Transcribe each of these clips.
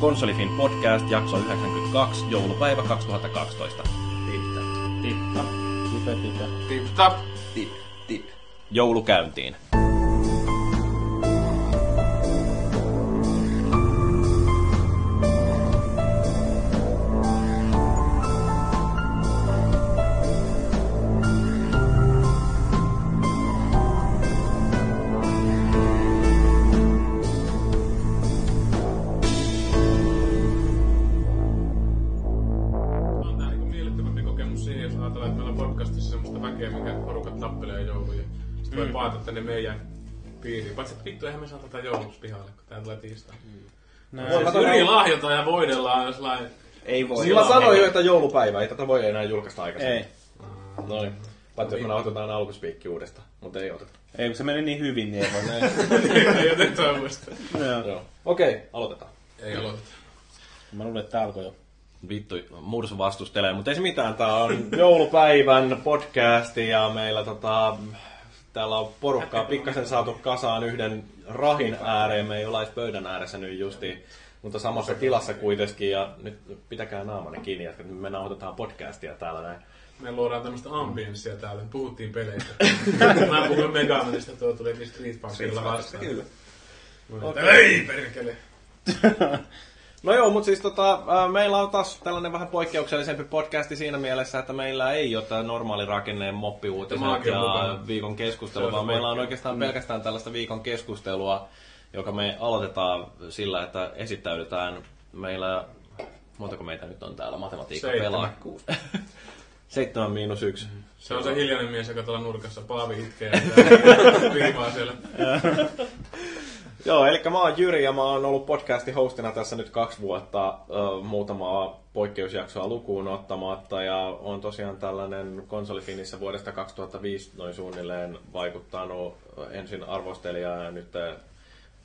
Konsolifin podcast, jakso 92, joulupäivä 2012. Tiptä. Tippa. Tipe, tipe. Tip tap. Tip, tip. Joulu tänne meidän piiriin. Paitsi että vittu, eihän me saa tätä jouluksi pihalle, kun tää tulee tiistaina. No, Siis Yli lahjotaan ja voidellaan, jos lain... Ei voi. Sillä sanoi jo, että joulupäivä, ei tätä voi enää julkaista aikaisemmin. ei. Noin. Paitsi jos me nauhoitetaan alkuspiikki uudestaan, mutta ei oteta. Ei, kun se meni niin hyvin, niin ei voi näin. Ei uudestaan. Joo. Joo. Okei, aloitetaan. Ei aloiteta. Mä luulen, että tää alkoi jo. Vittu, Mursu vastustelee, mutta ei se mitään. Tää on joulupäivän podcasti ja meillä tota, täällä on porukkaa pikkasen saatu kasaan yhden rahin ääreen. Me ei olla edes pöydän ääressä nyt justiin, mutta samassa tilassa kuitenkin. Ja nyt pitäkää naamanne kiinni, että me nauhoitetaan podcastia täällä näin. Me luodaan tämmöistä ambienssia täällä. Puhuttiin peleistä. Mä puhuin Megamanista, tuo tuli Street Fighterilla vastaan. Kyllä. Mutta Ei perkele! No joo, mutta siis tota, meillä on taas tällainen vähän poikkeuksellisempi podcasti siinä mielessä, että meillä ei ole tämä normaali rakenne moppiuutiset ja viikon Se keskustelu, on vaan meillä on oikeastaan pelkästään tällaista viikon keskustelua, joka me aloitetaan sillä, että esittäydytään meillä, montako meitä nyt on täällä, matematiikka pelaa. Seitsemän miinus yksi. Se on se hiljainen mies, joka tuolla nurkassa Paavi itkee ja viivaa siellä. Joo, eli mä oon Jyri ja mä oon ollut podcastin hostina tässä nyt kaksi vuotta muutamaa poikkeusjaksoa lukuun ottamatta ja on tosiaan tällainen konsolifinissä vuodesta 2005 noin suunnilleen vaikuttanut ensin arvostelija ja nyt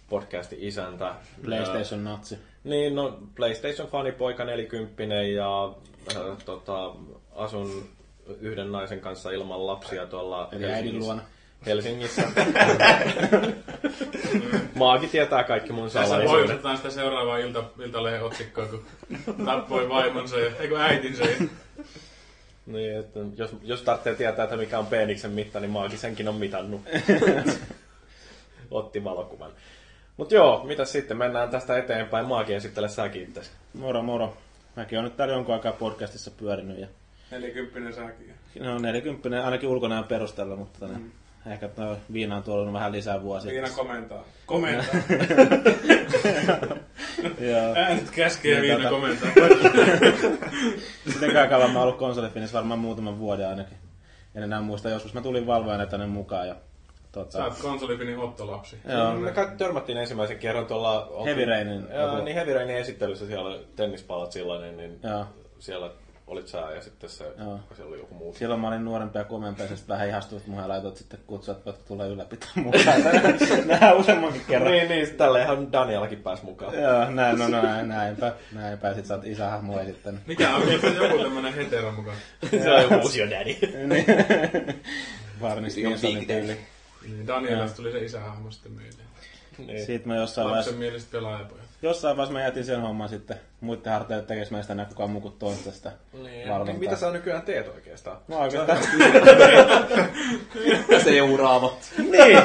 podcastin isäntä. PlayStation natsi. Niin, no PlayStation fanipoika 40 ja äh, tota, asun yhden naisen kanssa ilman lapsia tuolla Eli äidin luona. Helsingissä. Maagi tietää kaikki mun Tässä salaisuudet. voitetaan sitä seuraavaa ilta, iltalehen otsikkoa, kun tappoi vaimonsa ja, eikö äitinsä. Ja, Niin, että jos, jos tarvitsee tietää, että mikä on peeniksen mitta, niin Maagi senkin on mitannut. Otti valokuvan. Mutta joo, mitä sitten? Mennään tästä eteenpäin. Maagi esittele säkin itse. Moro, moro. Mäkin on nyt täällä jonkun aikaa podcastissa pyörinyt ja 40 säkin. no 40 ainakin ulkonäön perusteella, mutta tänne, ehkä toi viina on tuonut vähän lisää vuosia. Viina komentaa. Komentaa. Joo. Äänet käskee ja Niin, Viina tota- komentaa. Miten kauan mä oon ollut konsolifinissä varmaan muutaman vuoden ainakin. En enää muista, joskus mä tulin valvojana tänne mukaan ja Sä tota, oot konsolifinin ottolapsi. Joo. Me kai törmättiin ensimmäisen kerran tuolla... Heavy Rainin Joo, joku- niin Heavy Rainin esittelyssä siellä tennispalat silloin, niin Joo. siellä olit sä ja sitten se, Joo. siellä oli joku muu. Silloin mä olin nuorempi ja komeampi ja sitten vähän ihastuit muun ja laitoit sitten kutsua, että voitko tulla ylläpitää mukaan. Nähdään useammankin kerran. Niin, niin, tälleenhan Danielakin pääsi mukaan. Joo, näin, no näin, näinpä. Näinpä, sit sä oot isähahmo esittänyt. Mikä on kyllä joku tämmönen hetero mukaan? Se on joku uusi daddy. Big Nilssonin Daddy. tyyli. Niin, Danielasta tuli se isähahmo sitten meille. niin. Siitä mä jossain Lapsen vaiheessa, mieliset pelaajapojat. Jossain vaiheessa mä jätin sen homman sitten muiden harteille tekemään sitä näin kukaan muu kuin toista sitä Niin, valvontaa. mitä sä nykyään teet oikeastaan? Mä oikeastaan... Seuraava. niin!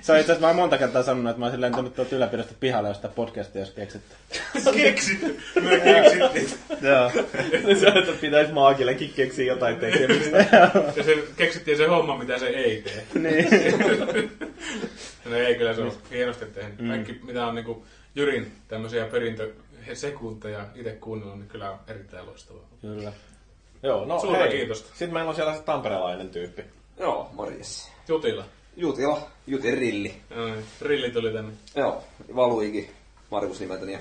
Se on itse asiassa, mä oon monta kertaa sanonut, että mä olisin lentänyt tuolta ylläpidosta pihalle, jos sitä podcastia jos keksitty. Keksitty! Me keksittiin. Joo. Se, että pitäisi Maagillekin keksiä jotain tekemistä. Ja se keksittiin se homma, mitä se ei tee. niin. No ei, kyllä se on hienosti tehnyt. Kaikki, mitä on niinku Jyrin tämmöisiä perintösekunteja itse kuunnellut, niin kyllä on erittäin loistavaa. Kyllä. Joo, no Suurta hei. kiitosta. Sitten meillä on siellä se tamperelainen tyyppi. Joo, morjes. Jutila. Jutila, Jutin Rilli. Niin, Rilli tuli tänne. Joo, valuikin Markus nimeltäni. Ja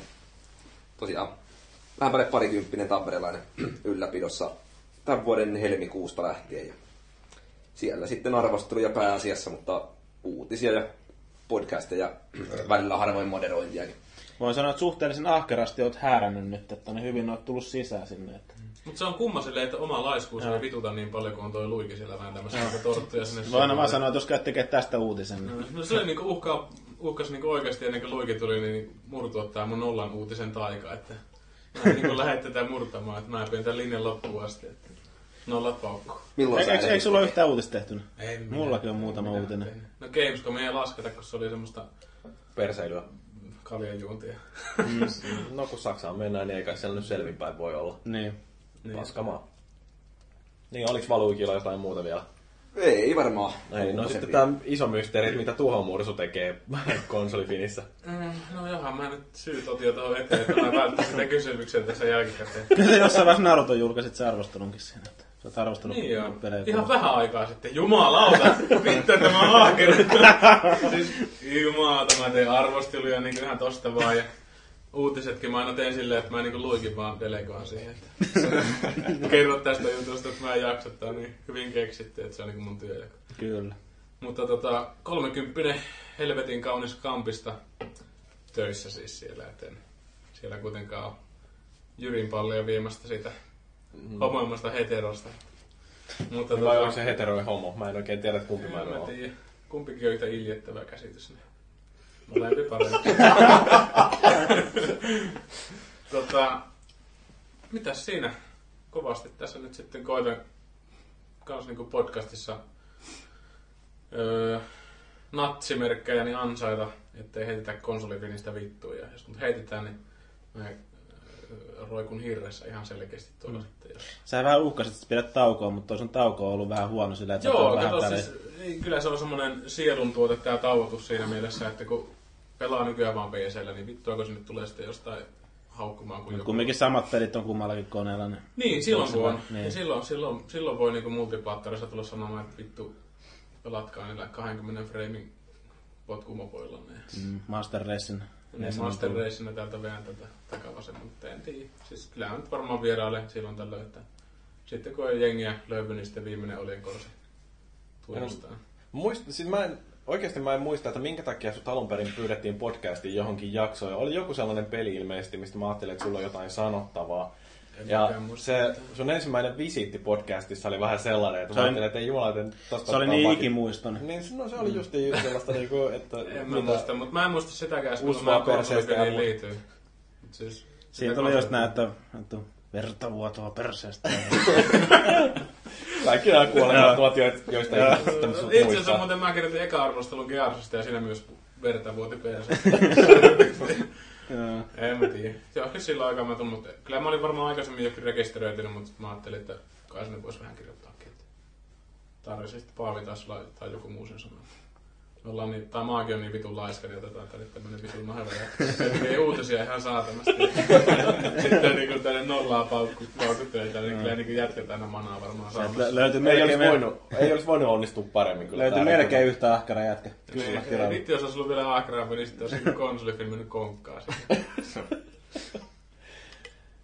tosiaan vähän päälle parikymppinen tamperelainen ylläpidossa tämän vuoden helmikuusta lähtien. Ja siellä sitten arvosteluja pääasiassa, mutta uutisia ja podcasteja, välillä harvoin moderointiakin. Voin sanoa, että suhteellisen ahkerasti oot häärännyt nyt, että ne hyvin oot tullut sisään sinne. Että... Mutta se on kumma silleen, että oma laiskuus ei vituta niin paljon kuin on toi Luiki siellä vähän tämmöisiä torttuja sinne. Voin aina vaan sanoa, että jos käyt tekemään tästä uutisen. Niin... No se niinku uhkaa, uhkas niin oikeasti ennen kuin luikin tuli, niin murtua tää mun nollan uutisen taika, että mä niin lähette tätä murtamaan, että mä pidän tämän linjan loppuun asti, että nollat paukkuu. Milloin Eikö, sä eikö, eikö sulla ole yhtään uutista tehtynä? Ei minä- Mullakin on muutama minä uutinen. tehnyt. No Gamescom ei lasketa, kun se oli semmoista Perseilyä. kaljanjuontia. No kun Saksaan mennään, niin ei kai siellä nyt selvinpäin voi olla. Niin. Niin. Paskamaa. Niin, oliks Valuikilla jotain muuta vielä? Ei varmaan. Ei, no sitten tämä iso mysteeri, mitä Tuho Mursu tekee konsolifinissä. Mm, no johan mä nyt syyt otin jo tuohon eteen, että mä välttäisin sitä kysymyksen tässä jälkikäteen. Kyllä se jossain vaiheessa Naruto julkaisit se arvostelunkin siinä. Että sä oot arvostellut Niin joo. pelejä. Ihan vähän aikaa sitten. Jumalauta! Vittu, että mä aakeri. siis, jumalauta, mä tein arvosteluja niin ihan tosta vaan. Ja uutisetkin mä aina teen silleen, että mä niin luikin vaan delegoan siihen. Että kerro tästä jutusta, että mä en jaksa. Tää niin hyvin keksitty, että se on niin mun työjako. Kyllä. Mutta tota, 30 helvetin kaunis kampista töissä siis siellä, et en siellä kuitenkaan Jyrin pallia viemästä siitä homoimmasta heterosta. Mutta Vai onko se hetero vai homo? Mä en oikein tiedä, että kumpi mä en mä tiedä. Kumpikin on yhtä iljettävä käsitys. Niin. Molempi parempi. tota, mitäs siinä? Kovasti tässä nyt sitten koitan kans niinku podcastissa öö, natsimerkkejä niin ansaita, ettei heitetä konsolifinistä vittua. Ja jos mut heitetään, niin mä öö, roikun hirressä ihan selkeästi tuolla mm. sitten. Jos... Sä vähän uhkasit, että pidät taukoa, mutta tauko on ollut vähän huono sillä, että Joo, vähän kato, tälleen- siis, ei, kyllä se on semmoinen sielun tuote tämä tauotus siinä mielessä, että kun pelaa nykyään vaan PCllä, niin vittua kun se nyt tulee sitten jostain haukkumaan kuin joku. Kumminkin samat pelit on kummallakin koneella. Niin. Niin, silloin kun on. Niin. Ja silloin, silloin, silloin voi niinku multiplattarissa tulla sanomaan, että vittu pelatkaa niillä 20 framein potkumopoilla. Niin. Mm, Master Racing. Niin Master Racinä täältä veän tätä takavasen, mutta en tiedä. Siis kyllä mä nyt varmaan vierailen silloin tällöin, että sitten kun ei jengiä löydy, niin sitten viimeinen oljenkorsi tunnustaa. Muist, siis mä en, oikeasti mä en muista, että minkä takia sut alun perin pyydettiin podcastiin johonkin jaksoon. Oli joku sellainen peli ilmeisesti, mistä mä ajattelin, että sulla on jotain sanottavaa. Ja se sun ensimmäinen visiitti podcastissa oli vähän sellainen, että Se mä oli- ajattelin, että ei jumala, että tosta Se oli niin ikimuiston. Niin, no se oli just sellaista niinku, että... En mä muista, mutta mä en muista sitäkään, kun mä perseestä konsolipeliin liityin. Siis, Siinä sitä tuli just näin, että, että vertavuotoa perseestä. Kaikki nämä kuolemat tuot, joista ei Itse asiassa muuten mä kirjoitin eka arvostelun Gearsista ja siinä myös verta vuoti perse. En mä tiedä. Joo, kyllä silloin aikaa mä tulin, mutta kyllä mä olin varmaan aikaisemmin jokin rekisteröitynyt, mutta mä ajattelin, että kai sinne voisi vähän kirjoittaakin. Että tarvitsi sitten Paavi tai joku muu sen sanoa. Me ollaan niin, tai maakin on niin vitun laiska, niin otetaan tänne tämmönen vitun noheva ja tekee uutisia ihan saatamasti. Sitten niinku tänne nollaa paukku, paukuttelee, niin kyllä niinku jätketään aina manaa varmaan saamassa. lö- löytyi Ei olisi, voinut, ei olisi voinut onnistua paremmin kyllä. löytyi tää melkein yhtä ahkera jätkä. Kyllä, Niin, tilalla. Vittu, jos olisi ollut vielä ahkerampi, niin sitten olisi konsolifilmi mennyt konkkaan.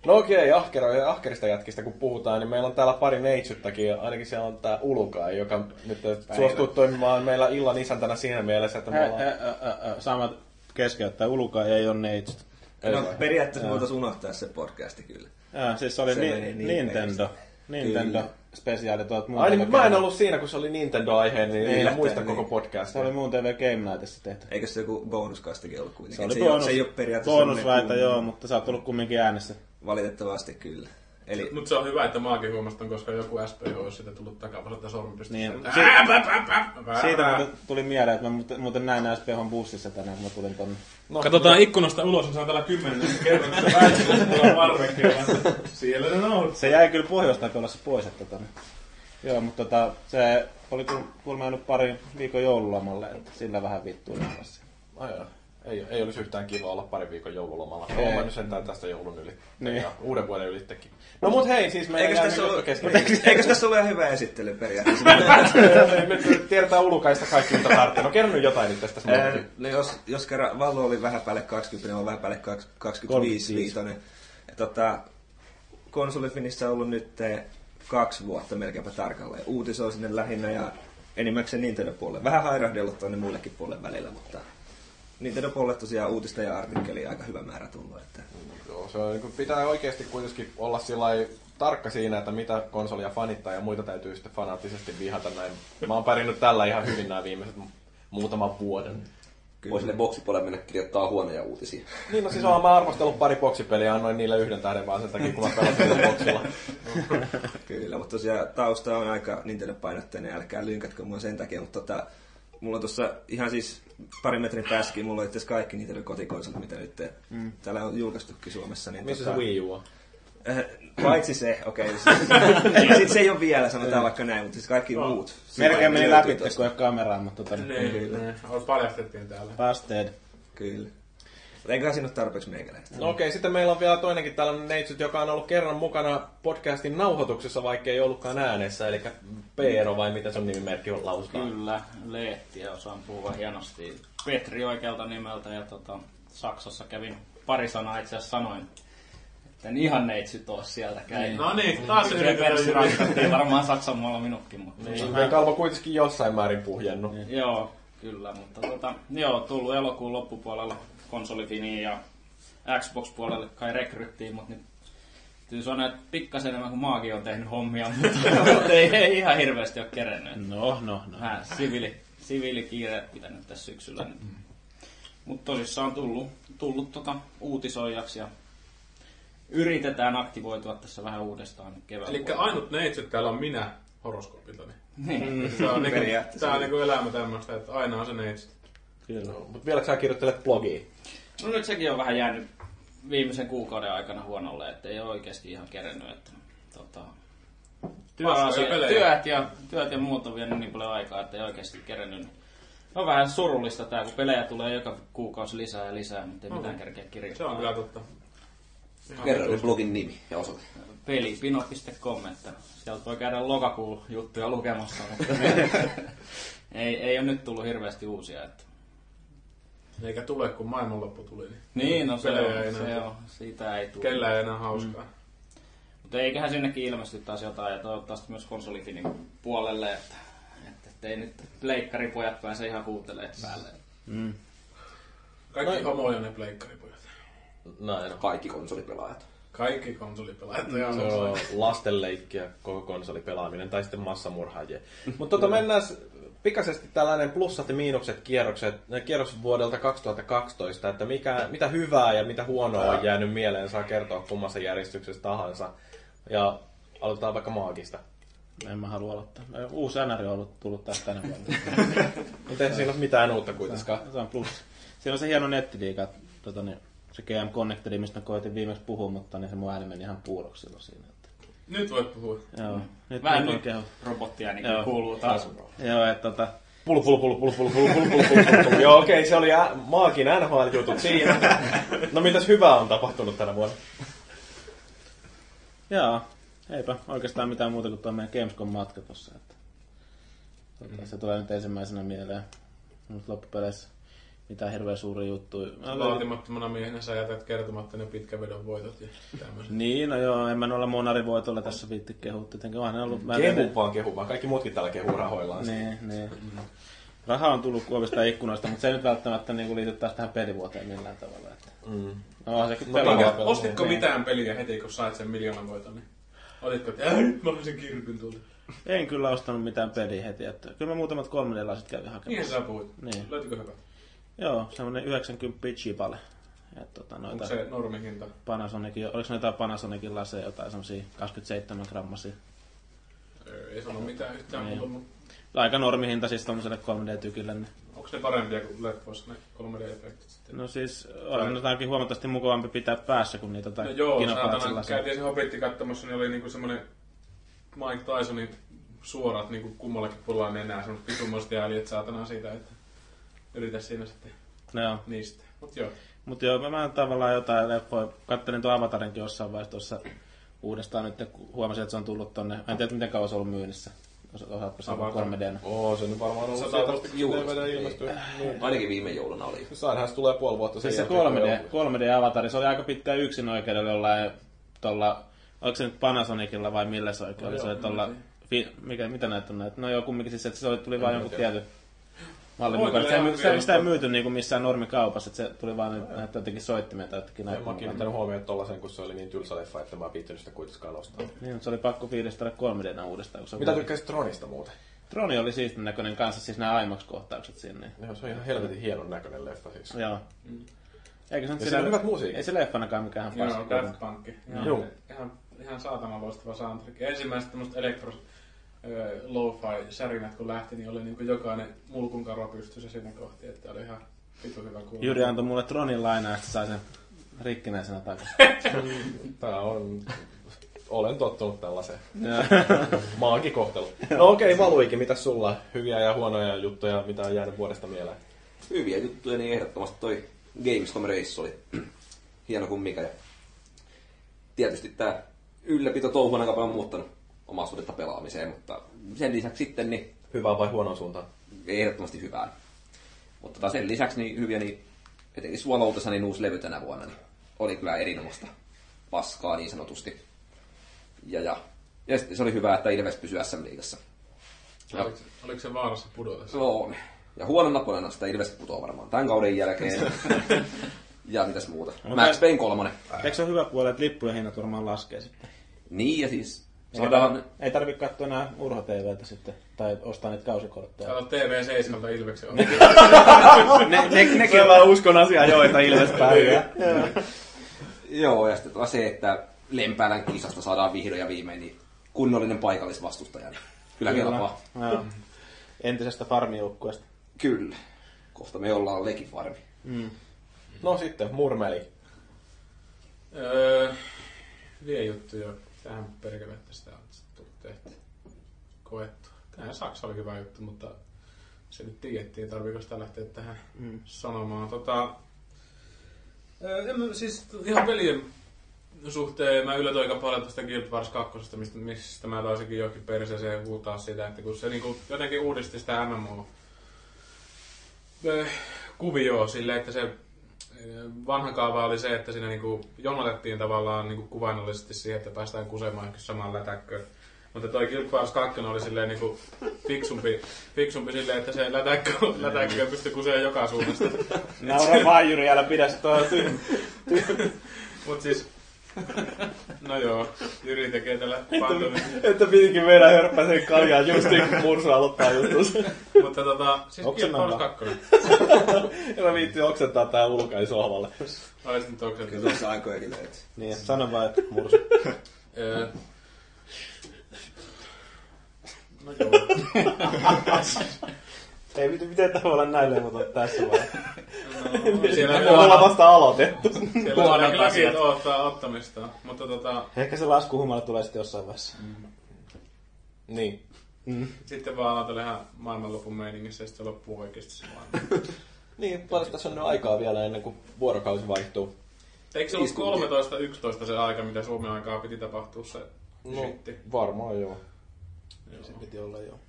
No okei, ahkero, ahkerista jätkistä kun puhutaan, niin meillä on täällä pari neitsyttäkin. Ainakin siellä on tää Ulukai, joka nyt suostuu toimimaan meillä illan isäntänä siinä mielessä, että me ollaan... ä, ä, ä, ä, Samat keskeyttää. Uluka ei ole neitsyt. Ei No periaatteessa voitaisiin unohtaa se podcasti kyllä. Ja, siis se oli Se ni- niin Nintendo. Nintendo Kyllä. spesiaali tuolta muun Ai niin, mä en ollut siinä, kun se oli Nintendo-aiheen, niin, niin Niin, muista niin. koko podcastia. Se oli muun TV Game Nightissa tehty. Eikö se joku bonuskastikin ollut kuitenkin? Se oli se, ei, ole- bonus, se ei ole periaatteessa bonusraita, semmoinen joo, mutta sä oot ollut kumminkin äänessä. Valitettavasti kyllä. Eli Mutta se on hyvä, että maakin huomastan, koska joku SPH olisi sitä tullut takapasalta sormipistosta. Niin. Si- Siitä muuten tuli mieleen, että mä muuten- näin SPHn bussissa tänään, kun mä tulin tonne. No, Katsotaan ikkunasta ulos, niin se on täällä kymmenen kerran, kun se väistyy tuolla parvekkeella. Siellä ne on. Se jäi kyllä pohjoistakolassa pois, että tota, Joo, mutta tota, se oli kuulemma jäänyt pari viikon joululomalle, että sillä vähän vittuili kanssa. Ai joo. Ei, ei olisi yhtään kiva olla pari viikon joululomalla. Ei. Olen mä nyt sentään tästä joulun yli. Niin. Ja uuden vuoden ylittekin. No mut hei, siis meidän Eikös tässä, ollut, kesken. eikö, eikö tässä ole ihan hyvä esittely periaatteessa? Nyt tiedetään ulukaista kaikki, mitä tarvitsee. No kerro nyt jotain nyt tästä. Ää, no jos, jos kerran Vallo oli vähän päälle 20, on vähän päälle 25 viitonen. Tota, konsolifinissä on ollut nyt eh, kaksi vuotta melkeinpä tarkalleen. Uutisoi sinne lähinnä ja enimmäkseen Nintendo-puolelle. Vähän hairahdellut tuonne muillekin puolelle välillä, mutta Nintendo-puolelle tosiaan uutista ja artikkelia aika hyvä määrä tullut. Että Joo, se on, niin pitää oikeasti kuitenkin olla sillai tarkka siinä, että mitä konsolia fanittaa ja muita täytyy sitten fanaattisesti vihata näin. Mä oon pärjännyt tällä ihan hyvin nämä viimeiset mu- muutaman vuoden. Voi sille boksipuolelle mennä kirjoittaa huonoja uutisia. Niin, no siis olen mä arvostellut pari boksipeliä ja annoin niille yhden tähden vaan sen takia, kun mä pelasin boksilla. Kyllä, mutta tosiaan tausta on aika Nintendo-painotteinen, älkää lynkätkö mua sen takia, mutta tota, mulla on tuossa ihan siis pari metrin päässäkin, mulla on itse asiassa kaikki Nintendo kotikonsolit, mitä nyt mm. täällä on julkaistukin Suomessa. Niin Missä tota, se Wii U on? Äh, paitsi se, okei. Okay, siis, se ei ole vielä, sanotaan vaikka näin, mutta siis kaikki No. muut. Melkein meni läpi, kun ei ole kameraa, mutta tota, Niin, ne paljastettiin täällä. Busted. Kyllä. Mutta enkä siinä ole tarpeeksi meikäläistä. No okei, sitten meillä on vielä toinenkin tällainen neitsyt, joka on ollut kerran mukana podcastin nauhoituksessa, vaikka ei ollutkaan äänessä, eli Peero vai mitä sun nimimerkki on lausutaan? Kyllä, Lehtiä osaan puhua hienosti. Petri oikealta nimeltä ja tota, Saksassa kävin pari sanaa itse asiassa sanoin, että en ihan neitsyt oo sieltä käin. No niin, taas perssi yritetään. rankattiin varmaan Saksan maalla minutkin, mutta Niin, meidän kalvo kuitenkin jossain määrin puhjennut. joo, kyllä, mutta tota, joo, tullut elokuun loppupuolella konsolifiniin ja Xbox-puolelle kai rekryttiin, mutta nyt täytyy sanoa, että pikkasen enemmän kuin maakin on tehnyt hommia, mutta ei, ei ihan hirveästi ole kerennyt. No, no, no. Vähän siviili, siviilikiireet pitänyt tässä syksyllä. Niin. Mutta tosissaan tullut, tullut tota uutisoijaksi ja yritetään aktivoitua tässä vähän uudestaan kevään Eli ainut neitsyt täällä on minä horoskoopiltani. Niin. Se on, niinku, tää on niinku elämä tämmöistä, että aina on se neitsyt. Kyllä. Mutta vieläkö sä kirjoittelet blogiin? No nyt sekin on vähän jäänyt viimeisen kuukauden aikana huonolle, että ei ole oikeasti ihan kerennyt. Että, tota, työasia, työt, ja, työt ja muut on vienyt niin paljon aikaa, että ei oikeasti kerennyt. On vähän surullista tää, kun pelejä tulee joka kuukausi lisää ja lisää, mutta ei mitään kerkeä Se kirjoittaa. on kyllä totta. Kerro nyt blogin nimi ja osoite. pelipino.com, että sieltä voi käydä lokakuun juttuja lukemassa, mutta ei, ei ole nyt tullut hirveästi uusia. Että. Eikä tule, kun maailmanloppu tuli. Niin. Niin, no se on, enää se on, siitä ei tule. Kellä ei enää hauskaa. Mutta eiköhän sinnekin ilmesty taas jotain ja toivottavasti myös konsolifinin puolelle, että, että, että ei nyt leikkaripojat pääse ihan huutelee päälle. Mm. Kaikki homoja ne pleikkaripojat. Näin on. Kaikki konsolipelaajat. Kaikki konsolipelaajat. Se Mm. on lastenleikkiä koko konsolipelaaminen, tai sitten massamurhaajia. Mutta tota, mennään pikaisesti tällainen plussat ja miinukset kierrokset, kierros vuodelta 2012, että mikä, mitä hyvää ja mitä huonoa on jäänyt mieleen, saa kertoa kummassa järjestyksessä tahansa. Ja aloitetaan vaikka maagista. En mä halua aloittaa. Uusi NR on ollut tullut tästä tänä vuonna. Mutta ei siinä ole mitään uutta kuitenkaan. Se on plus. Siinä on se hieno nettiliiga, tota, niin, se GM Connectedi, mistä koitin viimeksi puhua, mutta niin se mun ääni meni ihan puuroksi silloin siinä. Nyt voit puhua. joo. Nyt Vähän nyt kehu. robottia niin Joo. kuuluu taas. Joo, että tota, Pulu, pulu, pulu, pulu, pulu, pulu, pulu, pulu, pulu, pulu. Joo, okei, se oli ä- Maagin NHL-jutut siinä. No mitäs hyvää on tapahtunut tänä vuonna? joo, eipä oikeastaan mitään muuta kuin tuo meidän Gamescom-matka tossa. Että, tota, Se tulee nyt ensimmäisenä mieleen. Mutta loppupeleissä mitään hirveän suuria juttuja. Mä Vaatimattomana miehenä sä jätät kertomatta ne pitkävedon voitot ja tämmöiset. Niin, no joo, en mä noilla Monari-voitolla tässä viitti kehua. Tietenkin onhan ne ollut... mä Kehu tein- vaan, kehu vaan. Kaikki muutkin täällä kehuu rahoillaan. Niin, niin. Raha on tullut kuovista ikkunoista, mutta se ei nyt välttämättä niin liity taas tähän pelivuoteen millään tavalla. Että. Mm. No sekin No, pelaa. minkä- ostitko Niin. mitään peliä heti, kun sait sen miljoonan voiton? Niin olitko, että "Äh, nyt mä sen kirpyn tuolta. En kyllä ostanut mitään peliä heti. Että kyllä mä muutamat 3D-laiset kävin Niin hakemassa. sä puhuit. Niin. Löytyykö hyvä? Joo, semmonen 90 chipale. Ja tota, noita Onko se normihinta? Panasonicin, oliko jotain Panasonicin laseja, jotain semmosia 27 grammasia. Öö, Ei sano mitään yhtään Niin. muuta, mutta Aika normihinta siis tommoselle 3D-tykille. Niin. onko ne parempia kuin leffoissa ne 3D-efektit sitten? No siis on ne ainakin huomattavasti mukavampi pitää päässä kuin niitä No tai joo, kinopalatsin saatana, käytiin se Hobitti katsomassa, niin oli niinku semmonen Mike Tysonin suorat niinku kummallakin puolella nenää, semmoset vitummoiset jäljet saatana siitä, että yritä siinä sitten Joo. niistä. Mut joo. Mutta joo, mä, mä tavallaan jotain leffoja, kattelin tuon Avatarinkin jossain vaiheessa tuossa uudestaan nyt, kun huomasin, että se on tullut tonne. Mä en tiedä, miten kauan se on ollut myynnissä. Osa- Osaatko se Avatar. 3D? Oo, se nyt varmaan ollut juu. DVD ilmestyi. Niin. Ainakin viime jouluna oli. Sainhan se tulee puoli vuotta sen Siis se jälkeen, kun 3D, joku- 3D-avatari, se oli aika pitkään yksin oikeudella jollain tuolla, oliko se nyt Panasonicilla vai millä se oikein oli, se oli tuolla, mikä, mitä näitä on näitä, no joo kumminkin siis, että se oli, tuli vain jonkun tiedä. Mallin mukaan, ihan ei- se, vielä, sitä ei myyty niinku missään normikaupassa, että se tuli vaan nyt näitä jotenkin soittimia tai jotenkin En näitä. mä oon kiinnittänyt huomioon tollasen, kun se oli niin tylsä leffa, että mä en viittynyt sitä kuitenkaan ostaa. Niin, mutta se oli pakko fiilistellä 3D uudestaan. Kun se Mitä tykkäsit Tronista muuten? Troni oli siistin näköinen kanssa, siis nämä IMAX-kohtaukset sinne. Joo, se on ihan helvetin hienon näköinen leffa siis. Joo. Eikö se nyt on hyvät musiikit. Ei se leffanakaan mikään Joo, paska. Daft Punk. Joo. Joo. Ihan, ihan saatana loistava soundtrack. Ensimmäiset tämmöiset elektro ö, lo-fi särinät kun lähti, niin oli niin jokainen mulkun karo pystyssä sinne kohti, että oli ihan vitu hyvä kuulla. Jyri antoi mulle Tronin lainaa, että sai sen rikkinäisenä takaisin. Tää on... Olen tottunut tällaiseen Joo. maagikohteluun. No okei, okay, Valuikin, mitä sulla? Hyviä ja huonoja juttuja, mitä on jäänyt vuodesta mieleen? Hyviä juttuja, niin ehdottomasti toi Gamescom-reissu oli hieno kuin mikä. Ja tietysti tämä ylläpito touhu on aika paljon muuttanut omaa suhdetta pelaamiseen, mutta sen lisäksi sitten niin Hyvää vai huonoa suuntaan? ehdottomasti hyvää. Mutta tota sen lisäksi niin hyviä, niin etenkin Swallowtessa niin uusi levy tänä vuonna, niin oli kyllä erinomaista paskaa niin sanotusti. Ja, ja, ja se oli hyvä, että Ilves pysyi SM-liigassa. Ja, Oliko, oliko se vaarassa pudota? se on. Ja huonona puolena sitä Ilves putoaa varmaan tämän kauden jälkeen. ja mitäs muuta. Max Payne kolmonen. Eikö se ole hyvä puoli, että lippujen hinnat varmaan laskee sitten? Niin, ja siis Saadaan... saadaan... Ei tarvitse katsoa enää Urho TVtä sitten, tai ostaa niitä kausikortteja. Kato TV7 Ilveksen on. ne, ne, nekin Kyllä uskon asiaa joita Ilves pärjää. Joo, ja sitten se, että Lempäälän kisasta saadaan vihdoin ja viimein niin kunnollinen paikallisvastustaja. Niin kyllä kelpaa. Joo. Entisestä farmijoukkueesta. Kyllä. Kohta me ollaan legifarmi. No sitten, Murmeli. Öö, vie juttuja. Tähän perkelettä sitä on tullut tehty. Koettu. Tähän Saksa oli hyvä juttu, mutta se nyt tiedettiin, tarviiko sitä lähteä tähän mm. sanomaan. Tota, en siis ihan pelien suhteen mä yllätyin aika paljon tästä Guild Wars 2, mistä, mistä mä taisinkin johonkin perseeseen huutaa sitä, että kun se niinku jotenkin uudisti sitä MMO kuvioa silleen, että se vanha kaava oli se, että siinä niinku jonotettiin tavallaan niinku kuvainnollisesti siihen, että päästään kusemaan samaan lätäkköön. Mutta toi Guild Wars 2 oli silleen niinku fiksumpi, fiksumpi silleen, että se lätäkkö, lätäkkö pystyi kusemaan joka suunnasta. Naura vaan Jyri, älä pidä sitä tuolla Mut siis, no joo, Jyri tekee tällä fandomin. Että pitikin meidän hörppäisen kaljaa justiin kun Mursu aloittaa jutus. Mutta tota, siis vaan. 2. Ja mä viittin oksentaa tää ulkaisohvalle. Olis nyt oksentaa. Kyllä tuossa aikojakin löytyy. Niin, sano vaan, että Mursu. Öö. No joo. Ei miten voi olla näin levoton tässä vaiheessa. No, siellä Me ollaan vasta aloitettu. siellä on kyllä asiat odottaa ottamista. Mutta tota, Ehkä se laskuhumala tulee sitten jossain vaiheessa. Niin. sitten vaan aloitella ihan maailmanlopun meiningissä ja sitten se loppuu oikeasti se maailma. Niin, paljon tässä on nyt aikaa vielä ennen kuin vuorokausi vaihtuu. Eikö se ollut 13-11 se aika, mitä Suomen aikaa piti tapahtua se No, shitti? varmaan joo. Se piti olla jo.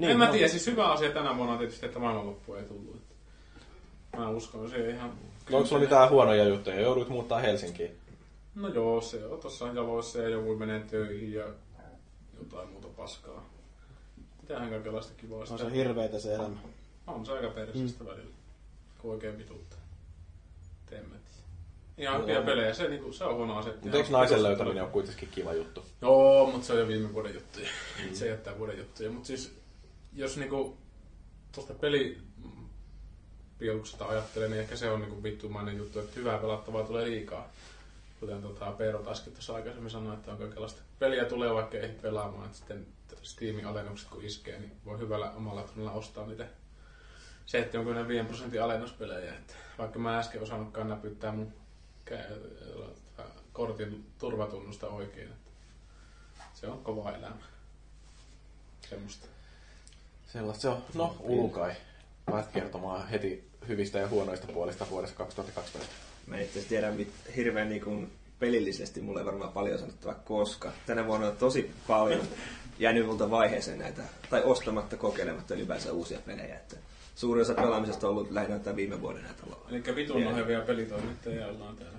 Niin, en mä no. tiedä, siis hyvä asia tänä vuonna on tietysti, että maailmanloppu ei tullut. Mä uskon siihen ihan... No, onko sulla mitään huonoja juttuja? Joudut muuttaa Helsinkiin. No joo, se on tossa jaloissa ja joku menee töihin ja jotain muuta paskaa. Mitähän kaikenlaista kivaa On sitä. se hirveetä se elämä. On se aika perseestä mm. välillä, kun oikein vituttaa. Teemme. Ihan hyviä pelejä, se, niinku, se on huono asia. Mutta eikö naisen löytäminen ole kuitenkin kiva juttu? Joo, mutta se on jo viime vuoden juttuja. Mm. Se jättää vuoden juttuja. Mutta siis, jos niinku tuosta peli piiluksesta ajattelee, niin ehkä se on niinku vittumainen juttu, että hyvää pelattavaa tulee liikaa. Kuten tota, Peero Taskin tuossa aikaisemmin sanoi, että on kaikenlaista peliä tulee vaikka ei pelaamaan, että sitten Steamin alennukset kun iskee, niin voi hyvällä omalla tunnilla ostaa niitä 75 prosentin alennuspelejä. Että vaikka mä äsken osannutkaan näpyttää mun kä- kortin turvatunnusta oikein. Se on kova elämä. Semmoista. Sellaista se on. No, Ulkai. Pääsit kertomaan heti hyvistä ja huonoista puolista vuodesta 2012. Mä itse asiassa tiedä mit, hirveän niin kuin pelillisesti mulle ei varmaan paljon sanottavaa, koska tänä vuonna on tosi paljon jäänyt multa vaiheeseen näitä, tai ostamatta, kokeilematta ylipäänsä uusia pelejä. Että suurin osa pelaamisesta on ollut lähinnä tämän viime vuoden näitä Eli vitun nohevia pelitoimittajia ollaan täällä.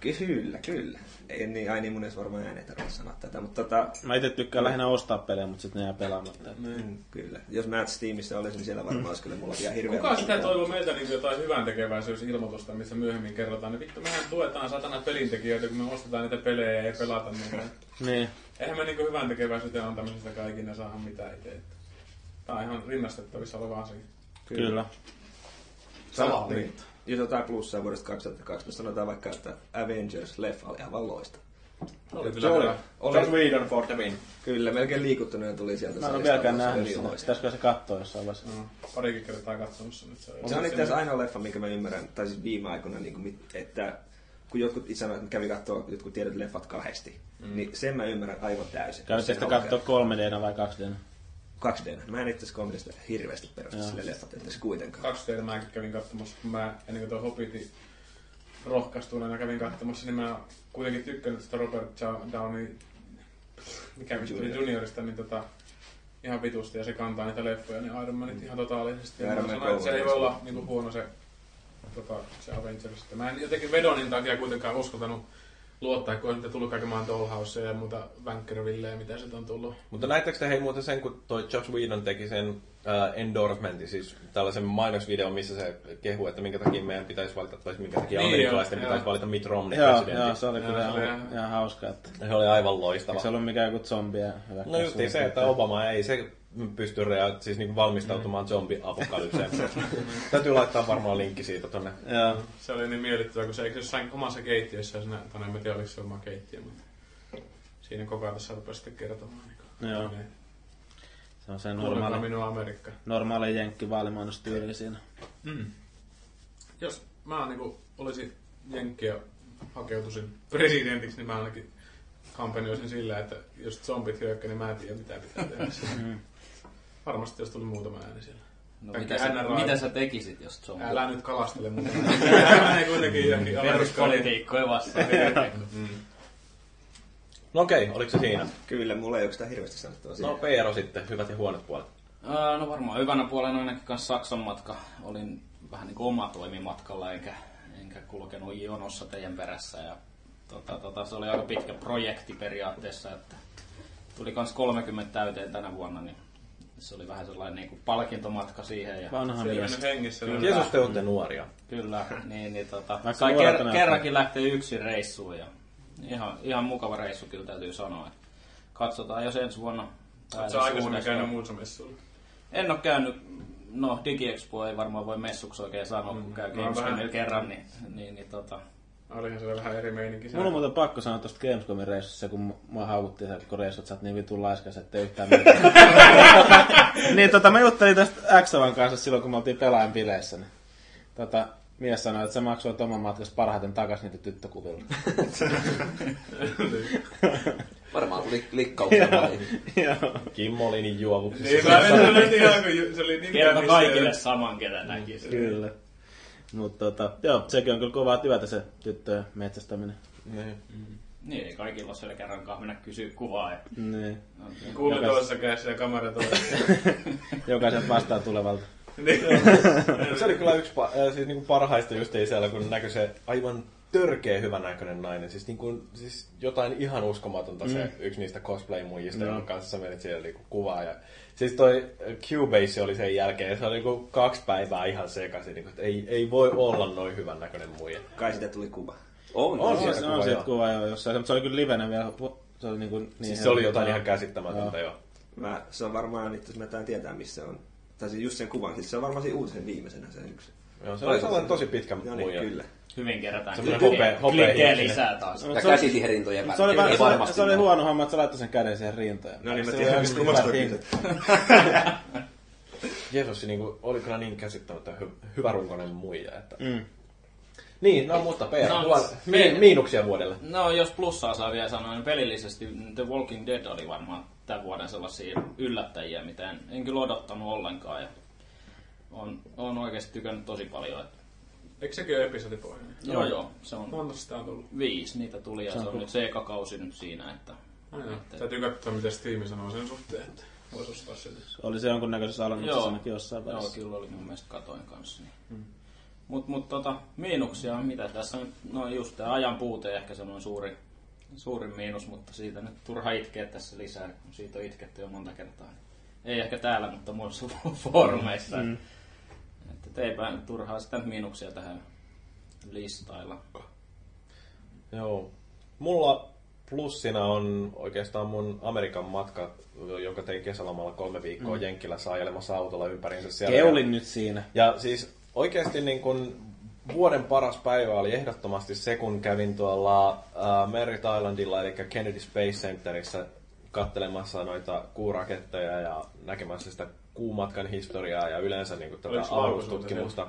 Kyllä, kyllä. Ei niin, ai niin mun edes varmaan ääneen tarvitse sanoa tätä, mutta tota, Mä itse tykkään lähinnä ostaa pelejä, mutta sitten ne jää pelaamatta. mm, kyllä. Jos mä Steamissa olisin, niin siellä varmaan olisi kyllä mulla vielä hirveä Kuka sitä toivoo meiltä niin jotain hyvän tekeväisyysilmoitusta, missä myöhemmin kerrotaan, niin vittu mehän tuetaan satana pelintekijöitä, kun me ostetaan niitä pelejä ja ei pelata niitä. Niin. Eihän me niin hyvän tekeväisyyteen antamisesta kaikille saada mitään itse. Tää on ihan rinnastettavissa oleva asia. Kyllä. Sama niin. Jos jotain plussaa vuodesta 2012, sanotaan vaikka, että Avengers-leffa oli aivan loista. Oli kyllä hyvä. Joel Whedon for the win. Kyllä, melkein liikuttuneen tuli sieltä. Mä en ole vieläkään se oli nähnyt sitä. Pitäisikö se katsoa jossain vaiheessa? No, parikin kertaa katsomassa nyt. Se, Se on itse asiassa ainoa leffa, minkä mä ymmärrän, tai siis viime aikoina, niin kuin, että kun jotkut sanoo, että kävi katsoa jotkut tietyt leffat kahdesti, mm. niin sen mä ymmärrän aivan täysin. Sen sitä katsoa 3D vai 2D? 2D. Mä en itse asiassa 3D hirveästi perusta sille leffat, että se kuitenkaan. kaksi teitä mäkin kävin katsomassa, kun mä ennen kuin tuo Hobbitin rohkaistuneena kävin katsomassa, niin mä kuitenkin tykkännyt sitä Robert Downey, mikä vittu oli juniorista, niin tota, ihan vitusti ja se kantaa niitä leffoja, niin Iron Manit ihan totaalisesti. Ja Ja mä sanoin, että se ei voi olla niin huono se, tota, se Avengers. Mä en jotenkin Vedonin takia kuitenkaan uskaltanut luottaa, kun on sitten tullut kaiken maan Dollhouse ja muuta Vankerville ja mitä sieltä on tullut. Mutta näittekö te hei muuten sen, kun toi Josh Whedon teki sen uh, endorsementin, siis tällaisen mainosvideon, missä se kehuu, että minkä takia meidän pitäisi valita, tai minkä takia Niin, amerikkalaisten joo, pitäisi joo. valita Mitt Romney Joo, presidentiksi. joo, se oli kyllä se oli ihan, ihan- ihan hauska. Että... Se oli aivan Eikö loistava. se ollut mikään joku zombie No just se, että Obama ei se pysty rea- siis niinku valmistautumaan zombi-apokalypseen. Täytyy laittaa varmaan linkki siitä tonne. Joo. Se oli niin miellyttävää, kun se eikö jossain omassa keittiössä, siinä, tai en mä tiedä oliko se oma keittiö, mutta siinä koko ajan tässä rupesi sitten kertomaan. Niin Joo. Se on se normaali, minua Amerikka. normaali jenkki vaalimainostyyli siinä. Mm. Jos mä niin olisin jenkki ja hakeutuisin presidentiksi, niin mä ainakin kampanjoisin sillä, että jos zombit hyökkää, niin mä en tiedä mitä pitää tehdä. Varmasti jos tuli muutama ääni siellä. No, Kaikki mitä, sä, mitä sä tekisit, jos zombi? Älä nyt kalastele muuta. Menee kuitenkin johonkin. Peruspolitiikkoja vastaan. No okei, oliko se siinä? Kyllä, mulla ei oikeastaan hirveästi sanottua siihen. No Peero sitten, hyvät ja huonot puolet. Ää, No varmaan hyvänä puolena ainakin kanssa Saksan matka. Olin vähän niin kuin oma toimimatkalla, enkä, enkä kulkenut jonossa teidän perässä. Ja, tota, tota, se oli aika pitkä projekti periaatteessa, että tuli kans 30 täyteen tänä vuonna, niin se oli vähän sellainen niin kuin palkintomatka siihen. Ja, Vanha mies. hengissä. Kyllä. Jeesus, te olette nuoria. Kyllä, niin, niin tota, sai ker- näyttää. kerrankin lähteä yksin reissuun ja ihan, ihan mukava reissu kyllä täytyy sanoa. Että katsotaan jos ensi vuonna. Oletko aikaisemmin käynyt muussa messuilla? En ole käynyt, no DigiExpo ei varmaan voi messuksi oikein sanoa, kun käy No, vähän. Gamescomilla kerran, niin, niin, niin tota, Olihan siellä vähän eri meininki. Mulla on muuten pakko sanoa tuosta Gamescomin reissussa, kun mua haukuttiin se koko reissu, että sä oot niin vitun laiskas, ettei yhtään mitään. niin tota, mä juttelin tästä Xavan kanssa silloin, kun me oltiin pelaajan bileissä. Niin, tota, mies sanoi, että se maksoi oman matkasta parhaiten takas niitä tyttökuvilla. Varmaan tuli klikkauksia. Joo. Kimmo oli niin juovuksissa. Niin, mä en nyt ihan, kun se oli niin kerta käynnissä. kaikille saman, ketä näki. Kyllä. Mutta tota, joo, sekin on kyllä kovaa työtä se tyttöjen metsästäminen. Niin. Niin, ei kaikilla ole siellä kerrankaan mennä kysyä kuvaa. Ja, Niin. Kuuli Jokas- toisessa kädessä ja kamera toisessa. Jokaiset vastaan tulevalta. niin. Se oli kyllä yksi pa- äh, siis niinku parhaista just siellä, kun näkyi se aivan törkeä hyvän näköinen nainen. Siis, niinku, siis jotain ihan uskomatonta mm. se yksi niistä cosplay-muijista, Joo. jonka kanssa sä menit siellä niinku kuvaa. Ja, siis toi Cubase oli sen jälkeen, se oli niinku kaksi päivää ihan sekaisin. Niinku, että ei, ei voi olla noin hyvän näköinen muija. Kai sitä tuli kuva. On, On on. Se kuva, on joo. kuva jo jossain, mutta se oli kyllä livenä vielä. Se oli niinku niin Siis se oli jotain ihan käsittämätöntä jo. Mä, se on varmaan, että jos mä tään tietää missä on. Tai siis just sen kuvan, siis se on varmaan siinä uutisen viimeisenä se yksi. Joo, se oli sellainen tosi pitkä Joo niin, muija. kyllä. Hyvin kerätään. Semmoinen hopea- hopea lisää taas. Ja se oli- käsitirintojen Se oli, väliin. vähän, Ei se, oli, varmasti se oli huono homma, että sä laittoi sen käden siihen rintaan. No niin, mä tiedän, oli mistä hyvä kysyt. Jeesus niin kuin, oli kyllä niin käsittämättä hy- hyvärunkoinen muija. Että... Mm. Niin, no mutta PR, No, no, me- miinuksia vuodelle. No, jos plussaa saa vielä sanoa, niin pelillisesti The Walking Dead oli varmaan tämän vuoden sellaisia yllättäjiä, mitä en, en kyllä odottanut ollenkaan. Ja on, on oikeasti tykännyt tosi paljon. Että, Eikö sekin ole episodipohjainen? joo, joo, se on Monta sitä on tullut? viisi niitä tuli ja se on nyt se eka kausi nyt siinä. Että, Joo. että, Täytyy katsoa, mitä Steam sanoo sen suhteen. Että... Voisi ostaa sen. Oli se jonkunnäköisessä alennuksessa Joo. ainakin jossain Joo, välissä. kyllä oli mun mielestä katoin kanssa. Niin. Hmm. Mut, mut tota, miinuksia, mitä tässä nyt, no just tämä ajan puute ehkä semmoinen suuri, suurin miinus, mutta siitä nyt turha itkeä tässä lisää, kun siitä on itketty jo monta kertaa. Ei ehkä täällä, mutta muissa foorumeissa. Mm. Että eipä turhaa sitä miinuksia tähän listailla. Joo. Mulla plussina on oikeastaan mun Amerikan matka, joka tein kesälomalla kolme viikkoa mm. Jenkkilässä ajelemassa autolla ympäriinsä siellä. Keulin nyt siinä. Ja siis oikeasti niin kun vuoden paras päivä oli ehdottomasti se, kun kävin tuolla äh, Merritt Islandilla, eli Kennedy Space Centerissä kattelemassa noita kuuraketteja ja näkemässä sitä kuumatkan historiaa ja yleensä niin kuin tätä Oliko avaruustutkimusta.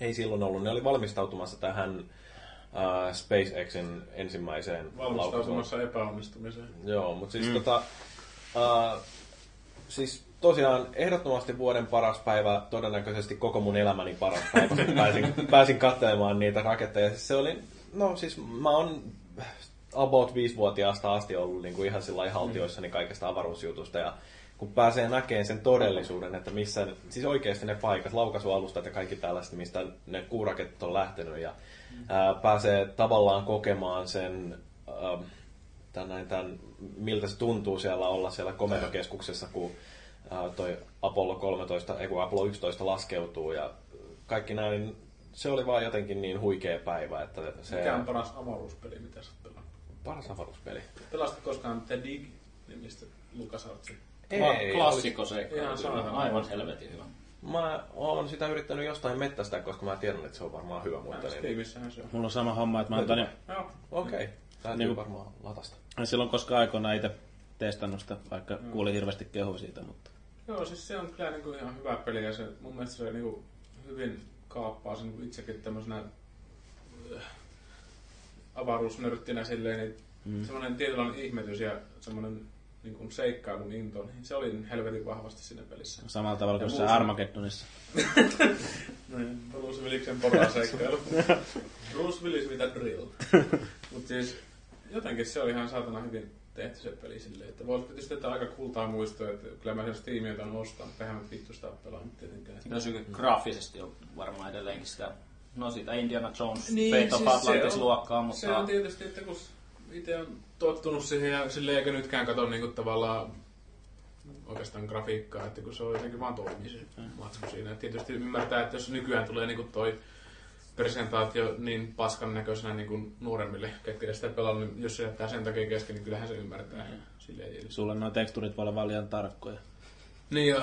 Ei silloin ollut. Ne oli valmistautumassa tähän äh, SpaceXin ensimmäiseen. Valmistautumassa epäonnistumiseen. Joo, mutta siis mm. tota, uh, siis tosiaan ehdottomasti vuoden paras päivä, todennäköisesti koko mun elämäni paras päivä, kun pääsin, pääsin katselemaan niitä raketteja. Siis se oli, no siis mä oon about viisivuotiaasta asti ollut niin kuin ihan sillä haltioissani kaikesta avaruusjutusta ja kun pääsee näkemään sen todellisuuden, että missä, siis oikeasti ne paikat, laukaisualustat ja kaikki tällaiset, mistä ne kuuraketit on lähtenyt ja ää, pääsee tavallaan kokemaan sen, ää, tämän, näin, tämän, miltä se tuntuu siellä olla siellä komentokeskuksessa, kun ää, toi Apollo 13, ei kun Apollo 11 laskeutuu ja kaikki näin, se oli vaan jotenkin niin huikea päivä, että se Mikä on paras avaruuspeli, mitä sä? Paras avaruuspeli. Pelasit koskaan The Dig, nimistä LucasArtsin? Ei, Klassikko se. Ihan sairaan. Aivan helvetin hyvä. Mä oon sitä yrittänyt jostain mettästä, koska mä tiedän, että se on varmaan hyvä, mutta niin... Se on. Mulla on sama homma, että mä oon tänne, Joo. Okei, okay. täytyy Niin. varmaan latasta. en silloin koskaan aikoinaan itse testannut sitä, vaikka kuulin hirveästi kehuja siitä, mutta Joo, siis se on kyllä niinku ihan hyvä peli ja se, mun mielestä se niinku hyvin kaappaa sen niinku itsekin tämmöisenä avaruusnörttinä silleen, niin mm. semmoinen tietynlainen ihmetys ja semmoinen niin kuin seikkailun into, niin se oli helvetin vahvasti siinä pelissä. samalla tavalla kuin se Armageddonissa. Bruce Williksen poraseikkailu. Bruce Willis a drill. Mutta siis jotenkin se oli ihan saatana hyvin tehty se peli silleen, että voisi tietysti että aika kultaa muistoa, että kyllä mä sen Steamilta on ostanut, eihän mä vittu sitä ole pelannut tietenkään. Kyllä se graafisesti on varmaan edelleenkin sitä, no sitä Indiana Jones, Niin, Fate of siis Atlantis-luokkaa, mutta Se on tietysti, että kun itse on tottunut siihen ja silleen eikä nytkään katso niinku tavallaan oikeastaan grafiikkaa, että kun se on jotenkin vaan toimii se matsku siinä. Et tietysti ymmärtää, että jos nykyään tulee niinku toi presentaatio niin paskan näköisenä niin kuin nuoremmille, ketkä sitä pelannut, niin jos se jättää sen takia kesken, niin kyllähän se ymmärtää. Silleen ei Sulle nuo teksturit voi olla vaan liian tarkkoja. Niin jo,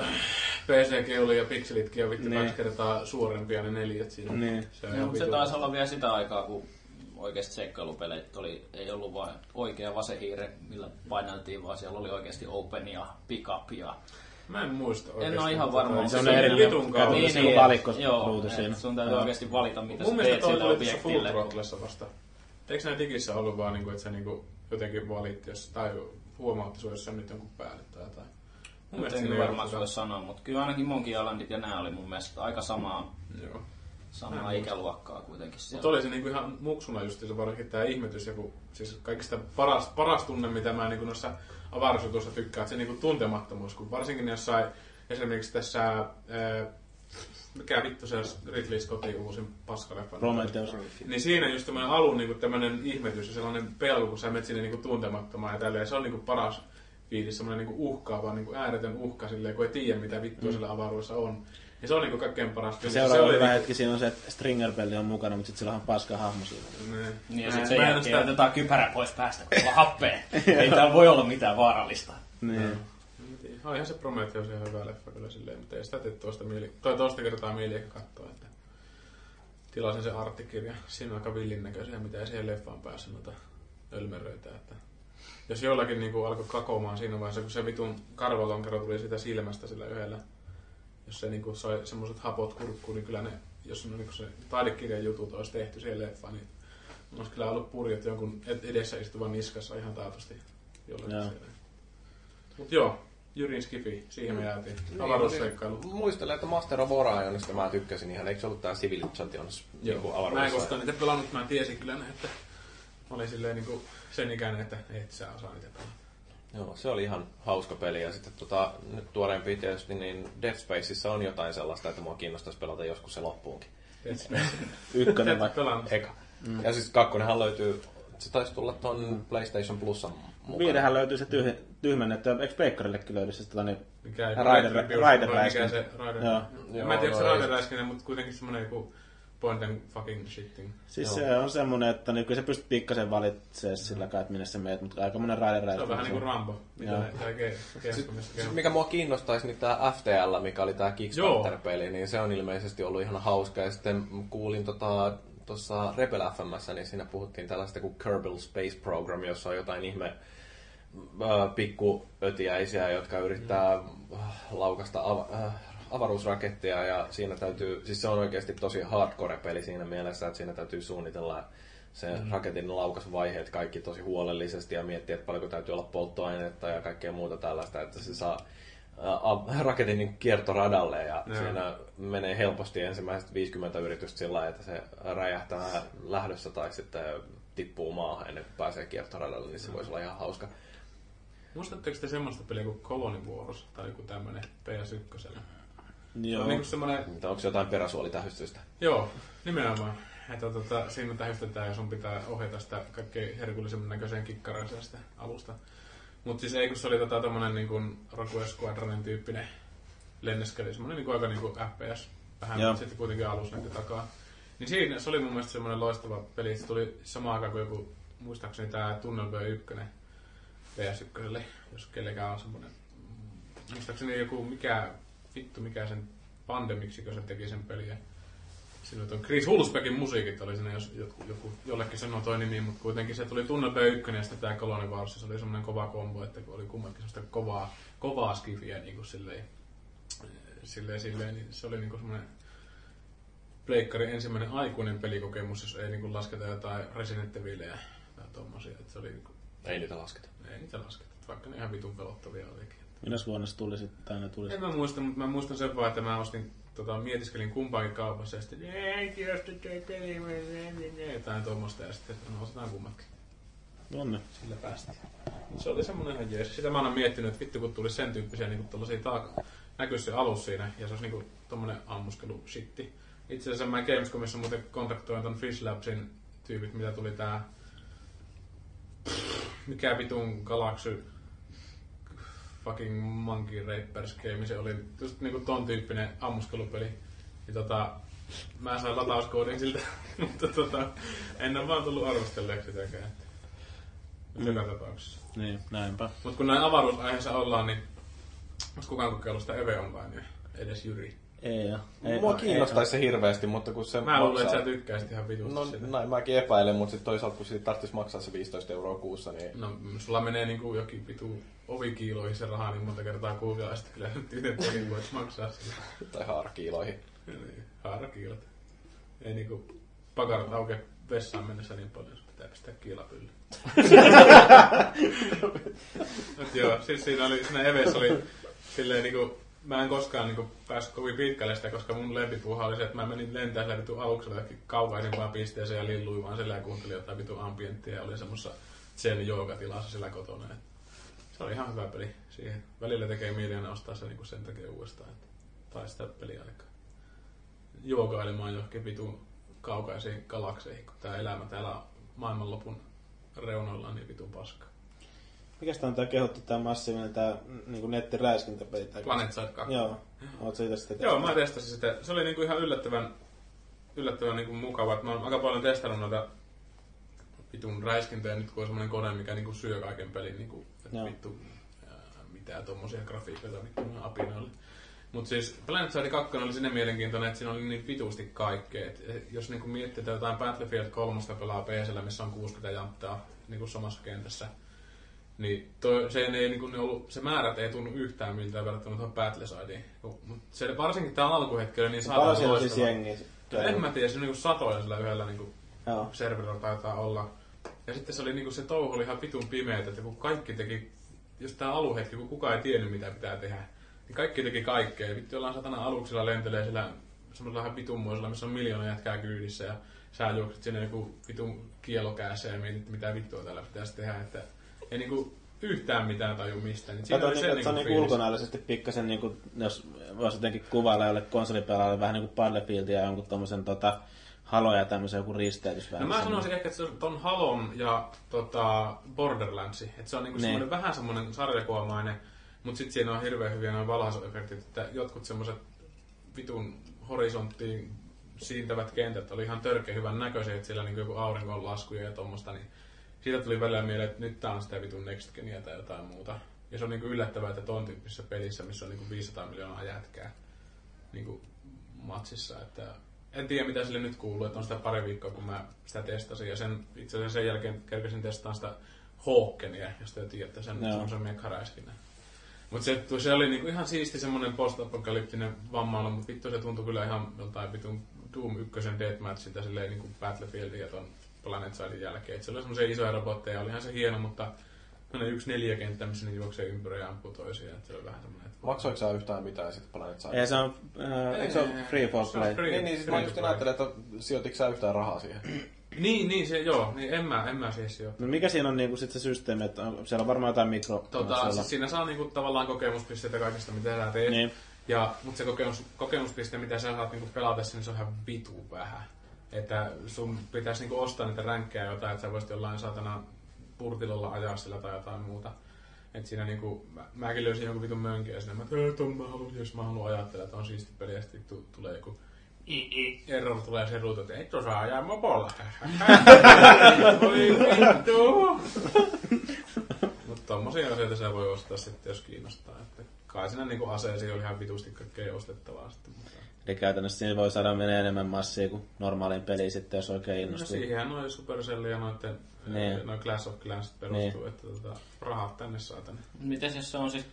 PCG oli ja pikselitkin on vittu Niin. kaksi kertaa suurempia ne neljät siinä. Niin. Se Joo, mutta se taisi olla vielä sitä aikaa, kun oikeasti seikkailupeleit oli, ei ollut vain oikea vasehiire, millä paineltiin, vaan siellä oli oikeasti open ja pickup ja Mä en muista oikeesti. En ole ihan varma. Se on erillinen- kaunis. niin, niin, valikko joo, siinä. sun täytyy oikeasti valita, mitä Mun sä mielestä teet toi sille oli tuossa Full objektille. Throttlessa vasta. Eikö näin digissä ollut vaan, niinku, että sä niinku jotenkin valit, jos, tai huomautti sua, jos sä nyt jonkun päälle tai jotain. Mun Mutta siinä en ei varmaan sulle sanoa, mutta kyllä ainakin Monkey Islandit ja nämä oli mun mielestä aika samaa, Joo. samaa ikäluokkaa kuitenkin Mutta siellä. oli se niinku ihan muksuna just se varsinkin tää ihmetys, joku, siis kaikista paras, paras tunne, mitä mä niinku noissa avaruusjutuissa tykkään, että se niinku tuntemattomuus, kun varsinkin jossain esimerkiksi tässä, ää, mikä vittu se Ridley Scottin uusin paskaleffa. Prometheus. Niin siinä just tämmönen alun niinku tämmönen ihmetys ja sellainen pelko, kun sä menet sinne niinku tuntemattomaan ja tälleen. Se on niinku paras fiilis, semmoinen niinku uhkaava, niinku ääretön uhka silleen, kun ei tiedä mitä vittua mm. siellä avaruudessa on. Ja se on niinku kaikkein paras. fiilis. Seuraava se hyvä niinku- hetki siinä on se, että Stringer-peli on mukana, mutta sitten sillä on paska hahmo siinä. Niin. Niin ja Mä- sitten sen oo jälkeen sitä- otetaan kypärä pois päästä, kun on happea. Ei täällä voi olla mitään vaarallista. Niin. On ihan se Prometheus ihan hyvä leffa kyllä silleen, mutta ei sitä tee toista, mieli, tai toista kertaa mieli ehkä katsoa, että tilasin sen arttikirja. Siinä on aika villin näköisiä, mitä ei siihen leffaan päässyt noita ölmeröitä. Että jos jollakin niin alkoi kakomaan siinä vaiheessa, kun se vitun karvalonkero tuli sitä silmästä sillä yhdellä, jos se niin sai semmoiset hapot kurkkuun, niin kyllä ne, jos on niin se taidekirjan jutut olisi tehty siihen leffaan, niin olisi kyllä ollut purjot jonkun ed- edessä istuvan niskassa ihan taatusti jollakin Joo. siellä. Mut joo, Jyrin Skifi, siihen me jäätiin. Avaruusseikkailu. Muistelen, että Master of Orionista mä tykkäsin ihan. Eikö se ollut tää Civilizations niin Joo. Mä en koskaan niitä pelannut, mä tiesin kyllä ne, että mä olin silleen niinku sen ikäinen, että et sä osaa niitä pelata. Joo, se oli ihan hauska peli. Ja sitten tota, nyt tuoreempi tietysti, niin Dead Spaceissa on jotain sellaista, että mua kiinnostaisi pelata joskus se loppuunkin. Ykkönen pelannut. Eka. Mm. Ja siis kakkonenhan löytyy, se taisi tulla ton PlayStation Plusan mukaan. Viidehän löytyy se tyh, tyhmennetty, eikö Pleikkarillekin löydy se tällainen Raider vai mikä se Raider. Joo. En mä tiedä, onko se joo. räiskintä, mutta kuitenkin semmonen joku point and fucking shitting. Siis Joo. se on semmonen, että niin, kyllä sä pystyt pikkasen valitsemaan sillä kai, että minne sä meet, mutta aika monen raider Se on vähän niinku Rambo, mitä tää Sitten, mikä mua kiinnostaisi, niin tämä FTL, mikä oli tämä Kickstarter-peli, niin se on ilmeisesti ollut ihan hauska. Ja sitten kuulin tota, tuossa Rebel FMssä, niin siinä puhuttiin tällaista kuin Kerbal Space Program, jossa on jotain ihme äh, pikkuötiäisiä, jotka yrittää äh, laukasta av- äh, avaruusrakettia ja siinä täytyy, siis se on oikeasti tosi hardcore-peli siinä mielessä, että siinä täytyy suunnitella se mm. raketin laukasvaiheet kaikki tosi huolellisesti ja miettiä, että paljonko täytyy olla polttoainetta ja kaikkea muuta tällaista, että se saa äh, raketin niin kiertoradalle ja Joo. siinä menee helposti ensimmäiset 50 yritystä sillä lailla, että se räjähtää lähdössä tai sitten tippuu maahan ennen kuin pääsee kiertoradalle, niin se voisi olla ihan hauska. Muistatteko te semmoista peliä kuin Colony Wars tai joku tämmönen PS1? Se Joo. on niinku semmonen, Mutta onko se jotain peräsuolitähystystä? joo, nimenomaan. Että tota, siinä tähystetään ja sun pitää ohjata sitä kaikkein herkullisemman näköiseen kikkaraan sitä alusta. Mutta siis ei kun se oli tota tommonen niinku Rogue Squadronin tyyppinen lenneskeli, semmonen niinku aika niinku FPS. Vähän, Joo. mutta sitten kuitenkin alus näkyy takaa. Niin siinä se oli mun mielestä semmoinen loistava peli, se tuli samaan aikaan kuin joku, muistaakseni tää Tunnel V1 PS1, jos kellekään on semmoinen. Muistaakseni joku, mikä, vittu mikä sen Pandemicsikö se teki sen pelin. ja Siinä on Chris Hulsbeckin musiikit oli siinä, jos joku, joku jollekin sanoo toi nimi, mutta kuitenkin se tuli Tunnel B1 ja sitten tää Colony Wars, se oli semmoinen kova kombo, että kun oli kummankin semmoista kovaa, kovaa skifiä niin kuin silleen, silleen, silleen, niin se oli niin kuin semmoinen Pleikkarin ensimmäinen aikuinen pelikokemus, jos ei niin kuin lasketa jotain Resident Evilia tai tommosia, että se oli niin kuin, Ei niitä lasketa. ei niitä lasketa, vaikka ne ihan vitun pelottavia olikin. Minäs vuonna se tuli sitten, tai ne tuli En mä muista, mutta mä muistan sen vaan, että mä ostin, tota, mietiskelin kumpaankin kaupassa ja sitten ei kiinnosta jotain tuommoista ja sitten no, ostetaan kummatkin. Onne. Sillä päästiin. Se oli semmonen ihan jees. Sitä mä oon miettinyt, että vittu kun tulisi sen tyyppisiä niinku tollasia taak- näkyisi se alus siinä ja se olisi niinku tommonen ammuskelu shitti. Itse asiassa mä Gamescomissa muuten kontaktoin ton Fish Labsin tyypit, mitä tuli tää mikä vitun Galaxy fucking Monkey Rapers game, se oli just niinku ton tyyppinen ammuskelupeli. Ja tota, mä sain latauskoodin siltä, mutta tota, en ole vaan tullut arvostelleeksi sitäkään. Mm. Joka tapauksessa. Niin, näinpä. Mutta kun näin avaruusaiheessa ollaan, niin onko kukaan kokeillut sitä Eve Onlinea? Edes Jyri. Ei, ja. ei, Mua ei- kiinnostaisi se hirveästi, mutta kun se Mä luulen, että maksaa- sä tykkäisit ihan vitusti No sitä. näin mäkin epäilen, mutta sitten toisaalta kun siitä tarvitsisi maksaa se 15 euroa kuussa, niin No, sulla menee niinku jokin vitu ovikiiloihin se raha niin monta kertaa kuukaudesta. Kyllä nyt yhden pelin voit maksaa sillä. tai haarakiiloihin. Niin, Haarakiilot. Ei niinku pakarat auke vessaan mennessä niin paljon, sun pitää pistää kiilapylly. Mut joo, siis siinä oli, siinä Evessä oli silleen niinku, mä en koskaan niinku päässyt kovin pitkälle sitä, koska mun lempipuuha oli se, että mä menin lentää sillä vitu aluksella johonkin kaukaisempaan pisteeseen ja lilluin vaan sillä ja kuuntelin jotain vitu ambienttia ja oli semmossa sen joogatilassa sillä kotona. Et se oli ihan hyvä peli siihen. Välillä tekee mieli aina ostaa se niinku sen takia uudestaan, että tai sitä peliaikaa. Joogailemaan johonkin vitun kaukaisiin galakseihin, kun tää elämä täällä maailmanlopun reunoilla on niin vitun paska. Mikäs tää on tää kehuttu tää massiivinen tää niinku nettiräiskintäpeli? tää- Planet Side 2. Joo. Oot sä itse sitä Joo, mä testasin sitä. Se oli niinku ihan yllättävän, yllättävän niinku mukava. Mä oon aika paljon testannut noita vitun räiskintöjä nyt kun on semmonen kone, mikä niinku syö kaiken pelin. Niinku, Joo. vittu ää, mitään tommosia grafiikoita vittu noin apinoille. Mut siis Planet Side 2 oli sinne mielenkiintoinen, että siinä oli niin vitusti kaikkea. Et et jos niinku miettii, että jotain Battlefield 3 pelaa PCllä, missä on 60 janttaa niinku samassa kentässä, niin toi, se, ei, niinku, ne ollut, se määrät ei tunnu yhtään miltään verrattuna tuohon Battlesideen. Mutta se varsinkin tämä alkuhetki oli niin Paljon saatana siellä siis jengiä. En mä tiedä, se on niinku satoja sillä yhdellä Joo. serverilla taitaa olla. Ja sitten se oli niinku se touhu oli ihan vitun pimeetä, että kun kaikki teki, just tää aluhetki, kun kukaan ei tiennyt mitä pitää tehdä, niin kaikki teki kaikkea. Vittu ollaan satana aluksilla lentelee sillä semmoisella ihan vitunmoisella, missä on miljoona jätkää kyydissä ja sä juokset sinne joku vitun kielokäässä ja mietit, mitä vittua täällä pitäisi tehdä. Että ei niinku, yhtään mitään taju mistään. Niin siinä oli se, että se on niinku niin fiilis. ulkonäöllisesti pikkasen, niin kuin, jos voisi jotenkin kuvailla jolle konsolipelaajalle vähän niin kuin Battlefieldia ja jonkun tommosen tota, Halo ja tämmöisen joku risteytys vähän. No mä sanoisin ehkä, että se on ton Halon ja tota, Borderlandsi. Että se on niinku Niin. semmoinen vähän semmoinen sarjakuvamainen, mutta sitten siinä on hirveän hyviä noin valhaisuefektit, että jotkut semmoiset vitun horisonttiin siintävät kentät oli ihan törkeä hyvän näköisiä, että siellä niinku joku auringonlaskuja ja tommosta, niin siitä tuli välillä mieleen, että nyt tää on sitä vitun Next Genia tai jotain muuta. Ja se on niinku yllättävää, että ton tyyppisessä pelissä, missä on niinku 500 miljoonaa jätkää niinku matsissa, että en tiedä mitä sille nyt kuuluu, että on sitä pari viikkoa kun mä sitä testasin ja sen, itse asiassa sen jälkeen kerkesin testaan sitä Hawkenia, jos te tiedätte sen, Joo. se on se mekharäiskinä. Mutta se, se oli niinku ihan siisti semmonen post-apokalyptinen vammailu, mutta vittu se tuntui kyllä ihan joltain vitun Doom 1 Deathmatchilta silleen niinku Battlefieldin ja ton Planet Sidein jälkeen. Et se oli semmoisia isoja robotteja, olihan se hieno, mutta ne yksi neljä kenttä, missä ne juoksee ympyrä ja ampuu toisiaan. Et se oli vähän semmonen, että Maksoiko sä yhtään mitään sitten Planet Side? Ei se on, äh, eikö se ole free for on play? free. Niin, niin siis mä just ajattelin, että sijoititko sä yhtään rahaa siihen? Niin, niin se joo, niin en mä, en mä siis jo. No mikä siinä on niinku sit se systeemi, että on, siellä on varmaan jotain mikro... Tota, siellä. siis siinä saa niinku tavallaan kokemuspisteitä kaikesta, mitä sä teet. Niin. Ja, mutta se kokemus, kokemuspiste, mitä sä saat niinku pelatessa, niin se on ihan vitu vähän. Että sun pitäisi niinku ostaa niitä ränkkejä jotain, että sä voisit jollain saatana purtilolla ajaa sillä tai jotain muuta. Et siinä niinku, mä, mäkin löysin jonkun vitun mönkin ja sinne mä, että mä haluan, jos mä haluan ajatella, että on siisti peli ja sitten tu- tulee joku error tulee se ruutu, että et osaa ajaa mopolla. Voi vittu. Mutta tommosia asioita sä voi ostaa sitten, jos kiinnostaa. Että kai siinä niinku aseisiin oli ihan vitusti kaikkea ostettavaa sitten. Mutta... Eli käytännössä siinä voi saada menee enemmän massia kuin normaaliin peliin sitten, jos oikein No innostuu. siihenhän noin Supercell ja noitten, Niin. niin. noin Clash of Clans perustuu, että tota, rahat tänne saa tänne. Miten jos se on siis,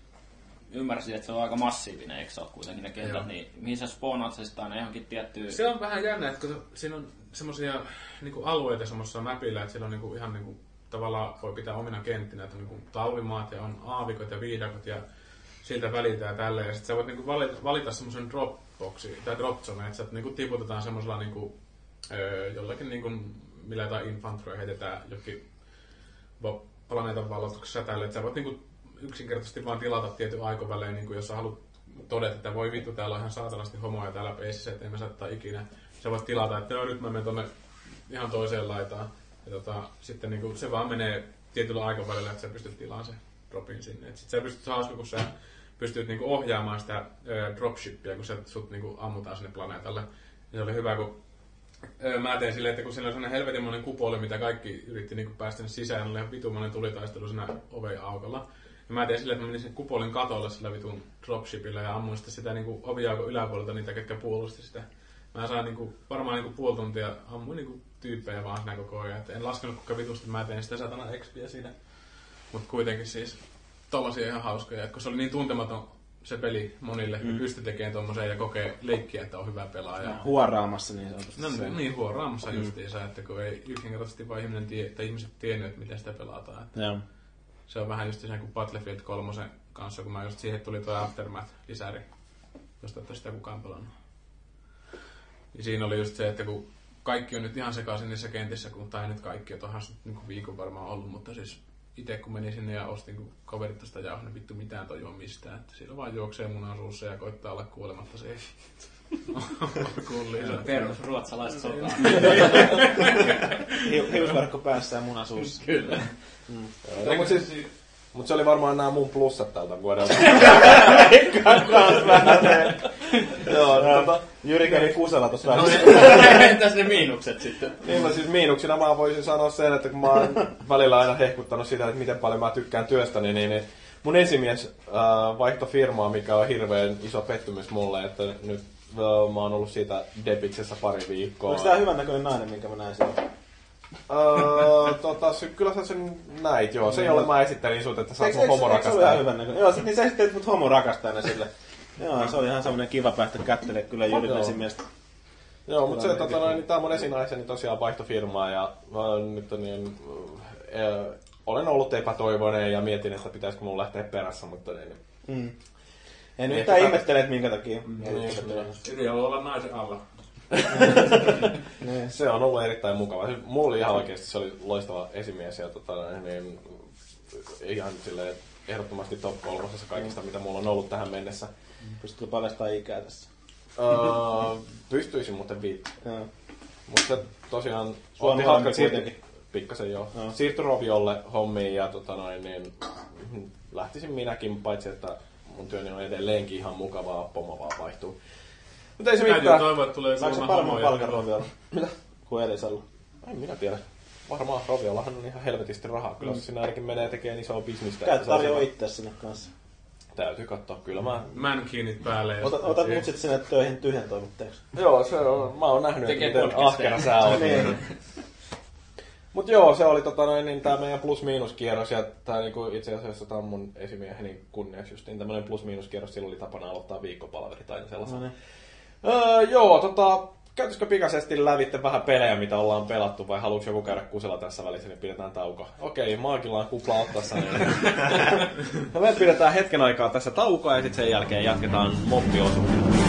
ymmärsin, että se on aika massiivinen, eikö se ole kuitenkin ne kentät, niin mihin sä spawnaat se sitten aina johonkin tiettyyn... Se on vähän jännä, että kun siinä on semmoisia niinku alueita semmoisessa mapilla, että siellä on niinku ihan niinku, tavallaan voi pitää omina kenttinä, että on niinku talvimaat ja on aavikot ja viidakot ja siltä välitä ja tälleen. Ja sitten sä voit niinku valita, valita semmoisen dropboxi tai drop zone, että niinku tiputetaan semmoisella niinku, öö, jollakin niinku, millä jotain infantroja heitetään jokin planeetan valloituksessa tälle, että sä voit niinku yksinkertaisesti vaan tilata tietyn aikovälein, niinku, jos sä haluat todeta, että voi vittu, täällä on ihan saatanasti homoja täällä peisissä, että emme saa tätä ikinä. Sä voit tilata, että joo, nyt mä menen tonne ihan toiseen laitaan. Ja tota, sitten niinku, se vaan menee tietyllä aikavälillä, että sä pystyt tilaamaan sen dropin sinne. Et sit sä pystyt, se hauska, kun sä pystyt niinku ohjaamaan sitä dropshippia, kun sä, sut niinku ammutaan sinne planeetalle. Ja se oli hyvä, kun mä tein silleen, että kun siellä oli sellainen helvetinmoinen kupoli, mitä kaikki yritti niinku päästä sisään, oli ihan vitumoinen tulitaistelu siinä oven aukolla. Ja mä tein silleen, että mä menin sen kupolin katolle sillä vitun dropshipillä ja ammuin sitten sitä niinku oviaukon yläpuolelta niitä, ketkä puolusti sitä. Mä sain niinku, varmaan niinku puoli tuntia ammuin niinku tyyppejä vaan siinä koko ajan. Et en laskenut kuinka vitusti mä tein sitä satana expiä siinä. Mut kuitenkin siis tollasia ihan hauskoja, kun se oli niin tuntematon se peli monille, mm. pystyi tekemään tommoseen ja kokee leikkiä, että on hyvä pelaaja. Huoraamassa niin sanotusti. No niin, niin huoraamassa mm. justiinsa, että kun ei yksinkertaisesti vaan ihminen tie, että ihmiset tiennyt, että miten sitä pelataan. Että Joo. se on vähän just se kuin Battlefield 3 kanssa, kun mä just siihen tuli tuo Aftermath-lisäri, josta ette sitä kukaan pelannut. Ja siinä oli just se, että kun kaikki on nyt ihan sekaisin niissä kentissä, kun, tai nyt kaikki, se nyt niin viikon varmaan ollut, mutta siis itse kun menin sinne ja ostin, kun kaverit tästä jauh, niin vittu mitään tajua mistään. Että siellä vaan juoksee munan suussa ja koittaa olla kuolematta. Se on perus ruotsalaiset sotaa. Hi- Hiusverkko päässä ja muna suussa. Kyllä. No, mutta siis, mut se oli varmaan nämä mun plussat tältä vuodelta. Joo, tota, Jyri kävi kusella tuossa No, entäs ne miinukset sitten? niin mä siis miinuksina mä voisin sanoa sen, että kun mä oon välillä aina hehkuttanut sitä, että miten paljon mä tykkään työstäni, niin, niin mun esimies äh, vaihto firmaa, mikä on hirveän iso pettymys mulle, että nyt äh, mä oon ollut siitä Debitsessä pari viikkoa. Onko tää hyvän näköinen nainen, minkä mä näin siellä? Öö, tota, se, kyllä sä sen näit, joo. Se, jolle mä esittelin sut, että sä oot mun eikö- homo eikö se ollut ihan rakastaa. hyvän näköinen? Joo, sit- niin sä esittelit mut homo rakastajana sille. Joo, se oli ihan semmonen kiva päästä kättele kyllä Jyrin Joo. esimiestä. Joo, mutta se, tota, noin, niin tää mun esinaiseni tosiaan vaihto firmaa ja mä nyt niin, äh, olen ollut epätoivoinen ja mietin, että pitäisikö mun lähteä perässä, mutta niin, Mm. En Ehkä yhtään tää- ihmettele, että minkä takia. niin, niin. Yli olla naisen alla. Se on ollut erittäin mukava. Se- Mulla oli ihan oikeasti se oli loistava esimies ja tota, niin, ihan silleen, ehdottomasti top kolmosessa kaikista, mitä mulla on ollut tähän mennessä. Pystytkö paljastamaan ikää tässä? Uh, pystyisin muuten viitti. Joo. Mutta tosiaan hanskat siirtyi, kuitenkin. pikkasen joo. Joo. Siirtyi Roviolle hommiin ja tota noin, niin, lähtisin minäkin, paitsi että mun työni on edelleenkin ihan mukavaa, pomo vaan vaihtuu. Mutta ei se Täytyy mitään. toivoa, että tulee Saako se homoja. palkan Roviolla? Mitä? Kuin Elisalla. En minä tiedä. Varmaan Roviollahan on ihan helvetisti rahaa. Kyllä se sinä ainakin menee tekemään isoa bisnistä. On tarjoa se- itse sinne kanssa. Täytyy katsoa. Kyllä mä... Mankinit päälle. ja Otat, sitten otat siihen. mut sit sinne töihin tyhjän toimittajaksi. Joo, se on, mä oon nähnyt, että miten ahkera sä oot. Niin. Mut joo, se oli tota noin, niin tää meidän plus-miinus kierros, ja tää niinku itse asiassa tää on mun esimieheni kunniaksi justiin tämmönen plus-miinus kierros, silloin oli tapana aloittaa viikkopalveri tai sellaisen. No niin. Öö, joo, tota, käytäisikö pikaisesti lävitte vähän pelejä, mitä ollaan pelattu, vai haluatko joku käydä kusella tässä välissä, niin pidetään tauko. Okei, Maakilla on kupla ottassa, niin no me pidetään hetken aikaa tässä taukoa, ja sitten sen jälkeen jatketaan moppiosuutta.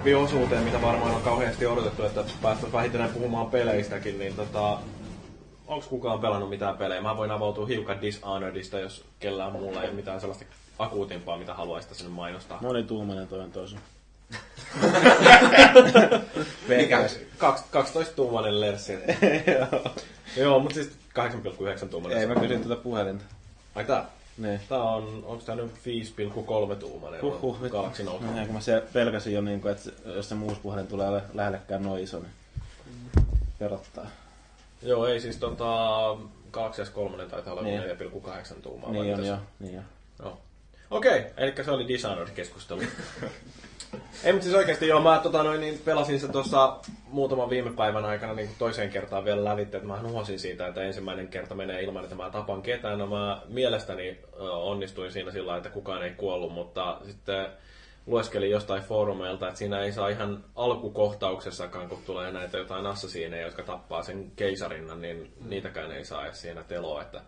Moppiosuuteen, mitä varmaan on kauheasti odotettu, että päästään vähitellen puhumaan peleistäkin, niin tota, onko kukaan pelannut mitään pelejä? Mä voin avautua hiukan Dishonoredista, jos kellään muulla ei ole mitään sellaista akuutimpaa, mitä haluaisi tässä nyt mainostaa. Monituumainen toi on toisin. Mikä? 12 tuumainen lerssi. Joo, mutta siis 8,9 tuumainen. Ei, mä kysyin tuota puhelinta. Ai tää? Niin. Tää on, onko tää nyt 5,3 tuumainen? Huhhuh, Galaxy Note. No, kun mä se pelkäsin jo, niin kuin, että jos se muus puhelin tulee lä- lähellekään noin iso, niin pelottaa. Joo, ei siis tota... Galaxy S3 taitaa olla Niin. 4,8 tuumaa. Niin vai on mitä jo, se- niin jo. Joo. Okei, eli se oli Dishonored-keskustelu. Ei, mutta siis oikeasti joo, mä tota, noin, niin pelasin se tuossa muutaman viime päivän aikana niin toiseen kertaan vielä lävitte, että mä nuhosin siitä, että ensimmäinen kerta menee ilman, että mä tapan ketään. No mä mielestäni onnistuin siinä sillä että kukaan ei kuollut, mutta sitten lueskelin jostain foorumeilta, että siinä ei saa ihan alkukohtauksessakaan, kun tulee näitä jotain assasiineja, jotka tappaa sen keisarinnan, niin niitäkään ei saa siinä teloa, että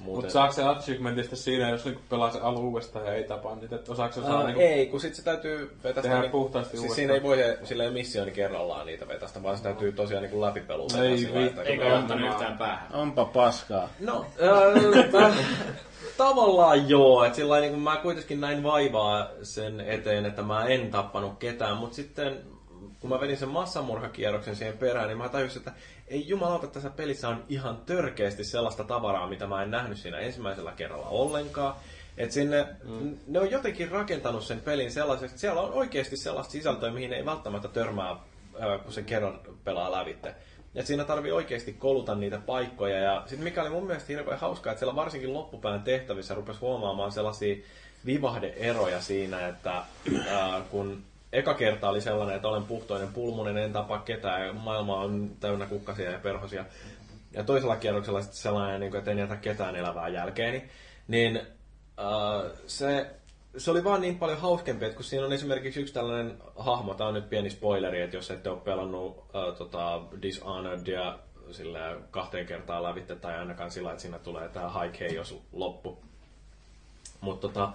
muuten... Mutta saako se achievementista siinä, jos niinku pelaa se alu uudestaan ja ei tapa niitä? Että osaako se saada Ää, niinku... Ei, kun sit se täytyy vetästä... Tehdä niin- puhtaasti siis uudestaan. siinä ei voi silleen missioni kerrallaan niitä vetästä, vaan se täytyy tosiaan niin läpipelutella Ei sillä, että... Eikä johtanut yhtään päähän. Onpa paskaa. No, äh, tavallaan joo, että sillä niin mä kuitenkin näin vaivaa sen eteen, että mä en tappanut ketään, mutta sitten kun mä vedin sen massamurhakierroksen siihen perään, niin mä tajusin, että ei jumalauta, tässä pelissä on ihan törkeästi sellaista tavaraa, mitä mä en nähnyt siinä ensimmäisellä kerralla ollenkaan. Että sinne, mm. ne on jotenkin rakentanut sen pelin sellaiseksi, että siellä on oikeasti sellaista sisältöä, mihin ei välttämättä törmää, ää, kun sen kerran pelaa lävitte. Et siinä tarvii oikeasti koluta niitä paikkoja. Ja sitten mikä oli mun mielestä hirveän hauskaa, että siellä varsinkin loppupään tehtävissä rupesi huomaamaan sellaisia vivahdeeroja siinä, että ää, kun eka kerta oli sellainen, että olen puhtoinen pulmunen, en tapa ketään maailma on täynnä kukkasia ja perhosia. Ja toisella kierroksella sitten sellainen, niin että en jätä ketään elävää jälkeeni. Niin äh, se, se oli vaan niin paljon hauskempi, että kun siinä on esimerkiksi yksi tällainen hahmo, tämä on nyt pieni spoileri, että jos ette ole pelannut äh, tota Dishonoredia sillä kahteen kertaan lävitte tai ainakaan sillä, että siinä tulee tämä High Chaos loppu. Mutta tota,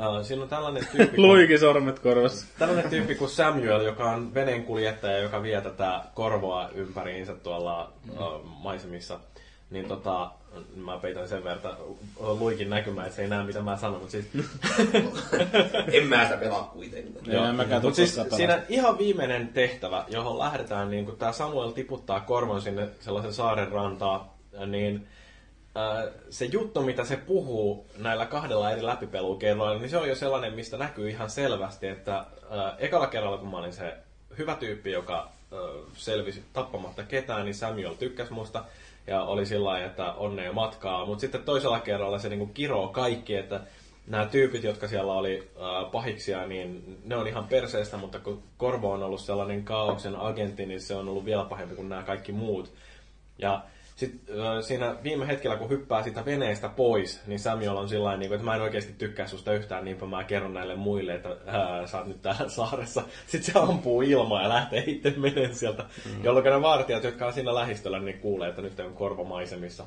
äh, siinä on tällainen tyyppi, Luikin sormet korvassa. Tällainen tyyppi kuin Samuel, joka on veneenkuljettaja, joka vie tätä korvoa ympäriinsä tuolla mm. maisemissa, niin tota, mä peitän sen verran, että luikin näkymään, että se ei näe mitä mä sanon, mutta siis... En mä sitä pelaa kuitenkaan. Joo, en mäkään Mut siis siinä ihan viimeinen tehtävä, johon lähdetään, niin kun tämä Samuel tiputtaa korvon sinne sellaisen saaren rantaan, niin äh, se juttu, mitä se puhuu näillä kahdella eri läpipelukerroilla, niin se on jo sellainen, mistä näkyy ihan selvästi, että äh, ekalla kerralla, kun mä olin se hyvä tyyppi, joka äh, selvisi tappamatta ketään, niin Samuel tykkäsi musta ja oli sillä että onnea matkaa. Mutta sitten toisella kerralla se niinku kiroo kaikki, että nämä tyypit, jotka siellä oli äh, pahiksia, niin ne on ihan perseestä, mutta kun Korvo on ollut sellainen kaauksen agentti, niin se on ollut vielä pahempi kuin nämä kaikki muut. Ja sitten siinä viime hetkellä, kun hyppää sitä veneestä pois, niin Samuel on sillä niin että mä en oikeasti tykkää susta yhtään, niinpä mä kerron näille muille, että ää, sä oot nyt täällä saaressa. Sitten se ampuu ilmaa ja lähtee itse menen sieltä, mm. jolloin ne vartijat, jotka on siinä lähistöllä, niin kuulee, että nyt on korvamaisemissa.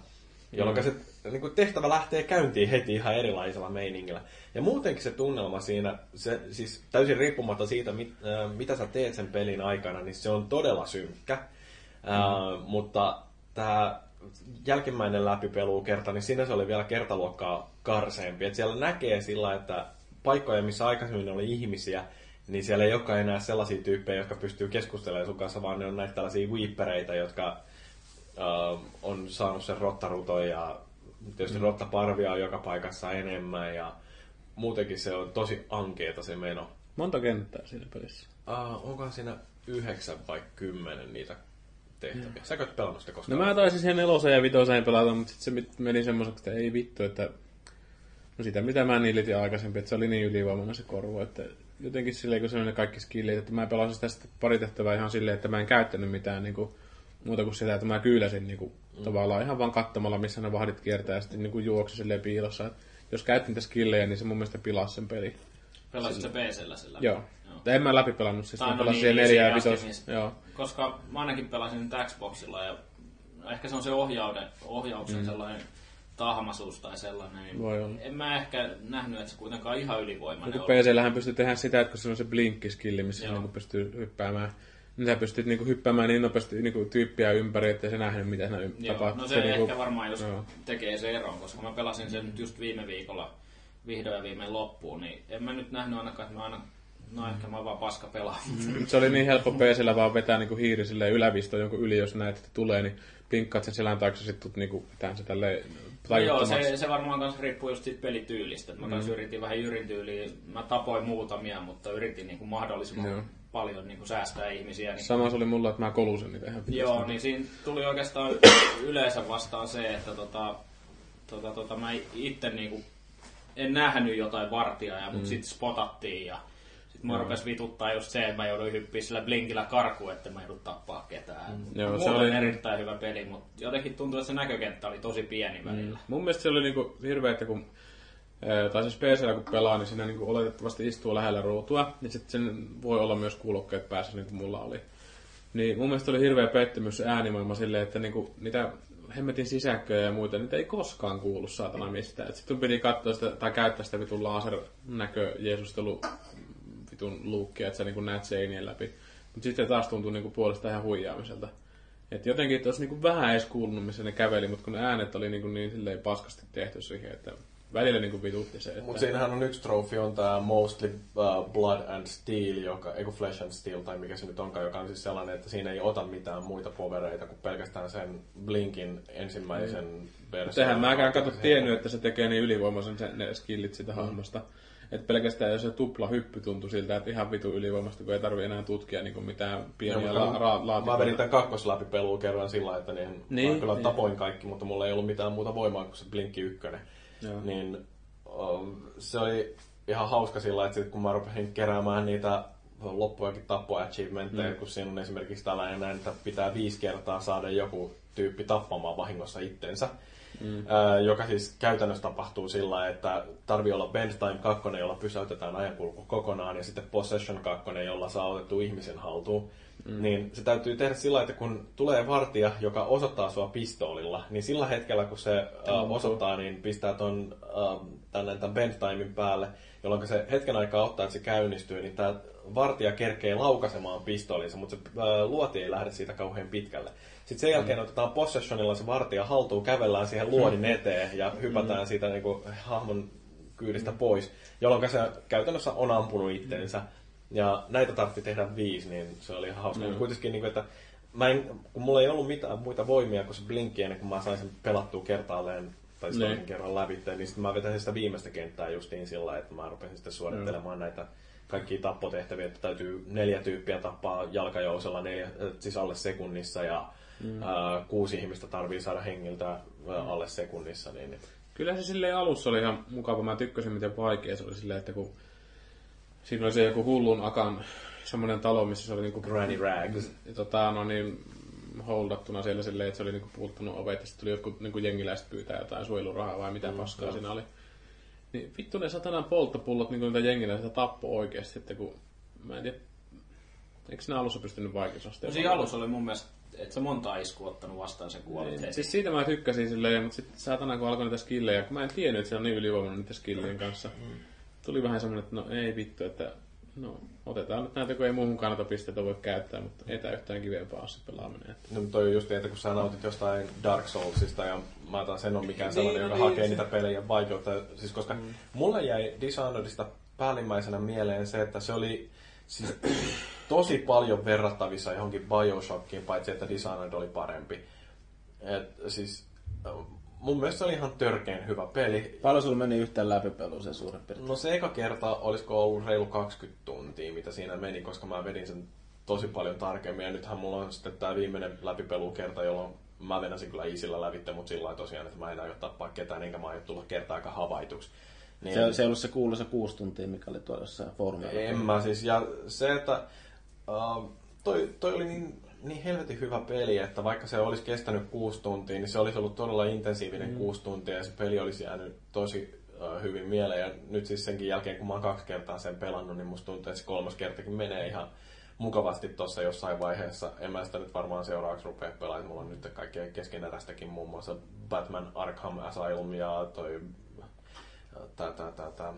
Jolloin se niin kuin tehtävä lähtee käyntiin heti ihan erilaisella meiningillä. Ja muutenkin se tunnelma siinä, se, siis täysin riippumatta siitä, mit, äh, mitä sä teet sen pelin aikana, niin se on todella synkkä. Mm. Äh, mutta tämä jälkimmäinen läpipelu-kerta, niin siinä se oli vielä kertaluokkaa karseempi. Et siellä näkee sillä, että paikkoja, missä aikaisemmin oli ihmisiä, niin siellä ei olekaan enää sellaisia tyyppejä, jotka pystyy keskustelemaan sun kanssa, vaan ne on näitä tällaisia weepereitä, jotka uh, on saanut sen rottaruton ja tietysti mm. rottaparvia on joka paikassa enemmän ja muutenkin se on tosi ankeeta se meno. Monta kenttää siinä pelissä? Uh, onkohan siinä yhdeksän vai kymmenen niitä tehtäviä? Mm. Säkö et pelannut sitä koskaan? No mä taisin siihen nelosen ja vitoseen pelata, mutta sitten se meni semmoiseksi, että ei vittu, että No sitä mitä mä niilitin aikaisemmin, että se oli niin ylivoimainen se korvo, että jotenkin silleen kun se oli ne kaikki skillit, että mä pelasin sitä sitten pari tehtävää ihan silleen, että mä en käyttänyt mitään niin kuin, muuta kuin sitä, että mä kyyläsin niin kuin, mm. tavallaan ihan vaan katsomalla, missä ne vahdit kiertää ja sitten niin kuin juoksi silleen piilossa. Että jos käytti niitä skillejä, niin se mun mielestä pilasi sen peli. Pelasit se PCllä sillä? Joo. Joo. En mä läpi pelannut, siis mä pelasin niin, neljä ja vitos. Joo. Koska mä ainakin pelasin nyt Xboxilla ja ehkä se on se ohjauden, ohjauksen mm. sellainen tahmasuus tai sellainen. Niin Voi olla. En mä ehkä nähnyt, että se kuitenkaan ihan ylivoimainen no, PCllähän pystyy tehdä sitä, että kun se on se blinkkiskilli, missä niin pystyy hyppäämään niin sä pystyt niinku hyppäämään niin nopeasti niinku tyyppiä ympäri, ettei se nähnyt, mitä siinä Joo, tapahtuu. No se, se ehkä niinku... varmaan jos Joo. tekee se eron, koska mä pelasin sen nyt just viime viikolla vihdoin ja viimein loppuun, niin en mä nyt nähnyt ainakaan, että mä aina No ehkä mä vaan paska pelaan. Se oli niin helppo PCllä vaan vetää niinku hiiri silleen ylävisto jonkun yli, jos näet, että tulee, niin pinkkaat sen selän taakse, sitten niinku vetään se tälleen no joo, se, se varmaan kanssa riippuu just siitä pelityylistä. Mä mm. yritin vähän Jyrin tyyliä. Mä tapoin muutamia, mutta yritin niinku mahdollisimman joo. paljon niinku säästää ihmisiä. Niin... Sama se oli mulla, että mä kolusin niitä ihan Joo, niin siinä tuli oikeastaan yleensä vastaan se, että tota, tota, tota, mä itse niinku en nähnyt jotain vartijaa, mutta mm. sitten spotattiin ja sitten mua rupesi vituttaa just se, että mä jouduin hyppiä sillä blinkillä karkuun, että mä joudun tappaa ketään. Mm. Joo, se oli erittäin hyvä peli, mutta jotenkin tuntuu, että se näkökenttä oli tosi pieni välillä. Mm. Mun mielestä se oli niinku hirveä, että kun tai siis PCllä kun pelaa, niin siinä niinku oletettavasti istuu lähellä ruutua, niin sitten sen voi olla myös kuulokkeet päässä, niin kuin mulla oli. Niin mun mielestä oli hirveä pettymys se äänimaailma silleen, että niinku, niitä hemmetin sisäkköjä ja muita, niitä ei koskaan kuulu saatana mistään. Sitten piti katsoa sitä, tai käyttää sitä vitun laser-näkö Jeesustelu vitun luukkia, että sä niin näet seinien läpi. Mutta sitten taas tuntuu niin puolesta ihan huijaamiselta. Et jotenkin, että olisi niin vähän edes kuulunut, missä ne käveli, mutta kun ne äänet oli niin, niin silleen paskasti tehty siihen, että välillä niin vitutti se. Että... Mutta siinähän on yksi trofi, on tämä Mostly uh, Blood and Steel, joka, ei Flesh and Steel, tai mikä se nyt onkaan, joka on siis sellainen, että siinä ei ota mitään muita povereita kuin pelkästään sen Blinkin ensimmäisen mm. version. Tehän mäkään kato tiennyt, että se tekee niin ylivoimaisen sen, ne skillit sitä mm. hahmosta. Et pelkästään jos se tupla hyppy tuntui siltä, että ihan vitu ylivoimasta, kun ei tarvi enää tutkia niin mitään pieniä la- ra- laatikoita. Mä vedin tämän kakkosläpipelua kerran sillä, että niin, niin, mä kyllä niin. tapoin kaikki, mutta mulla ei ollut mitään muuta voimaa kuin se Blinkki ykkönen. Joo. Niin se oli ihan hauska sillä, että sit kun mä rupesin keräämään niitä loppujakin tappo-achievementteja, mm. kun siinä on esimerkiksi tällainen, että pitää viisi kertaa saada joku tyyppi tappamaan vahingossa itsensä. Mm. Ää, joka siis käytännössä tapahtuu sillä, että tarvii olla Bend Time 2, jolla pysäytetään ajankulku kokonaan, ja sitten Possession 2, jolla saa otettu ihmisen haltuun. Mm. Niin se täytyy tehdä sillä, että kun tulee vartija, joka osoittaa sua pistoolilla, niin sillä hetkellä, kun se uh, osoittaa, niin pistää ton, tänne tämän Bend Timein päälle, jolloin se hetken aikaa ottaa, että se käynnistyy, niin tämä vartija kerkee laukaisemaan pistoolinsa, mutta se uh, luoti ei lähde siitä kauhean pitkälle. Sitten sen jälkeen mm. otetaan possessionilla se vartija haltuun, kävellään siihen luodin mm. eteen ja hypätään mm. siitä niin kuin, hahmon kyydistä mm. pois, jolloin se käytännössä on ampunut itteensä. Ja näitä tarvitsi tehdä viisi, niin se oli ihan hauska. Mm. Kuitenkin, niin kuin, että mä en, kun mulla ei ollut mitään muita voimia kuin se blinkki ennen kuin mä sain sen pelattua kertaalleen tai sitten Niin. toisen kerran lävitse, niin sitten mä vetäisin sitä viimeistä kenttää justiin sillä että mä rupesin sitten suorittelemaan näitä kaikkia tappotehtäviä, että täytyy neljä tyyppiä tappaa jalkajousella neljä, äh, siis alle sekunnissa ja mm. ää, kuusi ihmistä tarvii saada hengiltä ää, alle sekunnissa. Niin, niin. Kyllä se silleen alussa oli ihan mukava. Mä tykkäsin, miten vaikea se oli silleen, että kun siinä oli se joku hullun akan semmoinen talo, missä se oli niinku Granny Rags. ja tota, no niin, holdattuna siellä silleen, että se oli niinku puuttunut ovet ja sitten tuli jotkut niinku jengiläiset pyytää jotain suojelurahaa vai mitä paskaa siinä oli. Niin vittu ne satanan polttopullot niinku niitä jengiläisiä tappo oikeesti, että kun mä en tiedä, eikö ne alussa pystynyt No vaikeusasteella? siinä alussa oli mun mielestä, että se monta iskua ottanut vastaan sen kuolit heti. Siis siitä mä tykkäsin silleen, mutta sitten saatana kun alkoi niitä skillejä, kun mä en tiennyt, että se on niin ylivoimainen niiden skillien kanssa. Tuli vähän semmoinen, että no ei vittu, että no otetaan nyt näitä, kun ei muuhun kannata pisteitä voi käyttää, mutta ei tää yhtään kivempaa ole se pelaaminen. Että No toi on just niin, että kun sä nautit jostain Dark Soulsista ja mä taas en ole mikään sellainen, Niin, joka no niin, hakee se- niitä pelejä vaikeutta. Siis koska mm. mulle jäi Dishonoredista päällimmäisenä mieleen se, että se oli siis tosi paljon verrattavissa johonkin Bioshockiin, paitsi että Dishonored oli parempi. Et, siis mun mielestä se oli ihan törkeen hyvä peli. Paljon sulla meni yhteen läpipeluun se suurin piirtein? No se eka kerta olisiko ollut reilu 20 tuntia, mitä siinä meni, koska mä vedin sen tosi paljon tarkemmin. Ja nythän mulla on sitten tämä viimeinen läpipelukerta, jolloin mä venäsin kyllä isillä lävitte, mutta sillä tosiaan, että mä en aio tappaa ketään, enkä mä aio tulla kertaakaan havaituksi. Niin, Se, se ei ollut se kuuluisa kuusi tuntia, mikä oli tuolla jossain foorumilla. en mä siis, ja se, että uh, toi, toi oli niin, niin helvetin hyvä peli, että vaikka se olisi kestänyt kuusi tuntia, niin se olisi ollut todella intensiivinen mm. kuusi tuntia, ja se peli olisi jäänyt tosi uh, hyvin mieleen. Ja nyt siis senkin jälkeen, kun mä oon kaksi kertaa sen pelannut, niin musta tuntuu, että se kolmas kertakin menee ihan mukavasti tuossa jossain vaiheessa. En mä sitä nyt varmaan seuraavaksi rupea pelaamaan. Mulla on nyt kaikkea keskeneräistäkin, muun muassa Batman Arkham Asylum ja toi tää, tää, tää, tää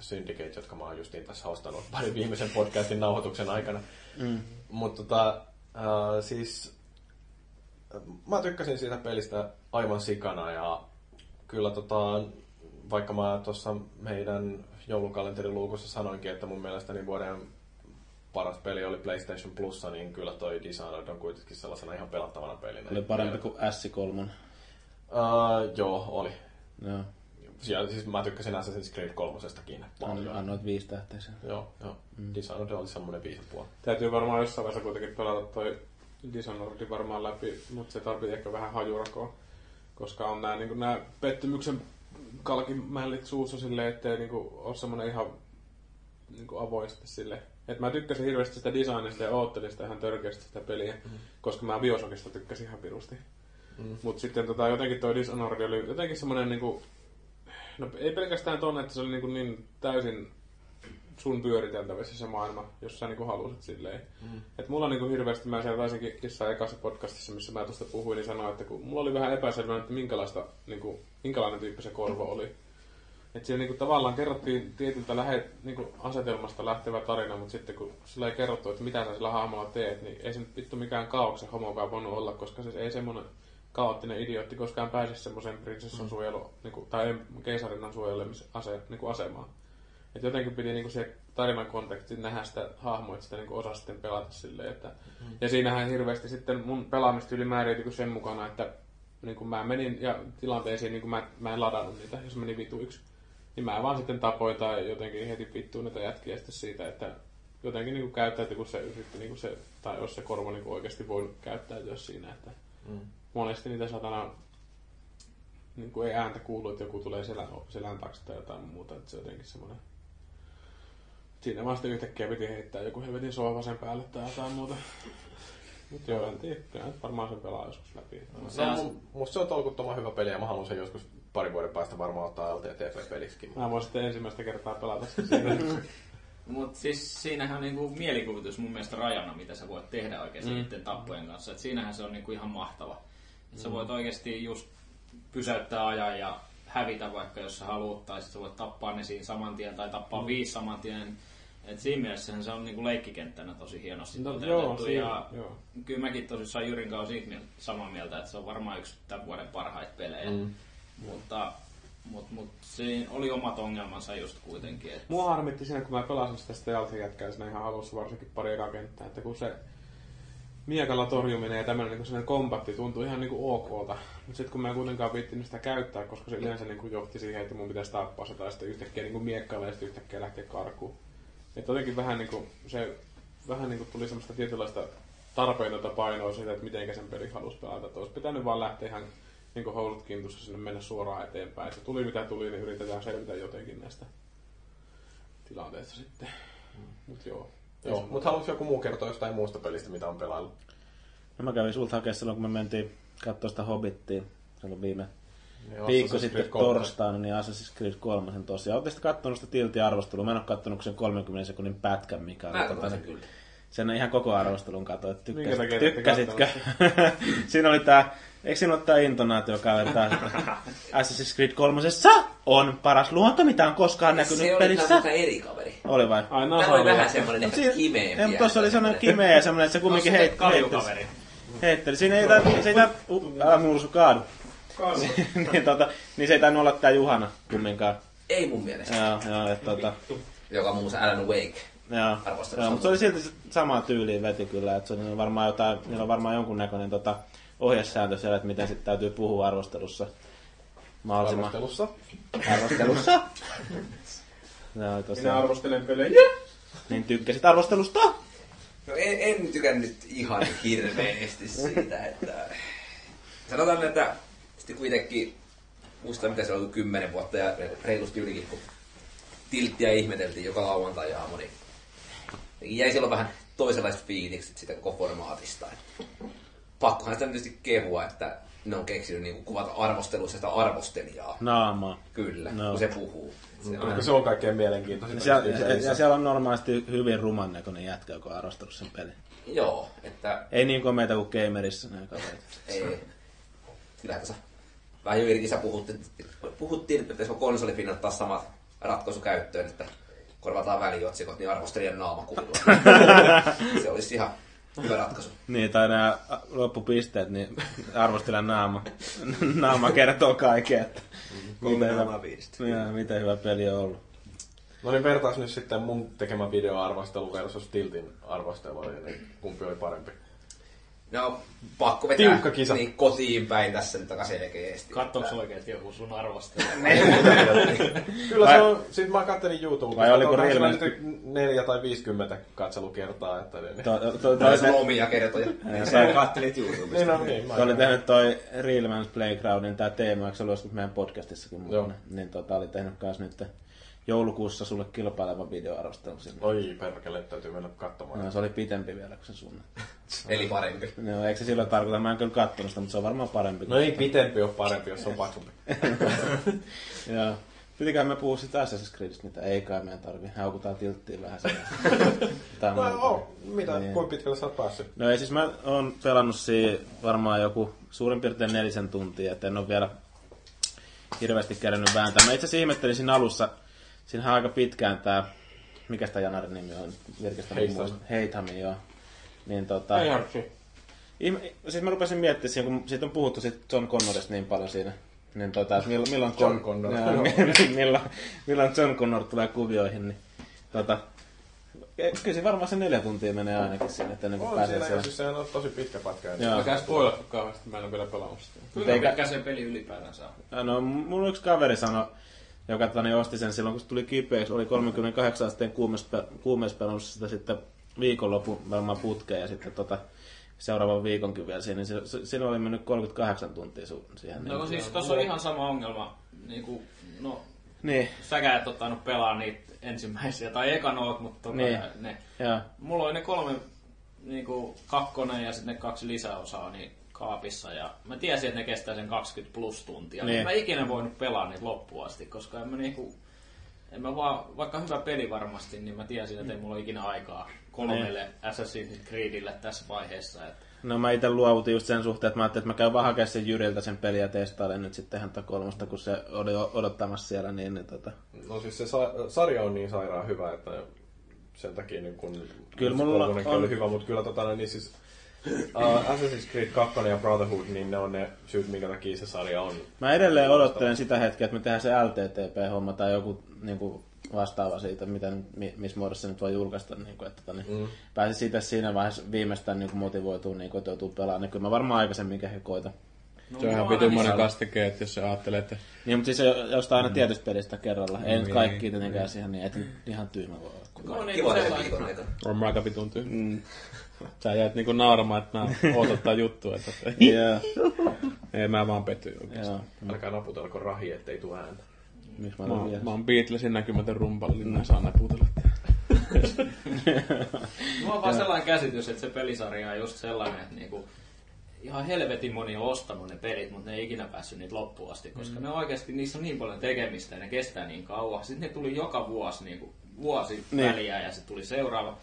Syndicate, jotka mä oon justiin tässä ostanut parin viimeisen podcastin nauhoituksen aikana. Mm. Mutta tota, äh, siis äh, mä tykkäsin siitä pelistä aivan sikana ja kyllä tota, vaikka mä tuossa meidän joulukalenteriluukussa sanoinkin, että mun mielestäni vuoden paras peli oli PlayStation Plussa, niin kyllä toi Dishonored on kuitenkin sellaisena ihan pelattavana pelinä. Oli parempi kuin S3. Uh, joo, oli. Joo. Ja siis mä tykkäsin Assassin's Creed 3 paljon. Annoit viisi tähteä sen. Joo, joo. Mm. Dishonored oli semmoinen viisi puoli. täytyy varmaan jossain vaiheessa kuitenkin pelata toi Dishonored varmaan läpi, mutta se tarvii ehkä vähän hajurakoa, koska on nämä niin pettymyksen kalkimällit suussa silleen, ettei niin ole semmoinen ihan niin avoin sitten silleen. Et mä tykkäsin hirveästi sitä designista ja oottelin sitä ihan törkeästi sitä peliä, mm. koska mä Bioshockista tykkäsin ihan pirusti. Mm. Mutta sitten tota, jotenkin toi Dishonored oli jotenkin semmoinen niinku, no ei pelkästään tonne, että se oli niinku niin täysin sun pyöriteltävissä se maailma, jos sä niinku halusit silleen. Mm. Et mulla niinku hirveästi, mä siellä taisinkin jossain ekassa podcastissa, missä mä tuosta puhuin, niin sanoin, että kun mulla oli vähän epäselvää, että minkälaista, niinku, minkälainen tyyppi se korvo oli. Et siellä niinku tavallaan kerrottiin tietyltä lähe, niinku asetelmasta lähtevä tarina, mutta sitten kun sillä ei kerrottu, että mitä sä sillä hahmolla teet, niin ei se nyt vittu mikään kaauksen homokaan voinut olla, koska se ei semmoinen kaoottinen idiootti koskaan pääse semmoisen prinsessan suojelu, niinku, tai keisarinnan suojelemisase, niinku asemaan. Et jotenkin piti niinku se tarinan kontekstin nähdä sitä hahmoa, että sitä niinku osaa sitten pelata silleen. Että... Mm. Ja siinähän hirveästi sitten mun pelaamistyyli määriintyi sen mukana, että niin kun mä menin ja tilanteisiin, niin kun mä, mä en ladannut niitä, jos meni vituiksi. Niin mä vaan sitten tapoin tai jotenkin heti vittuun niitä jätkiä sitten siitä, että jotenkin niin käyttäytyi, kun se yritti, niin se, tai jos se korvo niin oikeasti voi käyttäytyä siinä, että mm. Monesti niitä satana niin kuin ei ääntä kuulu, että joku tulee selän, selän taakse tai jotain muuta, että se on jotenkin semmoinen Siinä vaan sitten yhtäkkiä piti heittää joku helvetin sohva sen päälle tai jotain muuta. Mutta joo, en tiedä. Kyllä nyt varmaan sen pelaa joskus läpi. No, mun, musta se on tolkuttoman hyvä peli ja mä haluan sen joskus pari vuoden päästä varmaan ottaa LTTP-peliksikin. Mä voin sitten ensimmäistä kertaa pelata sen siinä. Mutta siis siinähän on niinku mielikuvitus mun mielestä rajana, mitä sä voit tehdä oikeasti mm. niiden tappojen kanssa. Et siinähän se on niinku ihan mahtava. Et sä voit oikeasti just pysäyttää ajan ja hävitä vaikka jos sä haluat, tai sä voit tappaa ne siinä saman tien tai tappaa mm. viisi saman tien. Et siinä mielessä se on niinku leikkikenttänä tosi hienosti No, joo, siinä, ja joo. kyllä mäkin tosissaan Jyrin kanssa siitä samaa mieltä, että se on varmaan yksi tämän vuoden parhaita pelejä. Mm. Mutta mut, mut siinä oli omat ongelmansa just kuitenkin. Et Mua harmitti siinä, kun mä pelasin sitä stealth jätkää siinä ihan alussa, varsinkin pari ekaa kenttää, että kun se miekalla torjuminen ja tämmöinen niin sellainen kompatti tuntui ihan niin kuin okolta. Mutta sitten kun mä en kuitenkaan viittinyt sitä käyttää, koska se yleensä niin kuin johti siihen, että mun pitäisi tappaa se tai sitten yhtäkkiä niin kuin miekkailla ja sitten yhtäkkiä lähteä karkuun. Että jotenkin vähän niin kuin, se vähän niin kuin tuli semmoista tietynlaista tarpeetonta painoa siitä, että miten sen peli halusi pelata. Että olisi pitänyt vaan lähteä ihan niin kuin houlut kintussa sinne mennä suoraan eteenpäin. Se tuli mitä tuli, niin yritetään selvitä jotenkin näistä tilanteista sitten. Mut joo. Joo, mutta haluatko joku muu kertoa jostain muusta pelistä, mitä on pelaillut? No mä kävin sulta hakemaan silloin, kun me mentiin katsoa sitä Hobbittia, silloin viime Joo, viikko sitten torstaina, niin Assassin's Creed 3 tosiaan. Oletteko sitten kattonut sitä tiltiä arvostelua? Mä en ole kattonut kuin sen 30 sekunnin pätkän, mikä katsoin sen kyllä. sen ihan koko arvostelun katsoin, että tykkäsit, tykkäsitkö? siinä oli tää, eikö siinä ole tää intonaatio että Assassin's Creed 3 on paras luonto, mitä on koskaan näkynyt Se oli pelissä. taas eri kaveri. Oli vai? Aina Tämä oli vähän semmoinen ehkä Siinä- kimeempi. Ei, mutta tuossa oli sellainen kimeä ja semmoinen, että se kumminkin No, se heit, heitteli. kaljukaveri. heitteli. Siinä ei tar- se ei tar- uh, älä mursu kaadu. niin, tota, niin se ei tainnut olla tää Juhana kumminkaan. Ei mun mielestä. Joo, joo, että tota, Joka muun muassa Alan Wake. joo, joo, mutta se oli silti samaa tyyliin veti kyllä, että se on varmaan jotain, niillä on varmaan jonkunnäköinen tota, ohjesääntö siellä, että miten sitten täytyy puhua arvostelussa. Mahdollisimman Arvostelussa. arvostelussa. Minä tosiaan. arvostelen pelejä. Niin tykkäsit arvostelusta? No en, en tykännyt ihan hirveästi siitä, että... Sanotaan, että sitten kuitenkin, muistan mitä se oli kymmenen vuotta ja reilusti ylikin, kun tilttiä ihmeteltiin joka lauantai-aamu, niin jäi silloin vähän toisenlaiset fiilikset sitä koko formaatista. Pakkohan sitä tietysti kehua, että ne on keksinyt niin kuvata arvostelussa sitä arvostelijaa. Naamaa. Kyllä, No. kun se puhuu. Se on, se on kaikkein mielenkiintoisin. Ja siellä, ja, ja siellä on normaalisti hyvin ruman näköinen jätkä, joka on arvostellut sen pelin. joo, että Ei niin komeita kuin Gamerissa nämä kaverit. Ei. Kyllähän tässä vähän jo irti puhuttiin, puhuttiin, että pitäisikö konsolifin ottaa sama ratkaisu käyttöön, että korvataan väliotsikot, niin arvostelijan naama kuuluu. Se olisi ihan hyvä ratkaisu. Niin, tai nämä loppupisteet, niin arvostelijan naama, naama kertoo kaiken, että Kolme miten hyvä. Joo, miten hyvä peli on ollut. No niin, vertaas nyt sitten mun tekemä videoarvostelu versus Tiltin arvostelu, niin kumpi oli parempi? No, pakko vetää Tiukka kisa. niin kotiin päin tässä nyt aika selkeästi. Katsoks oikeesti joku sun arvostelu? Kyllä se on, sit mä kattelin YouTubesta, Vai oliko nyt 4 tai 50 katselukertaa, että niin, To, to, to, olla omia kertoja. Sä kattelit YouTubesta. niin, no, niin, oli tehnyt toi Real Man's Playgroundin tää teema, eikö se oli joskus meidän podcastissakin Joo. mukana? Niin tota oli tehnyt kans nyt joulukuussa sulle kilpailevan videoarvostelun sinne. Oi perkele, täytyy mennä katsomaan. No, se oli pitempi vielä kuin se sun. Eli parempi. No, eikö se silloin tarkoita? Mä en kyllä kattonut sitä, mutta se on varmaan parempi. No ei pitempi ole parempi, jos se on paksumpi. Joo. Pitikään me puhua sitä Assassin's Creedistä, mitä ei kai meidän tarvii. Haukutaan tilttiin vähän sen. No, oh, mitä, Niin. kuinka pitkälle sä oot päässyt? No ei siis mä oon pelannut siinä varmaan joku suurin piirtein nelisen tuntia, että en ole vielä hirveästi kerännyt vääntää. Mä itse asiassa ihmettelin siinä alussa, siinähän aika pitkään tää, mikä sitä Janarin nimi on, virkistä Heitham. Heithami, joo. Niin tota, Ei. Ihme, siis mä rupesin miettimään, siinä, kun siitä on puhuttu sit John Connorista niin paljon siinä, niin tota, että milloin, milloin, John Connor. Joo, milloin, milloin John Connor tulee kuvioihin, niin tota, e, kyllä se varmaan se neljä tuntia menee ainakin sinne, että ennen kuin On pääsee siinä, jo, siellä. siis sehän on tosi pitkä pätkä. Joo. Älkää spoilatko kauheasti, mä en ole vielä pelannut sitä. Kuinka pitkä se peli ylipäätänsä on? No, mulla yksi kaveri sanoi, joka tani osti sen silloin, kun se tuli kipeäksi, oli 38 asteen kuumeuspelussa sitä sitten viikonlopun varmaan putkeen ja sitten tota, seuraavan viikonkin vielä siinä, niin siinä oli mennyt 38 tuntia su, siihen. No niin, siis tossa on ihan sama ongelma. Niinku, no, niin, säkään et ottanut pelaa niitä ensimmäisiä, tai ekan oot, mutta tota, Niin. ne. joo. Mulla oli ne kolme, niinku, kakkonen ja sitten ne kaksi lisäosaa niin kaapissa, ja mä tiesin, että ne kestää sen 20 plus tuntia. Niin. Niin. Mä ikinä voinut pelaa niitä loppuun asti, koska en mä niinku, en mä vaan, vaikka hyvä peli varmasti, niin mä tiesin, että ei mulla ole ikinä aikaa kolmelle Assassin's Creedille tässä vaiheessa. Että No mä itse luovutin just sen suhteen, että mä ajattelin, että mä käyn vaan hakemaan sen Jyriltä sen peliä ja testailen nyt sitten häntä kolmosta, kun se oli odottamassa siellä, niin, niin tota. No siis se sa- sarja on niin sairaan hyvä, että sen takia niin kun Kyllä mulla on- oli hyvä, mutta kyllä tota, niin siis uh, Assassin's Creed 2 ja Brotherhood, niin ne on ne syyt, minkä takia se sarja on. Mä edelleen odottelen sitä hetkeä, että me tehdään se LTTP-homma tai joku niin kuin, vastaava siitä, miten, mi, missä muodossa se nyt voi julkaista. Niin kuin, että, tota, niin, mm. Pääsi siitä siinä vaiheessa viimeistään niin kuin motivoituu, niin kuin, että joutuu pelaamaan. Niin kyllä mä varmaan aikaisemmin kehykoita. No, se on ihan vitummoinen kastike, että jos sä ajattelet, että... Niin, mutta siis jostain aina mm. tietystä pelistä kerralla. Ei nyt kaikki tietenkään siihen, niin et ihan tyhmä voi olla. No, niin, Kiva se. On aika vitun tyhmä. Mm. Sä jäät niinku nauramaan, että mä ootottaa juttua. Että... yeah. Ei, mä vaan petty oikeesti. Älkää naputelko rahi, ettei tule ääntä. Miks mä, mä, oon, mä oon Beatlesin näkymätön rumpali, niin mä saan naputella. Mulla on vaan sellainen käsitys, että se pelisarja on just sellainen, että niinku, ihan helvetin moni on ostanut ne pelit, mutta ne ei ikinä päässyt niitä loppuun asti, koska mm. ne oikeasti, niissä on niin paljon tekemistä ja ne kestää niin kauan. Sitten ne tuli joka vuosi, niin kuin, vuosi niin. väliä ja sitten tuli seuraava.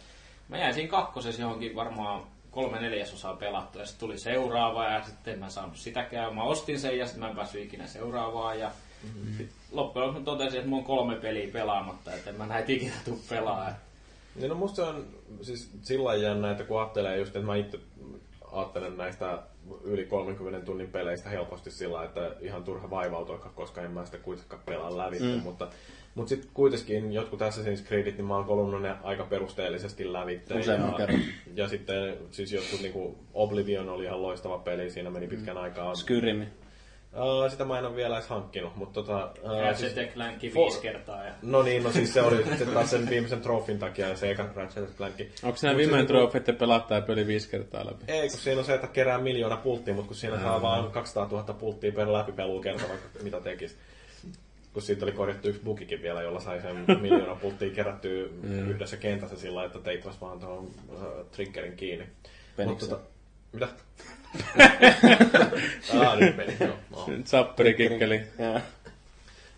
Mä jäin siinä kakkosessa johonkin varmaan kolme neljäsosaa pelattu ja sitten tuli seuraava ja sitten en mä saanut sitäkään. Mä ostin sen ja sitten mä en päässyt ikinä seuraavaan ja mm-hmm. loppujen lopuksi totesin, että mulla on kolme peliä pelaamatta, että en mä näitä ikinä tuu pelaa. Niin no musta se on siis sillä jännä, että kun ajattelee just, että mä itse ajattelen näistä yli 30 tunnin peleistä helposti sillä, että ihan turha vaivautua, koska en mä sitä kuitenkaan pelaa läpi. Mm. Mutta, mutta sitten kuitenkin jotkut Assassin's Creedit, niin mä oon kolunnut ne aika perusteellisesti lävitte. Ja, ja, sitten siis jotkut niinku Oblivion oli ihan loistava peli, siinä meni pitkän mm. aikaa. Skyrimi. Uh, sitä mä en ole vielä edes hankkinut, mutta tota... Uh, Ratchet siis, Clank viisi kertaa. Ja... No niin, no siis se oli se taas sen viimeisen trofin takia ja se eka Ratchet Clank. Onko siinä viimeinen trofi, että pelattaa peli viisi kertaa läpi? Ei, kun siinä on se, että kerää miljoona pulttia, mutta kun siinä saa vaan 200 000 pulttia per läpipelua kerta, vaikka mitä tekisi. Kun siitä oli korjattu yksi bukikin vielä, jolla sai sen miljoona pulttia kerättyä mm. yhdessä kentässä sillä että teit vaan tuohon uh, triggerin kiinni. Mutta, tota, mitä? ah, nyt meni, joo. No. Zapperi kikkeli.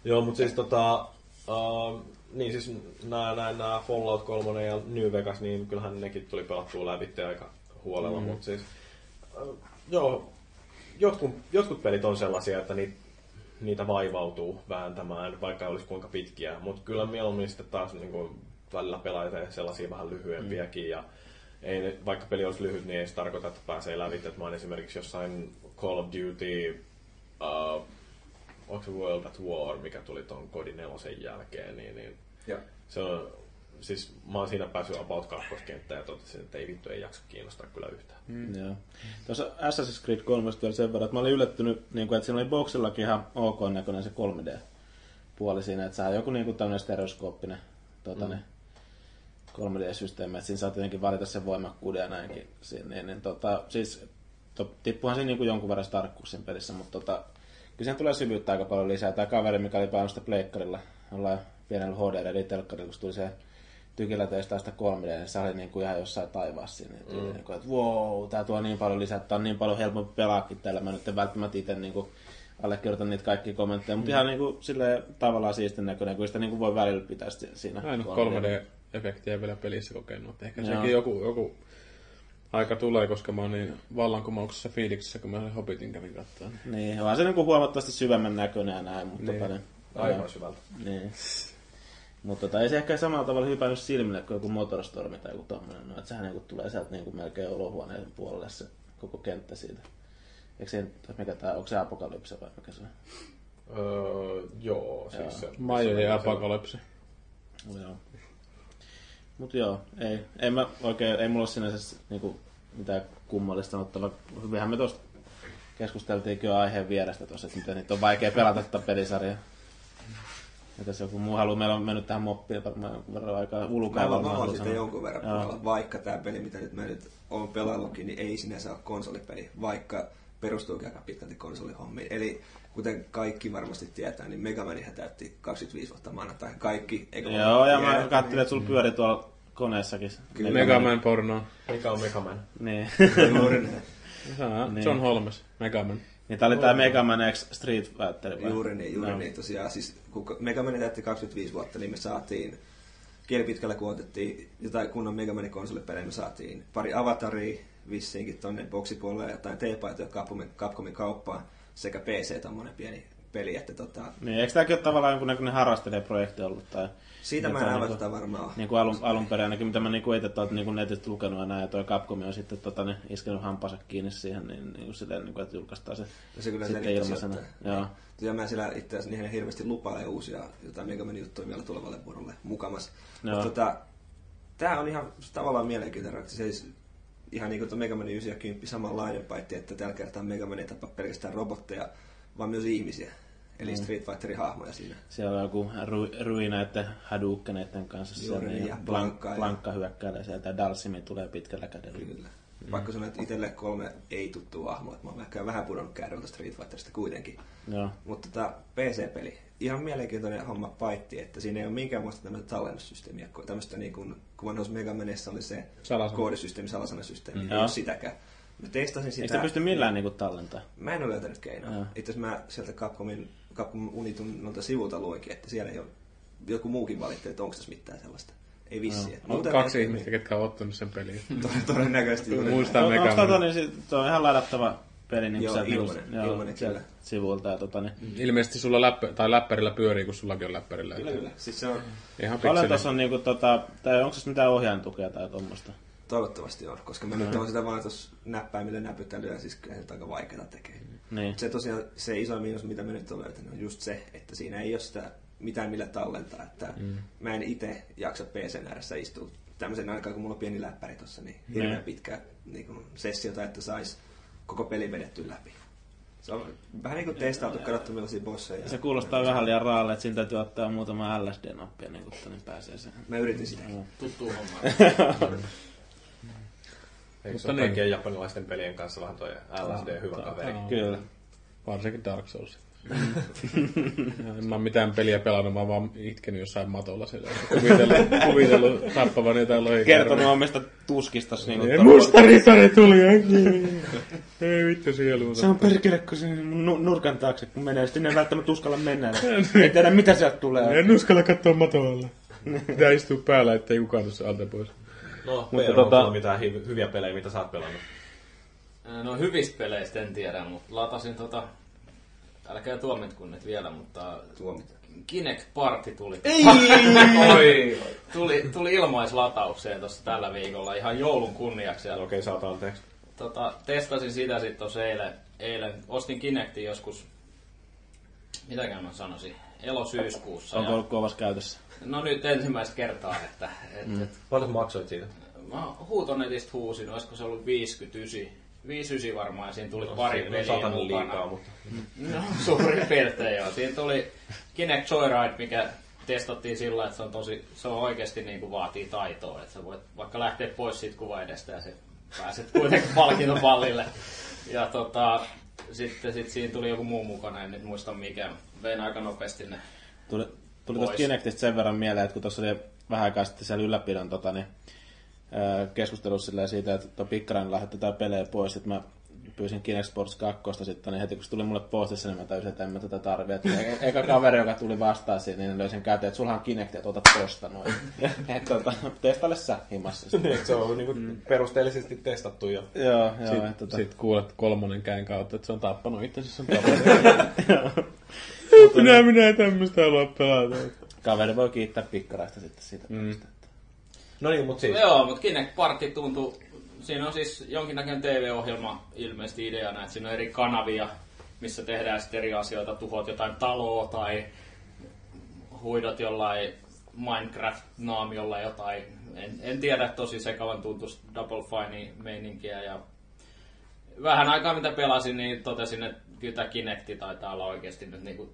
Joo, mutta siis tota... Uh, niin siis nämä, nämä, nämä Fallout 3 ja New Vegas, niin kyllähän nekin tuli pelattua läpi aika huolella, mm. mutta siis... Uh, joo, jotkut, jotkut pelit on sellaisia, että niitä, niitä vaivautuu vääntämään, vaikka olisi kuinka pitkiä, mutta kyllä mieluummin sitten taas niin kuin, välillä pelaajat sellaisia vähän lyhyempiäkin mm. ja ei, vaikka peli olisi lyhyt, niin ei se tarkoita, että pääsee lävitse. Mä oon esimerkiksi jossain Call of Duty, uh, onko se World at War, mikä tuli ton Kodin nelosen jälkeen, niin, niin ja. se on, siis mä oon siinä päässyt about kakkoskenttään ja totesin, että ei vittu, ei jaksa kiinnostaa kyllä yhtään. Mm. Joo. Tuossa Assassin's Creed 3 vielä sen verran, että mä olin yllättynyt, niin kuin, että siinä oli boxillakin ihan ok näköinen se 3D-puoli siinä, että sehän on joku niin kuin tämmöinen stereoskooppinen tota, mm. ne, 3D-systeemi, että siinä saat jotenkin valita sen voimakkuuden ja näinkin. Siinä, niin, niin, tota, siis to, tippuhan siinä niin kuin jonkun verran tarkkuus siinä pelissä, mutta tota, kyllä siihen tulee syvyyttä aika paljon lisää. Tämä kaveri, mikä oli päänyt sitä pleikkarilla, ollaan pienellä HDR eli telkkarilla, kun tuli se tykillä testaa sitä 3D, niin se oli niin kuin ihan jossain taivaassa siinä. Mm. Niin kuin, että wow, tämä tuo niin paljon lisää, että on niin paljon helpompi pelaakin tällä. Mä nyt en välttämättä itse niin kuin, allekirjoitan niitä kaikki kommentteja, mutta mm. ihan niin kuin, silleen, tavallaan siistin näköinen, kun sitä niin kuin voi välillä pitää siinä. Aina 3D efektiä vielä pelissä kokenut. Että ehkä Joo. sekin joku, joku aika tulee, koska mä oon niin vallankumouksessa fiiliksissä, kun mä sen Hobbitin kävin katsoa. Niin, vaan se niin huomattavasti syvemmän näköinen ja näin. Mutta niin. tota, niin, Aivan syvältä. Niin. Mutta tota, ei se ehkä samalla tavalla hypännyt silmille kuin joku Motorstormi tai joku tommonen. No, että sehän niin tulee sieltä niin melkein olohuoneen puolelle se koko kenttä siitä. Eikö se, mikä tää, onko se apokalypse vai mikä se on? Öö, joo, siis joo. se. Maija ja apokalypse. Joo. Mutta joo, ei, ei, mä oikein, ei mulla ole sinänsä niinku, mitään kummallista sanottavaa. Hyvinhän me tuosta keskusteltiinkin jo aiheen vierestä tuossa, että miten niitä on vaikea pelata tätä pelisarjaa. Ja tässä joku muu haluaa, meillä on mennyt tähän moppiin varmaan jonkun verran aikaa ulkoa. Mä, mä voin sitä jonkun verran pelata, vaikka tämä peli, mitä nyt mä nyt oon pelaillutkin, niin ei sinänsä ole konsolipeli, vaikka perustuukin aika pitkälti konsolihommiin. Eli kuten kaikki varmasti tietää, niin Mega Manihän täytti 25 vuotta maanantai. Kaikki. Eikö Joo, ja mä katselin, että sulla pyöri tuolla koneessakin. Kyllä. Mega Man porno. Mikä on Mega Man? Niin. Juuri näin. Niin. John Holmes, Mega Man. Niin tää oli tää Mega Man X Street Fighter. Juuri niin, juuri no. niin tosiaan. Siis kun Mega Man täytti 25 vuotta, niin me saatiin kielipitkällä kun otettiin jotain kunnon Mega konsolipelejä, me saatiin pari avataria vissiinkin tonne boksipuolelle ja jotain teepaitoja Capcomin, Capcomin kauppaan sekä PC tommonen pieni peli, että tota, Niin, eikö tämäkin ole tavallaan jonkunnäköinen harrastelijaprojekti ollut? Tai, siitä mä en aivan niinku- tätä varmaan ole. Niin kuin alun, alun perin ainakin, mitä mä niinku itse tuolta niinku netistä lukenut ja näin, ja toi Capcom on sitten tota, niin, iskenut hampansa kiinni siihen, niin, niin kuin silleen, niin kuin, että julkaistaan se Ja se kyllä sitten ilmaisena. Joo. Ja mä siellä itse asiassa niihin hirveästi lupailee uusia jotain Mega juttuja vielä tulevalle vuodelle mukamas. Mutta tota, tää on ihan tavallaan mielenkiintoinen. että Se ei s- ihan niin kuin Mega Man 9 ja 10 samanlainen, paitsi että tällä kertaa Mega Man ei tapa pelkästään robotteja, vaan myös ihmisiä. Eli Street Fighterin hahmoja siinä. Siellä on joku ru, Rui näiden Hadoukeneiden kanssa. siellä, Juuri niin, niin, ja ja Blank, Blanka ja- Blankka hyökkäilee sieltä ja Dalsimi tulee pitkällä kädellä. Kyllä. Mm. Vaikka sanoa, että itselle kolme ei tuttua hahmoa, että mä oon ehkä vähän pudonnut kärryltä Street Fighterista kuitenkin. Joo. Mutta tota, PC-peli, ihan mielenkiintoinen homma paitsi, että siinä ei ole minkäänlaista tämmöistä tallennussysteemiä. Tämmöistä niin kuin, kun Mega Manissa oli se koodisysteemi, salasanasysteemi, mm. ei ole sitäkään. Mä testasin sitä. Eikö sitä pysty millään niinku tallentaa? Mä en ole löytänyt keinoa. Joo. Itse asiassa mä sieltä Capcomin, Capcom Unitun noilta sivulta luinkin, että siellä ei ole, joku muukin valitti, että onko tässä mitään sellaista. Ei vissi. että On kaksi ei- ihmistä, ketkä on ottanut sen peliin. Tod- Todennäköisesti juuri. Muistan On, Mega onko Man. niin, sit, tuo on ihan ladattava peli niin Joo, sieltä niinku- ilmanen, joo, ilmanen sieltä kyllä. sivuilta. Ja, tota, niin, Ilmeisesti sulla läppä, tai läppärillä pyörii, kun sullakin on läppärillä. Kyllä, kyllä. Siis se on, Ihan paljon tuossa on niinku, tota, tai onko tässä mitään ohjaintukea tai tuommoista? Toivottavasti on, koska mä nyt oon sitä vaan tuossa näppäimillä näpytellyt ja siis kyllä se aika vaikeaa tekee. Niin. Se tosiaan, se iso miinus, mitä mä nyt olen löytänyt, on just se, että siinä ei ole sitä mitään millä tallentaa. Että mm. Mä en itse jaksa PCn ääressä istua tämmöisen aikaa, kun mulla on pieni läppäri tuossa, niin hirveän Niin. pitkä niin kuin sessiota, että sais koko peli vedetty läpi. Se on vähän niin kuin testailtu, katsottu millaisia bosseja. Se kuulostaa vähän liian raalle, että siinä täytyy ottaa muutama LSD-nappia, niin, kuin, niin pääsee sen. Mä yritin sitä. Tuttu homma. Eikö Mutta se ole niin. kaikkien japanilaisten pelien kanssa vähän toi LSD hyvä kaveri? Kyllä. Varsinkin Dark Souls. en mä mitään peliä pelannut, mä oon vaan itkenyt jossain matolla siellä. Kuvitellut, kuvitellut tappavan jotain lohikärmeä. Kertonut omista tuskistas. Niin kuin, musta ritari tuli äkkiä. Ei vittu sieluun. Se on perkele, kun se nu- nurkan taakse, kun menee. Sitten ei välttämättä uskalla mennä. Ei tiedä, mitä sieltä tulee. En uskalla katsoa matolla. Pitää istua päällä, ettei kukaan tuossa alta pois. No, Mutta Mutta tota- tota... mitään hyviä pelejä, mitä sä oot pelannut? No hyvistä peleistä en tiedä, mutta latasin tota... Älkää tuomitko nyt vielä, mutta Tuomita. Kinect Party tuli. Oi. tuli, tuli ilmaislataukseen tuossa tällä viikolla ihan joulun kunniaksi. Okei, okay, saat anteeksi. tota, testasin sitä sitten tuossa eilen, eilen. Ostin Kinectin joskus, mitäkään mä sanoisin, elosyyskuussa. Onko ollut kovassa käytössä? No nyt ensimmäistä kertaa, että et, mm. et, Paljon maksoit siitä? mä huutonetista huusin, olisiko se ollut 59, 59 varmaan, ja siinä tuli pari Siinä on peliä satanen mukana. liikaa, mutta... No, suurin piirtein joo. Siinä tuli Kinect Joyride, mikä testattiin sillä, että se on, tosi, se on oikeasti niin kuin vaatii taitoa. Että sä voit vaikka lähteä pois siitä kuva edestä ja se pääset kuitenkin palkintopallille. Ja tota, sitten sit siinä tuli joku muu mukana, en nyt muista mikä. Vein aika nopeasti ne. Tuli, tuli tuosta Kinectista sen verran mieleen, että kun tuossa oli vähän aikaa sitten siellä ylläpidon tota, niin, keskustelussa siitä, että tuo Pikkarainen lähetetään pelejä pois, että mä pyysin Kinect Sports 2 sitten, niin heti kun se tuli mulle postissa, niin mä täysin, että en mä tätä tarvi. Että e- eka kaveri, joka tuli vastaan siihen, niin löi sen käteen, että sulla on Kinect, että ota tosta noin. että tota, testaile sä himassa. sitä. Niin, se on niinku perusteellisesti testattu jo. Joo, joo. Sitten että tota, sit kuulet kolmonen käyn kautta, että se on tappanut itsensä sen kaveri. minä, minä ei tämmöistä halua pelata. kaveri voi kiittää Pikkaraista sitten siitä. Mm. No niin, mut siis... Joo, mutta Kinect Party tuntuu, siinä on siis jonkinnäköinen TV-ohjelma ilmeisesti ideana, että siinä on eri kanavia, missä tehdään sitten eri asioita, tuhot jotain taloa tai huidot jollain Minecraft-naamiolla jotain. En, en tiedä, tosi sekavan tuntuisi Double Fine meininkiä ja vähän aikaa mitä pelasin, niin totesin, että kyllä tämä Kinecti taitaa olla oikeasti nyt niinku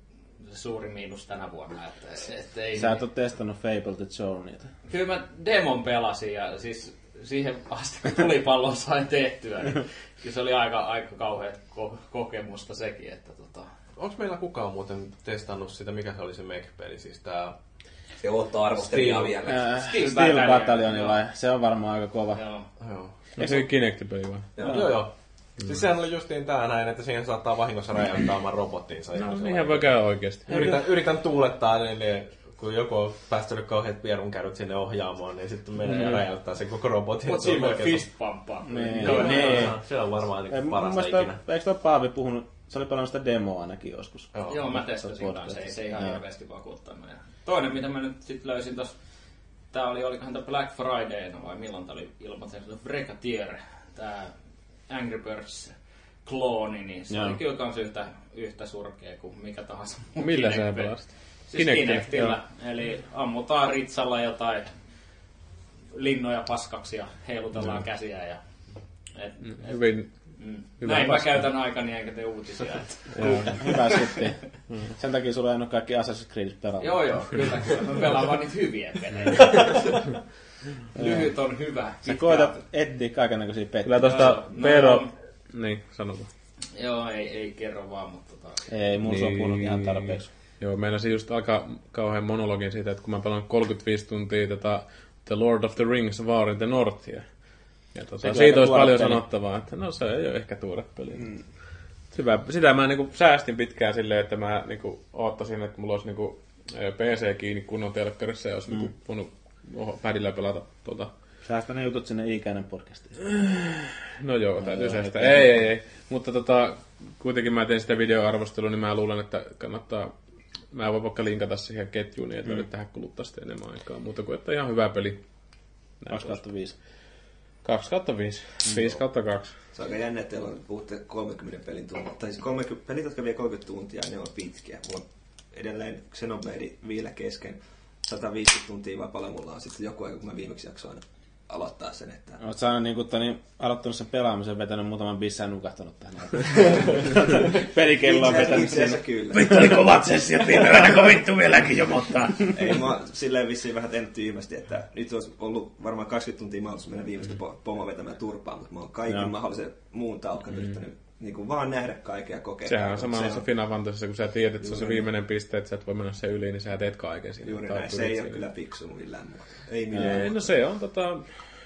suuri miinus tänä vuonna. Että, että ei, Sä et ole testannut Fable to Journeyta. Kyllä mä demon pelasin ja siis siihen asti kun tulipallon sain tehtyä, niin se oli aika, aika kauhea ko- kokemusta sekin, että tota... Onko meillä kukaan muuten testannut sitä, mikä se oli se Meg-peli? Siis tää... Se ottaa arvostelijaa vielä. Äh, Steel Steel Battalion, vai? Se on varmaan aika kova. Joo. Joo. No se Kinect-peli vai? Joo, joo. joo. Siis sehän oli justiin tää näin, että siihen saattaa vahingossa räjäyttää oman robottinsa. No, ihan ihan voi käydä oikeesti. Yritän, yritän tuulettaa ne, ne, kun joku on päästänyt kauheat pierunkärryt sinne ohjaamoon, niin sitten menee ja räjäyttää sen koko robotin. Mut Se on siinä oikein fist pumpaa. Niin. Joo, Niin. niin. Se on varmaan niin parasta mielestä, ikinä. eikö toi Paavi puhunut se oli pelannut sitä demoa ainakin joskus. Joo. Joo, mä testasin kanssa, ei se ihan hirveästi vakuuttanut. Ja toinen, mitä mä nyt sit löysin tossa, tää oli, olikohan tää Black Fridayna vai milloin tää oli ilmoitettu, Brecatier, tää Angry Birds klooni, niin se Joo. oli kyllä kans yhtä, yhtä surkea kuin mikä tahansa muu Millä Kinect-peli. pelasit? Siis Kinectillä, eli ammutaan ritsalla jotain linnoja paskaksi ja heilutellaan käsiä. Ja, et, et, Hyvin mm. hyvä Näin mä paska. käytän aikani enkä tee uutisia. Hyvä sitten. Sen takia sulla ei ole kaikki Assassin's Creed pelata. Joo, joo, kyllä, kyllä. Mä pelaan vaan niitä hyviä pelejä. Lyhyt on hyvä. Sä koetat etsiä kaikenlaisia Kyllä pettiä. tosta Joo, no Pero... joo. Niin, sanotaan. Joo, ei, ei kerro vaan, mutta tota... Ei, mun se on Niin. kuullut ihan tarpeeksi. Joo, meinasin just alkaa kauhean monologin siitä, että kun mä pelaan 35 tuntia tätä The Lord of the Rings War in the Northia. Ja tota, Se on siitä aika olisi paljon peli. sanottavaa, että no se ei ole ehkä tuore peli. Mm. Hyvä. Sitä mä niinku säästin pitkään silleen, että mä niinku oottasin, että mulla olisi niinku PC kiinni kunnon telkkarissa ja olisi mm. niinku voinut padilla pelata tuota. Säästä ne jutut sinne ikäinen podcastiin. No joo, täytyy joo, säästää. ei- Ei, ei, ei. Mutta tota, kuitenkin mä teen sitä videoarvostelua, niin mä luulen, että kannattaa... Mä voin vaikka linkata siihen ketjuun, niin että mm. tähän kuluttaa sitten enemmän aikaa. Muuta kuin, että ihan hyvä peli. 2005. 2 kautta 5. 5 kautta 2. Se on aika jännä, että teillä on, puhutte 30 pelin tuntia. Tai siis 30, pelit, jotka vie 30 tuntia, ne on pitkiä. Mulla on edelleen Xenoblade vielä kesken. 150 tuntia vapaalla mulla on sitten joku aika, kun mä viimeksi jaksoin aloittaa sen. Että... Oot sä aina niinku, niin, aloittanut sen pelaamisen, vetänyt muutaman bissään nukahtanut tähän. Pelikello on vetänyt itse sinne. kyllä. Vittu oli kovat sessiot viime yönä, kun vittu vieläkin jomottaa. Ei, mä oon silleen vissiin vähän tehnyt tyhmästi, että nyt olisi ollut varmaan 20 tuntia mahdollisuus mennä viimeistä pomo vetämään turpaan, mutta mä oon kaiken Joo. mahdollisen muun taukan yrittänyt niin kuin vaan nähdä kaikkea ja kokea. Sehän on samalla se Final Fantasy, kun sä tiedät, että se on se viimeinen piste, että sä et voi mennä sen yli, niin sä teet kaiken siinä. Juuri näin, se ei ole kyllä fiksu millään muuta. Ei Ei, millään no se on tota,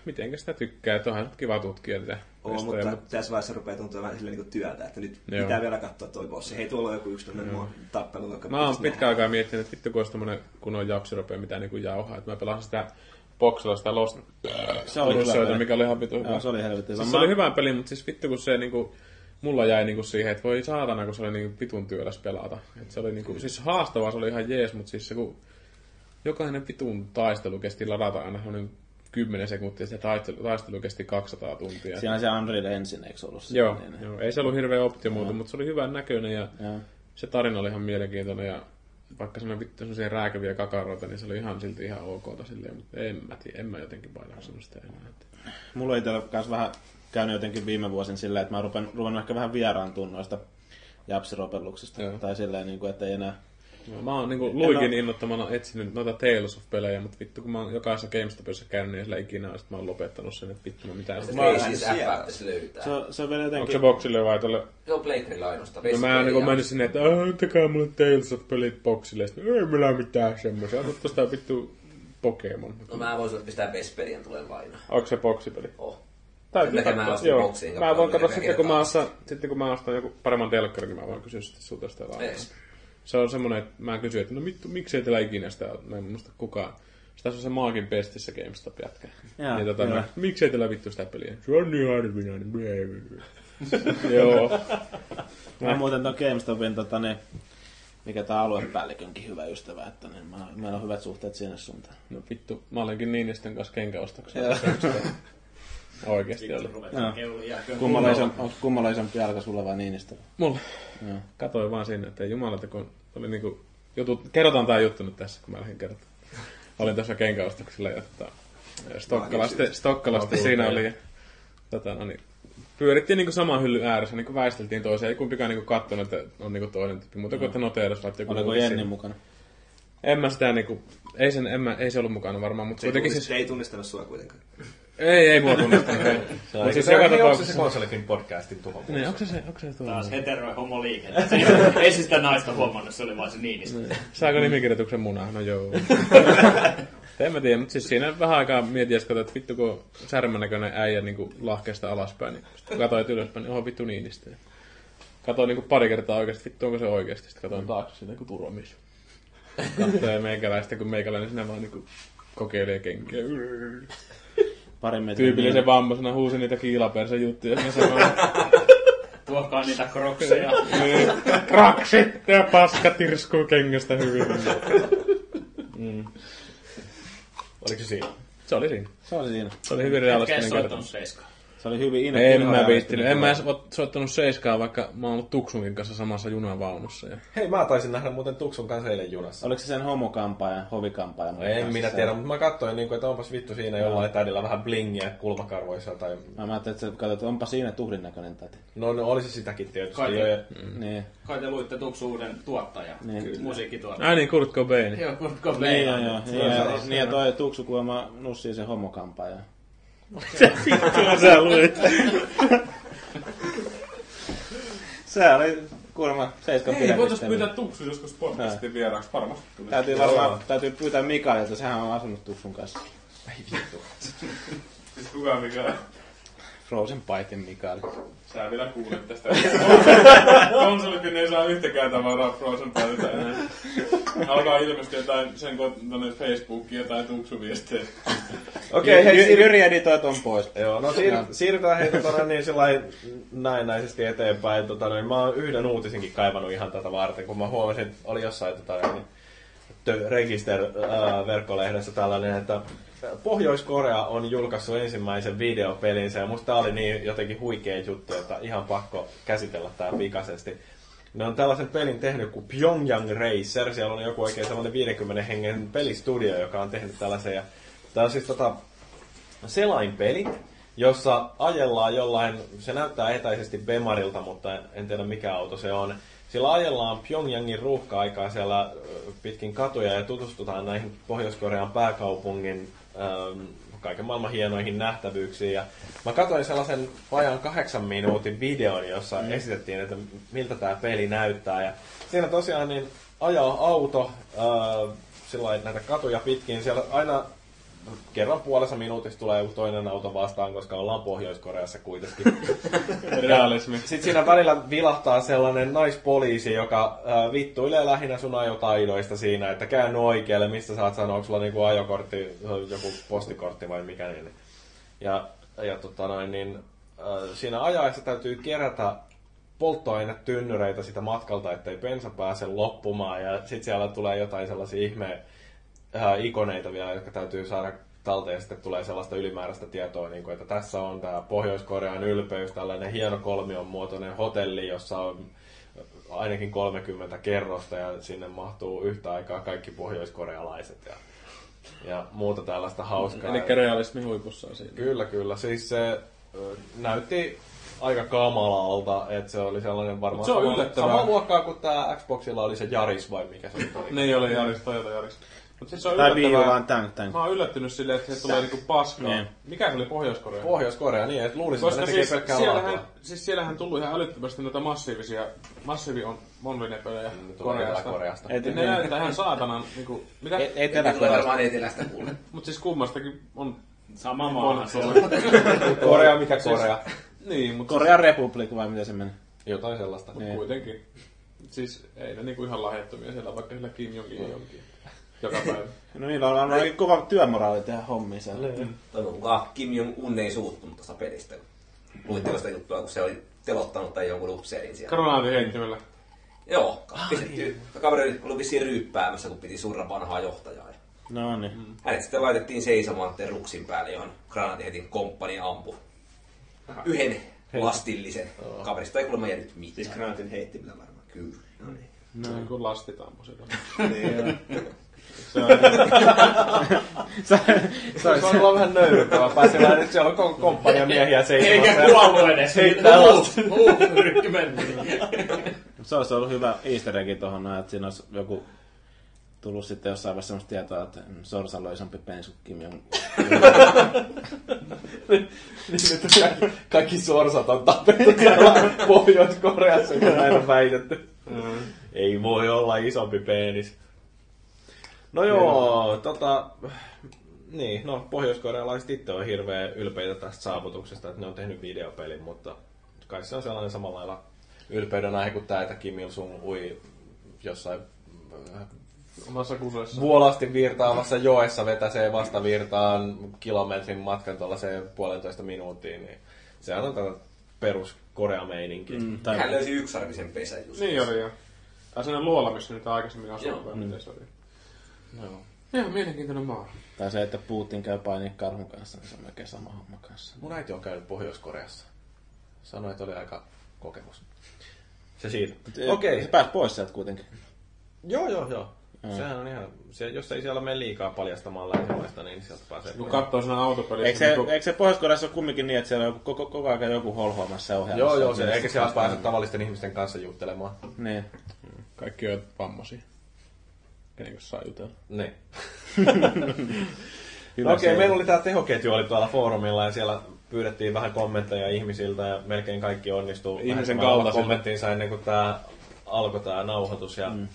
mitenkä sitä tykkää, että onhan kiva tutkia tätä. Oo, mestoja, mutta mutta tässä vaiheessa rupeaa tuntua vähän silleen niin työltä, että nyt Joo. pitää vielä katsoa toi bossi. Hei, tuolla on joku yksi tämmöinen mua tappelu, joka Mä oon pitkään aikaa miettinyt, että vittu kun olisi tommonen kunnon japsiropea, mitä niinku jauhaa. Että mä pelasin sitä boksilla sitä Lost Se oli hyvä mikä oli ihan vittu hyvä. Joo, se oli helvetin hyvä. Siis se oli hyvä peli, mutta siis vittu kun se niinku, mulla jäi niinku siihen, että voi saatana, kun se oli niinku vitun työläs pelata. Et se oli niinku, siis haastavaa, se oli ihan jees, mutta siis se kun jokainen vitun taistelu kesti ladata aina semmonen 10 sekuntia, se taistelu, taistelu kesti 200 tuntia. Siinä se Unreal Engine, eikö ollut? se? Joo, Niin, joo, ei se ollut hirveän optimoitu, mutta se oli hyvän näköinen ja Joo. se tarina oli ihan mielenkiintoinen ja vaikka se on vittu semmoisia rääkäviä kakaroita, niin se oli ihan silti ihan ok silleen, mutta en mä tiedä, en mä jotenkin painaa semmoista enää. Mulla itsellä kans vähän käynyt jotenkin viime vuosin silleen, että mä oon rupen, ruvennut ehkä vähän vieraantua noista japsiropelluksista. Joo. Tai silleen, niin kuin, että ei enää... No, mä oon niinku Luikin innottamana etsinyt noita Tales of-pelejä, mutta vittu kun mä oon jokaisessa GameStopissa käynyt, niin sillä ikinä on, sit mä oon lopettanut sen, että vittu mä mitään sitä. Ei siis F pitäisi löytää. Se, on- se on vielä Onko jotenkin... se boksille vai tuolle? Se on Playgrilla ainoastaan. No mä niinku menin sinne, että "Aa, antakaa mulle Tales of-pelit boksille. Sitten ei meillä mitään semmoisia. Ota tosta vittu Pokemon. No mä voisin pistää Vesperien tulee lainaa. Onko se boksipeli? Oh. Täytyy mä katsoa, ostin joo. boksiin Mä voin katsoa sitten, kun mä ostan, sitten kun mä ostan joku paremman telkkarin, niin mä voin kysyä sitten sulta sitä. Ees. Se on semmonen, että mä kysyin, että no vittu, miksei teillä ikinä sitä ole? Mä en muista kukaan. Sitä on se Maakin Pestissä GameStop jätkä. Jaa, niin tota, mä, miksei teillä vittu sitä peliä? Se on niin harvinainen. Joo. Mä muuten ton GameStopin, tota, niin, mikä tää aluepäällikönkin hyvä ystävä, että niin, mä, meillä on hyvät suhteet sinne suuntaan. No vittu, mä olenkin Niinistön kanssa kenkäostoksia. Oikeesti oli. Kummalla isompi jalka sulla vai Niinistö? Mulla. Joo. Katoin vaan sinne, että jumalata, kun oli niinku... Jutut, kerrotaan tää juttu nyt tässä, kun mä lähdin kertomaan. Olin tässä kenkäostoksilla ja tota, Stokkalasta, Stokkalasta siinä oli. Tota, no niin, pyörittiin niinku saman hyllyn ääressä, niinku väisteltiin toiseen. Ei kumpikaan niinku kattonut, että on niinku toinen tyyppi. Mutta kun että noteeras laittoi joku Oliko Jenni mukana? En mä sitä niinku... Ei, sen, en mä, ei se ollut mukana varmaan, mutta Se ei, kuitenkin tunnist, siis... ei tunnistanut sua kuitenkaan. Ei, ei mua tunnistanut. Mutta siis joka Onko se tapauksessa... konsolifin podcastin tuho? Niin, onko se se, onko se tuo? Taas hetero homo liike. Ei se sitä naista huomannut, se oli vaan se niinistä. Saako nimikirjoituksen munaa? No joo. en mä tiedä, mutta siis siinä vähän aikaa mietin, että katsoin, että vittu kun särmän näköinen äijä niin lahkeesta alaspäin, niin sitten kun katsoin ylöspäin, niin oho vittu niinistä. Katoin niin pari kertaa oikeasti, vittu onko se oikeasti. Sitten katsoin taakse siinä kuin turvamies. Katsoin meikäläistä, kun meikäläinen siinä vaan niin kokeilee kenkiä. Parin metrin Tyypillisen vammaisena huusi niitä kiilapersen juttuja. Ja sanoin, Tuokaa niitä krokseja. Kraksit ja paska tirskuu kengästä hyvin. Oliko se siinä? Se oli siinä. Se oli siinä. Se oli hyvin realistinen kerta. seiskaa. Se oli hyvin ino. En mä viittinyt. En mä soittanut seiskaa, vaikka mä oon ollut Tuksunkin kanssa samassa junavaunussa. Ja... Hei, mä taisin nähdä muuten Tuksun kanssa eilen junassa. Oliko se sen homokampaajan, hovikampaajan? No en minä tiedä, mutta mä katsoin, niin kuin, että onpas vittu siinä jollain tädillä vähän blingiä kulmakarvoissa tai... Mä ajattelin, että sä katsot, että onpa siinä tuhdin näköinen täti. No, no olisi sitäkin tietysti. Kai- Jo, ja... Niin. Kai te luitte Tuksu uuden tuottajan. Niin. Musiikkituottaja. Ai niin, Kurt Cobain. Joo, Kurt Cobain. Niin, joo, joo. Niin, niin, ja toi tuksu kuulemma nussii sen homokampaajan. Kyllä sä luit. Se oli kuulemma seiskan Hei, voitais pidämistä. pyytää Tuksu joskus podcastin vieraaksi. Varmasti. Täytyy varmaan, täytyy pyytää Mikaelilta, sehän on asunut Tuksun kanssa. Siis kukaan mikä Frozen Paitin Mikael. Sä vielä kuulet tästä. Konsolifin ei saa yhtäkään tavaraa Frozen Pyltä enää. Alkaa ilmestyä jotain sen tonne Facebookiin jotain tuksuviestejä. Okei, hei, siir... Jyri editoi ton pois. Joo, no siir... siirrytään hei tota, niin sellainen näennäisesti eteenpäin. Tota, niin, mä oon yhden uutisinkin kaivannut ihan tätä varten, kun mä huomasin, että oli jossain tota, niin, The Register-verkkolehdessä tällainen, että Pohjois-Korea on julkaissut ensimmäisen videopelinsä ja musta tää oli niin jotenkin huikea juttu, että ihan pakko käsitellä tää pikaisesti. Ne on tällaisen pelin tehnyt kuin Pyongyang Racer, siellä on joku oikein sellainen 50 hengen pelistudio, joka on tehnyt tällaisen. Ja tää on siis tota, selainpeli, jossa ajellaan jollain, se näyttää etäisesti Bemarilta, mutta en tiedä mikä auto se on. Sillä ajellaan Pyongyangin ruuhka-aikaa siellä pitkin katuja ja tutustutaan näihin Pohjois-Korean pääkaupungin ähm, kaiken maailman hienoihin nähtävyyksiin. Ja mä katsoin sellaisen vajaan kahdeksan minuutin videon, jossa mm. esitettiin, että miltä tämä peli näyttää. Ja siinä tosiaan niin ajaa auto äh, sillä näitä katuja pitkin. Siellä aina kerran puolessa minuutissa tulee joku toinen auto vastaan, koska ollaan Pohjois-Koreassa kuitenkin. Realismi. Sitten siinä välillä vilahtaa sellainen naispoliisi, joka äh, vittuilee lähinnä sun ajotaidoista siinä, että käänny oikealle, mistä saat sanoa, onko sulla niinku ajokortti, joku postikortti vai mikä niin. Ja, ja tota noin, niin, äh, siinä ajaessa täytyy kerätä polttoainetynnyreitä sitä matkalta, ettei bensa pääse loppumaan. Ja sitten siellä tulee jotain sellaisia ihme äh, ikoneita vielä, jotka täytyy saada talteen ja sitten tulee sellaista ylimääräistä tietoa, niin kuin, että tässä on tämä Pohjois-Korean ylpeys, tällainen hieno kolmion muotoinen hotelli, jossa on ainakin 30 kerrosta ja sinne mahtuu yhtä aikaa kaikki pohjoiskorealaiset ja, ja muuta tällaista hauskaa. Eli realismi huipussa on siinä. Kyllä, kyllä. Siis se näytti aika kamalalta, että se oli sellainen varmaan se on sama- samaa luokkaa kuin tämä Xboxilla oli se Jaris vai mikä se oli. Ne ei ole Jaris, Toyota Jaris. Mutta siis se on Tai Wii U yllättävää. vaan tän, tän. Mä oon yllättynyt silleen, että se tulee niinku paskaa. Niin. Mikä se oli Pohjois-Korea? Pohjois-Korea, niin, että luulisin, Koska että ne tekee siis pelkkää siellähän, laatua. siis siellähän tullut ihan älyttömästi noita massiivisia, massiivi on monlinepelejä Ne tulee Koreasta. Koreasta. Ei, Ja ne näyttää ihan saatanan, niinku, mitä? ei, Etelä-Korea. varmaan etelästä kuule. Mut siis kummastakin on Sama maa. se on. Korea, mikä Korea? Niin, mutta Korean Republic vai miten se meni? Jotain sellaista. Niin. kuitenkin. Siis ei ne niinku ihan lahjattomia siellä, vaikka sillä Kim Jongin ja jonkin. Joka päivä. No niin, on, on kova työmoraali tehdä hommia siellä. Toivon mukaan Kim Jong-un ei suuttunut tuosta pelistä. Luitteko sitä juttua, kun se oli telottanut tai jonkun upseerin siellä? Granaatin heittimellä. Joo, pistetty. Kaveri oli vissiin ryyppäämässä, kun piti surra vanhaa johtajaa. No niin. Hänet sitten laitettiin seisomaan ruksin päälle, johon granaatiheitin komppani ampui. Yhden lastillisen. Kaverista ei kuulemma jäänyt mitään. Siis granaatin heittimellä varmaan. Kyllä. No niin. No. Niin kuin lastitampo sitä. Se, Se olisi olla vähän nöyryttävää pääsellä, että siellä on koko komppania miehiä seisomassa. Eikä kuollut edes. Heittää lasta. Meni. se olisi ollut hyvä easter egg tuohon, noin, että siinä olisi joku tullut sitten jossain vaiheessa sellaista tietoa, että mm, Sorsalla on isompi penis kuin Kim Jong. Niin, että kaikki, kaikki sorsat on tapettu täällä Pohjois-Koreassa, kun näin on väitetty. Ei voi olla isompi penis. No joo, tota... Niin, no pohjoiskorealaiset itse on hirveän ylpeitä tästä saavutuksesta, että ne on tehnyt videopelin, mutta kai se on sellainen samalla lailla ylpeyden aihe kuin tämä, että Kim Il-sung ui jossain äh, Omassa kuseessa. vuolasti virtaavassa joessa vetäsee vastavirtaan kilometrin matkan tuollaiseen puolentoista minuuttiin, niin sehän on tätä perus koreameininki. Mm. Tai, Hän löysi yksarvisen pesän just. Niin oli jo. Tai sellainen luola, missä nyt aikaisemmin asui, Joo. vai miten se oli. Joo. Joo, mielenkiintoinen maa. tai se, että Putin käy painia karhun kanssa, niin se on melkein sama homma kanssa. Mun äiti on käynyt Pohjois-Koreassa. Sanoi, että oli aika kokemus. Se siitä. Okei. Okay. Se pääsi pois sieltä kuitenkin. Joo, joo, joo. Sehän on ihan, se, jos ei siellä mene liikaa paljastamaan länsimaista, niin sieltä pääsee Kun katsoo siinä autopelissä, Eikö se, niin eikö se Pohjois-Koreassa ole kumminkin niin, että siellä on koko, koko ajan joku holhoamassa ja ohjaamassa? Joo, joo, se, eikä siellä pääse tavallisten ihmisten kanssa juttelemaan. Niin. Kaikki on vammaisia. Kenen kanssa saa jutella. Niin. No okei, se- meillä oli tämä tehoketju oli tuolla foorumilla ja siellä pyydettiin vähän kommentteja ihmisiltä ja melkein kaikki onnistui Ihmisen kaltaisille. kommenttinsa ennen kuin tämä alkoi tämä nauhoitus. Ja mm.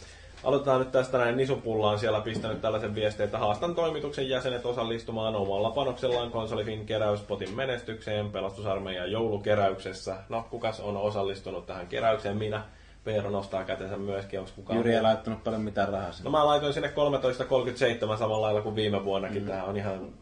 Aloitetaan nyt tästä näin. Nisupulla on siellä pistänyt tällaisen viestin, että haastan toimituksen jäsenet osallistumaan omalla panoksellaan konsolifin keräyspotin menestykseen pelastusarmeijan joulukeräyksessä. No, kukas on osallistunut tähän keräykseen? Minä. Peero nostaa kätensä myöskin, onko kukaan Jyri ei laittanut paljon mitään rahaa sinne. No mä laitoin sinne 13.37 samalla lailla kuin viime vuonnakin. Mm. Tää on ihan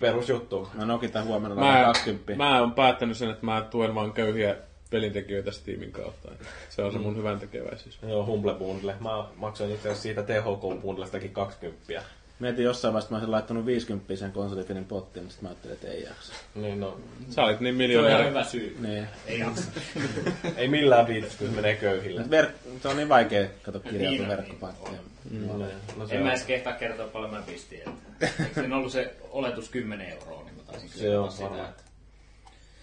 perusjuttu. Mä nokitan huomenna Mä, 20. mä oon päättänyt sen, että mä tuen vaan köyhiä pelintekijöitä Steamin kautta. Se on se mun hyvän tekeväisyys. Joo, Humble Bundle. Mä maksoin itse asiassa siitä THK Bundlestakin 20. Mietin jossain vaiheessa, että mä olisin laittanut 50 sen konsolifinin pottiin, mutta sitten mä ajattelin, että ei jaksa. Niin no, Sä olit niin Se on hyvä syy. Niin. Ei jaksa. ei millään viitys, kun se menee köyhille. Verk- se on niin vaikea kato kirjautua Niin on, verkkopankkiin. Mm. No, se, En on, mä edes kehtaa kertoa paljon mä pistin. Että. Eikö ollut se oletus 10 euroa, niin mä taisin Se kyllä on sitä, että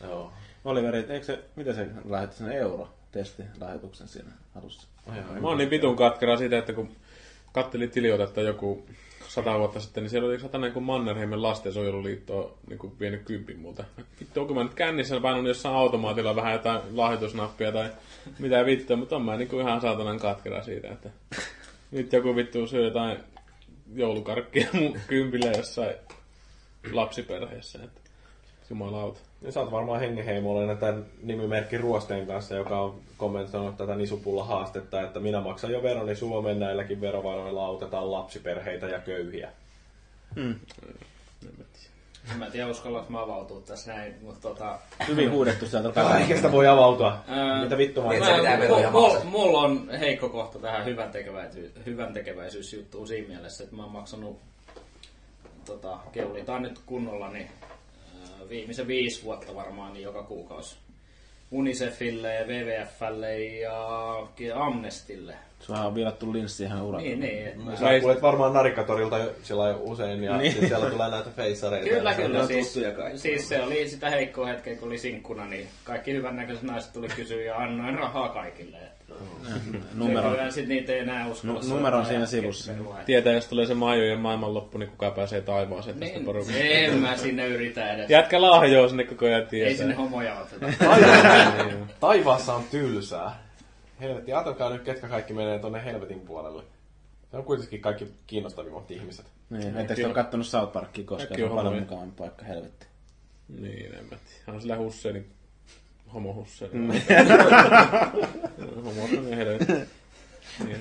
joo. Oliveri, eikö se, mitä se lähetti sen euro testi lähetuksen siinä alussa? Mä oon niin vitun katkera siitä, että kun kattelin tiliotetta joku sata vuotta sitten, niin siellä oli satanen kuin Mannerheimen lastensuojeluliitto niin kuin vienyt kympin multa. Vittu, onko mä nyt kännissä painanut jossain automaatilla vähän jotain lahjoitusnappia tai mitä vittua, mutta on mä niin kuin ihan saatanan katkera siitä, että nyt joku vittu syö jotain joulukarkkia mun kympillä jossain lapsiperheessä. Että jumalauta. Ja sä oot varmaan hengenheimollinen tämän nimimerkki Ruosteen kanssa, joka on kommentoinut tätä Nisupulla haastetta, että minä maksan jo veroni Suomeen näilläkin verovaroilla autetaan lapsiperheitä ja köyhiä. en mä tiedä uskallanko mä avautua tässä näin, mutta tota... Hyvin huudettu sieltä. Kaikesta voi avautua. Mitä vittu mä Niin, että se pitää Mä- veroja mul- maksaa. Mulla on heikko kohta tähän hyvän, tekeväisyys, hyvän tekeväisyysjuttuun siinä mielessä, että mä oon maksanut tota, keulitaan nyt kunnolla niin, viimeisen viisi vuotta varmaan niin joka kuukausi. Unicefille, WWFlle ja Amnestille. Suohan on viilattu linssi ihan urakalla. Niin, niin. Sä kuulet varmaan Narikatorilta sillä lailla usein ja niin. siellä tulee näitä feissareita. Kyllä, kyllä. Siis, siis se oli sitä heikkoa hetkeä, kun oli sinkkuna, niin kaikki hyvännäköiset naiset tuli kysyä ja annoin rahaa kaikille. Numero, Kyllä sit niitä ei enää uskalla Nu- numero on siinä sivussa. Tietää, jos tulee se maajojen maailmanloppu, niin kuka pääsee taivaaseen tästä Niin, porukasta. en mä sinne yritä edes. Jätkä lahjoa sinne koko ajan Ei tietää. sinne homoja oteta. Taivaassa on tylsää. Helvetti, ajatelkaa nyt, ketkä kaikki menee tonne helvetin puolelle. Se on kuitenkin kaikki kiinnostavimmat ihmiset. Niin, etteikö te ole kattonut South Parkia koskaan? Se on on paljon mukavampi paikka, helvetti. Niin, en mä tiedä. On sillä Husseinin homo Hussein. Mm. Homo on niin helvetti. Niin.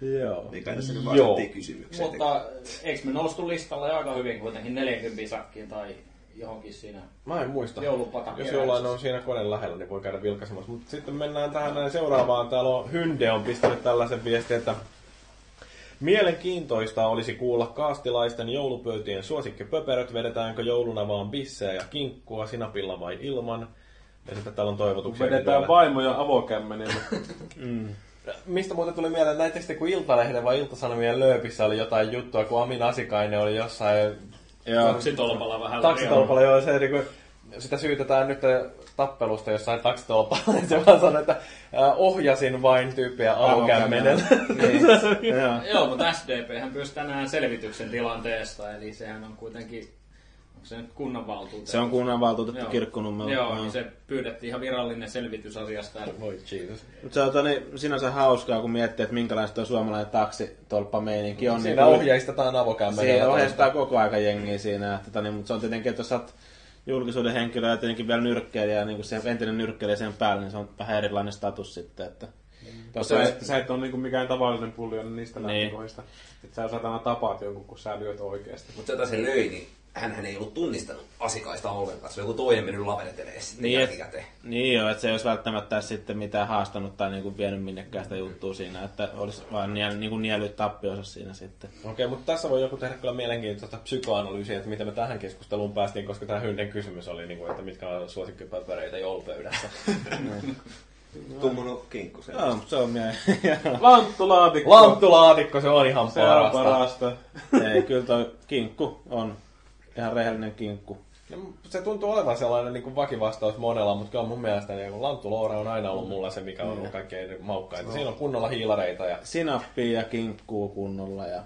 Joo. Niin kai tässä nyt vastattiin kysymykseen. Mutta eikö me noustu listalle aika hyvin kuitenkin 40 sakkiin tai johonkin siinä? Mä en muista. Joulupata Jos jollain on siinä koneen lähellä, niin voi käydä vilkaisemassa. Mutta sitten mennään tähän näin seuraavaan. Täällä on Hynde on pistänyt tällaisen viestin, että Mielenkiintoista olisi kuulla kaastilaisten joulupöytien suosikkipöperöt, vedetäänkö jouluna vaan bissejä ja kinkkua sinapilla vai ilman. Ja sitten täällä on toivotuksia. Vedetään vaimo ja avokämmenillä. Mistä muuten tuli mieleen, näittekö te kun Iltalehden vai Iltasanomien lööpissä oli jotain juttua, kun Amin Asikainen oli jossain Joo. Taksitolpalla vähän. taksitolpalla, joo, se, niin kuin, sitä syytetään nyt tappelusta jossain taksitolpalla, että se vaan sanoi, että äh, ohjasin vain tyyppiä avokämmenellä. Joo. Joo, mutta SDP hän pyysi tänään selvityksen tilanteesta, eli sehän on kuitenkin, onko se nyt kunnanvaltuutettu? Se on kunnanvaltuutettu Joo. kirkkonummella. Joo, niin se pyydettiin ihan virallinen selvitys asiasta. Voi Jesus. Mutta se on toni, sinänsä hauskaa, kun miettii, että minkälaista tuo suomalainen taksitolppameininki on. Siinä niin, ohjeistetaan avokämmenellä. Siinä ohjeistaa koko aika jengiä siinä. Että, toni, mutta se on tietenkin, että jos sä julkisuuden henkilö ja tietenkin vielä nyrkkeilijä, niin kuin se entinen nyrkkeilijä sen päällä, niin se on vähän erilainen status sitten. Että, Sä, et, sä et ole niinku mikään tavallinen pullion niistä Niin. lähtökohdista. Että sä saat aina tapaat jonkun, kun sä lyöt oikeasti. Mutta se, jota se löi, niin hän ei ollut tunnistanut asikaista ollenkaan. Se on joku toinen mennyt lavetelee sitten Niin, et- jälkikäteen. Niin joo, että se ei olisi välttämättä sitten mitään haastanut tai niinku vienyt minnekään sitä juttua siinä, että olisi vaan niel, niinku niellyt tappionsa siinä sitten. Okei, mutta tässä voi joku tehdä kyllä mielenkiintoista psykoanalyysiä, että miten me tähän keskusteluun päästiin, koska tämä Hynden kysymys oli, niin kuin, että mitkä on suosikkipöpereitä joulupöydässä. Tummunut kinkku se. Joo, se on mie... Lanttulaatikko. Lanttulaatikko, se on ihan se on parasta. parasta. ei, kyllä toi kinkku on ihan rehellinen kinkku. Ja Se tuntuu olevan sellainen niin kuin vakivastaus monella, mutta kyllä mun mielestä niin Lanttu Loora on aina ollut mulla se, mikä on ollut kaikkein maukkainta. Siinä on kunnolla hiilareita ja Sinappia ja kinkkuu kunnolla ja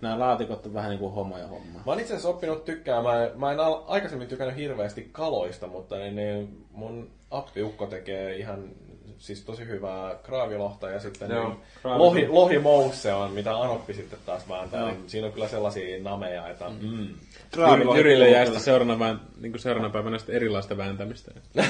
nämä laatikot on vähän niinku homoja homma. Mä oon itse asiassa oppinut tykkäämään, mä en aikaisemmin tykännyt hirveästi kaloista, mutta niin, niin mun appiukko tekee ihan siis tosi hyvää kraavilohta ja sitten Joo, niin, kraavi- lohi, lohimousse on, mitä Anoppi sitten taas vääntää, niin siinä on kyllä sellaisia nameja, että mm. Jyri- Jyrille jää sitten seuraavana, niin kuin seuraavana päivänä sitten erilaista vääntämistä.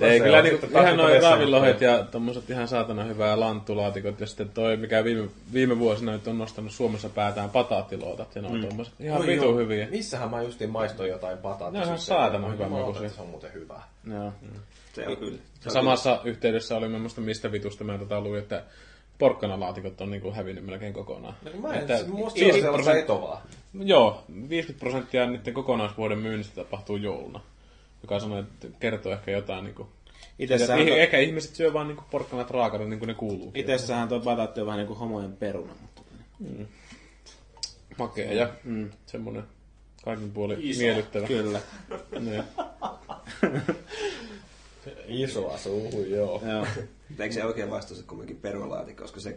Ei, se kyllä niin, ihan noin vessa- raavilohet ja tommoset ihan saatana hyvää lanttulaatikot. Ja sitten toi, mikä viime, viime vuosina nyt on nostanut Suomessa päätään pataattilootat. Ja ne on tommoset ihan vitu hyviä. Missähän mä justiin maistoin jotain pataattia. Ne on ihan saatana hyvän makuisia. Se on muuten hyvä. Joo. Se on kyllä. Samassa yhteydessä oli, en muista mistä vitusta mä tätä luin, että porkkanalaatikot on niinku hävinnyt melkein kokonaan. Mä en, Että musta se on 50 sellaista prosenttia- etovaa. Joo, 50 prosenttia niiden kokonaisvuoden myynnistä tapahtuu jouluna. Joka sanoo, että kertoo ehkä jotain niinku... Itessähän, to, Ehkä ihmiset syö vaan niinku porkkanat raakana niin kuin ne kuuluu. itessähän tuo pataatti on vähän niinku homojen peruna. Mutta... Makea ja mm. semmonen kaikin puoli Iso. miellyttävä. Kyllä. Isoa suuhun, joo. Joo. Eikö se oikein vastaus ole kumminkin perunalaatikko, koska se,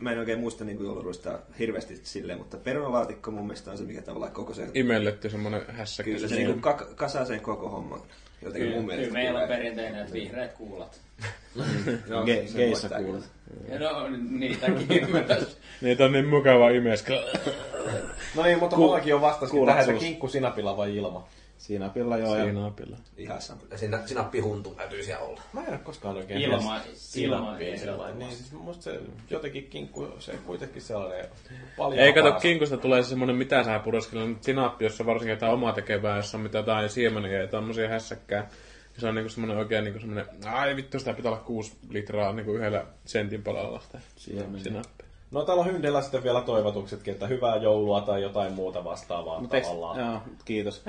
mä en oikein muista niin jouluruista hirveästi silleen, mutta perunalaatikko mun mielestä on se, mikä tavallaan koko sen, Imelletty semmonen hässäkkä. kyllä se niin ka- kasaa sen koko homman. Jotenkin mun Kyllä mielestä. meillä on perinteinen, että vihreät kuulat. Joo, Ge- geissä. Ja no, niitäkin myös. Niitä on niin mukava imeska. No niin, mutta Ku- mullakin on vastauskin kuulat tähän, että kinkku sinapilla vai ilma. Siinä pilla joo. Ja... Siinä apilla. Ihan sama. Ja siinä sinappihuntu täytyy siellä olla. Mä en ole koskaan oikein Ilma- sinappia sellainen. Niin, siis musta se jotenkin kinkku, se kuitenkin sellainen paljon Ei kato, kinkusta tulee se semmonen mitä sä pureskella, nyt sinappi, jossa varsinkin jotain omaa tekevää, jossa on mitä jotain siemeniä ja tommosia hässäkkää. Ja se on niinku semmonen oikein niinku semmonen, ai vittu sitä pitää olla kuusi litraa niinku yhdellä sentin palalla sitä sinappi. No täällä on Hyndellä sitten vielä toivotuksetkin, että hyvää joulua tai jotain muuta vastaavaa Mut tavallaan. joo, kiitos.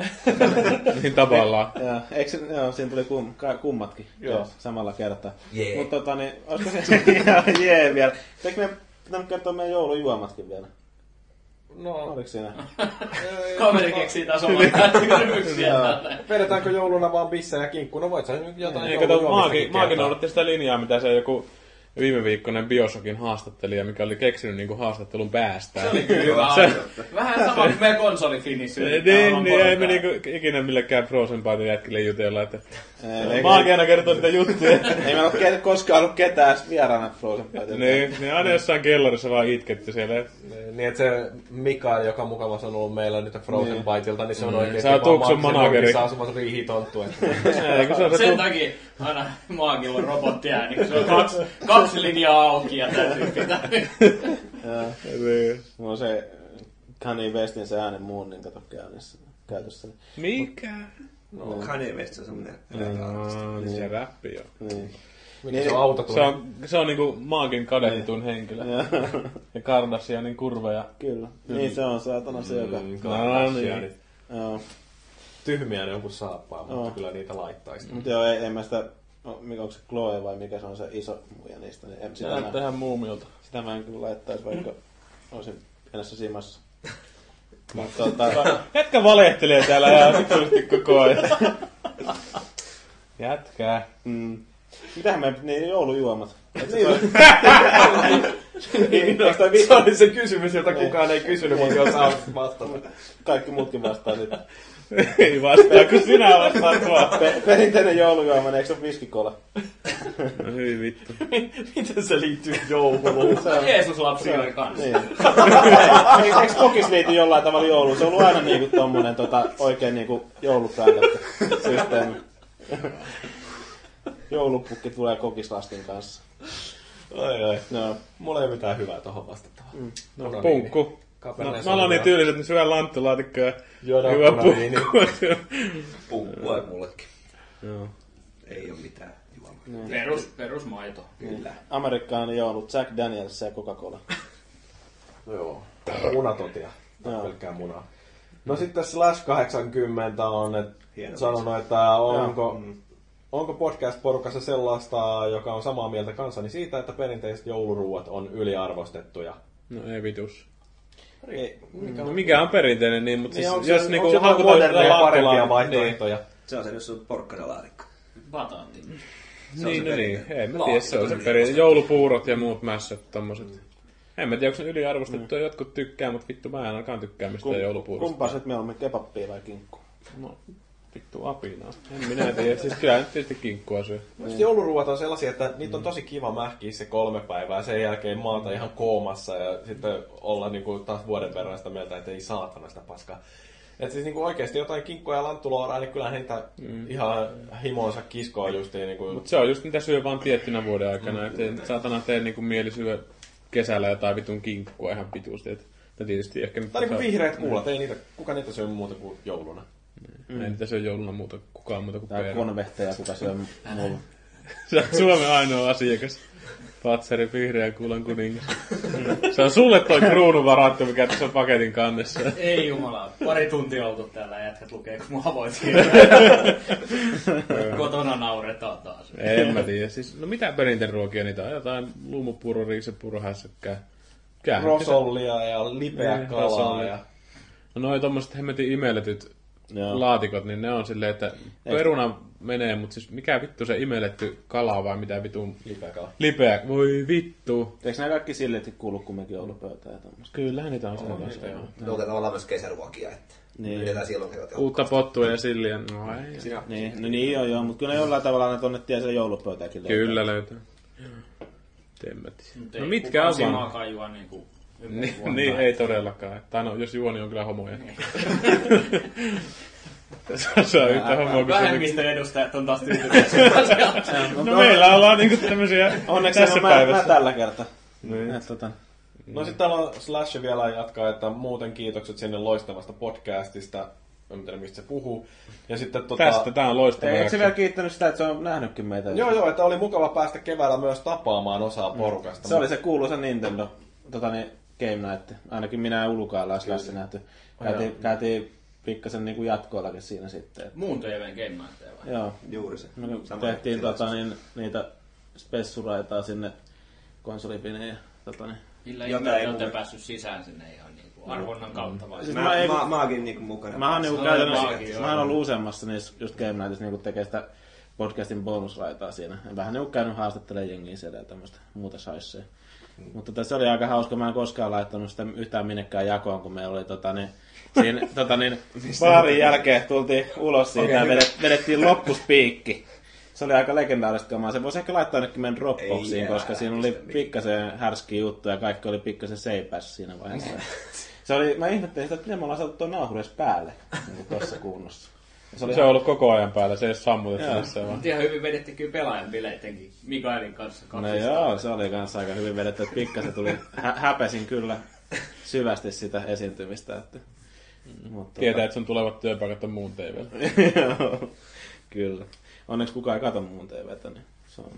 niin tavallaan. joo, eikö, se- joo, siinä tuli kum, ka, kummatkin Joo. joo. samalla kertaa. Jee. Mutta tota, niin, olisiko se ihan jee vielä. Eikö me pitänyt kertoa meidän joulujuomatkin vielä? No, Oliko siinä? Kaveri keksii taas oman kysymyksiä tälle. vedetäänkö jouluna vaan bisse ja kinkku? No voit sä jotain joulujuomistakin Maagi kertoa. noudatti sitä linjaa, mitä se joku viime viikkoinen Biosokin haastattelija, mikä oli keksinyt niinku haastattelun päästään. Se oli kyllä hyvä aika. Vähän sama kuin meidän konsolifinissi. Niin, niin ei me niinku ikinä millekään Frozen Party jätkille jutella, että Ei, Maagi aina kertoo niitä juttuja. ei meillä ole koskaan ollut ketään vieraana Frozen Byte. niin, niin aina jossain kellarissa vaan itketty siellä. Niin, että se Mikael, joka mukavassa on ollut meillä nyt Frozen Niin. Biteilta, niin se on oikein Se on Tuksun manageri. Saa semmoisen riihitonttu. Että... Eikö se on se Sen tu- takia aina maagilla on robottiääni, kun se on kaksi linjaa auki ja täytyy pitää. Niin. Mulla on se Kanye Westin se äänen muun, niin kato käynnissä, käytössä. Mikä? No, Kanye West on semmonen Aa, niin se räppi joo. Niin. Mikä se on auto Se on, se on niinku Maagin kadehditun henkilö. Joo, Ja Kardashianin kurveja. kyllä. Niin se on saatana se, joka... Mm, No niin. Kardashianit. Joo. Tyhmiä ne jonkun saappaa, mutta Joo. kyllä niitä laittaisi. Mutta joo, ei, en mä sitä... No, mikä onko se Chloe vai mikä se on se iso muija niistä, niin en, sitä, Näyttää mä, ihan muumilta. sitä mä en kyllä laittaisi, vaikka olisin pienessä simassa. Mutta tota, Jätkä valehtelee täällä ihan vitusti koko ajan. Jätkää. mm, mitähän me, niin joulujuomat. Niin, Niin, se oli se kysymys, jota kukaan ei kysynyt, mutta jos saa vastata. kaikki muutkin vastaa sitten. Ei vastaa, kun sinä vastaat vaan. Pe- perinteinen joulujuoma, niin eikö se ole viskikola? No hyvin vittu. Miten se liittyy jouluun? Se on, Jeesus lapsi oli kanssa. niin. Eikö eikö kokis liity jollain tavalla jouluun? Se on ollut aina niinku tommonen tota, oikein niinku joulupäällekkä systeemi. Joulupukki tulee kokislastin kanssa. Ai ai. No, Mulla ei mitään hyvää tohon vastattavaa. Mm. No, punkku. Cabernet Mä ollaan niin tyyliset, että ne syö lanttulaatikkoa ja Juodaan hyvä punaviini. puhua. Punkkua mullekin. Joo. Ei ole mitään juomaa. Perus, perusmaito. Kyllä. Amerikkalainen joulu, Jack Daniels ja Coca-Cola. Joo. Munatotia. Joo. Pelkkää munaa. No sitten Slash 80 on et, Hieno sanonut, että onko, onko podcast-porukassa sellaista, joka on samaa mieltä kanssani siitä, että perinteiset jouluruuat on yliarvostettuja. No ei vitus. Ei, Mikä No mikä on perinteinen, niin, mutta Niin siis jos se, niinku se haukutaan moderneja parempia niin- vaihtoehtoja? Se on se, jos on porkkanalaatikko. Bataatti. Se Niin, se no niin, ei mä tiedä, se on se perinteinen. Joulupuurot ja muut mässät, tommoset. En mä tiedä, onko se yliarvostettu, jotkut tykkää, mutta vittu mä en ainakaan tykkää mistään joulupuurosta. Kumpaa sit mieluummin kebappia vai kinkku? No, vittu apinaa. En minä tiedä, siis kyllä nyt tietysti kinkkua syö. Niin. Jouluruuat on sellaisia, että niitä on tosi kiva mähkiä se kolme päivää, sen jälkeen maata ihan koomassa ja sitten olla niinku taas vuoden verran sitä mieltä, että ei saatana sitä paskaa. Et siis niinku oikeesti jotain kinkkoja ja lanttuloraa, niin kyllä niitä mm. ihan himoonsa kiskoa justiin niinku... Mut se on just mitä syö vaan tiettynä vuoden aikana, mm. ettei saatana tee niinku mieli syö kesällä jotain vitun kinkkua ihan pituusti. Et, no tietysti ehkä. Tai niinku vihreät kuulat, ei niitä, kuka niitä syö muuta kuin jouluna. Mm. Ei niitä syö jouluna muuta, kukaan muuta kuin Tai Peera. konvehteja, kuka syö mulla. Sä oot Suomen ainoa asiakas. Patseri vihreä kuulan kuningas. Se on sulle toi kruunu varattu, mikä tässä on paketin kannessa. Ei jumala, pari tuntia oltu täällä ja jätkät lukee, kun mua voit Kotona nauretaan taas. En mä tiedä. Siis, no mitä perinteinen ruokia niitä on? Jotain luumupuro, riisepuro, hässäkkää. Se- Rosollia ja lipeä Niin, kalaa ja... No noi tommoset hemmetin imelletyt Joo. laatikot, niin ne on silleen, että peruna menee, mutta siis mikä vittu se imelletty kala vai mitä vittu Lipeä kala. lipeä? Voi vittu. Eikö nämä kaikki silleen kuulu kumminkin joulupöytään ja tämmöistä? Kyllähän niitä on sellaisia. joo. Ne on tavallaan myös kesäruokia, että Niin. pidetään silloin Uutta pottua ja silliä. No ei. Sinä Niin, no niin joo joo, mutta kyllä jollain tavalla ne tonne tie siellä joulupöytäänkin löytää. Kyllä löytyy. En mä tiedä. No mitkä kukaan on vaan? niinku ympäri Niin, vuotta. niin, ei todellakaan. Tai no, jos juoni on kyllä homoja. Se on yhtä homoa kuin se. Vähemmistön edustajat on taas tyytyväisiä. No meillä ollaan niinku tämmösiä Onneksi tässä mä, mä päivässä. tällä kertaa. Niin. Et, tota, No sitten täällä on Slash vielä jatkaa, että muuten kiitokset sinne loistavasta podcastista. En tiedä mistä se puhuu. Ja sitten tota... Tästä, tää on loistava Eikö se vielä kiittänyt sitä, että se on nähnytkin meitä? Joo, joo, että oli mukava päästä keväällä myös tapaamaan osaa porukasta. Se oli se kuuluisa Nintendo tota, niin, Game Night. Ainakin minä ja Uluka ollaan Slash nähty. Käytiin, käytiin pikkasen niin kuin jatkoillakin siinä sitten. Et, Muun TVn game nightteja vai? joo, Juuri se. me Sama tehtiin tota, niin, niitä spessuraitaa sinne konsolipineen ja tota, niin. Millä ihmeellä ei mun- päässyt sisään sinne ihan niinku arvonnan kautta vai? Siis Mä, mä ei- mä, mä oonkin niinku mukana. Mä oon niinku käytännössä, mä oon ollut useammassa niissä just Game Nightissa niinku tekee sitä podcastin bonusraitaa siinä. En vähän niinku käynyt haastattelemaan jengiä siellä ja tämmöistä muuta saisseja. Mm. Mutta tota, se oli aika hauska. Mä en koskaan laittanut sitä yhtään minnekään jakoon, kun meillä oli tota, niin, siinä, tota, niin, baarin jälkeen tultiin ulos siitä ja vedet, vedettiin loppuspiikki. Se oli aika legendaarista kamaa. Se voisi ehkä laittaa ainakin meidän Dropboxiin, Ei koska jää, siinä oli pikkasen härski juttu ja kaikki oli pikkasen seipäs siinä vaiheessa. Se oli, mä ihmettelin sitä, että miten me ollaan saatu tuo nauhuri edes päälle niin tuossa kunnossa. Se oli Se on ollut koko ajan päällä, se ei ole sammutettu Joo. missään vaan. Mut ihan hyvin vedettiin kyllä pelaajan bileittenkin Mikaelin kanssa No joo, se oli kanssa aika hyvin vedetty, että pikkasen tuli, hä- häpesin kyllä syvästi sitä esiintymistä. Että, mutta, Tietää, että sun tulevat työpaikat on muun TV. Joo, kyllä. Onneksi kukaan ei kato muun TVtä, niin se on...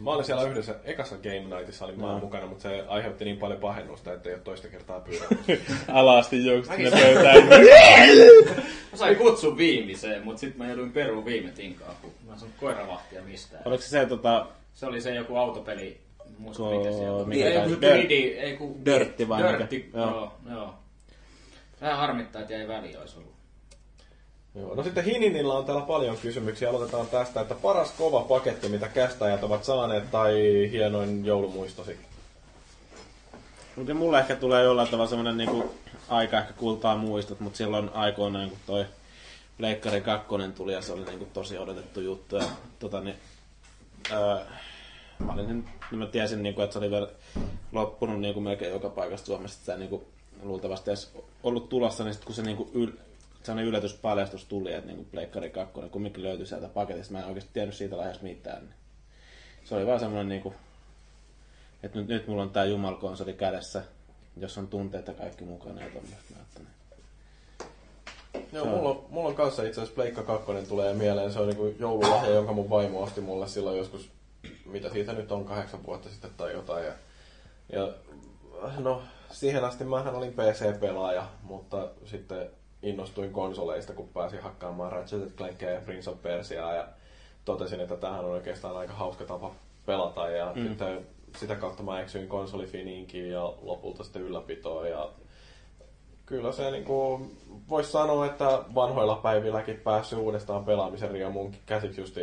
Mä olin siellä yhdessä, ekassa Game Nightissa olin mä No. mukana, mutta se aiheutti niin paljon pahennusta, että ei ole toista kertaa pyydä. Alasti juoksit sinne pöytään. Mä sain kutsun viimeiseen, mut sit mä jouduin peruun viime tinkaan, kun mä en saanut koiravahtia mistään. Oliko se se tota, Se oli se joku autopeli, muista Ko- mikä siellä on. mikä Ei, kun. Dirtti vai mikä? Dirtti, Joo. joo. joo. Vähän harmittaa, että jäi väliä olisi ollut. Joo. No sitten Hininillä on täällä paljon kysymyksiä. Aloitetaan tästä, että paras kova paketti, mitä kästäjät ovat saaneet, tai hienoin joulumuistosi. Mutta mulle ehkä tulee jollain tavalla semmoinen niinku aika ehkä kultaa muistot, mutta silloin aikoinaan kun toi Pleikkari 2 tuli ja se oli niinku tosi odotettu juttu. Ja, tota, niin, ää, mä, olin, niin mä tiesin, niinku, että se oli vielä loppunut niinku melkein joka paikasta Suomessa. ei niinku, luultavasti edes ollut tulossa, niin sit kun se niinku yl, sellainen yllätyspaljastus tuli, että niinku Pleikkari 2 kumminkin löytyi sieltä paketista. Mä en oikeasti tiennyt siitä lähes mitään. Niin. Se oli vaan semmoinen niinku, että nyt, nyt mulla on tää jumalkonsoli kädessä. jos on tunteet ja kaikki mukana ja niin. Joo, mulla, on- mulla on kanssa itse asiassa Pleikka 2 tulee mieleen. Se on niinku joululahja, jonka mun vaimo osti mulle silloin joskus, mitä siitä nyt on, kahdeksan vuotta sitten tai jotain. Ja, ja no, siihen asti mähän olin PC-pelaaja, mutta sitten innostuin konsoleista, kun pääsin hakkaamaan Ratchet Clankia ja Prince of Persiaa ja totesin, että tämähän on oikeastaan aika hauska tapa pelata ja mm. sitten sitä kautta mä eksyin konsolifiniinkin ja lopulta sitten ylläpitoon ja Kyllä se niinku, voisi sanoa, että vanhoilla päivilläkin päässyt uudestaan pelaamisen riemuun käsiksi just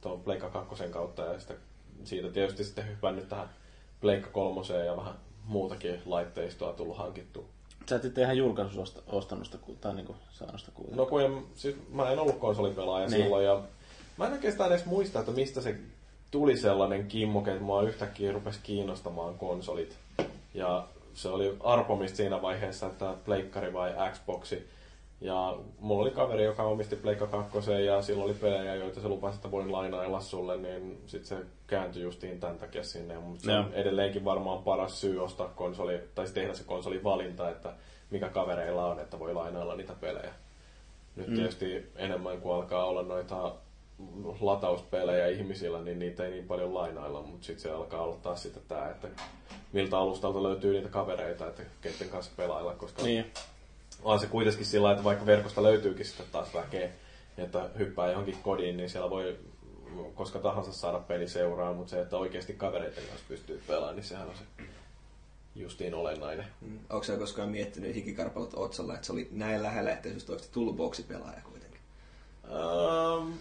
tuon Pleikka 2 kautta ja sitten siitä tietysti sitten hypännyt tähän Pleikka 3 ja vähän muutakin laitteistoa tullut hankittu. Sä et itse ihan sitä, ku- tai niinku saanut sitä kuitenkin. No kun en, siis mä en ollut konsolipelaaja niin. silloin ja mä en oikeastaan edes muista, että mistä se tuli sellainen kimmoke, että mua yhtäkkiä rupesi kiinnostamaan konsolit. Ja se oli arpomista siinä vaiheessa, että pleikkari vai Xboxi. Ja mulla oli kaveri, joka omisti Pleikka 2 ja silloin oli pelejä, joita se lupasi, että voin lainailla sulle, niin sitten se kääntyi justiin tämän takia sinne. Mutta se on edelleenkin varmaan paras syy ostaa konsoli, tai tehdä se konsolin valinta, että mikä kavereilla on, että voi lainailla niitä pelejä. Nyt mm. tietysti enemmän kuin alkaa olla noita latauspelejä ihmisillä, niin niitä ei niin paljon lainailla, mutta sitten se alkaa olla taas sitten tämä, että miltä alustalta löytyy niitä kavereita, että keiden kanssa pelailla, koska Niin. On se kuitenkin sillä että vaikka verkosta löytyykin sitten taas väkeä, että hyppää johonkin kodiin, niin siellä voi koska tahansa saada peli seuraa, mutta se, että oikeasti kavereiden kanssa pystyy pelaamaan, niin sehän on se justiin olennainen. Mm. Onko sä koskaan miettinyt hikikarpalot otsalla, että se oli näin lähellä, että se olisi tullut boksipelaaja kuitenkin? Ähm,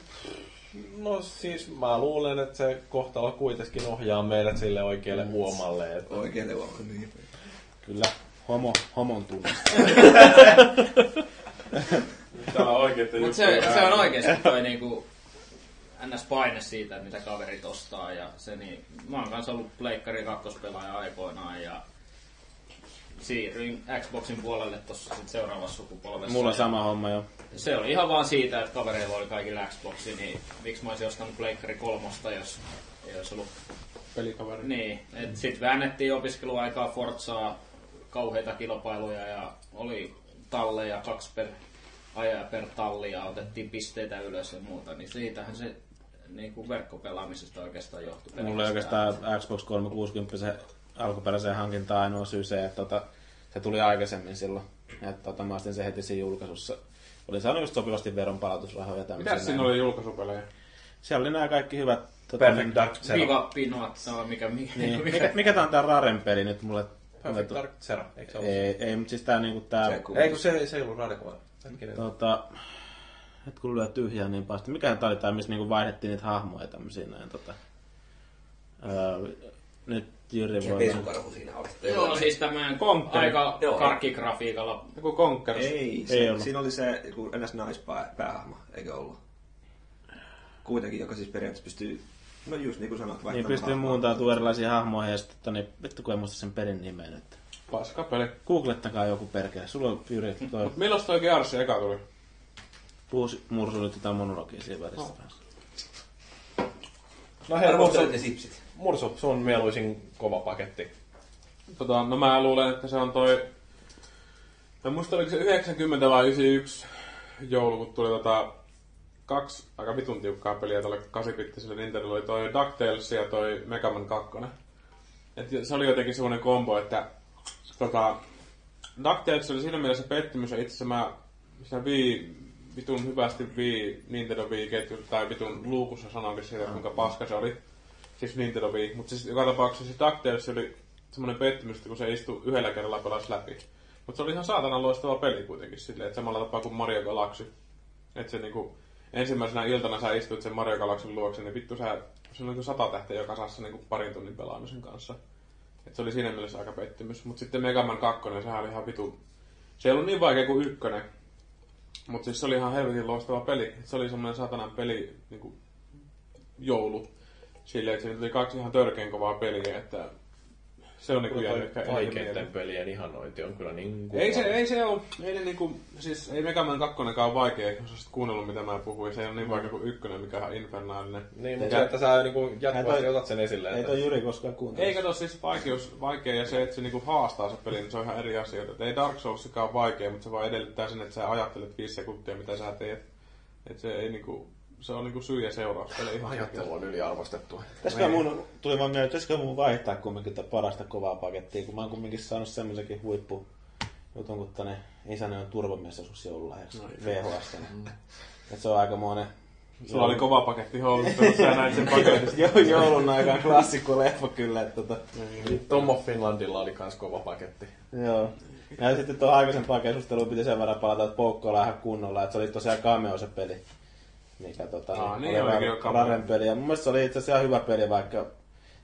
no siis mä luulen, että se kohtalo kuitenkin ohjaa meidät sille oikealle uomalle. Että Oikein huomioon. Niin. Kyllä, homo, homon tunne. Täällä on oikein Mutta se, se on oikeasti toi niinku NS-paine siitä, että mitä kaverit ostaa. Ja se, niin, mä oon kanssa ollut Pleikkari kakkospelaaja aikoinaan ja siirryin Xboxin puolelle tuossa sit seuraavassa sukupolvessa. Mulla sama homma jo. Se oli ihan vaan siitä, että kavereilla oli kaikilla Xboxi, niin miksi mä olisin ostanut Pleikkari kolmosta, jos ei olisi ollut Pelikaveri. niin, et sit väännettiin opiskeluaikaa Forzaa, kauheita kilpailuja ja oli talleja kaksi per aja per talli ja otettiin pisteitä ylös ja muuta, niin siitähän se niin kuin verkkopelaamisesta oikeastaan johtui. Mulla oli oikeastaan Xbox 360 se alkuperäiseen hankintaan ainoa syy se, että tota, se tuli aikaisemmin silloin. Että tota, mä ostin se heti siinä julkaisussa. Oli saanut just sopivasti veron palautusrahoja ja tämmöisiä. Mitäs siinä oli julkaisupelejä? Siellä oli nämä kaikki hyvät... Tota, Perfect Dark Zero. Viva Pinoat, no, mikä, mikä, Niin. Mikä, mikä tää on tää Raren peli nyt mulle? Perfect Dark Zero, eikö se ollut? Ei, ei, mutta siis tää niinku tää... Se Ei kun se, se ei ollut. Hetkinen. Tota, nyt kun lyö tyhjää niin pahasti. Mikä tää oli tää, missä niinku vaihdettiin niitä hahmoja tämmösiä näin tota... Öö, nyt Jyri Se voi... pesukarhu siinä oli. Joo, siis tämmöinen Konkkari. aika Joo. karkkigrafiikalla. Joku Conquers. Ei, se, Ei ollut. siinä oli se joku ns. naispäähahmo, eikö ollut? Kuitenkin, joka siis periaatteessa pystyy, no just niin kuin sanoit, Niin vaihtamaan pystyy hahmoa. muuntautumaan erilaisiin hahmoihin ja sitten, tota, niin, vittu kun en muista sen perin nimeä nyt. Paska peli. Googlettakaa joku perkele. Sulla on Jyri toi milloin toi Gears eka tuli? puusi mursulit jotain monologia siinä välissä. Oh. No hei, Mursu, ne sipsit. Mursu, sun mieluisin kova paketti. Tota, no mä luulen, että se on toi... Mä muista oliko se 90 vai 91 joulu, kun tuli tota kaksi aika vitun tiukkaa peliä tällä 8-bittisellä Nintendo oli toi DuckTales ja toi Mega Man 2. Et se oli jotenkin semmoinen kombo, että tota, DuckTales oli siinä mielessä pettymys, ja itse asiassa mä siinä Wii, vitun hyvästi Wii, Nintendo Wii ketju, tai vitun luukussa sanoinkin siitä, kuinka paska se oli. Siis Nintendo Wii. Mutta siis joka tapauksessa se DuckTales oli semmoinen pettymys, että kun se istui yhdellä kerralla pelas läpi. Mutta se oli ihan saatanan loistava peli kuitenkin silleen, että samalla tapaa kuin Mario Galaxy. Että se niinku, ensimmäisenä iltana sä istuit sen Mario Galaxyn luokse, niin vittu sä, se on niinku sata tähteä joka sassa niinku parin tunnin pelaamisen kanssa. Et se oli siinä mielessä aika pettymys. Mutta sitten Mega Man 2, sehän oli ihan vitu... Se ei ollut niin vaikea kuin ykkönen. Mutta siis se oli ihan helvetin loistava peli. Et se oli semmoinen satanan peli niinku, joulu. Silleen, että siinä tuli kaksi ihan törkeän kovaa peliä, että Se on niinku jäänyt ehkä vaikeiden pelien ihanointi on kyllä niin Ei se, ei se ole, ei ne niinku, siis ei Mega Man 2 ole vaikea, jos olisit kuunnellut mitä mä puhuin, se ei ole niin vaikea kuin ykkönen, mikä on infernaalinen. Niin, mutta se, että sä niinku jatkuvasti otat sen esille. Ei toi Jyri koskaan kuuntele. Ei kato siis vaikeus, vaikea ja se, että se niinku haastaa se peli, niin se on ihan eri asia. Et ei Dark Soulsikaan ole vaikea, mutta se vaan edellyttää sen, että sä ajattelet viisi sekuntia, mitä sä teet. Et se ei niinku, se on niinku syy ja seuraus Ajattelu on yliarvostettua. Pitäisikö mun, tuli vaan mieleen, pitäisikö mun vaihtaa kumminkin tätä parasta kovaa pakettia, kun mä oon kumminkin saanut semmoisenkin huippu jutun, kun tänne isäni on turvamies joululahjaksi VHS. Mm. Et se on aikamoinen Sulla oli kova paketti kun sä näit sen paketista. jo, joulun aikaan klassikko leffa kyllä. Että tota, Tom of Finlandilla oli kans kova paketti. joo. Ja sitten tuohon aikaisempaan keskusteluun piti sen verran palata, että Poukkoilla ihan kunnolla, että se oli tosiaan cameo se peli. Mikä tota, Aa, niin, niin. Raren peli. Ja mun mielestä se oli itse asiassa hyvä peli, vaikka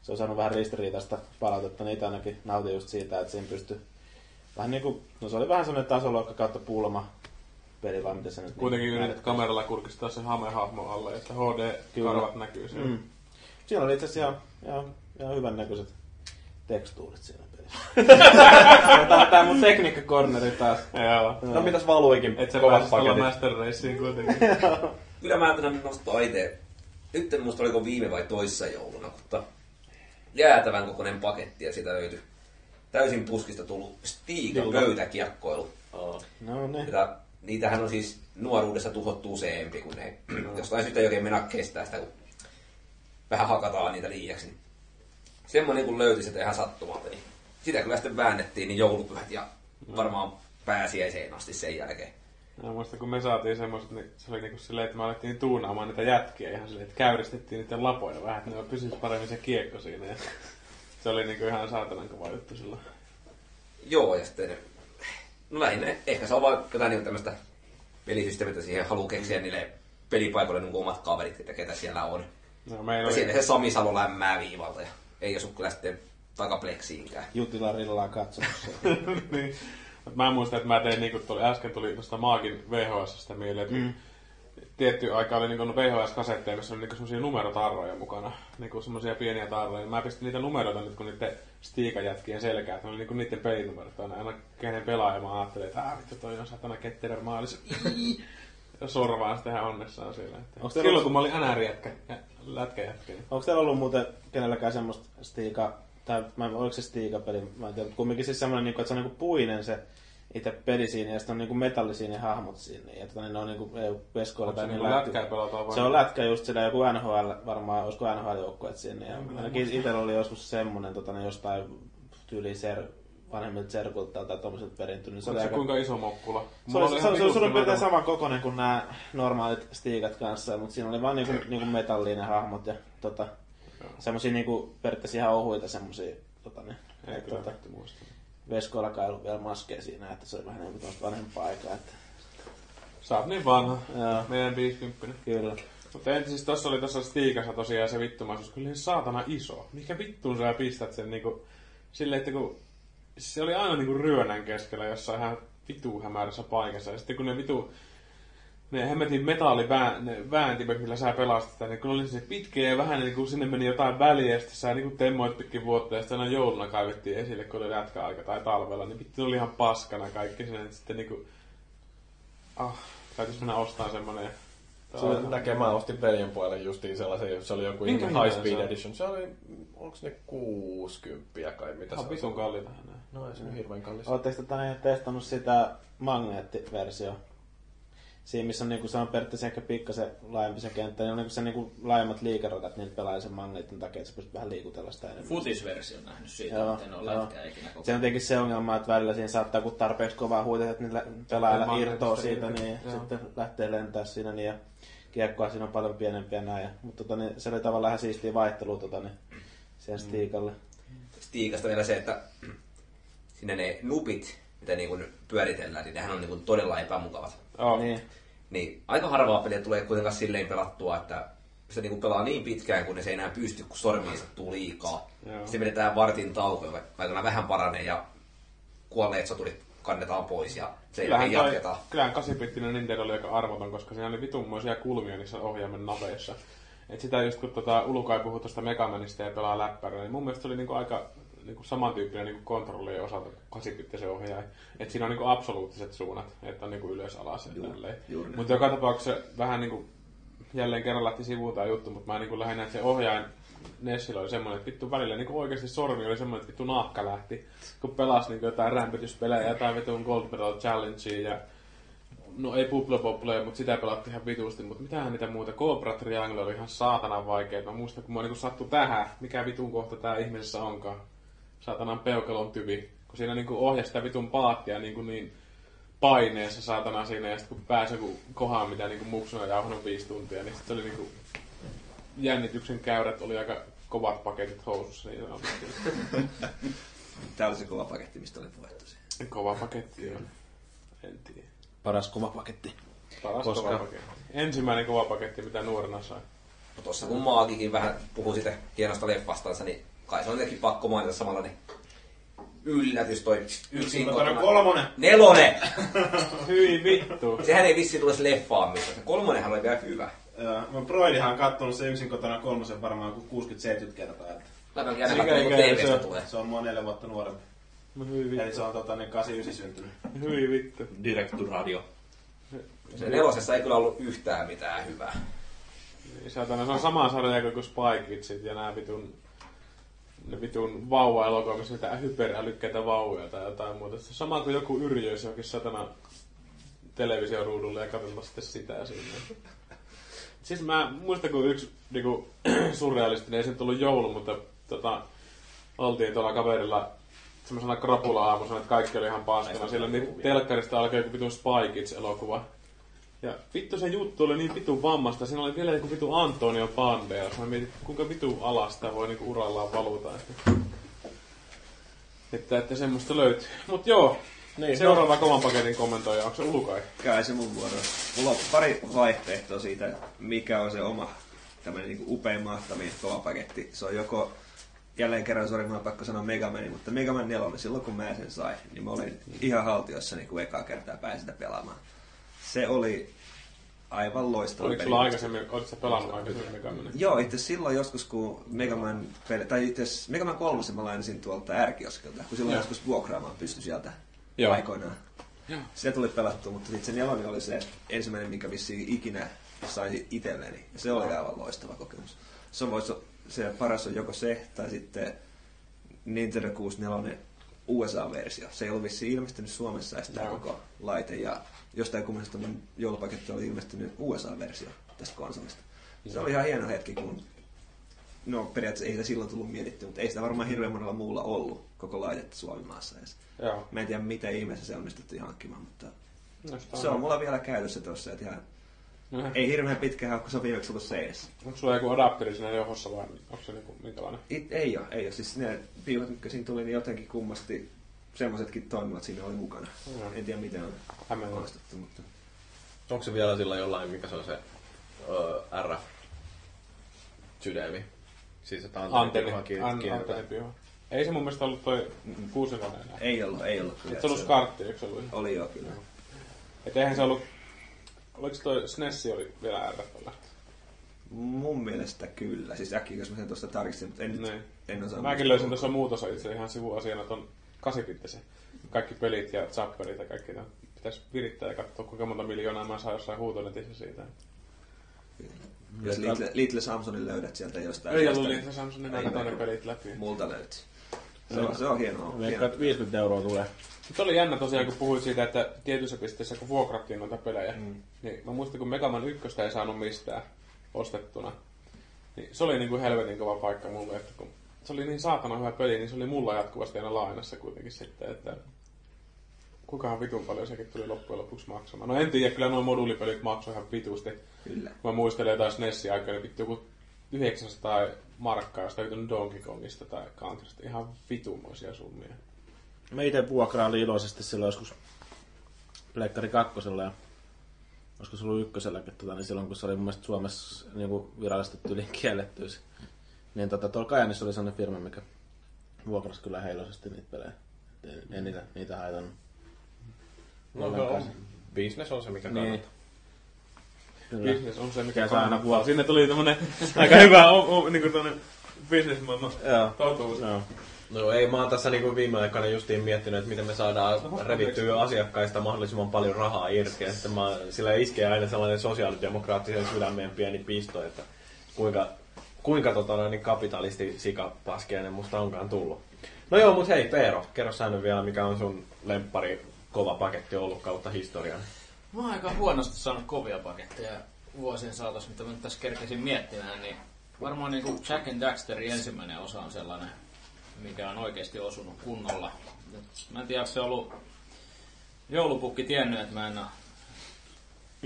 se on saanut vähän ristiriitaista palautetta, niin itse ainakin nautin just siitä, että siinä pystyi vähän niinku, no se oli vähän semmoinen tasoluokka kautta pulma peli, vai miten se nyt Kuitenkin niin- yritit kameralla kurkistaa se hame-hahmo alle, että HD-karvat näkyy siellä. Mm. Siinä oli itse asiassa ihan, ihan, ihan hyvän näköiset tekstuurit siinä pelissä. Tämä on tää mun tekniikkakorneri taas. Joo. No mitäs valuikin Et sä pääsis tuolla? Master Raceen kuitenkin. Kyllä mä tämän nostaa itse. Nyt en muista oliko viime vai toissa jouluna, mutta jäätävän kokoinen paketti ja sitä löytyi täysin puskista tullut Stiikan pöytäkiekkoilu. No niin. Jota, niitähän on siis nuoruudessa tuhottu useampi, kun ne jostain syystä ei oikein mennä kestää sitä, kun vähän hakataan niitä liiaksi. Niin semmoinen kun löytyi sitä ihan sattumalta, niin sitä kyllä sitten väännettiin niin joulupyhät ja varmaan pääsiäiseen asti sen jälkeen. Mä muistan, kun me saatiin semmoiset, niin se oli niinku silleen, että me alettiin tuunaamaan niitä jätkiä ihan silleen, että käyristettiin niiden lapoja vähän, että ne pysyisi paremmin se kiekko siinä. Ja se oli niinku ihan saatanan kova juttu silloin. Joo, ja sitten, no lähinnä, ehkä se on vaan jotain niin tämmöistä pelisysteemitä siihen halu keksiä niille pelipaikoille niin omat kaverit, että ketä siellä on. No, meillä Ja oli, siinä se Sami Salo lämmää viivalta ja ei osu kyllä sitten takapleksiinkään. Jutila Rillaa katsomassa. niin. Mä muistan, että mä tein niinku tuli, äsken tuli tuosta Maagin VHSstä mieleen, että mm. tietty aika oli niinku VHS-kasetteja, missä oli niinku semmosia numerotarroja mukana. Niinku semmosia pieniä tarroja. Mä pistin niitä numeroita nyt kun niiden stiikajätkien selkää, että ne oli niinku niiden pelinumerot. Aina, aina kenen pelaaja mä ajattelin, että vittu toi on satana ketterä maalis. Ja sorvaan sitä ihan onnessaan siellä. Teillä silloin ollut- kun mä olin NR-jätkä, lätkäjätkä. niin Onko teillä ollut muuten kenelläkään semmoista Stiika, tai mä, oliko se Stiika-peli, mä en tiedä, mutta kumminkin siis semmoinen, niinku, että se on niinku puinen se itse peli siinä, ja sitten on niinku metallisia ne hahmot siinä, ja tota, niin ne on niinku veskoilla tai se niin niinku lätkää pelataan? Se on lätkä just sillä joku NHL, varmaan olisiko NHL-joukkueet sinne. Ja ainakin itsellä oli joskus semmonen tota, ne jostain tyyli ser, vanhemmilta serkulta tai tommoselta perintynyt. Niin se oli se aika... kuinka iso mokkula? Se oli, se, se, se, oli suurin piirtein sama. kokoinen kuin nämä normaalit stiikat kanssa, mutta siinä oli vaan niinku, niinku metallinen hahmot ja tota, semmosia niinku periaatteessa ihan ohuita semmosia tota, ne, Ei kyllä tota, muista. veskoillakaan ei ollut vielä maskeja siinä, että se oli vähän niinku tuosta vanhempaa aikaa. Että, Sä oot niin vanha. joo, Meidän 50. kyllä. Mutta entä siis tossa oli tossa Stiikassa tosiaan se vittumaisuus, kyllä se saatana iso. Mikä vittuun sä pistät sen niinku silleen, että kun se oli aina niinku ryönän keskellä jossain ihan vitu hämärässä paikassa. Ja sitten kun ne vitu ne hemmetin metallivääntimet, millä sä pelastit sitä, niin kun oli se pitkä ja vähän niin kuin sinne meni jotain väliä, ja sitten sä niin temmoit pitkin vuotta, ja sitten aina jouluna kaivettiin esille, kun oli lätkäaika tai talvella, niin vittu oli ihan paskana kaikki sinne, että sitten niin kuin, ah, täytyisi mennä ostamaan semmonen. Se mä ostin veljen puolelle justiin sellaisen, se oli joku Minkä High Speed se on? Edition. Se oli, onko ne 60 kai, mitä Ihan se vitun on? kalliita hänen. No ei se nyt hirveän kallis. Oletteko te tänne testannut sitä magneettiversio? Siinä, missä on, niinku, se on periaatteessa ehkä pikkasen laajempi se kenttä, niin on niinku se niinku laajemmat liikeradat, niin pelaa sen magneetin takia, että sä pystyt vähän liikutella sitä enemmän. Futisversio nähnyt siitä, Joo, mutta en ole joo. lätkää ikinä koko Se on tietenkin se ongelma, että välillä siinä saattaa, kun tarpeeksi kovaa huutaa, että niillä pelaajilla Magneetista irtoaa siitä, niin joo. sitten lähtee lentää siinä, niin ja kiekkoa siinä on paljon pienempiä näin. Ja, mutta tota, niin, se oli tavallaan ihan siistiä vaihtelua tota, niin, siihen Stiikalle. Stiikasta vielä se, että sinne ne nupit, mitä niin kuin pyöritellään, niin nehän on niin kuin todella epämukavat. Oh. Niin, Niin aika harvaa peliä tulee kuitenkaan silleen pelattua, että se niin kuin pelaa niin pitkään, kun se ei enää pysty, kun sormiin sattuu liikaa. Joo. Sitten vedetään vartin tauko, vaikka vähän paranee ja kuolleet soturit kannetaan pois ja se Kyllähän, ei toi, jatketaan. kyllähän 8-bittinen Nintendo oli aika arvoton, koska siinä oli vitunmoisia kulmia niissä ohjaimen naveissa. Et sitä just kun tota, Ulukai puhui tuosta Megamanista ja pelaa läppärillä, niin mun mielestä se oli niinku aika niinku samantyyppinen niinku kontrolli osalta 8 ohjaaja. Että siinä on niinku absoluuttiset suunnat, että on niinku ylös alas ja tälleen. Mutta joka tapauksessa vähän niinku jälleen kerran lähti sivuun tämä juttu, mutta mä niinku lähinnä, että se ohjaajan Nessillä oli semmoinen, että vittu välillä niinku oikeasti sormi oli semmoinen, että vittu nahka lähti, kun pelasi niinku jotain rämpötyspelejä, jotain vitun Gold Medal Challengea ja No ei Bubble Bobble, mutta sitä pelattiin ihan vitusti, mutta mitähän niitä muuta. Cobra Triangle oli ihan saatanan vaikea. Mä muistan, kun mä niinku sattu tähän, mikä vitun kohta tää ihmisessä onkaan. Saatanan peukalon tyvi. Kun siinä niinku ohjasi sitä vitun paattia niinku niin paineessa saatana siinä, ja sitten kun pääsi joku kohaan, mitä niinku muksuna jauhanut viisi tuntia, niin sitten se oli niinku jännityksen käyrät oli aika kovat paketit housussa, niin sanotusti. Tää oli se kova paketti, mistä oli puhetta siinä. Kova paketti on. En tiedä. Paras kova paketti. Paras Koska- kova paketti. Ensimmäinen kova paketti, mitä nuorena sai. No tossa kun Maagikin vähän puhui siitä hienosta leffastansa, niin kai se on jotenkin pakko mainita samalla, niin yllätys toi yksin kotona. kolmonen. Nelonen! Hyi vittu. Sehän ei vissi tulisi leffaan missään. Se kolmonenhan oli vielä hyvä. Joo, mä Broidihan on kattonut se yksin kotona kolmosen varmaan kuin 60-70 kertaa. Että Mä en katsomaan, kun se TVstä on? tulee. se on mua neljä vuotta nuorempi. No hyi vittu. Eli se on tota, niin 89 syntynyt. Hyi vittu. Direct to radio. Se nelosessa ei kyllä ollut yhtään mitään hyvää. Niin, se on sama sarja kuin Spy Kidsit ja nää vitun vitun vauva-elokuva, missä niitä hyperälykkäitä vauvoja tai jotain muuta. Se sama kuin joku yrjöisi johonkin satana televisioruudulle ja katsotaan sitten sitä siinä. Siis mä muistan, kun yksi niinku, surrealistinen, ei se nyt ollut joulu, mutta tota, oltiin tuolla kaverilla semmoisena krapula-aamusena, että kaikki oli ihan paskana. Siellä niin telkkarista alkoi joku vitun Spy Kids-elokuva. Ja vittu se juttu oli niin vitun vammasta. Siinä oli vielä joku vitu Antonio Banderas. Mä mietin, kuinka vitu alasta voi niinku urallaan valuta. Että, että, että semmoista löytyy. Mut joo, niin, seuraava kovan paketin kommentoija, onko se Ulukai? Kai se mun vuoro. Mulla on pari vaihtoehtoa siitä, mikä on se oma tämmönen niinku upein mahtavin kova paketti. Se on joko, jälleen kerran, sori, mä on pakko sanoa Mega Man, mutta Mega Man 4, silloin kun mä sen sain, niin mä olin ihan haltiossa niin kuin ekaa kertaa pääsin sitä pelaamaan. Se oli aivan loistava Oliko peli. sulla aikaisemmin, olitko sä pelannut aikaisemmin Mega Manin? Joo, itse silloin joskus, kun Mega Man, peli, tai itse asiassa Mega Man 3 mä lainasin tuolta ärkioskilta, kun silloin Joo. joskus vuokraamaan pystyi sieltä Joo. aikoinaan. Se tuli pelattua, mutta sitten se nelonen oli se ensimmäinen, minkä vissiin ikinä sain itselleni. Ja se oli aivan loistava kokemus. Se, on, vois- se paras on joko se, tai sitten Nintendo 64 USA-versio. Se ei ollut vissiin ilmestynyt Suomessa edes tämä Joo. koko laite. Ja jostain kummasta mun joulupaketti oli ilmestynyt USA-versio tästä konsolista. Se oli ihan hieno hetki, kun No periaatteessa ei sitä silloin tullut mietitty, mutta ei sitä varmaan hirveän monella muulla ollut koko laitetta Suomen maassa edes. Joo. Mä en tiedä, miten ihmeessä se onnistuttiin hankkimaan, mutta No, sitä se on mulla vielä käytössä tuossa, että ihan No, ei hirveän pitkä kun se on viimeksi ollut seis. Onko sulla joku adapteri siinä johossa vai onko se niinku minkälainen? It, ei ole, ei ole. Siis ne piivat, mitkä siinä tuli, niin jotenkin kummasti semmoisetkin toimivat siinä oli mukana. Joo. En tiedä, miten on onnistuttu, mutta Onko se vielä sillä jollain, mikä se on se uh, RF sydämi? Siis että Antenni. Antenni. Ei se mun mielestä ollut toi enää. ei ollut, ei ollut. Sitten se ollut skartti, eikö se ollut? Oli joo, kyllä. Et eihän se ollut... Oliko toi SNES oli vielä RFllä? Mun mielestä kyllä. Siis äkkiä, jos mä sen tuosta tarkistin, mutta en, nyt, Niin. en osaa. Mäkin löysin tuossa muutossa itse ihan sivuasiana ton 80 Kaikki pelit ja zapperit ja kaikki. tämän Pitäisi virittää ja katsoa, kuinka monta miljoonaa mä saan jossain huutonetissä siitä. Jos Little, Little Samsonin löydät sieltä jostain. Ei ollut Little Samsonin aika toinen pelit läpi. Multa löytyy. Se on, se on hienoa. Että 50 euroa tulee. Mutta oli jännä tosiaan, kun puhuit siitä, että tietyissä pisteissä, kun vuokrattiin noita pelejä, mm. niin mä muistan, kun Megaman 1 ei saanut mistään ostettuna, niin se oli niin kuin helvetin kova paikka mulle, että kun se oli niin saatana hyvä peli, niin se oli mulla jatkuvasti aina lainassa kuitenkin sitten, että kuinkahan vitun paljon sekin tuli loppujen lopuksi maksamaan. No en tiedä, kyllä nuo moduulipelit maksoi ihan vitusti. Kyllä. Kun mä muistelen jotain SNESin aikaa, niin vittu joku 900 markkaa jostain vitun Donkey Kongista tai Counterista. Ihan vitumoisia summia. Mä itse vuokrailin iloisesti silloin joskus Pleikkari kakkosella ja olisiko se ollut ykköselläkin, tota, niin silloin kun se oli mun mielestä Suomessa niin kuin virallisesti tyyliin kielletty. se. Niin tota, tuolla Kajanissa oli sellainen firma, mikä vuokrasi kyllä heilosesti niitä pelejä. Et En, en niitä, niitä haitannut. No, no, business on se, mikä Niin. kannattaa. Kyllä. Business on se, mikä saa aina kannattaa. Sinne tuli tämmönen aika hyvä o, o, niin kuin Joo. totuus. Joo. No ei, mä oon tässä niinku viime aikoina justiin miettinyt, että miten me saadaan revittyä asiakkaista mahdollisimman paljon rahaa irti. Ja sitten mä, sillä iskee aina sellainen sosiaalidemokraattisen sydämeen pieni pisto, että kuinka, kuinka tota, niin kapitalisti sikapaskeinen musta onkaan tullut. No joo, mut hei Peero, kerro sä nyt vielä, mikä on sun lemppari kova paketti ollut kautta historian. Mä oon aika huonosti saanut kovia paketteja vuosien saatossa, mitä mä nyt tässä kerkesin miettimään, niin varmaan niin Jack and Daxterin ensimmäinen osa on sellainen, mikä on oikeasti osunut kunnolla. Mä en tiedä, se ollut joulupukki tiennyt, että mä en ole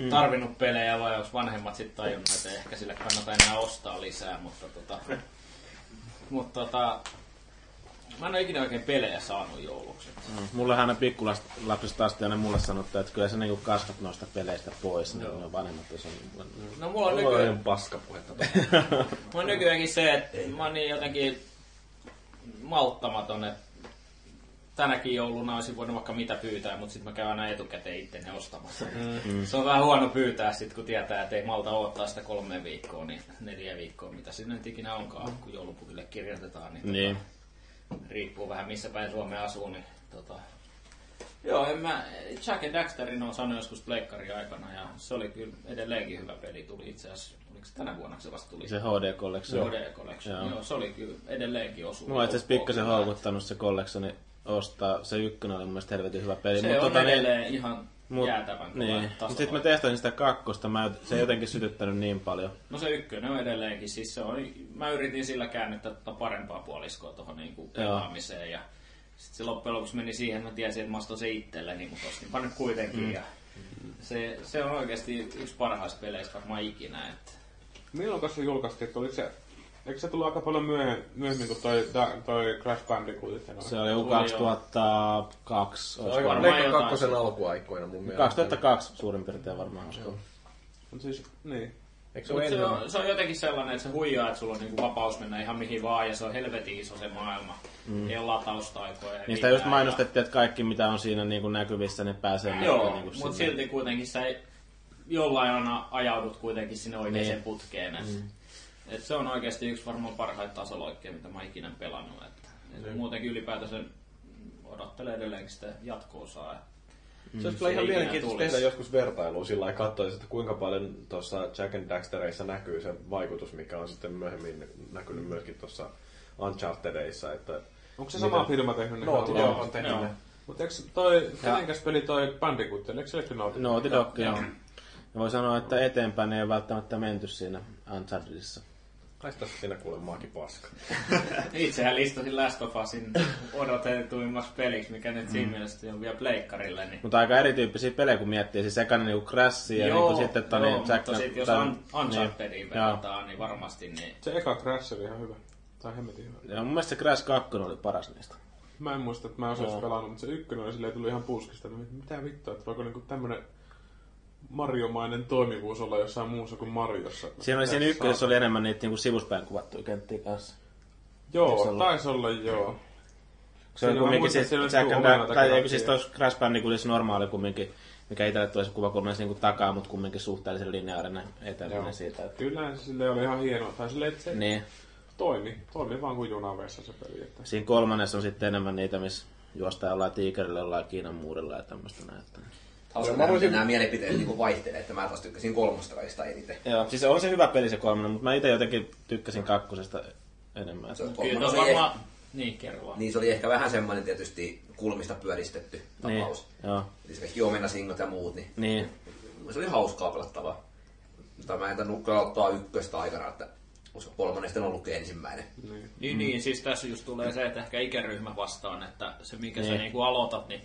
tarvinnut pelejä vai onko vanhemmat sitten tajunnut, että ehkä sille kannata enää ostaa lisää, mutta tota, mutta tota, mä en ole ikinä oikein pelejä saanut jouluksi. Mm. Mullehan ne pikkulapsista asti aina mulle sanottu, että kyllä sä niinku kasvat noista peleistä pois, niin ne vanhemmat on sanonut mulle. No mulla on Mulla on nykyään, paskapuhetta. Mä oon nykyäänkin se, että mä oon niin jotenkin malttamaton, että tänäkin jouluna olisin voinut vaikka mitä pyytää, mutta sitten mä käyn aina etukäteen itse ne ostamassa. Mm. Se on vähän huono pyytää sitten, kun tietää, että ei malta odottaa sitä kolme viikkoa, niin neljä viikkoa, mitä sinne nyt ikinä onkaan, kun joulupukille kirjoitetaan. Niin, Niin. Tota, riippuu vähän missä päin Suomea asuu, niin tota, Joo, en mä, Jack and Daxterin on saanut joskus pleikkari aikana ja se oli kyllä edelleenkin hyvä peli. Tuli itse asiassa, oliko se tänä vuonna se vasta tuli? Se HD Collection. HD Collection. Joo. Joo. se oli kyllä edelleenkin osu. Mulla on itse asiassa pikkasen houkuttanut se collectioni ostaa. Se ykkönen oli mun mielestä helvetin hyvä peli. Se Mut on tota, niin- ihan mut- jäätävän Niin. sitten mä testasin sitä kakkosta, mä, se ei jotenkin sytyttänyt niin paljon. No se ykkönen on edelleenkin, siis se on, mä yritin sillä käännyttää tota parempaa puoliskoa tuohon niinku pelaamiseen ja sitten se loppujen lopuksi meni siihen, että mä tiesin, että mä ostan se itselleni, mutta ostinpa nyt kuitenkin mm. ja se, se on oikeasti yksi parhaista peleistä varmaan ikinä, että Milloin se julkaistiin? että Oliko se, eikö se tullut aika paljon myöhemmin, myöhemmin kuin toi, da- toi Crash Bandicoot? Se oli joku Tuli jo. 2002. olisiko? Aika varmaan jotain. kakkosen alkuaikoina mun mielestä. 2002 suurin piirtein varmaan uskon. Mut siis, niin. Eikö se Mut se, on, se on jotenkin sellainen, että se huijaa, että sulla on niinku vapaus mennä ihan mihin vaan ja se on helvetin iso se maailma. Mm. Ei ole lataustaikoja. ei Niistä just mainostettiin, että kaikki mitä on siinä niin kuin näkyvissä, niin pääsee. Joo, niin kuin mutta sinne. silti kuitenkin sä ei, jollain aina ajaudut kuitenkin sinne oikeaan Niin. putkeen. Mm. Et se on oikeasti yksi varmaan parhaita tasoloikkeja, mitä mä ikinä pelannut. Että, et muutenkin ylipäätänsä odottelee edelleenkin sitä jatko-osaa. Se olisi kyllä ihan mielenkiintoista tehdä joskus vertailua sillä lailla, katsoisi, että kuinka paljon tuossa Jack and Daxtereissa näkyy se vaikutus, mikä on sitten myöhemmin näkynyt myöskin tuossa Unchartedeissa. Että Onko se sama firma tehnyt ne? Naughty Joo. On tehnyt Joo. ne. Mutta eikö toi, kenenkäs peli toi Bandicoot, eikö se ole Naughty Dog? Naughty Dog, joo. Ja voi sanoa, että eteenpäin ei ole välttämättä menty siinä Unchartedissa. Kai tässä sinä kuule maaki paska. Itsehän listasin Last of Usin odotetuimmaksi peliksi, mikä nyt Mm. siinä mielessä on vielä pleikkarille. Niin Mutta aika erityyppisiä pelejä, kun miettii. Siis ekana niinku Crash ja niinku sitten tonne joo, mutta sitten jos Un- Unchartediin niin, pelataan, niin varmasti niin Se eka Crash oli ihan hyvä. Tai hemmetin hyvä. Joo, mun mielestä se Crash 2 oli paras niistä. Mä en muista, että mä olisin Joo. pelannut, mutta se ykkönen oli silleen tullut ihan puskista. Mä mietin, Mitä vittua, että voiko niinku tämmönen Mariomainen toimivuus olla jossain muussa kuin Mariossa? Siinä oli siinä ykkösessä oli enemmän niitä niinku sivuspäin kuvattuja kenttiä kanssa. Taisi Joo, olla. taisi olla joo. Se on kumminkin siis, tai eikö siis tuossa Crash Bandicootissa normaali kumminkin, mikä itselle tulee se kuvakulma niinku takaa, mutta kumminkin suhteellisen lineaarinen Joo. siitä. Että... Kyllä se silleen oli ihan hienoa. Tai silleen, että se Niin. toimi. Toimi vaan kuin junavessa se peli. Että... Siinä kolmannessa on sitten enemmän niitä, missä juostaan jollain tiikerillä, jollain Kiinan muurilla ja tämmöistä näin. Hauska nähdä, miten nämä mielipiteet niin vaihtelee, että mä taas tykkäsin kolmosta kaikista eniten. Joo, siis on se hyvä peli se kolmannen, mutta mä itse jotenkin tykkäsin kakkosesta enemmän. Se kyllä kolmonen oli, varmaan... Niin, kerro vaan. niin se oli ehkä vähän semmoinen tietysti kulmista pyöristetty Niin, tapaus. joo. Eli se kaikki omenasingot ja muut, niin Niin, se oli hauskaa pelattavaa. Mutta mä en tainnut ottaa ykköstä aikana, että koska kolmonen sitten on ollutkin ensimmäinen. Niin, niin, siis tässä just tulee se, että ehkä ikäryhmä vastaan, että se mikä Niin. sä niinku aloitat, niin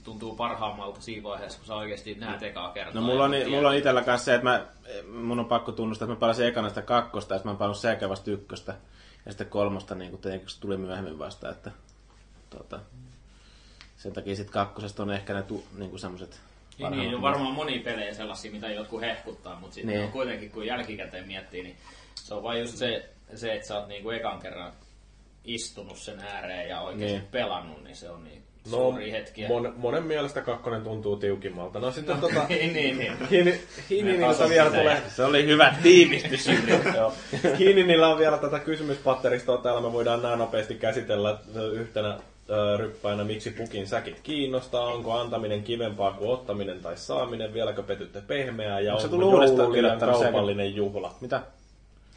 se tuntuu parhaammalta siinä vaiheessa, kun sä oikeasti näet ekaa kertaa. No mulla on, tiedät- mulla on itellä kanssa se, että mä, mun on pakko tunnustaa, että mä palasin ekana sitä kakkosta, ja sitten mä oon palannut sekä vasta ykköstä. Ja sitten kolmosta niin kuin se tuli myöhemmin vasta, että tota, sen takia sitten kakkosesta on ehkä ne tu, niin kuin semmoset Niin, niin, on varmaan moni pelejä sellaisia, mitä jotkut hehkuttaa, mutta sitten Niin. niin. kuitenkin kun jälkikäteen miettii, niin se on vain just se, se että sä oot niinku ekan kerran istunut sen ääreen ja oikeasti Niin. niin. pelannut, niin se on niin suuria hetkiä. Mon, monen mielestä kakkonen tuntuu tiukimmalta. No sitten no, tota, niin, niin, niin. Hiini- Hiininiltä vielä tulee Se oli hyvä tiivistys. Joo. Hiininillä on vielä tätä kysymyspatteristoa. Täällä me voidaan näin nopeasti käsitellä yhtenä ö, ryppäänä, miksi pukin säkit kiinnostaa, onko antaminen kivempaa kuin ottaminen tai saaminen, vieläkö petytte pehmeää ja Onko se onko tullut uudestaan joulu liian kaupallinen juhla. Mitä?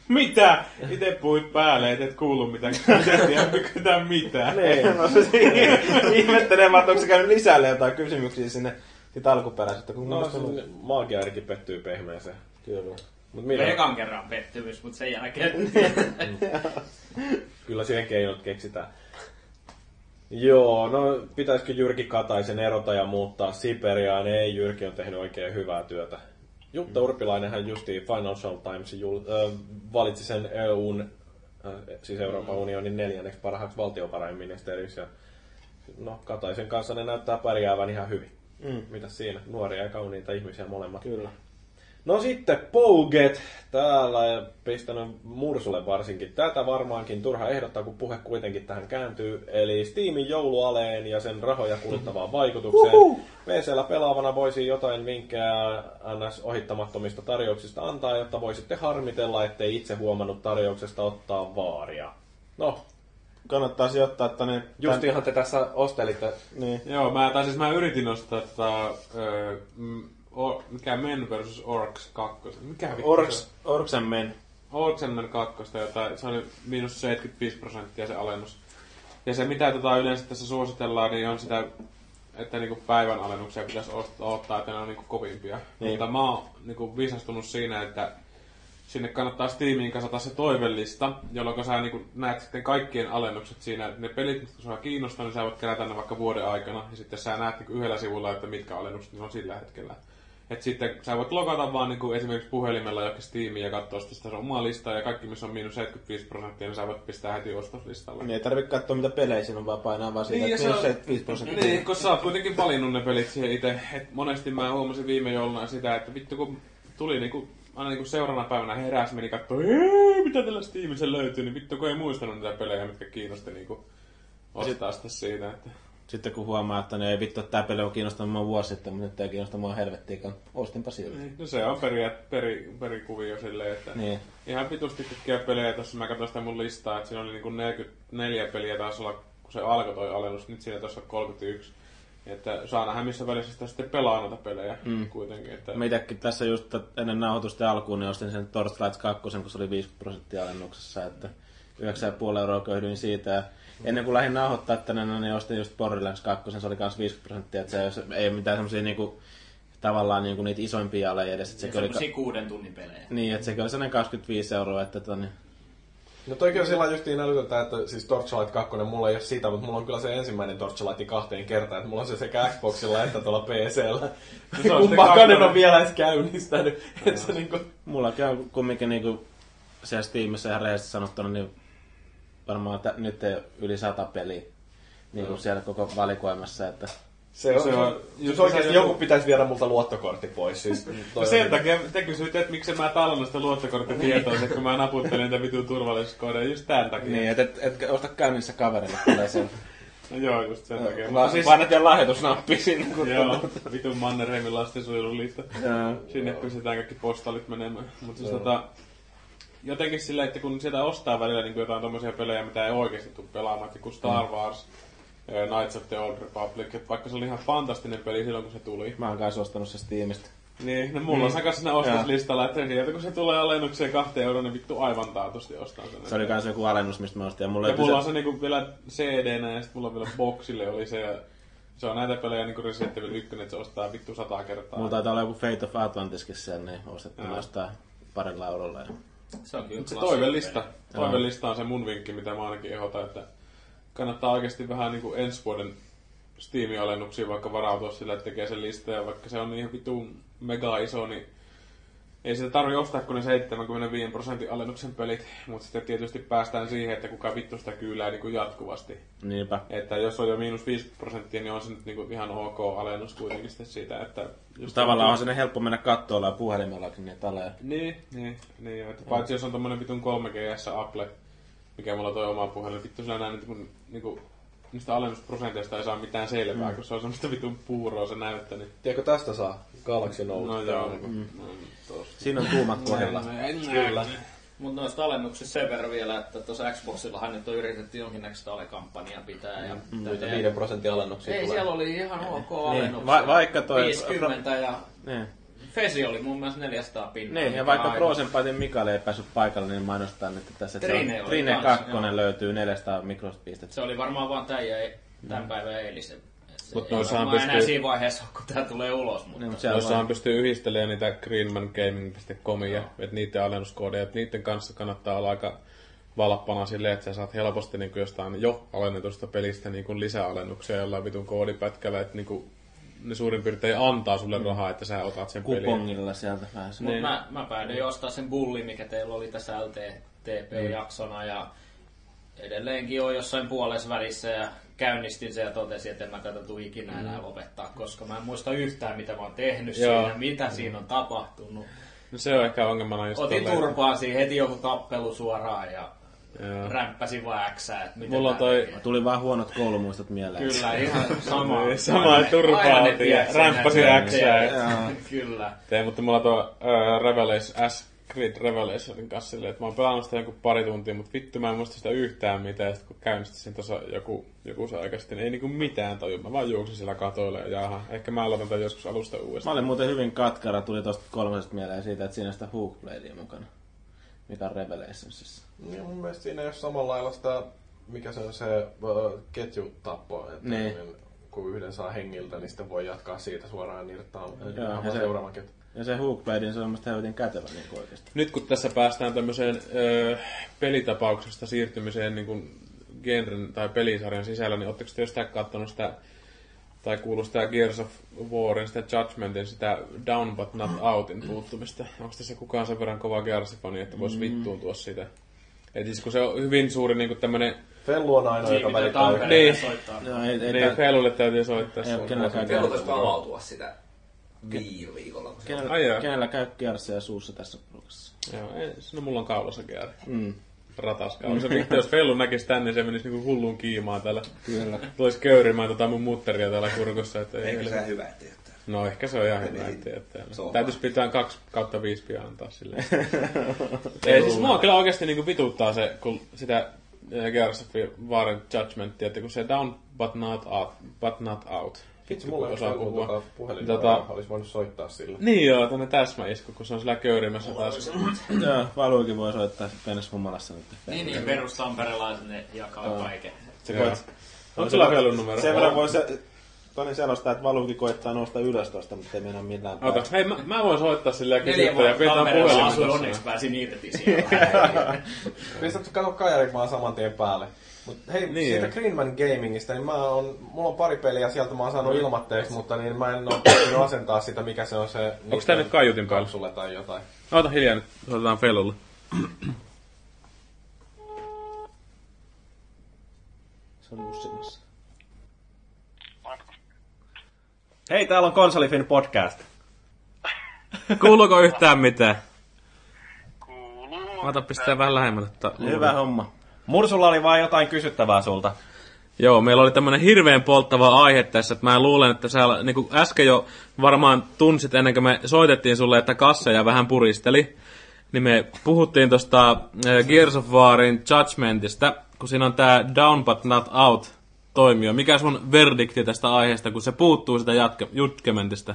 Mitä? Itse puhuit päälle, et et kuullut mitään. Et tiedä mitään mitään. Niin. No se ihmettelee, vaan, että onko se käynyt lisälle jotain kysymyksiä sinne siitä alkuperäisestä. Kun No, se maagiaerikin pettyy pehmeäseen. Kyllä. Mut mitä? Ekan kerran pettymys, mutta sen jälkeen... Kyllä siihen keinot keksitään. Joo, no pitäisikö Jyrki Kataisen erota ja muuttaa Siperiaan? Ei, Jyrki on tehnyt oikein hyvää työtä. Jutta Urpilainenhan justiin Financial Times jul, äh, valitsi sen EUn, äh, siis Euroopan unionin neljänneksi parhaaksi valtiovarainministeriksi. Ja, no, Kataisen kanssa ne näyttää pärjäävän ihan hyvin. Mm. Mitäs siinä? Nuoria ja kauniita ihmisiä molemmat. Kyllä. No sitten Pouget täällä ja pistänyt Mursulle varsinkin. Tätä varmaankin turha ehdottaa, kun puhe kuitenkin tähän kääntyy. Eli Steamin joulualeen ja sen rahoja kuluttavaan vaikutukseen. PCllä pelaavana voisi jotain vinkkejä NS ohittamattomista tarjouksista antaa, jotta voisitte harmitella, ettei itse huomannut tarjouksesta ottaa vaaria. No, Kannattaa sijoittaa tänne... justiinhan te tässä ostelitte. Niin. Joo, mä, tai siis mä yritin ostaa tota, ö, mm, o, mikä Men versus Orcs 2. Mikä vittu se Orks, Orksen men. on? Orcs Men 2, jota, se oli miinus 75 prosenttia se alennus. Ja se mitä tota yleensä tässä suositellaan, niin on sitä, että niinku päivän alennuksia pitäisi ottaa, että ne on niinku kovimpia. Niin. Mutta mä oon niinku viisastunut siinä, että sinne kannattaa Steamiin kasata se toivellista, jolloin sä niin näet sitten kaikkien alennukset siinä. Ne pelit, mitkä sua kiinnostaa, niin sä voit kerätä ne vaikka vuoden aikana. Ja sitten sä näet niin yhdellä sivulla, että mitkä alennukset ne on sillä hetkellä. Et sitten sä voit logata vaan niin esimerkiksi puhelimella johonkin Steamiin ja katsoa sitä, sitä omaa listaa. Ja kaikki, missä on miinus 75 prosenttia, niin sä voit pistää heti ostoslistalle. Niin ei tarvitse katsoa mitä pelejä siinä on, vaan painaa vaan siitä, Niin, että ja niin, se on- 75 prosenttia. Niin, kun sä oot kuitenkin valinnut ne pelit siihen itse. Et monesti mä huomasin viime jouluna sitä, että vittu kun tuli niinku, aina niinku seuraavana päivänä heräs, meni kattoo, "Ee, mitä tällä Steamissa löytyy, niin vittu kun ei muistanut niitä pelejä, mitkä kiinnosti niinku ostaa sitten siitä. Että... Sitten kun huomaa, että ne ei vittu, että tää peli on kiinnostanut mua vuosi sitten, mutta nyt ei kiinnosta mua helvettiikaan. Ostinpa silti. Niin, No se on peri, peri, perikuvio silleen, että Niin. ihan vitusti kaikkia pelejä. Tuossa mä katsoin sitä mun listaa, että siinä oli niinku 44 peliä taas olla, kun se alkoi toi alennus, nyt siinä tuossa on 31. Että saa nähdä missä välissä sitä sitten pelaa noita pelejä mm. kuitenkin. Että... Mä tässä just ennen nauhoitusten alkuun, niin ostin sen Torchlight 2, kun se oli 50 prosenttia alennuksessa, että 9,5 euroa köhdyin siitä. Ennen kuin lähdin nauhoittaa tänne, niin ostin just Borderlands 2, se oli myös 50 prosenttia, että se ei, ole- mitään semmosia niinku, tavallaan niinku niitä isoimpia aleja edes. Että sekin oli, Semmoisia kuuden tunnin pelejä. niin, että sekin oli sellainen 25 euroa, että tota, niin, No toikin on sillä justiin älytöntä, että siis Torchlight 2, mulla ei ole sitä, mutta mulla on kyllä se ensimmäinen Torchlight kahteen kertaan, että mulla on se sekä Xboxilla että tuolla PCllä. se Kumpaakaan en ole vielä edes käynnistänyt. että se niinku... Mullakin on kumminkin niinku siellä Steamissa ihan rehellisesti sanottuna, niin varmaan t- nyt ei ole yli sata peliä niin kuin siellä koko valikoimassa, että Se on, Se se on- jos oikeasti joku- joku pitäisi viedä multa luottokortti pois. Siis, No sen takia te kysyitte, että miksi mä tallannut sitä luottokorttitietoa, kun mä naputtelin niitä vitun turvallisuuskoodeja just tämän takia. niin, et, et, et osta käynnissä kaverille tulee sen. No joo, just sen takia. Vaan siis... Painat vielä lahjoitusnappi sinne, kun Joo, vitun Mannerheimin lastensuojeluliitto. Sinne pistetään kaikki postalit menemään. Mutta siis tota, jotenkin silleen, että kun sieltä ostaa välillä niin jotain tommosia pelejä, mitä ei oikeasti tule pelaamaan, että kun Star Wars, eh, Knights of the Old Republic, että vaikka se oli ihan fantastinen peli silloin, kun se tuli. Mä oon kanssa ostanut se Steamista. Niin, no mulla on se kanssa siinä ostoslistalla, että sieltä kun se tulee alennukseen kahteen euroon, niin vittu aivan taatusti ostaa sen. Se oli kanssa joku alennus, mistä mä ostin. Ja mulla, Ja mulla on se... se niinku vielä CD-nä ja sitten mulla on vielä boxille oli se ja se on näitä pelejä niinku Resident Evil 1, että se ostaa vittu sata kertaa. Mulla taitaa olla joku Fate of Atlantiskin siellä, niin ostettiin Joo. jostain parilla eurolla. Ja... Se on kyllä se toivelista, peli. toivelista on se mun vinkki, mitä mä ainakin ehdotan, että kannattaa oikeasti vähän niinku ensi vuoden Steam-alennuksia vaikka varautua sillä, että tekee sen lista ja vaikka se on niin vitu mega iso, niin ei sitä tarvi ostaa kuin ne 75 prosentin alennuksen pelit, mutta sitten tietysti päästään siihen, että kuka vittu sitä kyylää niin kuin jatkuvasti. Niinpä. Että jos on jo miinus 50 prosenttia, niin on se nyt niinku ihan ok alennus kuitenkin sitten siitä, että... Just Tavallaan on sinne helppo mennä kattoilla ja puhelimellakin niitä aleja. Niin, niin, niin. Että paitsi jos on tommonen vitun 3GS Apple, mikä mulla toi oma puhelin, vittu sillä näin niinku, niinku niistä alennusprosenteista ei saa mitään selvää, mm. kun se on semmoista vitun puuroa se näyttö. Niin... Tiedätkö tästä saa Galaxy Note? No joo. Mm. No, tosta. Siinä on tuumat kohdalla. Kyllä. Mutta noista alennuksista sen verran vielä, että tuossa Xboxillahan nyt on yritetty jonkinnäköistä alekampanjaa pitää. Ja Niitä 5 prosentin alennuksia Ei, tulee. siellä oli ihan ok Niin, alennuksia. va- vaikka toi- 50 ja Niin. Fesi oli mun mielestä 400 pinnaa. Niin, ja vaikka Fightin Mikael ei päässyt paikalle, niin mainostan, että tässä se Trine on, Trine kans, 2 joo. löytyy 400 mikropistettä. Se oli varmaan vaan tämän, ja tämän päivän eilisen. Mut Mut noissahan noissahan enää pystyy- siinä vaiheessa, kun tää tulee ulos. Mutta Niin, mutta vaan, pystyy yhdistelemään niitä greenmangaming.comia, että niiden alennuskoodeja, että niiden kanssa kannattaa olla aika valppana silleen, että sä saat helposti niin jostain jo alennetusta pelistä niin kuin lisäalennuksia jollain vitun koodipätkällä, että niin kuin ne suurin piirtein antaa sulle rahaa, että sä otat sen pelin. kupongilla sieltä pääsee. Mut mä, mä päädyin ostaa sen bulli, mikä teillä oli tässä LTTP-jaksona ja edelleenkin on jossain puolessa välissä ja käynnistin sen ja totesin, että en mä tätä tuu ikinä enää lopettaa, koska mä en muista yhtään, mitä mä oon tehnyt Joo. siinä, mitä siinä on tapahtunut. No se on ehkä ongelmana just Otin tolleen. turpaan siihen heti joku tappelu suoraan ja Joo. rämppäsin vaan äksää, että miten Mulla on toi-. Tuli vaan huonot koulumuistot mieleen. Kyllä, ihan sama. Niin, sama turpaa otin ja rämppäsin äksää. Kyllä. Tein, mutta mulla tuo uh, Revelation, S Grid Revelationin kanssa silleen, että mä oon pelannut sitä joku pari tuntia, mutta vittu mä en muista sitä yhtään mitään. Ja sit kun käynnistin sen tuossa joku, joku se aika sitten, ei niinku mitään taju. Mä vaan juoksin sillä katoilla ja jaha, ehkä mä aloitan tämän joskus alusta Mä uudestaan. olin muuten hyvin katkara, tuli tosta kolmosesta mieleen siitä, että siinä on sitä Hookbladea mukana. Mikä on Revelationsissa. Ja mun mielestä siinä ei ole samalla lailla sitä, mikä se on se uh, ketjutappo, että Niin. niin. kun yhden saa hengiltä, niin sitten voi jatkaa siitä suoraan nirttaa Joo, ja ja se- seuraavan ketju. Ja se Hookblade, se on musta helvetin kätevä niin oikeasti. Nyt kun tässä päästään tämmöiseen ö, pelitapauksesta siirtymiseen niin kuin genren tai pelisarjan sisällä, niin ootteko te jostain katsonut sitä, tai kuullut sitä Gears of Warin, sitä Judgmentin, sitä Down But Not Outin puuttumista? Onko tässä kukaan sen verran kova Gears-fani, että voisi vittuuntua siitä? Et siis kun se on hyvin suuri niin tämmöinen, Fellu on aina, joka välittää Niin. soittaa. Joo, ei, ei, niin tää- Felulle täytyy soittaa. ei ole kenelläkään, Kello taisi avautua sitä viime viikolla. se- kenellä, Ai kenellä käy kiersiä suussa tässä porukassa. Joo, ei, no mulla on kaulassa Gear. Mm. Ratas kaulassa. Vittu, jos Fellu näkisi tänne, niin se menisi niinku hullun kiimaan täällä. Kyllä. Tulisi köyrimään tota mun mutteria täällä kurkussa. Että ei, Eikö se hyvä tietää? No ehkä se on ihan hyvä, Niin. Se on Täytyisi pitää 2 kautta 5 pian antaa silleen. Ei siis mua kyllä oikeasti niinku vituttaa se, kun sitä eh, Gears of War Judgmentia, että kun se down but not out, but not out. Vitsi, mulla ei osaa puhua. Puhelin Tota- olisi voinut soittaa sillä. Niin joo, tänne täsmäisku, kun se on sillä köyrimässä taas. Joo, Valuikin voi soittaa sitten pienessä humalassa nyt. Niin, niin, perustamperelaiset ne jakaa kaiken. Se koet, Onko sulla Fellun numero? sen verran voi se, Toni selostaa, että Valukin koittaa nousta ylös tosta, mutta ei meinaa millään Ota, hei mä, mä voin soittaa silleen Neljä kysyttä ja vuotta pidetään Tampereella puhelimen asuin, tossa. onneksi pääsin niitäkin siellä. Pistät kato kajarit vaan saman tien päälle. Mut hei, Niin. niin. siitä Greenman Gamingista, niin mä on, mulla on pari peliä sieltä mä oon saanut ilmatteeksi, mutta niin mä en oo pystynyt asentaa sitä, mikä se on se... Onks tää nyt kaiutin päällä? Kapsulle tai jotain. Ota hiljaa nyt, soitetaan Fellulle. Se on ussimassa. Hei, täällä on Konsolifin podcast. Kuuluuko yhtään mitään? Kuuluu. Ota pistää vähän lähemmälle. Hyvä homma. Mursulla oli vaan jotain kysyttävää sulta. Joo, meillä oli tämmönen hirveän polttava aihe tässä, että mä luulen, että sä niin kuin äsken jo varmaan tunsit ennen kuin me soitettiin sulle, että kasseja vähän puristeli. Niin me puhuttiin tosta äh, Gears of Warin Judgmentista, kun siinä on tää Down But Not Out toimio. Mikä sun verdikti tästä aiheesta, kun se puuttuu sitä jatke- jutkementista?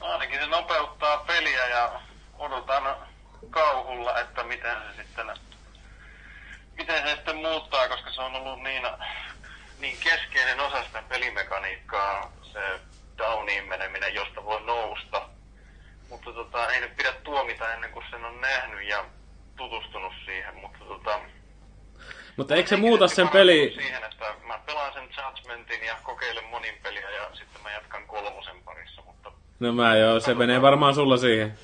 Ainakin se nopeuttaa peliä ja odotan kauhulla, että miten se sitten, miten se sitten muuttaa, koska se on ollut niin, niin keskeinen osa sitä pelimekaniikkaa, se downiin meneminen, josta voi nousta. Mutta tota, ei nyt pidä tuomita ennen kuin sen on nähnyt ja tutustunut siihen, mutta tota, Mutta eikö se muuta sen peli... Siihen, että mä pelaan sen Judgmentin ja kokeilen monin peliä ja sitten mä jatkan kolmosen parissa, mutta No mä joo, se menee varmaan sulla siihen.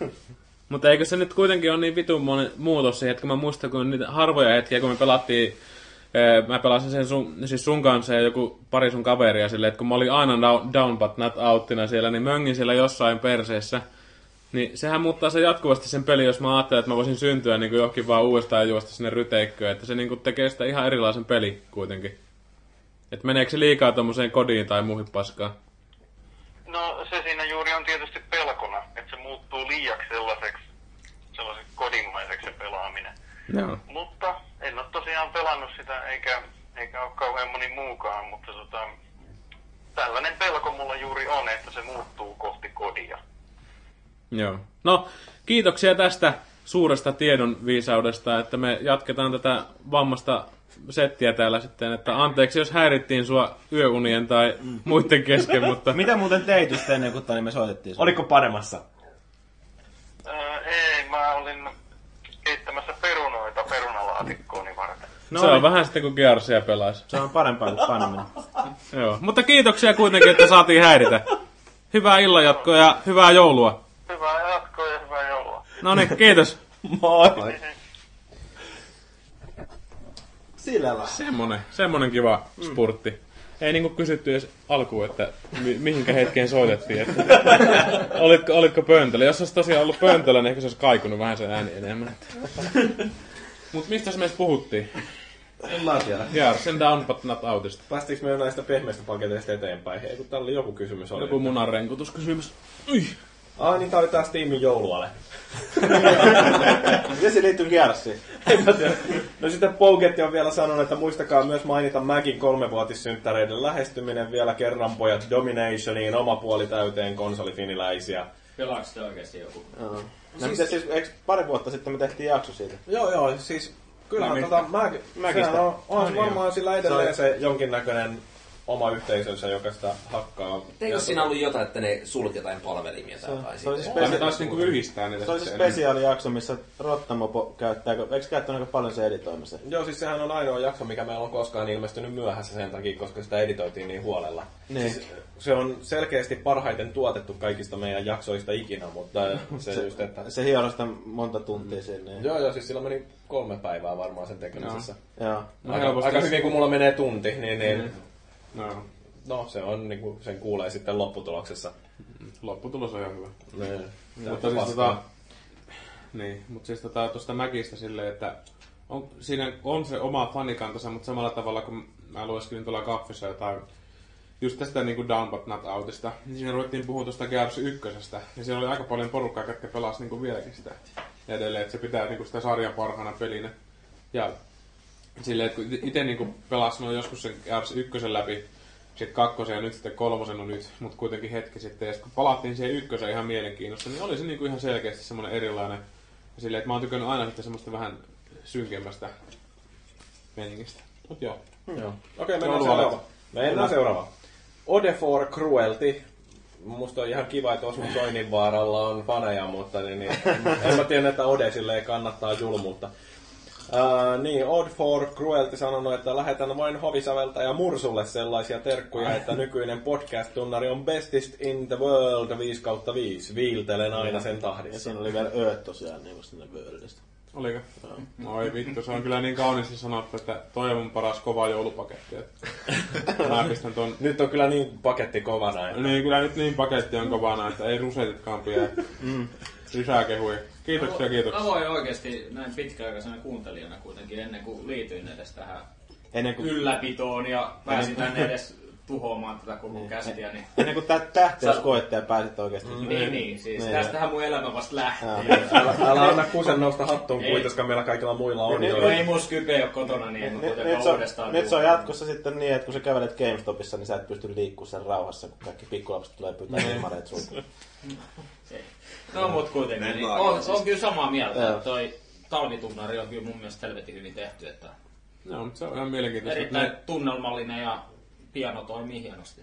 Mutta eikö se nyt kuitenkin ole niin vitun moni muutos siihen, että kun mä muistan, kun niitä harvoja hetkiä, kun me pelattiin, eh, mä pelasin sen sun, siis sun kanssa ja joku pari sun kaveria silleen, että kun mä olin aina down, down but not outtina siellä, niin möngin siellä jossain perseessä, Niin sehän muuttaa se jatkuvasti sen peli, jos mä ajattelen, että mä voisin syntyä niin kuin johonkin vaan uudestaan ja juosta sinne ryteikköön. Että se niin kuin tekee sitä ihan erilaisen peli kuitenkin. Että meneekö se liikaa tommoseen kodiin tai muuhin paskaan? No se siinä juuri on tietysti se muuttuu liiaksi sellaiseksi, sellaiseksi kodimaiseksi se pelaaminen. Joo. Mutta en ole tosiaan pelannut sitä, eikä, eikä ole kauhean moni muukaan, mutta tota, tällainen pelko mulla juuri on, että se muuttuu kohti kodia. Joo. No, kiitoksia tästä suuresta tiedon viisaudesta, että me jatketaan tätä vammasta settiä täällä sitten, että anteeksi jos häirittiin sua yöunien tai muiden kesken, mutta Mitä muuten teit just ennen kuin me soitettiin sulle? Oliko panemassa? Ei, mä olin keittämässä perunoita perunalaatikkooni varten. no se on vähän sitten kuin Gearsia pelaisi. Se on parempaa kuin paneminen. Joo. Mutta kiitoksia kuitenkin, että saatiin häiritä. Hyvää illanjatkoa ja hyvää joulua. Hyvää jatkoa ja hyvää joulua. No niin, kiitos. Moi! Sillä lailla. Semmonen, semmonen kiva spurtti. Ei niinku kysytty edes alkuun, että mi- mihinkä hetkeen soitettiin. Että olitko, olitko pöntöllä? Jos olisi tosiaan ollut pöntöllä, niin ehkä se olisi kaikunut vähän se ääni enemmän. Mut mistä me edes puhuttiin? En mä tiedä. Jaa, sen down but not outista. Päästiinkö me jo näistä pehmeistä paketeista eteenpäin? Hei, kun täällä oli joku kysymys. Oli. Joku munanrenkutuskysymys. Ai niin, tää oli tää Steamin jouluale. Miten se liittyy Gearsiin? En mä tiedä. No sitten Pougetti on vielä sanonut, että muistakaa myös mainita Mäkin kolmevuotissynttäreiden lähestyminen vielä kerran pojat Dominationiin, oma puoli täyteen konsolifiniläisiä. Pelaako sitä oikeasti joku? Joo. No miten siis, eikö pari vuotta sitten me tehtiin jakso siitä? Joo, joo, siis kyllähän Mäki- tota, Mäk, Mäkistä. sehän on, on niin varmaan sillä edelleen se jonkinnäköinen oma yhteisönsä, joka sitä hakkaa. Eikö siinä ollut jotain, että ne sulki jotain palvelimia tai jotain? Se oli se sitten? Tai me spesi- taas niinku yhdistää niitä. se, oli se sitten spesiaalijakso, missä Rottamopo käyttää, eikö käyttänyt aika paljon se editoimisen? Joo, siis sehän on ainoa jakso, mikä meillä on koskaan ilmestynyt myöhässä sen takia, koska sitä editoitiin niin huolella. Niin. Siis se on selkeästi parhaiten tuotettu kaikista meidän jaksoista ikinä, mutta se, se just, että... Se hiero sitä monta tuntia sinne. Joo, joo, siis sillä meni kolme päivää varmaan sen tekemisessä. Joo. No Aika, aika jos- hyvin, kun mulla menee tunti, niin, niin No, no se on, niin kuin sen kuulee sitten lopputuloksessa. lopputulos on ihan hyvä. Niin. Mutta siis tota, niin, mutta siis tota, tuosta Mäkistä silleen, että on, siinä on se oma fanikantansa, mutta samalla tavalla kun mä lueskelin tuolla kaffissa jotain just tästä niin kuin Down But Not Outista, niin siinä ruvettiin puhua tuosta Gears 1. Ja siellä oli aika paljon porukkaa, jotka pelasi niin kuin vieläkin sitä edelleen, että se pitää niin kuin sitä sarjan parhaana pelinä. Ja silleen, että kun itse niin pelasin no joskus sen Gears 1 läpi, sitten kakkosen ja nyt sitten kolmosen on nyt, mutta kuitenkin hetki sitten. Ja sitten kun palattiin siihen ykkösen ihan mielenkiinnosta, niin oli se niinku ihan selkeästi semmoinen erilainen. Ja silleen, että mä oon tykännyt aina sitten semmoista vähän synkemmästä meningistä. Mut joo. Joo. Okei, mennään Joulualet. seuraava. Mennään seuraava. Ode for Cruelty. Musta on ihan kiva, että Osmo Soininvaaralla on faneja, mutta niin, niin, en mä tiedä, että Ode silleen kannattaa julmuutta. Uh, niin, Odd for Cruelty sanonut, että lähetän vain hovisäveltäjä Mursulle sellaisia terkkuja, että nykyinen podcast-tunnari on bestest in the world 5 kautta 5. Viiltelen aina sen Ja tahdissa. siinä oli vielä ööt tosiaan niin kuin sinne Worldista. Oliko? No ei vittu, se on kyllä niin kauniisti sanottu, että toi on mun paras kova joulupaketti. Että mä pistän ton... Nyt on kyllä niin paketti kovana, että Niin kyllä nyt niin paketti on kovana, että ei rusetitkaan pidä. Lisää kehuja. Kiitoksia, Mä kiitoksia. voin oikeasti näin pitkäaikaisena kuuntelijana kuitenkin ennen kuin liityin edes tähän Ennen kuin, ylläpitoon ja pääsin tänne edes tuhoamaan tätä koko kästiä, niin... ennen kuin tä- tähteys koettaa ja pääsit oikeasti. Niin, niin, siis Niin. tästähän mun elämä vasta lähti. älä, älä anna kusen nousta hattuun Ei. kuin, koska meillä kaikilla muilla on. Niin, jo. No ei mun skype ole kotona, niin en mä Nyt, kuitenkaan nyt, uudestaan nyt se on jatkossa sitten niin, että kun sä kävelet GameStopissa, niin sä et pysty liikkumaan sen rauhassa, kun kaikki pikkulapset tulee pyytää ilmareet sulta. No mut kuitenkin, niin on, siis. on kyllä samaa mieltä. Joo. että Toi talvitunnari on kyllä mun mielestä helvetin hyvin tehty, että Joo, mutta se on ihan mielenkiintoista. erittäin Ne- tunnelmallinen ja piano toimii hienosti.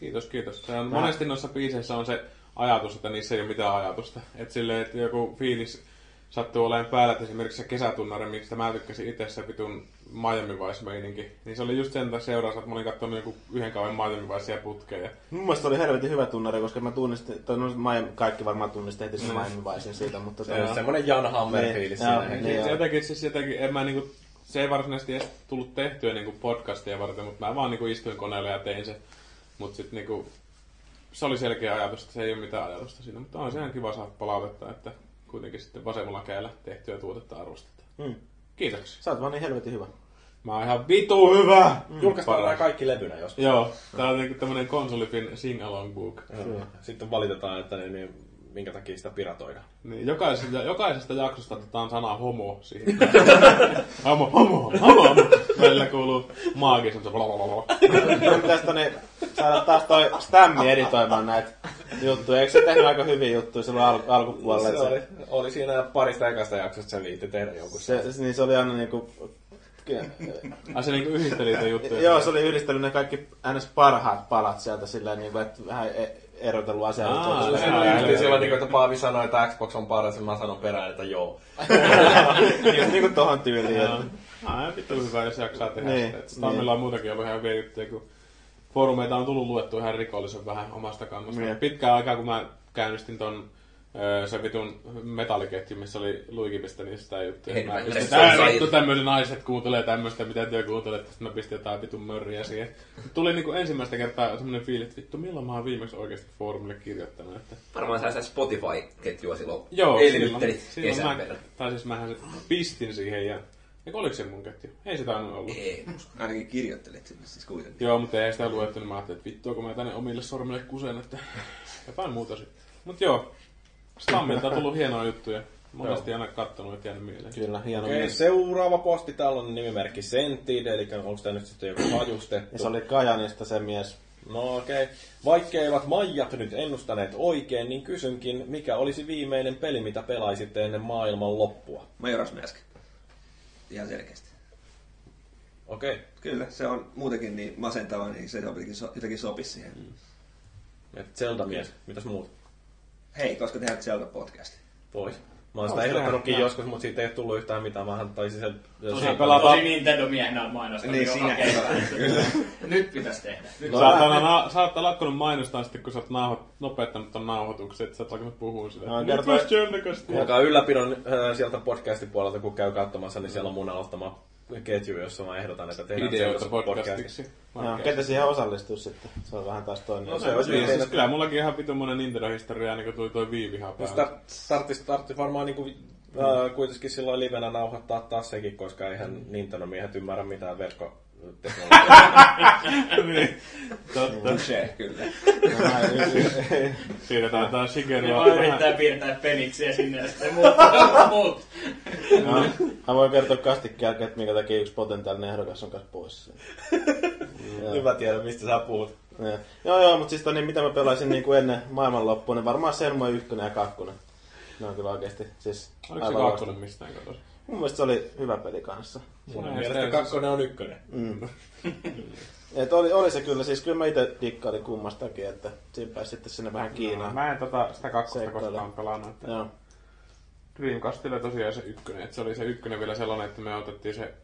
Kiitos, kiitos. Se on, monesti noissa biiseissä on se ajatus, että niissä ei ole mitään ajatusta. Että silleen, että joku fiilis sattuu olemaan päällä, että esimerkiksi se kesätunnari, mistä mä tykkäsin itse se vitun Miami Vice-meininki, niin se oli just sen seurausta, että mä olin katsonut joku yhden kauan Miami Vicea putkeen. Ja Mun mielestä oli helvetin hyvä tunnari, koska mä tunnistin, tai no, Miami, kaikki varmaan tunnisti heti sen Miami Vicein siitä, mutta Se on toi- semmoinen Jan Hammer Niin, siinä. niin. niin, jotenkin, siis jotenkin, en mä niinku, se ei varsinaisesti edes tullut tehtyä niinku podcastia varten, mutta mä vaan niinku istuin koneella ja tein se. Mut sit niinku, se oli selkeä ajatus, että se ei ole mitään ajatusta siinä, mutta on se ihan kiva saada palautetta, että kuitenkin sitten vasemmalla kädellä tehtyä tuotetta arvostetaan. Mm. Kiitoksia. Sä oot vaan niin helvetin hyvä. Mä oon ihan vitu hyvä! Julkaistaan Paras. nämä kaikki levynä joskus. Joo, tää on niinku tämmönen konsolifin sing-along book. Joo. Sitten valitetaan, että ne, niin, minkä takia sitä piratoidaan. Niin, jokaisesta, jokaisesta jaksosta otetaan sana homo siihen. homo, homo, homo, homo. Välillä kuuluu maagisen se blablabla. Pitäis niin saada taas toi Stämmi editoimaan näitä juttuja. Eikö se tehnyt aika hyviä juttuja silloin al- alkupuolella? Se että oli, oli siinä parista ekasta jaksosta se viitti tehdä jonkun. se, se, niin se oli aina niinku... Ai se niinku yhdisteli niitä juttuja. Joo, se oli yhdistellyt ne kaikki ns. parhaat palat sieltä silleen, niinku, että vähän e- erotellut asiaa. Aa, se Se oli just silloin, niin, että Paavi sanoi, että Xbox on paras, ja mä sanon perään, että joo. Just niinku tohon tyyliin. Joo. että- Ah, vittu hyvä, jos jaksaa tehdä Niin, sitä. Et Stammilla on muutakin ollut ihan hyviä juttuja, kun foorumeita on tullut luettua ihan rikollisen vähän omasta kannasta. Niin. Pitkään aikaa, kun mä käynnistin ton öö, se vitun metalliketju, missä oli Luikipistä niistä sitä juttuja. Mä Headbangers pistin, tää vittu tämmöisen naiset kuuntelee tämmöistä, mitä työ kuuntelee, sitten mä pistin jotain vitun mörriä siihen. Tuli niinku ensimmäistä kertaa semmonen fiilis, että vittu milloin mä oon viimeksi oikeasti foorumille kirjoittanut. Että... Varmaan sä sitä Spotify-ketjua silloin Joo, elvyttelit silloin, silloin mä, tai siis mähän se pistin siihen ja... Eikö oliko se mun ketju? Ei se tainnut ollut. Ei, Ainakin kirjoittelit sinne siis kuitenkin. Joo, mutta ei sitä luettu, niin mä ajattelin, että vittua, kun mä tänne omille sormille kusen, että jotain muuta sitten. Mut joo, Stammilta on tullut hienoja juttuja. Monesti aina kattonut, että jäänyt mieleen. Kyllä, hieno Okei, mies. seuraava posti. Täällä on nimimerkki Sentid, eli onko tämä nyt sitten joku hajustettu? Ja se oli Kajanista se mies. No okei. Okay. Vaikkeivat Maijat nyt ennustaneet oikein, niin kysynkin, mikä olisi viimeinen peli, mitä pelaisitte ennen maailman loppua? Majora's Mask. Ihan selkeästi. Okei. Okay. Kyllä, se on muutenkin niin masentava, niin se jotenkin, so, jotenkin sopisi siihen. Mm. Et Zelda-mies. Mitäs muut? Hei, koska tehdään Zelda-podcasti. Pois. Mä oon sitä ehdottanutkin joskus, mutta siitä ei ole tullut yhtään mitään. Mä taisin sen... Tosi, pelaa- tosi Nintendo-miehenä mainostanut Niin, siinä okei. Nyt pitäisi tehdä. Nyt No, sä, oot aina, na- sä oot lakkonut mainostaa sitten, kun sä oot nauho- nopeuttanut ton nauhoituksen, että sä oot alkanut puhua sille. No, kertoo- nyt olisi jännäkästi. Alkaa ylläpidon äh, sieltä podcastin puolelta, kun käy katsomassa, niin siellä on mun aloittama ketju, jossa mä ehdotan, että tehdään Ideoita podcastiksi. Joo, ketä siihen osallistuu sitten? Se on vähän taas toinen. No se asia. olisi Niin, siis kyllä mullakin ihan vitun monen Nintendo-historia, niin kun tuli toi viivihaa Just päälle. tarttis, tarttis varmaan niinku, ää, kuitenkin silloin livenä nauhoittaa taas sekin, koska eihän Nintendo-miehet ymmärrä mitään verkkoteknologiaa. niin, totta. Touché, kyllä. Taitaa Ne Shigeru vaan yrittää piirtää peniksiä sinne ja sitten muut. muut. No, mä voin kertoa kastikkeen jälkeen, että minkä takia yksi potentiaalinen ehdokas on kanssa pois. Hyvä tiedä, mistä sä puhut. Ja. Joo, joo, mutta siis niin mitä mä pelaisin niin kuin ennen maailmanloppua, niin varmaan Senmue 1 ja 2. Ne on kyllä oikeesti siis Oliko se kakkonen mistään katos? Mun mielestä se oli hyvä peli kanssa. Mun mielestä kakkonen on ykkönen. Mm. Et oli, oli se kyllä, siis kyllä mä itse dikkailin kummastakin, että siinä pääsi sitten sinne vähän Kiinaan. Mä en tota, sitä kakkosta koskaan pelannut. Että Joo. Dreamcastilla tosiaan se ykkönen. Että se oli se ykkönen vielä sellainen, että me otettiin se...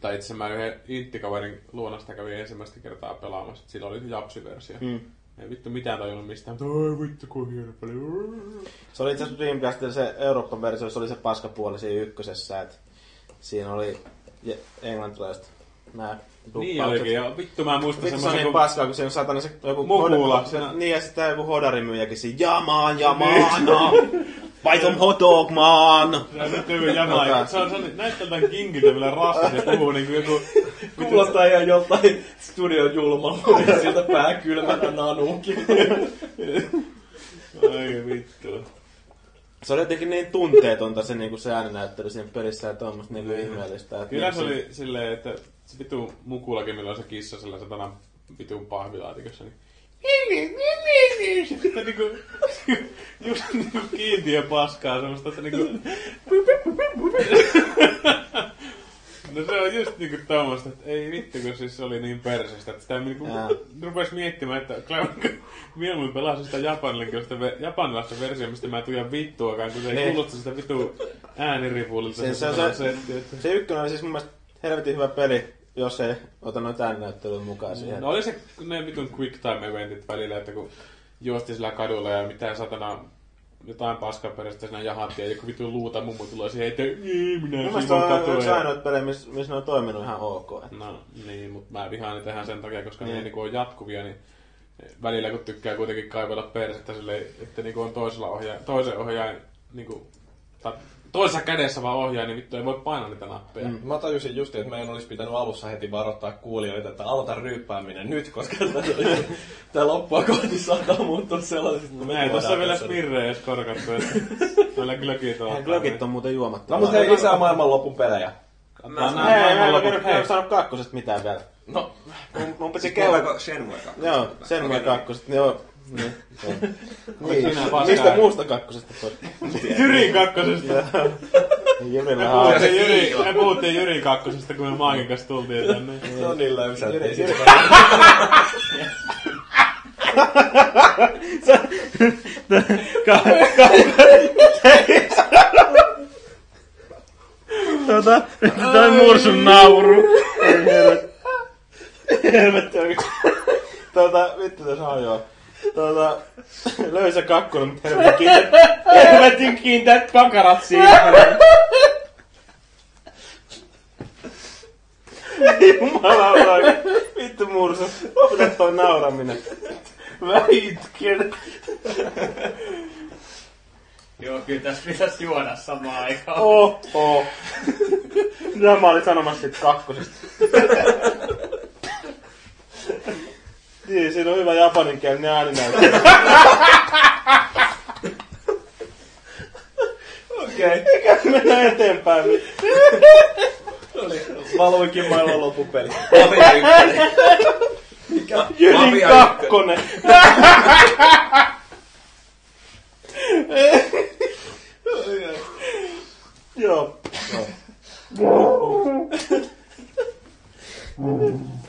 Tai itse mä yhden inttikaverin luonasta kävin ensimmäistä kertaa pelaamassa. Että sillä oli se japsiversio. Mm. Ei vittu mitään tajunnut mistään, mutta oi vittu kun hieno peli. Se oli itse asiassa Dreamcastilla se Euroopan versio, se oli se paskapuoli siinä ykkösessä, että siinä oli englantilaiset nää Niin olikin, ja vittu mä muistan Vittu se on semmoisen, niin kun... paskaa, kun siinä on satana se joku Mukula. hoda- se, niin ja sitten joku hodarimyyjäkin siinä, jamaan, jamaan, no. Buy some hot dog, man! Se on nyt jamaa. Se on, se on näyttää tältä kinkiltä vielä raskas ja puhuu niinku joku... Kuulostaa ihan joltain studion julmalta, sieltä pää kylmänä nanuukin. Ai vittu. Se oli jotenkin niin tunteetonta se, niinku se ääninäyttely siinä pelissä ja tuommoista niinku ihmeellistä. Kyllä se niinku oli silleen, että se vitu mukulakin, millä on se kissa sillä satana vitun pahvilaatikossa, niin sitten niinku, just niinku kiintiö paskaa semmoista, että niinku... No se on just niinku tommoista, että ei vittu, kun siis se oli niin persestä, että sitä niinku rupes miettimään, että mä mieluummin pelasin sitä japanilaista, japanilaista versiota, mistä mä en tuja vittuakaan, kun se ei Niin. kuulosta sitä vitu ääniripuulilta. Se- se on se- Se ykkönen oli siis mun mielestä helvetin hyvä peli, jos ei ota noita ääninäyttelyä mukaan siihen. No oli se ne vitun quick time eventit välillä, että kun juosti sillä kadulla ja mitään satana jotain paskaperäistä siinä jahattiin ja joku vitun luuta mummu tulee siihen, että ei, minä mielestä siivon on yksi ja- ainoa pelejä, missä, missä ne on toiminut ihan ok. Että. No niin, mutta mä vihaan ne tehdään sen takia, koska ne Niin. ei niinku ole jatkuvia, niin välillä kun tykkää kuitenkin kaivella persettä silleen, että niinku on toisella ohjaa, toisen ohjaajan niinku, tai toisessa kädessä vaan ohjaa, niin vittu ei voi painaa niitä nappeja. Mm. Mä tajusin just, että meidän olisi pitänyt alussa heti varoittaa kuulijoita, että aloita ryyppääminen nyt, koska tämä loppua kohti saattaa muuttua sellaiseksi, että me Ei, on vielä tässä- spirrejä edes korkattu, että meillä glökit on. Glögit on muuten juomattu. No mutta hei, lisää maailmanlopun pelejä. Hei, mä en kerro sanoa kakkosesta mitään vielä. No, Mun, mun piti kello... Kello Shenmue 2. Joo, sen okay. kakkoset, joo. Niin, joo. niin. Mistä muusta kakkosesta? Jyrin kakkosesta. Jyrillä Me on puhuttiin, Jyri, me puhuttiin Jyrin kakkosesta, kun me Maakin kanssa tultiin tänne. se on niin löysä, että ei siitä Tota, toi mursun nauru. Ei helvetti. Helvetti. Tota, vittu tässä on Tota, löysä kakkonen, mutta helvetin kiinteät, helvetin kiinteät kakarat siinä. Jumala, vittu mursu. Lopeta toi nauraminen. Väitken. Joo, kyllä tässä pitäisi juoda samaan aikaan. Oh, oh. Mitä mä olin sanomassa siitä kakkosesta? Niin, siinä on hyvä japaninkielinen ääninäyttö. Okei. Eikä mennä eteenpäin. valuikin maailmanlopun peli. Mafia ykkönen. Jyrin Mafia kakkonen. Joo.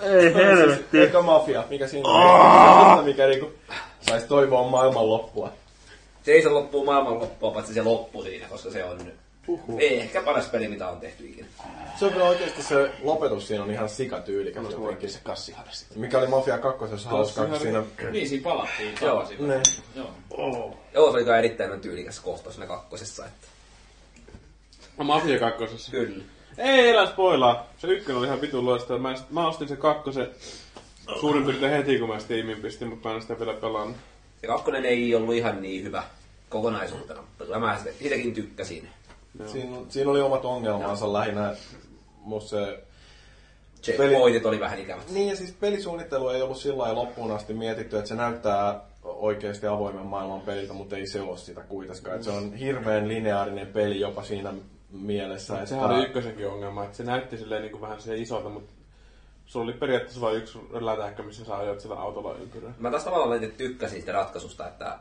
Ei helvetti. Eikä mafia, mikä siinä on? Oh! Mikä niinku saisi toivoa maailmanloppua. Se ei se loppuu maailmanloppua, paitsi se loppu siinä, koska se on ei ehkä paras peli, mitä on tehty ikinä. Se on kyllä oikeesti se lopetus siinä on ihan sikatyylikäs jotenkin. se kassiharsi. Mikä oli Mafia 2 hauskaa, kun siinä... Niin, siinä palattiin Joo. Ne. Joo. Joo, se oli kyllä erittäin tyylikäs kohtaus siinä kakkosessa. Että. No Mafia kakkosessa. Kyllä. Ei elä spoilaa. Se ykkönen oli ihan vitun loistava. Mä, mä ostin se kakkosen suurin piirtein heti, kun mä Steamin pistin, mutta mä en sitä vielä pelannut. Se kakkonen ei ollut ihan niin hyvä kokonaisuutena. mutta Mä sitä- siitäkin tykkäsin. Siinä, siinä oli omat ongelmansa lähinnä. Musta se... Checkpointit oli vähän ikävät. Niin ja siis pelisuunnittelu ei ollut sillä lailla loppuun asti mietitty, että se näyttää oikeasti avoimen maailman peliltä, mutta ei se ole sitä kuitenkaan. Että se on hirveän lineaarinen peli jopa siinä mielessä, että... Sehän oli ykkösenkin ongelma, että se näytti silleen niin kuin vähän se isolta, mutta sulla oli periaatteessa vain yksi lätähkö, missä sä ajoit sillä autolla ympyrää. Mä taas tavallaan tykkäsin sitä ratkaisusta, että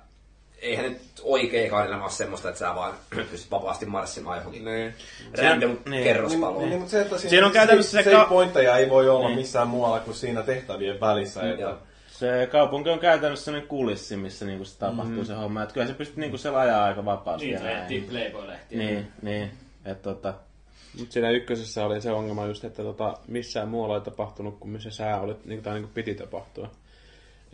eihän nyt oikeakaan elämä ole semmoista, että sä vaan pystyt vapaasti marssimaan johonkin Niin. random niin, kerrostaloon. Niin, mutta se, että siinä, Siinä on käytännössä se se, ka- pointteja ei voi olla missään muualla kuin siinä tehtävien välissä. Että, Joo. Se kaupunki on käytännössä sellainen kulissi, missä niinku se tapahtuu se homma. Et kyllä se pystyy niinku siellä ajaa aika vapaasti. Niin, ajettiin Playboy-lehtiä. Niin, niin. Et tota, Mutta siinä ykkösessä oli se ongelma just, että tota, missään muualla ei tapahtunut kuin missä sää oli, niin, tai niin kuin piti tapahtua.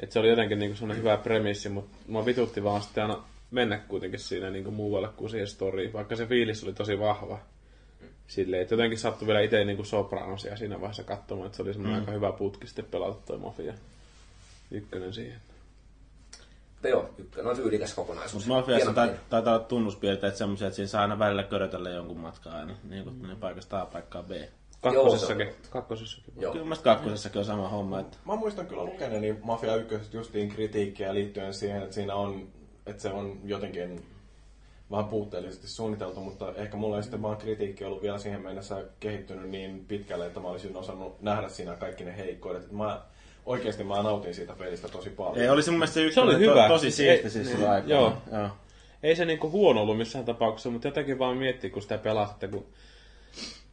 Et se oli jotenkin niin sellainen hyvä premissi, mutta mua vitutti vaan sitten aina mennä kuitenkin siinä niin muualle kuin siihen storyin, vaikka se fiilis oli tosi vahva. Silleen, että jotenkin sattui vielä itse niin sopranosia siinä vaiheessa katsomaan, että se oli semmoinen aika hyvä putki sitten pelata toi Mafia ykkönen siihen. Mutta joo, ykkönen on tyylikäs kokonaisuus. Mafiassa Hieno tai, peli. taitaa olla tunnuspiirteitä semmoisia, että siinä saa aina välillä körötellä jonkun matkaa aina. Niin kuin menee paikasta A paikkaan B. Kakkosessakin. Kakkosessakin. Joo. Kyllä mielestä kakkosessakin on sama homma. Että... Mä muistan kyllä lukeneeni Mafia 1 justiin kritiikkiä liittyen siihen, että siinä on, että se on jotenkin vähän puutteellisesti suunniteltu, mutta ehkä mulla ei sitten vaan kritiikki ollut vielä siihen mennessä kehittynyt niin pitkälle, että mä olisin osannut nähdä siinä kaikki ne heikkoudet. Että mä, oikeasti mä nautin siitä pelistä tosi paljon. Ei, oli se mun mielestä se Se oli hyvä. To, tosi siisti Ei- siis niin, aikaa. joo. joo. Ei se niinku huono ollut missään tapauksessa, mutta jotenkin vaan miettii, kun sitä pelaa, että kun...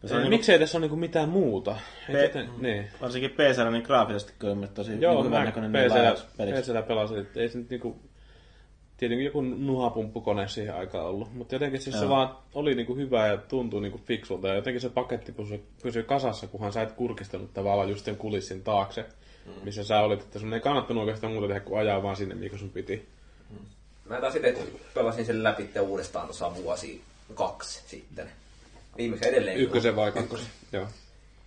Se niinku- miksei tässä ole niinku mitään muuta? Ei Pe- joten, niin. Varsinkin PC, niin graafisesti kyllä tosi Joo, niin hyvän näköinen niin PCllä. PCllä pelasin, että ei se nyt niinku... Tietenkin joku nuhapumppukone siihen aikaan ollut, mutta jotenkin siis se vaan oli niinku hyvä ja tuntui niinku fiksulta ja jotenkin se paketti pysyi, pysyi kasassa, kunhan sä et kurkistanut tavallaan just sen kulissin taakse, missä sä olit, että sun ei kannattanut oikeastaan muuta tehdä kuin ajaa vaan sinne, mikä sun piti. Mä taas itse pelasin sen läpi uudestaan tuossa vuosi kaksi sitten. Viimeksi edelleen. Ykkösen vai kakkosen? Joo.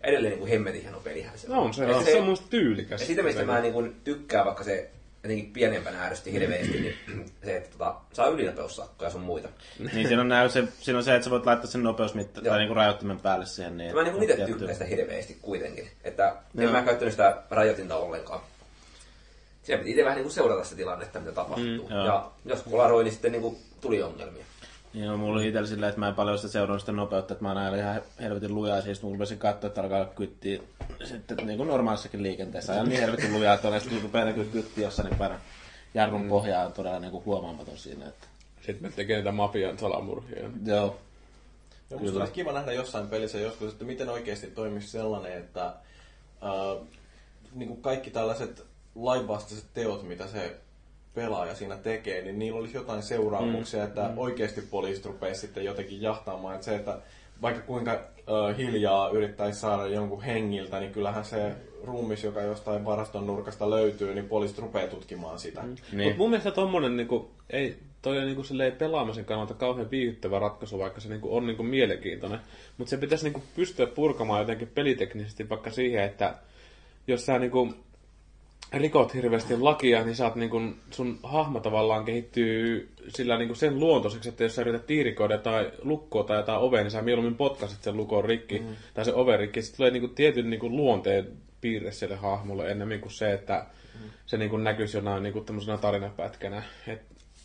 Edelleen niin kuin hemmetin hieno pelihän se No on se, Ja se, se on musta tyylikäs. Ja siitä mistä mä niin kuin tykkään, vaikka se, jotenkin pienempänä ärsytti hirveästi, niin se, että tota, saa ylinopeussakkoja sun muita. Niin siinä on, näy, se, siinä on se, että sä voit laittaa sen nopeusmitta tai niinku rajoittimen päälle siihen. Niin, Mä niin että itse tykkään sitä hirveästi kuitenkin. Että en Joo. mä käyttänyt sitä rajoitinta ollenkaan. Siinä piti itse vähän niin seurata sitä tilannetta, mitä tapahtuu. Mm, ja jos polaroi, niin sitten niin tuli ongelmia. Joo, mulla oli itsellä silleen, että mä en paljon sitä seurannut sitä nopeutta, että mä oon aina ihan helvetin lujaa, siis kun rupesin katsoa, että alkaa kyttiä sitten niin kuin normaalissakin liikenteessä. Ajan niin helvetin lujaa, että olen sitten rupeaa näkyy kytti jossain, niin päivänä jarrun Mm. pohjaa on todella niin kuin huomaamaton siinä. Että... Sitten me tekee niitä mafian salamurhia. Joo. Ja musta olisi kiva nähdä jossain pelissä joskus, että miten oikeasti toimisi sellainen, että äh, niin kuin kaikki tällaiset lainvastaiset teot, mitä se pelaaja siinä tekee, niin niillä olisi jotain seuraamuksia, mm. että oikeasti poliisit rupeaisi sitten jotenkin jahtaamaan. Että se, että vaikka kuinka äh, hiljaa yrittäisi saada jonkun hengiltä, niin kyllähän se ruumis, joka jostain varaston nurkasta löytyy, niin poliisit rupeaa tutkimaan sitä. Mm. Niin. Mutta mun mielestä tommonen niinku, ei, toi on niinku silleen pelaamisen kannalta kauhean viihdyttävä ratkaisu, vaikka se niinku on niinku mielenkiintoinen. Mutta se pitäisi niinku pystyä purkamaan jotenkin peliteknisesti vaikka siihen, että jos sä niinku rikot hirveästi lakia, niin saat niinku, sun hahmo tavallaan kehittyy sillä niinku sen luontoiseksi, että jos sä yrität tiirikoida tai lukkoa tai jotain ovea, niin sä mieluummin potkasit sen lukon rikki mm. tai sen oven rikki. Sitten tulee niinku tietyn niinku luonteen piirre sille hahmolle ennemmin kuin se, että mm. se niinku näkyisi jonain niinku tämmöisenä tarinapätkänä. Et,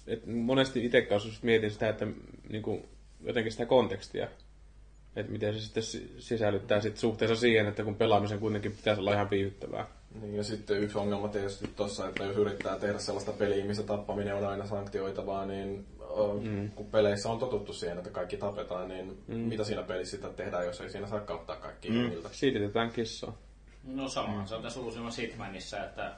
et monesti itse kanssa mietin sitä, että niinku, jotenkin sitä kontekstia, että miten se sitten si- sisällyttää sit suhteessa siihen, että kun pelaamisen kuitenkin pitäisi olla ihan viihdyttävää. Niin, ja sitten yksi ongelma tietysti tuossa, että jos yrittää tehdä sellaista peliä, missä tappaminen on aina sanktioitavaa, niin mm. kun peleissä on totuttu siihen, että kaikki tapetaan, niin mm. mitä siinä pelissä sitten tehdään, jos ei siinä saa kauttaa kaikki mm. ihmiltä? Siitetään kissaa. No sama, se on tässä uusimmassa Hitmanissa, että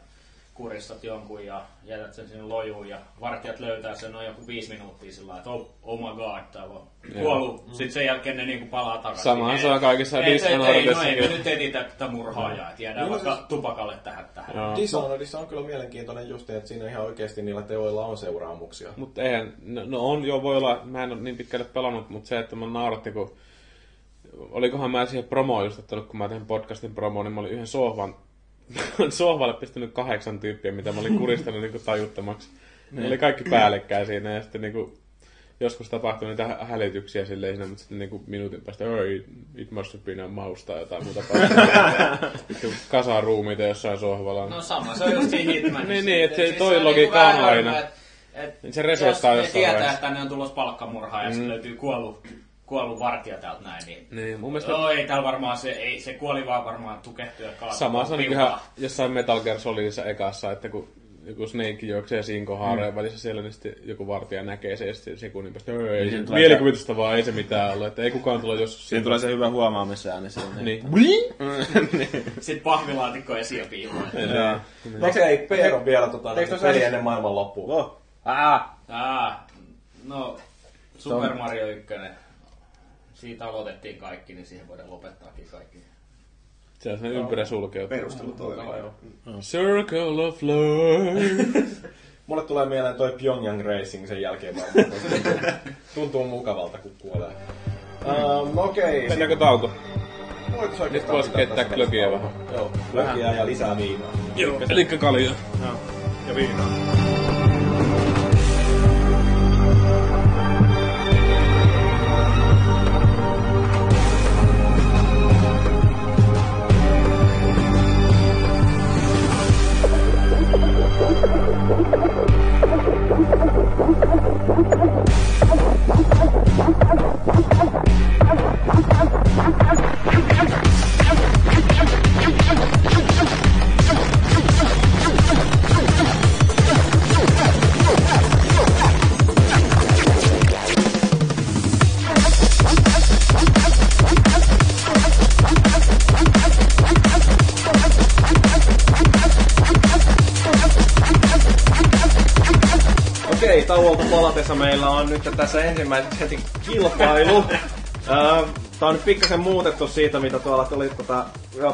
kuristat jonkun ja jätät sen sinne lojuun ja vartijat löytää sen noin joku viisi minuuttia sillä että oh, oh my god, tää on kuollut. Sitten sen jälkeen ne niinku palaa takaisin. Samahan se on kaikissa Ei, ei, ei, no ei, me nyt etitä tätä murhaajaa, että jäädään vaikka siis- tupakalle tähän tähän. Joo. Dishonoredissa on kyllä mielenkiintoinen just, että siinä ihan oikeasti niillä teoilla on seuraamuksia. Mutta eihän, no, no on jo, voi olla, mä en ole niin pitkälle pelannut, mutta se, että mä nauratti, kun olikohan mä siihen promoon just ottanut, kun mä tein podcastin promoon, niin mä olin yhden sohvan, sohvalle pistänyt kahdeksan tyyppiä, mitä mä olin kuristanut niin tajuttomaksi. Ne oli kaikki päällekkäin siinä ja sitten niin kuin, joskus tapahtui niitä hä- hälytyksiä silleen siinä, mutta sitten niin kuin minuutin päästä, oh, it, must have been a mouse tai jotain muuta kasaa ruumiita jossain sohvalla. No sama, se on just siinä Hitmanissa. Niin, niin, että se Siis toi on logiikka niinku on vähän aina. et- et Niin se resettaa Jos jossain ne tietää, vaiheessa. että tänne on tulossa palkkamurha ja mm. sitten löytyy kuollut, kuollut vartija täältä näin, niin... Niin, mun mielestä No ei täällä varmaan se, ei, se kuoli vaan varmaan tukehtuu ja kaatui. Sama se on piuhaa. ihan jossain Metal Gear Solidissa ekassa, että kun joku Snake juoksee sinkohaareen mm. välissä siellä, niin sitten joku vartija näkee se ja sitten sekunnin päästä, "Öö, ei, Siinä tulee mielikuvitusta vaan, ei se mitään ole, että ei kukaan tule jos Siinä tulee se hyvä huomaamisääni siinä. Niin. Sitten pahvilaatikko esiin ja piiloon. Joo. Eikö ei Peero vielä tota, peli ennen maailman loppua? Oh. Ah. Ah, no, Super Mario 1. Siitä aloitettiin kaikki, niin siihen voidaan lopettaakin kaikki. Se on sen ympyrä sulkeutuu. Perustelu toimii. Circle of Life. Mulle tulee mieleen toi Pyongyang Racing sen jälkeen varmaan. Tuntuu, tuntuu mukavalta, kun kuolee. Um, Okei, okay, Mennäänkö tauko? Nyt vois keittää glögiä vähän. Joo, glögiä ja lisää viinaa. Joo. Elikkä kalja. Ja viinaa. Palatessa meillä on nyt tässä ensimmäiseksi heti kilpailu. Ö, Tää on nyt pikkasen muutettu siitä, mitä tuolla tuli tota,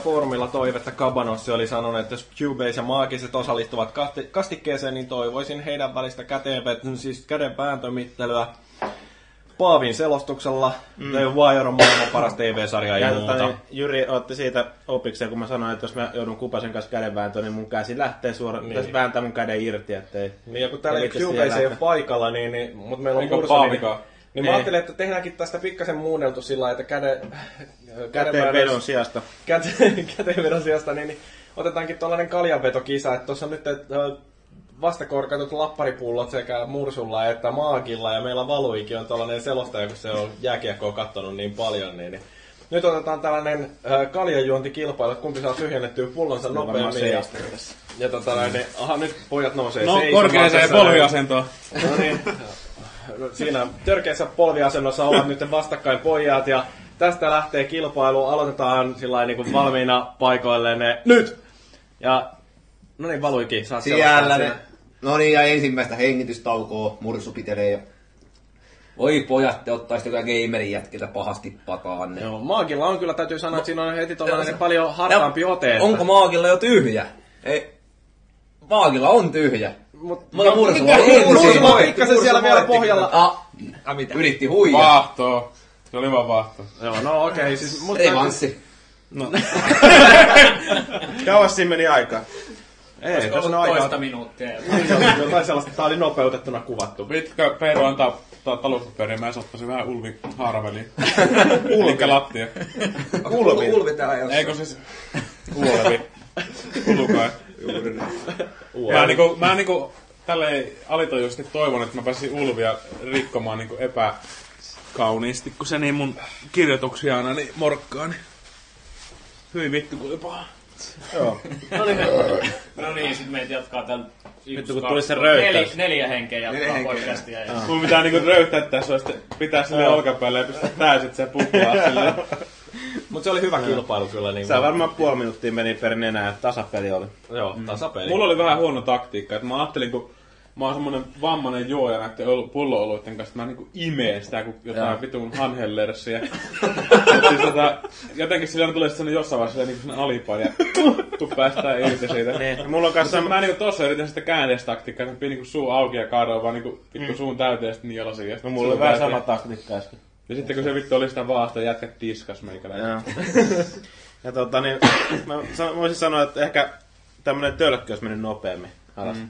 foorumilla toivetta. Kabanossi oli sanonut, että jos Cubase ja maagiset osallistuvat kasti- kastikkeeseen, niin toivoisin heidän välistä käteen, siis käden. Paavin selostuksella. Mm. The Wire on maailman paras TV-sarja ja Ja muuta. tota, niin, Jyri otti siitä opikseen, kun mä sanoin, että jos mä joudun Kupasen kanssa kädenvääntöön, niin mun käsi lähtee suoraan, niin. pitäisi vääntää mun käden irti, ettei... Niin, ja kun täällä Cubase ei ole paikalla, niin, niin mutta meillä on Eikä Mursu, niin, niin mä Niin. ajattelin, että tehdäänkin tästä pikkasen muunneltu sillä lailla, että käde, Käteen vedon sijasta. käteen, käteenvedon sijasta, niin, niin otetaankin tuollainen kaljanvetokisa, että tuossa on nyt että, vastakorkatut lapparipullot sekä Mursulla että Maagilla, ja meillä Valuikin on tuollainen selostaja, kun se on jääkiekkoa kattonut niin paljon, niin, niin nyt otetaan tällainen äh, kaljanjuontikilpailu, että kumpi saa tyhjennettyä pullonsa nopeammin. Ja, ja tota, näin, niin, aha, nyt pojat nousee No, seisomaan korkeaseen polviasentoon. No niin. Siinä törkeässä polviasennossa ovat nyt vastakkain pojat ja tästä lähtee kilpailu. Aloitetaan sillä niin kuin valmiina paikoilleen nyt! Ja no niin, Valuikin, saat Siellä selostaa ne. No niin, ja ensimmäistä hengitystaukoa mursu pitelee. Ja... Oi pojat, te ottaisitte kyllä gamerin jätkiltä pahasti pataan. Ne. Joo, Maagilla on kyllä, täytyy sanoa, että siinä on heti tuollainen paljon hartaampi ote. että- Onko maagilla jo tyhjä? Ei. Maagilla on tyhjä. Mut, Mutta Mursulla on Mursulla ensin. on pikkasen siellä vielä pohjalla. Ah, Ah, mitä? yritti huijaa. Vaahto. Se oli vaan vaahto. Joo, no okei, okay, siis... Mutta Revanssi. Kauas siinä meni aikaa. Ei, Olisiko tässä on aikaa. toista minuuttia. Jotain sellaista, tää oli nopeutettuna kuvattu. Pitkö Peiro antaa ta- talouspaperia, mä sottaisin vähän Ulvi Harveliin. Ulvi lattia. Ulvi. Ulvi täällä jossain. Eikö siis Ulvi? Ulukai. Mä niinku, mä niinku tälleen alitoijuisesti toivon, että mä pääsin Ulvia rikkomaan niinku epäkauniisti, kun se niin mun kirjoituksia aina niin morkkaa, niin Hyi vittu, kun oli paha. Joo. No niin, sit meitä jatkaa tällä Vittu, kun tuli se röyhtäys. Neljä, neljä henkeä jatkaa Neljä henkeä. podcastia. Ja... Mun pitää niinku röyhtää tässä, sitten pitää sille olkapäälle ja pistää täysin se pukkua silleen. Mutta se oli hyvä kilpailu kyllä. Niin Se varmaan puoli minuuttia meni per nenää, että tasapeli oli. Joo, tasapeli. Mulla oli vähän huono taktiikka, että mä ajattelin, kun mä oon semmonen vammainen juoja näiden ol- pullo-oluiden kanssa, mä niinku imeen sitä kuin jotain vitun hanhellersiä. siis tota, jotenkin sillä tulee sellainen jossain vaiheessa niinku sellainen alipaine ja tuu päästään irti siitä. Niin. Ja mulla on kanssa Mutta mä niinku tossa yritin sitä käänteistaktiikkaa, että mä pidin niinku suu auki ja kaadoin vaan niinku vittu suun täyteen ja sitten nielasin. Ja No mulla oli suu vähän sama taktiikka äsken. Ja sitten kun se vittu oli sitä vaasta, jätkät diskas meikäläinen. Joo. ja tota niin, mä voisin sanoa, että ehkä tämmönen tölkki olisi mennyt nopeammin alas. Mm.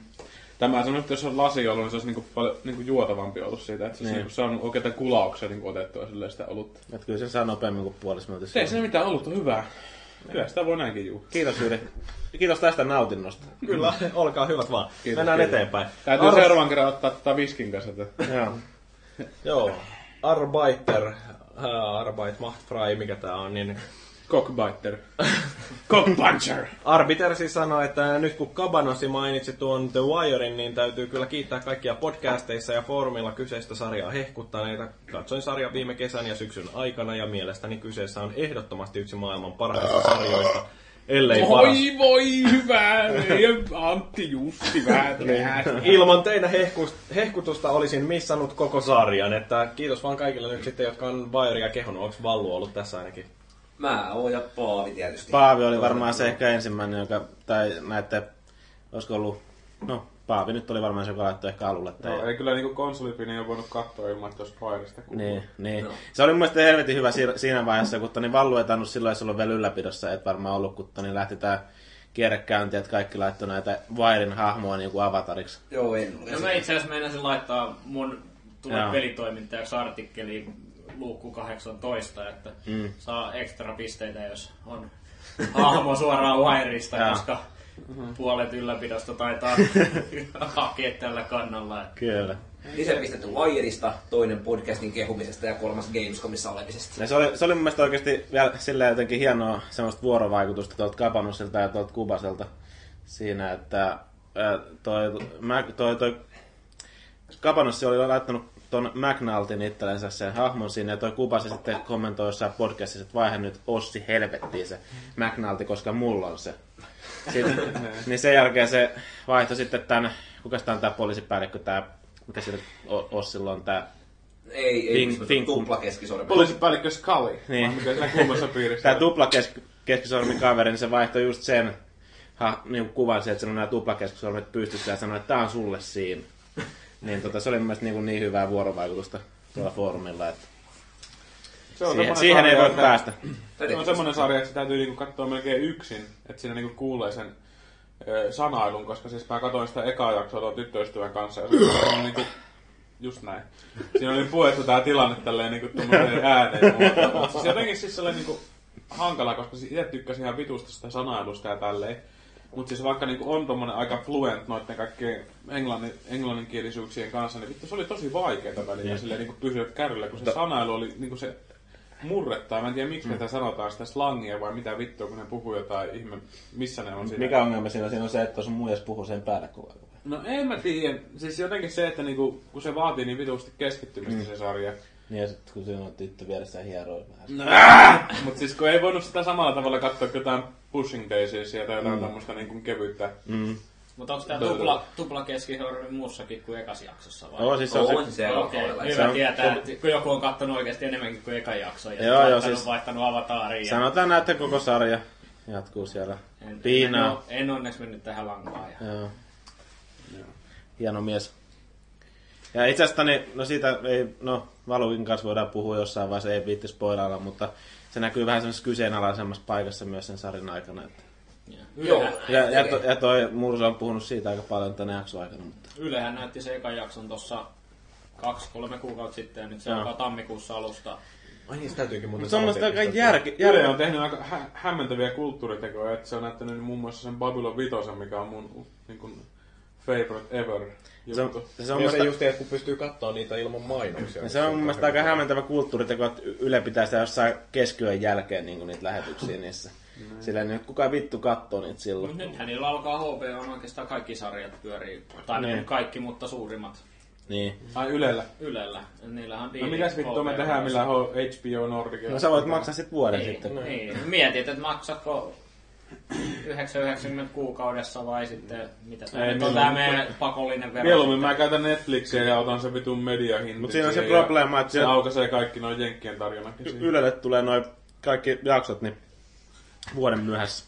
Tämä sanoin, että jos on lasi ollut, niin se olisi niinku paljon niinku juotavampi ollut siitä, että se olisi Niin. niinku saanut oikeita kulauksia niinku otettua silleen sitä olutta. Että kyllä sen saa nopeammin kuin puolessa minuutissa. Ei se mitään ollut, on hyvää. Kyllä sitä voi näinkin juu. Kiitos Jyri. Kiitos tästä nautinnosta. Kyllä, olkaa hyvät vaan. Kiitos, Mennään kiitos. eteenpäin. Täytyy Ar- seuraavan kerran ottaa tätä viskin kanssa. Joo. Joo, Arbeiter, äh, Arbeit macht frei, mikä tää on, niin Cockbiter. Cockpuncher. Arbiter siis sanoi, että nyt kun Kabanosi mainitsi tuon The Wirein, niin täytyy kyllä kiittää kaikkia podcasteissa ja foorumilla kyseistä sarjaa hehkuttaneita. Katsoin sarjan viime kesän ja syksyn aikana ja mielestäni kyseessä on ehdottomasti yksi maailman parhaista sarjoista, ellei paras. Voi voi, hyvä. Antti Jussi Vääträä. Ilman teidän hehkutusta olisin missannut koko sarjan, että kiitos vaan kaikille nyt sitten, jotka on Wirea kehonnut. Onko Vallu ollut tässä ainakin? Mä oon ja Paavi tietysti. Paavi oli varmaan se ehkä ensimmäinen, joka, tai näette, olisiko ollut, no Paavi nyt oli varmaan se, joka laittoi ehkä alulle. Tai, No, ei kyllä niinku konsolipini ole voinut katsoa ilman, että olisi Fireista kuuluu. Niin, niin. Se oli mun mielestä helvetin hyvä si- siinä vaiheessa, kun Toni Vallu ei tainnut silloin edes olla vielä ylläpidossa, et varmaan ollut, kun Toni lähti tää kierrekäynti, että kaikki laittoi näitä Wiren hahmoa niin kuin avatariksi. Joo, en ole. No mä itse asiassa meinasin laittaa mun tule Joo. pelitoimittajaksi artikkeliin luukku 18, että mm. saa ekstra pisteitä, jos on hahmo suoraan Wireista, koska puolet ylläpidosta taitaa hakea tällä kannalla. Kyllä. Lisä pistetty Wireista, toinen podcastin kehumisesta ja kolmas Gamescomissa olemisesta. Ja se oli, se oli mun mielestä oikeasti vielä silleen jotenkin hienoa semmoista vuorovaikutusta tuolta Kapanusilta ja tuolta Kubaselta siinä, että toi, mä, toi, toi Kapanussi oli laittanut ton McNaltin itsellensä sen hahmon sinne, ja toi Kubasi sitten kommentoi jossain podcastissa, että vaihe nyt Ossi helvettiin se McNalti, koska mulla on se. Sitten, niin sen jälkeen se vaihtoi sitten tämän, kuka tää on tää poliisipäällikkö, tää, mikä sillä Ossilla on tää Ei, ei, Fink- Fink, tupla keskisormi. Poliisipäällikkö Scully. Niin. Mikä siinä kummassa piirissä Tämä tupla kesk- keskisormi kaveri, niin se vaihtoi just sen ha, niin kuvan se, että se on nämä tuplakeskisormet pystyssä ja sanoi, että tämä on sulle siinä. Niin tota, se oli mun mielestä niin, niin hyvää vuorovaikutusta. tuolla foorumilla. Että Se on siihen, siihen ei sarja, voi että- päästä. Se on semmoinen sarja, että se täytyy niinku katsoa melkein yksin, että siinä niinku kuulee sen ö, sanailun, koska siis mä katsoin sitä ekaa jaksoa tuon tyttöystävän kanssa ja se on niinku just näin. Siinä oli puettu tää tilanne tälleen niinku tuommoiseen ääneen. Mutta, mutta siis jotenkin siis sellainen niinku hankala, koska itse tykkäsin ihan vitusta sitä sanailusta ja tälleen. Mutta siis vaikka niinku on tommonen aika fluent noiden kaikkien englannin, englanninkielisyyksien kanssa, niin vittu se oli tosi vaikeeta välillä silleen niinku pysyä kärryllä, kun se sanailu oli niinku se murrettaa. Mä en tiedä miksi mm. sanotaan sitä slangia vai mitä vittua, kun ne puhuu jotain ihme, missä ne on siinä. Mikä ongelma siinä on? Siinä on se, että sun muijas puhuu sen päälle koko ajan. No en mä tiedä. Siis jotenkin se, että niinku, kun se vaatii niin vitusti keskittymistä mm. se sarja. Niin ja sitten kun siinä on tyttö vieressä hieroi vähän. Mutta siis kun ei voinut sitä samalla tavalla katsoa kuin jotain Pushing Daisies tai jotain mm. tämmöistä niinku kevyttä. Mm. Mutta onko tämä tupla, tupla keskihorvi muussakin kuin ekas jaksossa vai? Joo, siis se on On se, se Okei, alkoholilla. hyvä Se on- tietää, että kun joku on kattonut oikeasti enemmänkin kuin eka jakso ja Joo, vaihtanut, joo, siis- vaihtanut avataariin. Ja sanotaan näin, että koko sarja jatkuu siellä. en, en, Piinaa. en, en onneksi mennyt tähän lankaan. Ja... Joo. Hieno mies. Ja itse asiassa, niin, no siitä ei, no Valukin kanssa voidaan puhua jossain vaiheessa, ei viitti spoilailla, mutta se näkyy vähän semmoisessa kyseenalaisemmassa paikassa myös sen sarjan aikana. Että. Joo. Ja, ja, to, ja toi Mursa on puhunut siitä aika paljon tänä jakson aikana, mutta Ylehän näytti se ekan jakson tuossa kaksi-kolme kuukautta sitten ja nyt se Joo. alkaa tammikuussa alusta. Ai niin, se täytyykin muuten Mutta se on aika sanoa järki, Yle järki, on tehnyt aika hä- hämmentäviä kulttuuritekoja, että se on näyttänyt muun muassa sen Babylon Vitosen, mikä on mun niin kuin, favorite ever se on, se on, Niin ja se musta, just, että kun pystyy katsoa niitä ilman mainoksia. se on mun mielestä aika hämmentävä kulttuuriteko, että Yle pitää sitä jossain keskiyön jälkeen niin niitä lähetyksiä niissä. Sillä niin kukaan vittu kattoo niitä silloin. Mut nythän niillä alkaa HBO on oikeastaan kaikki sarjat pyörii. Tai Niin. niin. kaikki, mutta suurimmat Niin. Ai Ylellä. Ylellä. Niillähän on No mitäs vittua me HBO tehdään millä HBO Nordic? No sä voit maksaa sit vuoden Niin, sitten. niin. Mietit, että maksatko 9,90 kuukaudessa vai sitten mitä Ei, tämä nyt on tämä meidän pakollinen vero. Mieluummin sitten. mä käytän Netflixiä ja otan sen vitun mediahintin. Mut siinä on se probleema, että se se- aukaisee kaikki noin jenkkien tarjonnakin siihen. Ylelle tulee noin kaikki jaksot niin vuoden myöhässä.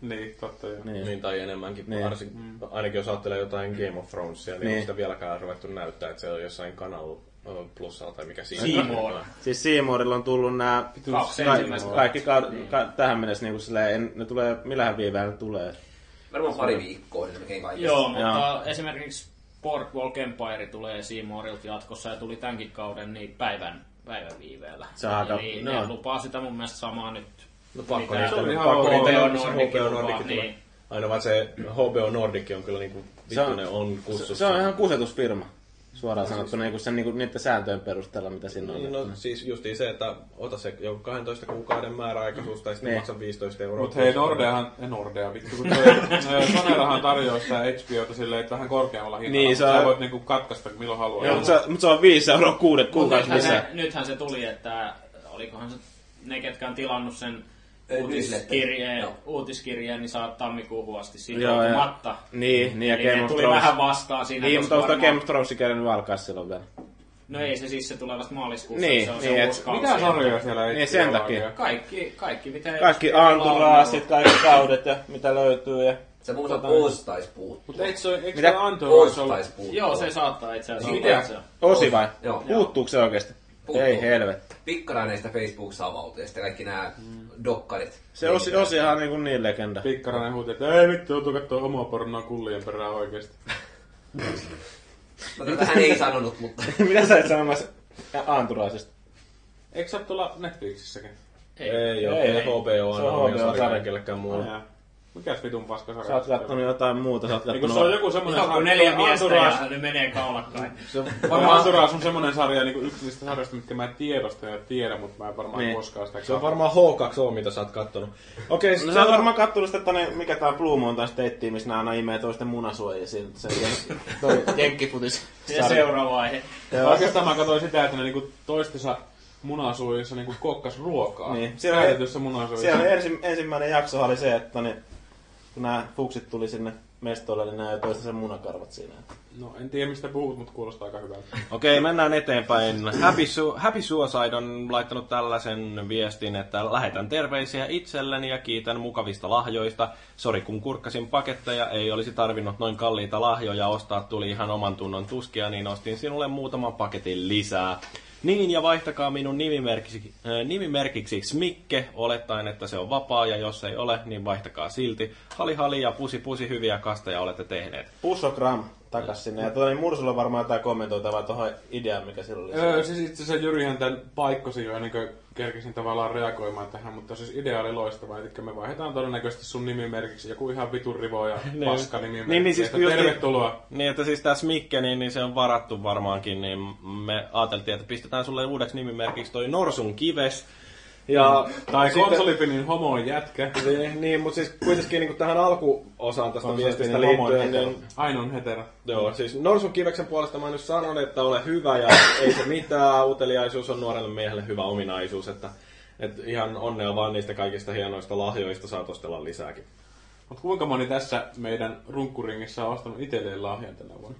Niin, totta joo. Niin. Niin, tai enemmänkin. Niin. Varsin, ainakin jos ajattelee jotain Game of Thronesia, niin, Niin. sitä vieläkään ruvettu näyttää, että se on jossain kanal plussalla tai mikä siinä Seymour. on. Siis Seymourilla on tullut nämä Kaksi ka- kaikki kaud- ka- tähän mennessä niin silleen, en, ne tulee, millähän viiveellä ne tulee. Varmaan pari viikkoa, niin melkein kaikista. Joo, mutta Joo. esimerkiksi Boardwalk Empire tulee Seymourilta jatkossa ja tuli tämänkin kauden niin päivän, päivän viiveellä. Se on aika- Eli no. ne lupaa sitä mun mielestä samaa nyt. No pakko niitä Se on ihan Pakko niitä HBO on. Nordic niin. Aina vaan se HBO Nordic on kyllä niinku, Se on- vittu ne on kussussa. Se on ihan kusetusfirma. Suoraan sanottuna niin sen, niin niiden sääntöjen perusteella, mitä siinä on. Niin, no siis justiin se, että ota se joku 12 kuukauden määräaikaisuus tai sitten Niin. maksa 15 euroa. Mut hei, Nordeahan, ei Nordea vittu, kun toi, Sonerahan tarjoaa sitä HBOta silleen, että vähän korkeammalla hinnalla. Niin, se on- Sä voit niinku katkaista milloin haluaa. Joo, mutta se, mutta se on 5 euroa kuudet kuukausi nythän, se, lisää. nythän se tuli, että olikohan se ne, ketkä on tilannut sen uutiskirjeen, uutiskirjeen, niin saa tammikuuhun asti Joo, ja- sitoutumatta. Niin, niin ja Eli Game of tuli Thrones. vähän vastaan siinä. Niin, mutta onko varmaan- Game of Thrones kerännyt alkaa silloin vielä? No ei se siis, se tulee vasta maaliskuussa. Niin, se on niin, se uusi kausi. Mitä sarjoja siellä Niin, sen takia. Kaikki, kaikki mitä... Kaikki Anturaasit, kaikki kaudet ja mitä löytyy. Ja... Se Oz taisi puuttua. Mut eikö se, eikö Mitä? ollut? taisi puuttua. Joo, se saattaa itse asiassa. Mitä? Osi vai? Joo. Puuttuuko se oikeesti? Puuttuu. Ei helvetti. Pikkarainen sitä Facebookissa avautui ja sitten kaikki nämä dokkarit. Se osi, osihan on niinku niin legenda. Pikkarainen huuti, että ei vittu, joutuu kattoo omaa pornoa kullien perään oikeesti. No, tätä hän ei sanonut, mutta mitä sä et sanomassa Anturaasista? Eikö sä oo tuolla Netflixissäkin? Ei, ei ole. Ei, Ei, ei. HBO Se on HBO sarja. kellekään muulle. Mikäs vitun paskasarja? Sä oot kattonut jotain muuta, sä oot Niin kattonut... se on joku semmonen Joku sarja- neljä miestä ja ne menee kaulakkain. Se on Varmaan Entourage on semmonen sarja, niin yksi niistä sarjoista, mitkä mä tiedostan ja tiedän, mutta mä en varmaan Niin. niin. koskaan sitä Se on varmaan H2O, mitä sä oot kattonut. Okei, No sä oot varmaan kattonut sitä, tonne, mikä tää Blue Mountain State, missä nää aina imee toisten munasuojia siinä. Se jen- toi jenkkifutis. Ja seuraava vaihe. Ja Oikeastaan mä katsoin sitä, että ne niinku toistensa munasuojissa niinku kokkas ruokaa. Niin. Siellä. Siellä ensi, ensimmäinen jakso oli se, että ne, kun nämä fuksit tuli sinne mestolle, niin nämä jo toista sen munakarvat siinä. No en tiedä mistä puhut, mutta kuulostaa aika hyvältä. Okei, mennään eteenpäin. Happy, Su- Happy Suicide on laittanut tällaisen viestin, että lähetän terveisiä itselleni ja kiitän mukavista lahjoista. Sori, kun kurkkasin paketteja, ei olisi tarvinnut noin kalliita lahjoja ostaa, tuli ihan oman tunnon tuskia, niin ostin sinulle muutaman paketin lisää. Niin, ja vaihtakaa minun nimimerkiksi, äh, nimimerkiksi Smikke, olettaen, että se on vapaa, ja jos ei ole, niin vaihtakaa silti. Hali hali ja pusi pusi hyviä kasteja olette tehneet. Pussogram takas sinne. Ja tuota, niin Mursulla on varmaan jotain kommentoitavaa tuohon ideaan, mikä sillä oli. Öö, siis itse asiassa Jyrihän tämän paikkosi jo ennen kuin kerkesin tavallaan reagoimaan tähän, mutta siis idea oli loistava. Eli me vaihdetaan todennäköisesti sun nimimerkiksi joku ihan vitun rivo ja paska nimimerkki. Niin, niin siis että just- tervetuloa. Niin, että siis tämä Smikke, niin, niin se on varattu varmaankin, niin me ajateltiin, että pistetään sulle uudeksi nimimerkiksi toi Norsun kives. Ja Tai sitten- konsolifinin homo jätkä. Niin, niin mutta siis kuitenkin niin tähän alkuosaan tästä On viestistä liittyen, hetero. niin Ainoa hetero. Joo, siis Norsun kiveksen puolesta mä nyt sanon, että ole hyvä ja ei se mitään. Uteliaisuus on nuorelle miehelle hyvä ominaisuus, että, että ihan onnea vaan niistä kaikista hienoista lahjoista saat ostella lisääkin. Mutta kuinka moni tässä meidän runkkuringissä on ostanut itselleen lahjan tänä vuonna?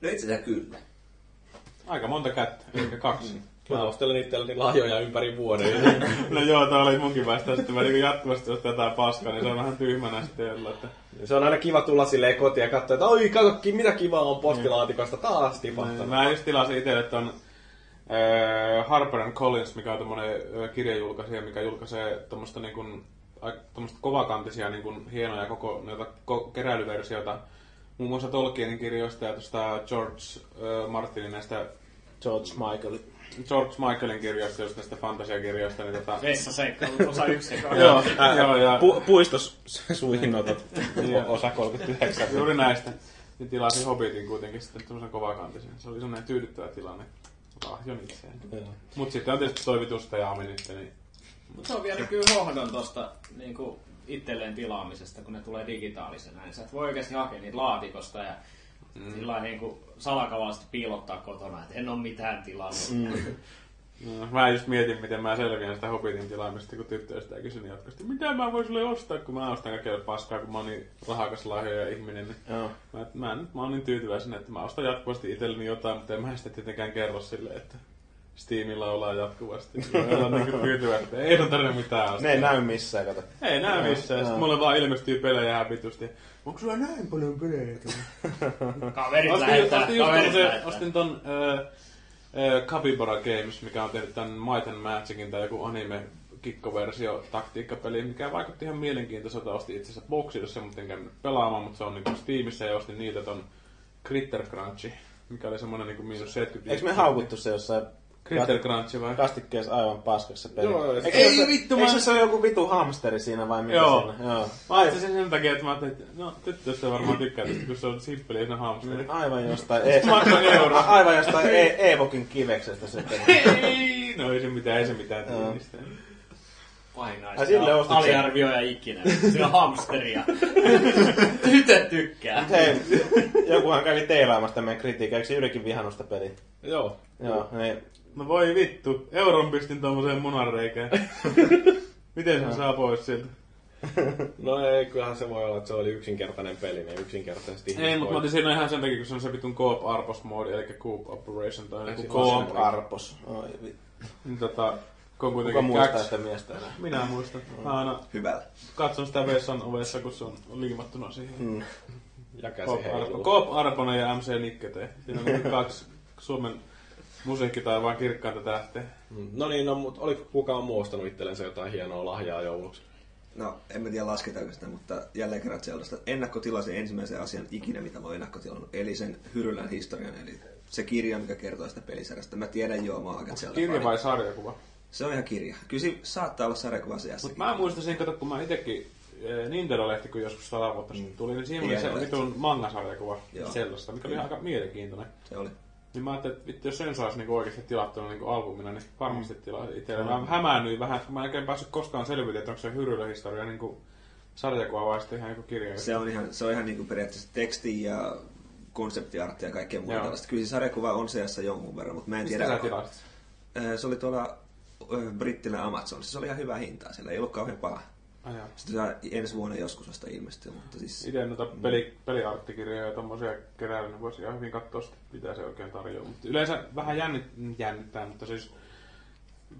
No itse asiassa kyllä. Aika monta kättä, eli kaksi. Mä ostelen itselleni lahjoja ympäri vuoden. No joo, tää oli munkin vastaus, että mä niinku jatkuvasti ostan jotain paskaa, niin se on vähän tyhmänä sitten jolla, että... se on aina kiva tulla silleen kotiin ja katsoa, että oi katsokin mitä kivaa on postilaatikosta taas tipahtanut. Mä just tilasin itselle ton äh, Harper and Collins, mikä on tommonen kirjajulkaisija, mikä julkaisee tommosta niin kuin, tommosta kovakantisia niin kuin, hienoja koko noita ko- keräilyversioita. Muun muassa Tolkienin kirjoista ja tuosta George äh, Martinin näistä George Michael. George Michaelin kirjoista, just näistä fantasiakirjoista, niin tota... Vessaseikkailut osa yksi. Joo, joo, ja Pu- puistos suihinotot. Joo. Osa 39. juuri näistä. Niin tilasin Hobbitin kuitenkin sitten semmoisen kovakantisen. Se oli semmoinen tyydyttävä tilanne. Lahjon itseen. Mut sitten on tietysti toivitusta ja Ami nyt, niin Mutta se on vielä kyllä hohdon tosta niinku itselleen tilaamisesta, kun ne tulee digitaalisena. Niin sä et voi oikeasti hakea niitä laatikosta ja mm. sillä lailla niinku salakavallisesti piilottaa kotona, että en ole mitään tilannut. Mm. No, mä just mietin, miten mä selviän sitä Hobbitin tilaamista, kun tyttöystä kysyin jatkuvasti, mitä mä voin sulle ostaa, kun mä ostan kaikkea paskaa, kun mä oon niin rahakas lahjoja ihminen. Niin Joo. mä, mä, nyt, mä oon niin tyytyväisenä, että mä ostan jatkuvasti itselleni jotain, mutta en mä sitä tietenkään kerro silleen, että Steamilla ollaan jatkuvasti. Mä olen niin tyytyväinen, että ei ole tarvitse mitään ostaa. Ne ei näy missään, kato. Ei näy missään. Joo. Sitten mulle vaan ilmestyy pelejä ihan vitusti. Onko sulla näin paljon pelejä? Kaverit Ostin, lähettää, ostin, just kaverit lähettää. ostin ton äh, äh, Capybara Games, mikä on tehnyt tän Might and Magicin tai joku anime kikkoversio taktiikkapeli, mikä vaikutti ihan mielenkiintoiselta. Ostin itse asiassa boksissa, mutta en käynyt pelaamaan, mutta se on niinku Steamissa ja ostin niitä ton Critter Crunchy, mikä oli semmonen niinku miinus 70. Eikö me haukuttu se jossain Critter Crunchy vai? kastikkeessa aivan paskaksi se peli? Joo, Eikö ei se- vittu, Eikö mä- se ole joku vitu hamsteri siinä vai mikä Joo. siinä? Joo. Mä ajattelin sen sen takia, että mä ajattelin, että no tyttöystä varmaan tykkää tästä, kun se on simppeli ja se on hamsteri. Aivan jostain, e- Maksan euroa. aivan jostain e- Evokin kiveksestä sitten. Ei, no ei se mitään, ei se mitään tiivistä. Ai sille ostit sen? Aliarvioija ikinä. Se on hamsteria. Tytöt tykkää. Hei, jokuhan kävi teilaamasta meidän kritiikkiä, eikö se Jyrikin vihannusta peli? Joo. Joo, niin. No voi vittu, euron pistin tommoseen munanreikään. Miten sen saa pois sieltä? No ei, kyllähän se voi olla, että se oli yksinkertainen peli, niin yksinkertaisesti Ei, mutta mä otin siinä ihan sen takia, kun se on se vitun co-op arpos moodi, eli coop operation tai joku Coop. Arpos. Oi, vi- Niin tota, kun on Kuka kuitenkin muistaa kaksi. sitä miestä enää? Minä muistan. Mä aina Hyvällä. katson sitä vessan ovessa, kun se on liimattuna siihen. Mm. Ja käsi Coop Arpo- heiluu. Coop Arponen ja MC Nikkete. Siinä on niinku kaksi Suomen musiikkitaivaan kirkkaita tähteä. Mm. No niin, no, mutta oliko kukaan muu ostanut itsellensä jotain hienoa lahjaa jouluksi? No, en mä tiedä lasketaanko sitä, mutta jälleen kerran Zeldasta ennakkotilasin ensimmäisen asian ikinä, mitä mä oon ennakkotilannut, eli sen Hyrylän historian, eli se kirja, mikä kertoo sitä pelisarjasta. Mä tiedän joo, mä oon aika Zelda Kirja vai sarjakuva? Se on ihan kirja. Kyllä saattaa olla sarjakuva seassa. Mutta mä muistan sen, kato, kun mä itekin eh, Nintendo-lehti, kun joskus sata vuotta sitten tuli, niin siinä oli se vitun manga-sarjakuva mikä oli aika mielenkiintoinen. Se oli. Niin mä ajattelin, että vittu, jos sen saisi niinku oikeasti tilattuna niinku albumina, niin varmasti tilaisin itselle. Mä hämäännyin vähän, kun mä en oikein päässyt koskaan selville, että onko se Hyrylä historia niinku sarjakuva vai sitten ihan joku kirja. Se on ihan, se on ihan niinku periaatteessa teksti ja konseptiarttia ja kaikkea muuta Joo. tällaista. Kyllä se sarjakuva on seassa jonkun verran, mutta mä en Mistä tiedä. sä tilasit? Se oli tuolla Brittilän Amazonissa. Se oli ihan hyvä hintaa. Siellä ei ollut kauhean paha. Ajaa. Sitten saa ensi vuonna joskus vasta ilmestyy, mutta siis... Itse noita peli, peliarttikirjoja ja tommosia keräällä, niin voisi ihan hyvin katsoa sitten, mitä se oikein tarjoaa. Mutta yleensä vähän jännit, jännittää, mutta siis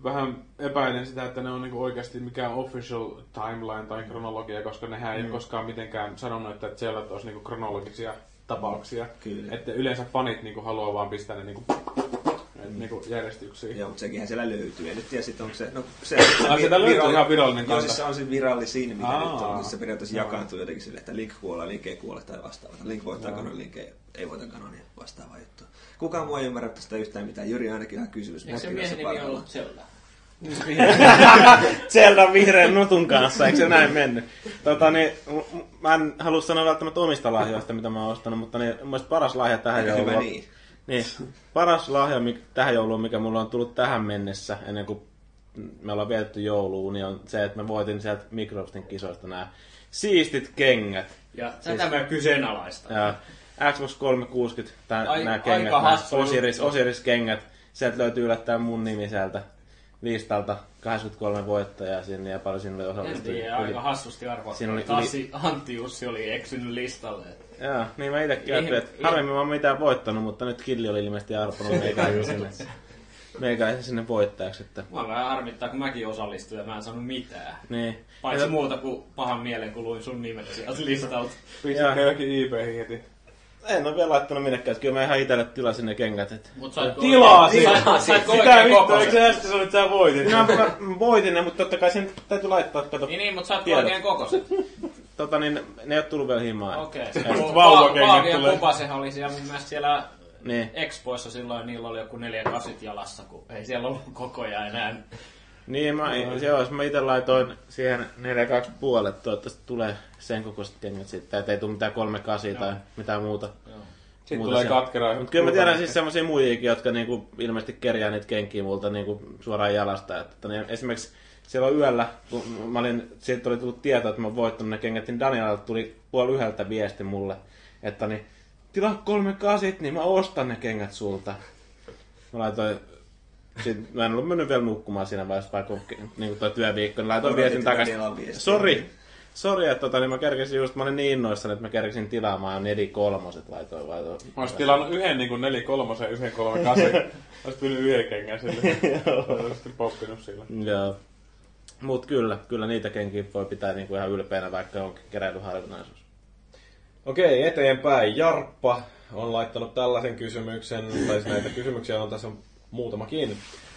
vähän epäilen sitä, että ne on niinku oikeasti mikään official timeline tai kronologia, koska nehän ei Mm. koskaan mitenkään sanonut, että siellä olisi niinku kronologisia tapauksia. Kyllä. Että yleensä fanit niinku haluaa vaan pistää ne niinku, et niinku järjestyksiin. Joo, mutta sekinhän siellä löytyy. En nyt tiedä sit onko se... No, se Ai, sieltä löytyy ihan virallinen Joo, kanta. siis se on se virallisin, mikä Aa. nyt on. Siis se periaatteessa Joo. jakaantuu jotenkin silleen, että Link kuolee, Link ei kuole tai vastaavaa. Link voittaa Joo. kanon, Link ei, ei voita kanonia vastaavaa juttua. Kukaan muu ei ymmärrä tästä yhtään mitään. Jyri ainakin ihan kysymys. Eikö se miehen nimi ollut Zelda? Zelda vihreän nutun kanssa, eikö se näin mennyt? Tota, niin, mä en halua sanoa välttämättä omista lahjoista, mitä mä oon ostanut, mutta niin, mun mielestä paras lahja tähän jouluun. hyvä on- niin. Niin. Paras lahja mikä, tähän jouluun, mikä mulla on tullut tähän mennessä, ennen kuin me ollaan vietetty jouluun, niin on se, että mä voitin sieltä Microsoftin kisoista nämä siistit kengät. Ja tätä mä kyseenalaistan. Ja Xbox 360, tää, Ai- nämä kengät, nämä Osiris, juttu. Osiris-kengät. Sieltä löytyy yllättäen mun nimi sieltä listalta. 83 voittajaa sinne ja paljon siinä oli En tiedä, aika hassusti arvoa. Siinä oli Tassi Antti Jussi oli eksynyt listalle. Joo, niin mä itekin ajattelin, että harvemmin mä oon mitään voittanut, mutta nyt Killi oli ilmeisesti arponut meikäläisen sinne, meikäläisen sinne voittajaksi. Että, Mua vähän harmittaa, kun mäkin osallistuin ja mä en saanut mitään. niin. Paitsi Ja- muuta kuin pahan mielen, kun luin sun nimet sieltä listalta. Pistäkää jokin IP heti. En ole vielä laittanut minnekään, että kyllä mä ihan itelle tilasin ne kengät. Että... Mut oikein- siis! Sait- Mitä vittua, kokoiset? eikö se äsken sanonut, että sä voitit? No, mä, mä voitin ne, mutta totta kai sen täytyy laittaa, kato, Niin, niin, mutta saatko Tiedot. oikein kokoiset? Tota, niin, ne ei ole tullut vielä himaan. Okei. Semmoset vauvakengät Paagi ja tulee. Kupasehan oli siellä mun mielestä siellä Niin. Expoissa silloin, niillä oli joku neljä kasit jalassa, kun ei siellä ollut kokoja enää. Niin, mä, se jos mä itse laitoin siihen 4-2 puolet, toivottavasti tulee sen kokoiset kengät sitten, ettei tule mitään 3-8 tai mitään muuta. Sitten muuta tulee katkeraa. Mutta kyllä mä tiedän siis semmosia muijakin, jotka niinku ilmeisesti kerjää niitä kenkiä multa niinku suoraan jalasta. Että niin esimerkiksi siellä on yöllä, kun mä olin, siitä oli tullut tieto, että mä oon voittanut ne kengät, niin Danielalta tuli puoli yhdeltä viesti mulle, että niin, tilaa kolme kasit, niin mä ostan ne kengät sulta. Mä laitoin, sit, mä en ollut mennyt vielä nukkumaan siinä vaiheessa, vaikka niin toi työviikko, niin laitoin viestin takaisin. Sori, sori, että tota, niin mä kerkesin just, mä olin niin innoissani, että mä kerkesin tilaamaan neli kolmoset, laitoin, laitoin. Mä olisin tilannut yhden niin 4 kolmosen ja yhden kolme kasin. Olisit pyynyt yhden kengän sille. Olisit poppinut sillä. Joo. Mut kyllä, kyllä niitä kenkiä voi pitää niinku ihan ylpeänä, vaikka onkin keräilyharvinaisuus. Okei, eteenpäin. Jarppa on laittanut tällaisen kysymyksen, tai siis näitä kysymyksiä on tässä muutamakin.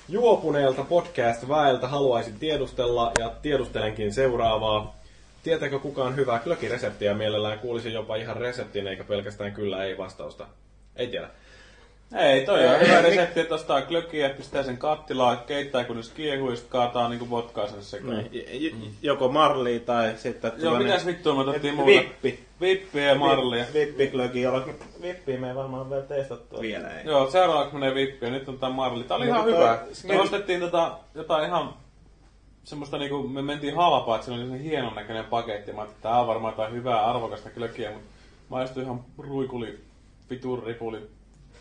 Juopuneelta podcast-väeltä haluaisin tiedustella, ja tiedustelenkin seuraavaa. Tietääkö kukaan hyvää klökireseptiä? Mielellään kuulisin jopa ihan reseptin, eikä pelkästään kyllä ei vastausta. Ei tiedä. Ei, toi on hyvä resepti, että ostaa klökiä, pistää sen kattilaan, keittää kunnes kiehuu ja sitten kaataa niinku vodkaa sen sekaan. Niin, j- joko marli tai sitten... Joo, mitäs vittua me otettiin muuta? Vippi. Vippiä ja marlia. Vippiklöki, jolla vippiä me ei varmaan vielä testattu. Vielä ei. Joo, seuraavaksi menee vippi ja nyt on tää marli. Tää oli ihan hyvä. Me ostettiin tota, jotain ihan semmoista niinku, me mentiin halpaa, että se oli se hienon näköinen paketti. Mä ajattelin, että tää on varmaan jotain hyvää arvokasta klökiä, mutta maistuin ihan ruikuli, vitun ripuli,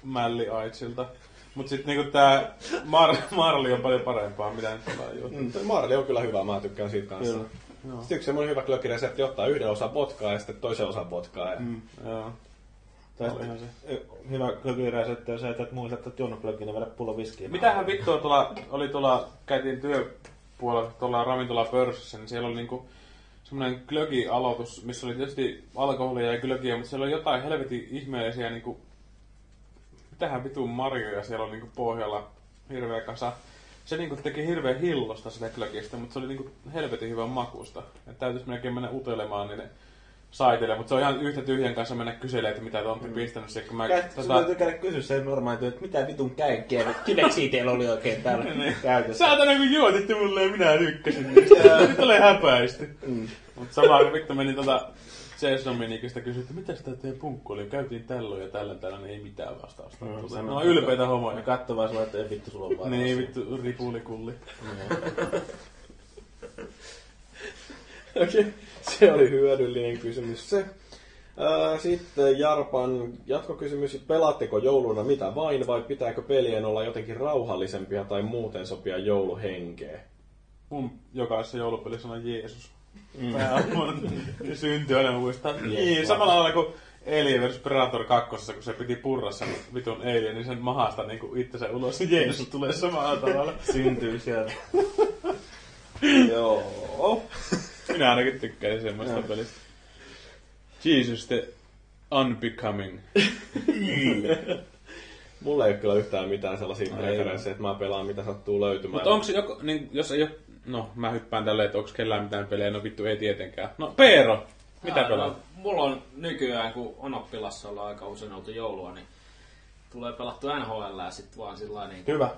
mälli aitsilta. Mut sit niinku tää mar, marli on paljon parempaa, mitä nyt juotu. Mm, Marli on kyllä hyvä, mä tykkään siitä kanssa. Kyllä. Joo. Sitten yksi semmoinen hyvä klökiresepti ottaa yhden osan vodkaa ja sitten toisen osan vodkaa. Ja... Mm, joo. Tai Olihan se. hyvä klökiresepti on se, että et muista, että Jonno klökiin ja vedä pullo viskiä. Mitähän vittua tuolla, oli tuolla, käytiin työpuolella tuolla ravintolapörssissä, niin siellä oli niinku semmoinen glögi-aloitus, missä oli tietysti alkoholia ja glögiä, mutta siellä oli jotain helvetin ihmeellisiä niinku, mitähän vitun marjoja siellä oli niinku pohjalla hirveä kasa. Se niinku teki hirveän hillosta sitä glögistä, mutta se oli niinku helvetin hyvän makusta. Että täytyisi melkein mennä utelemaan niille saiteille, mutta se on ihan yhtä tyhjän kanssa mennä kyselemään, että mitä te olette pistänyt siihen, kun mä... Käy, tota... Sun täytyy käydä kysyä se normaali, että mitä vitun käykkiä, kiveksiä teillä oli oikein täällä käytössä. Saatana kun juotitte mulle ja minä tykkäsin niistä. Nyt olen häpäisty. Mm. Mut samaa vittu meni tota Jason Dominikista kysyi, että mitä sitä teidän punkku oli? Käytiin tällöin ja tällä tällä, niin ei mitään vastausta. No, No, se- no ylpeitä homoja. kattoo vaan sulle, että ei vittu sulla on vaan. Niin vittu ripulikulli. Okei, se oli hyödyllinen kysymys se. Ää, Sitten Jarpan jatkokysymys. Pelaatteko jouluna mitä vain vai pitääkö pelien olla jotenkin rauhallisempia tai muuten sopia jouluhenkeä? Mun jokaisessa joulupelissä on Jeesus. Pääaamuna. Ja syntyy aina muistaa. Niin, samalla lailla kuin Alien vs Predator 2, kun se piti purra sen vitun Alien, niin sen mahasta niin itsensä ulos. Niin Jeesus tulee samalla tavalla. Syntyy sieltä. Joo. Minä ainakin tykkäsin semmoista pelistä. Jesus the Unbecoming. Mulla ei ole kyllä yhtään mitään sellaisia preferenssejä, että mä pelaan mitä sattuu löytymään. Mutta onko se joko, niin, jos ei ole, no mä hyppään tälleen, että onko kellään mitään pelejä, no vittu ei tietenkään. No Peero, mitä Ää, pelaat? No, mulla on nykyään, kun on oppilassa ollaan aika usein oltu joulua, niin tulee pelattu NHL ja sit vaan sillä niin... Hyvä.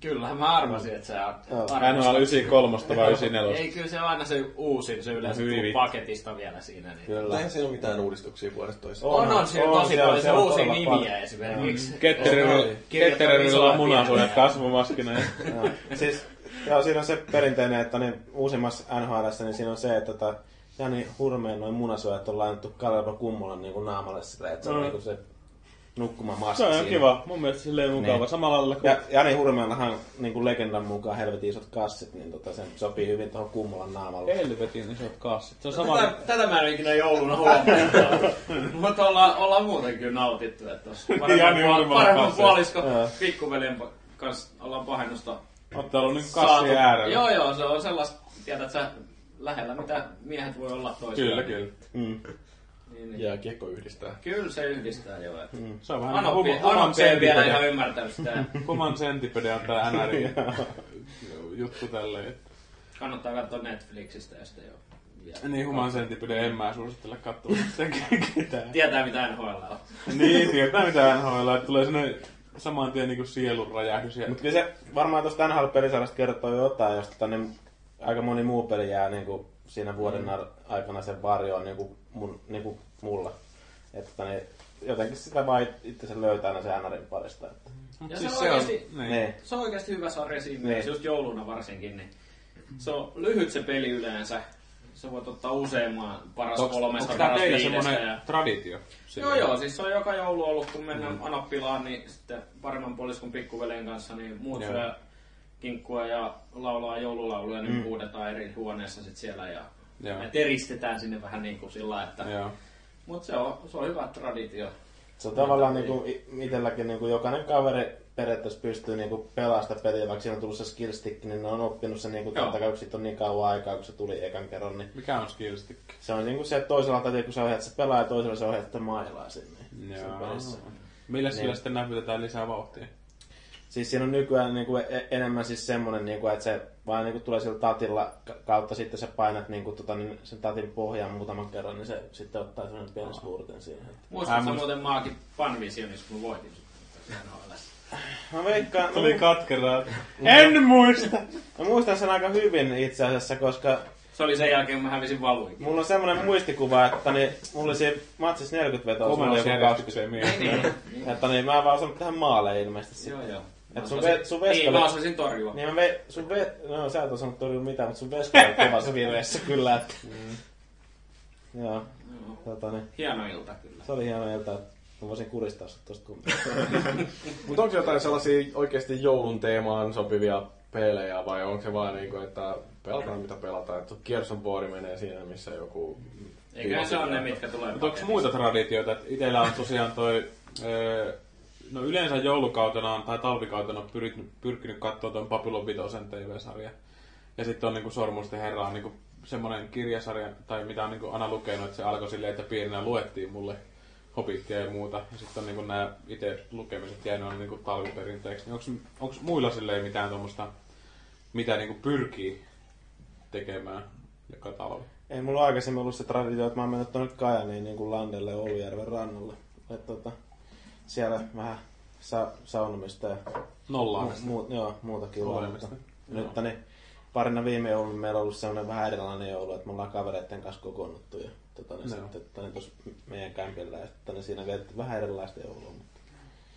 Kyllä, mä arvasin, että sä arvostat. NHL 93 vai 94? Ei, kyllä se on aina se uusin, se yleensä Hyvin tuu vittu. paketista vielä siinä. Niin. Kyllä. Eihän siinä ole mitään uudistuksia vuodesta toiseen. On, on, siinä on, tosi paljon se on uusia nimiä esimerkiksi. Ketterillä on munasuojat kasvomaskina. Siis, joo, siinä on se perinteinen, että niin uusimmassa NHLssä, niin siinä on se, että tota, Jani Hurmeen noin munasuojat on lainattu Kalervo Kummolan niin kuin naamalle silleen, että se on Mm. niin kuin se nukkuma maski Se on siinä. kiva. Mun mielestä silleen mukava. Niin. Samalla lailla kuin... Ja Jani Hurmeellahan niin kuin legendan mukaan helvetin isot kassit, niin tota, se sopii hyvin tuohon Kummolan naamalle. Helvetin isot kassit. Se on sama... Tätä, tätä mä en ole ikinä jouluna huomannut. Mutta ollaan, ollaan muuten kyllä nautittu. Että Jani paremman, puol- Hurmela paremman kanssa. puolisko pikkuveljen kanssa ollaan pahennusta Olette ollut saatu. kassien äärellä. Joo, joo, se on sellaista, tiedät sä, lähellä mitä miehet voi olla toisiaan. Kyllä, kyllä. Mm. Niin, niin. Jääkiekko yhdistää. Kyllä se yhdistää jo. Että. Se on vähän Anoppi, niin kuin Anoppi ei vielä ihan ymmärtänyt sitä. Kuman centipede on tää NRI juttu tälleen. Kannattaa katsoa Netflixistä ja sitten jo. vielä. Niin, Human Centipede en mä suosittele katsomaan sitä ketään. Tietää mitä NHL on. niin, tietää mitä NHL on, tulee sellainen saman tien niinku sielun räjähdys. Ja... Mutta kyllä se varmaan tuosta NHL-pelisarjasta kertoo jotain, jos tota, niin aika moni muu peli jää niin kuin siinä vuoden mm. aikana sen varjoon niin kuin mun, niin kuin mulla. Että tota, niin, jotenkin sitä vaan itse se löytää aina se NRin parista. Että. Ja siis se, on on, oikeasti, niin. Niin. se on oikeasti hyvä sarja siinä Niin. just jouluna varsinkin. Niin se on lyhyt se peli yleensä. Se voit ottaa useamman paras Onko, kolmesta, onko tää paras viidestä. Ja... traditio? Joo, Silleen? joo, siis se on joka joulu ollut, kun mennään mm. Anoppilaan, niin sitten paremman puoliskon pikkuveljen kanssa, niin muut Joo. syö kinkkua ja laulaa joululauluja, niin mm. huudetaan eri huoneessa sit siellä ja Joo. me teristetään sinne vähän niin kuin sillä, että... Joo. Mutta se on, se on hyvä traditio. Se on tavallaan niin kuin, itselläkin niin kuin jokainen kaveri periaatteessa pystyy niin kuin pelaamaan sitä peliä, vaikka siinä on tullut se skillstick, niin ne on oppinut sen niin kuin, Joo. totta kai, on niin kauan aikaa, kun se tuli ekan kerran, niin Mikä on skillstick? se on niin kuin se, että toisella täytyy, kun sä ohjaat se pelaa ja toisella se ohjaat mailaa sinne. sen Joo. Millä Niin. sillä sitten näpytetään lisää vauhtia? Siis siinä on nykyään niin kuin e- enemmän siis semmoinen, niin kuin, että se vaan niin kuin tulee sillä tatilla ka- kautta sitten sä painat niin kuin, tota, niin sen tatin pohjaan muutaman kerran, niin se sitten ottaa semmoinen pienen spurtin siihen. Muistatko muist- muuten maakin Panvisionissa, kun voitin sut NHL:ssä? Mä veikkaan, Tuli katkeraa. En muista! mä muistan sen aika hyvin itse asiassa, koska Se oli sen jälkeen, kun mä hävisin valuikin. mulla on semmoinen muistikuva, että niin, mulla oli siinä matsissa 40 vetoa, sulla oli joku 20. Komennusjärjestykseen miehen. Niin, niin. Että niin, mä en vaan osannut tähän maalle ilmeisesti Joo, sitten. joo. Et sun ve- sun Niin, veska- mä osasin torjua. Niin mä ve, sun ve, no sä et osannut torjua mitään, mutta sun veska oli kovassa vireessä kyllä, että... Joo, Joo. tota niin. Hieno ilta kyllä. Se oli hieno ilta, että mä voisin kuristaa sut tosta kuntoon. Mutta onko jotain sellaisia oikeasti joulun teemaan sopivia pelejä vai onko se vaan niinku, että pelataan mitä pelataan, että Gears of War menee siinä missä joku... Eiköhän se on ne, mitkä tulee Mutta onko muita traditioita? Et Itellä on tosiaan toi... öö, No yleensä joulukautena on, tai talvikautena on pyrkinyt katsoa tuon Babylon Vitosen TV-sarja. Ja sitten on niinku Sormusten herra on niinku semmoinen kirjasarja, tai mitä on niinku aina lukenut, että se alkoi silleen, että pienenä luettiin mulle Hobbitia ja muuta. Ja sitten on niinku nämä itse lukemiset jäänyt aina niinku talviperinteeksi. Niin onko muilla silleen mitään tuommoista, mitä niinku pyrkii tekemään joka talvi? Ei mulla aikaisemmin ollut se traditio, että mä oon mennyt tuonne Kajaniin niin Landelle Oulujärven rannalle. Et, tota, siellä vähän sa- saunomista ja Nollaamista. mu- mu- joo, muutakin vaan. Olemista. Mutta nyt niin, parina viime joulun meillä on ollut sellainen vähän erilainen joulu, että me ollaan kavereiden kanssa kokoonnuttu ja tota, Joo. sitten tota, niin, tuossa meidän kämpillä ja niin siinä vietettiin vähän erilaista joulua. Mutta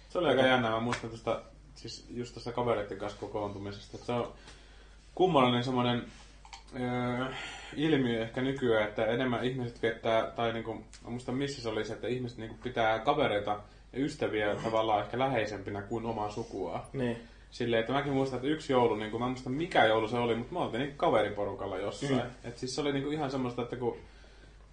Se oli aika jännä. Mä muistan tuosta, siis just tuosta kavereiden kanssa kokoontumisesta. Että se on kummallinen semmoinen öö, ilmiö ehkä nykyään, että enemmän ihmiset viettää, tai niinku, mä muistan missä se oli se, että ihmiset niinku pitää kavereita ja ystäviä tavallaan ehkä läheisempinä kuin omaa sukua. niin, silleen, että mäkin muistan, että yksi joulu, niin kuin, mä en muista mikä joulu se oli, mutta me oltiin niin kaveriporukalla jossain. Mm. Et siis se oli niin kuin ihan semmoista, että kun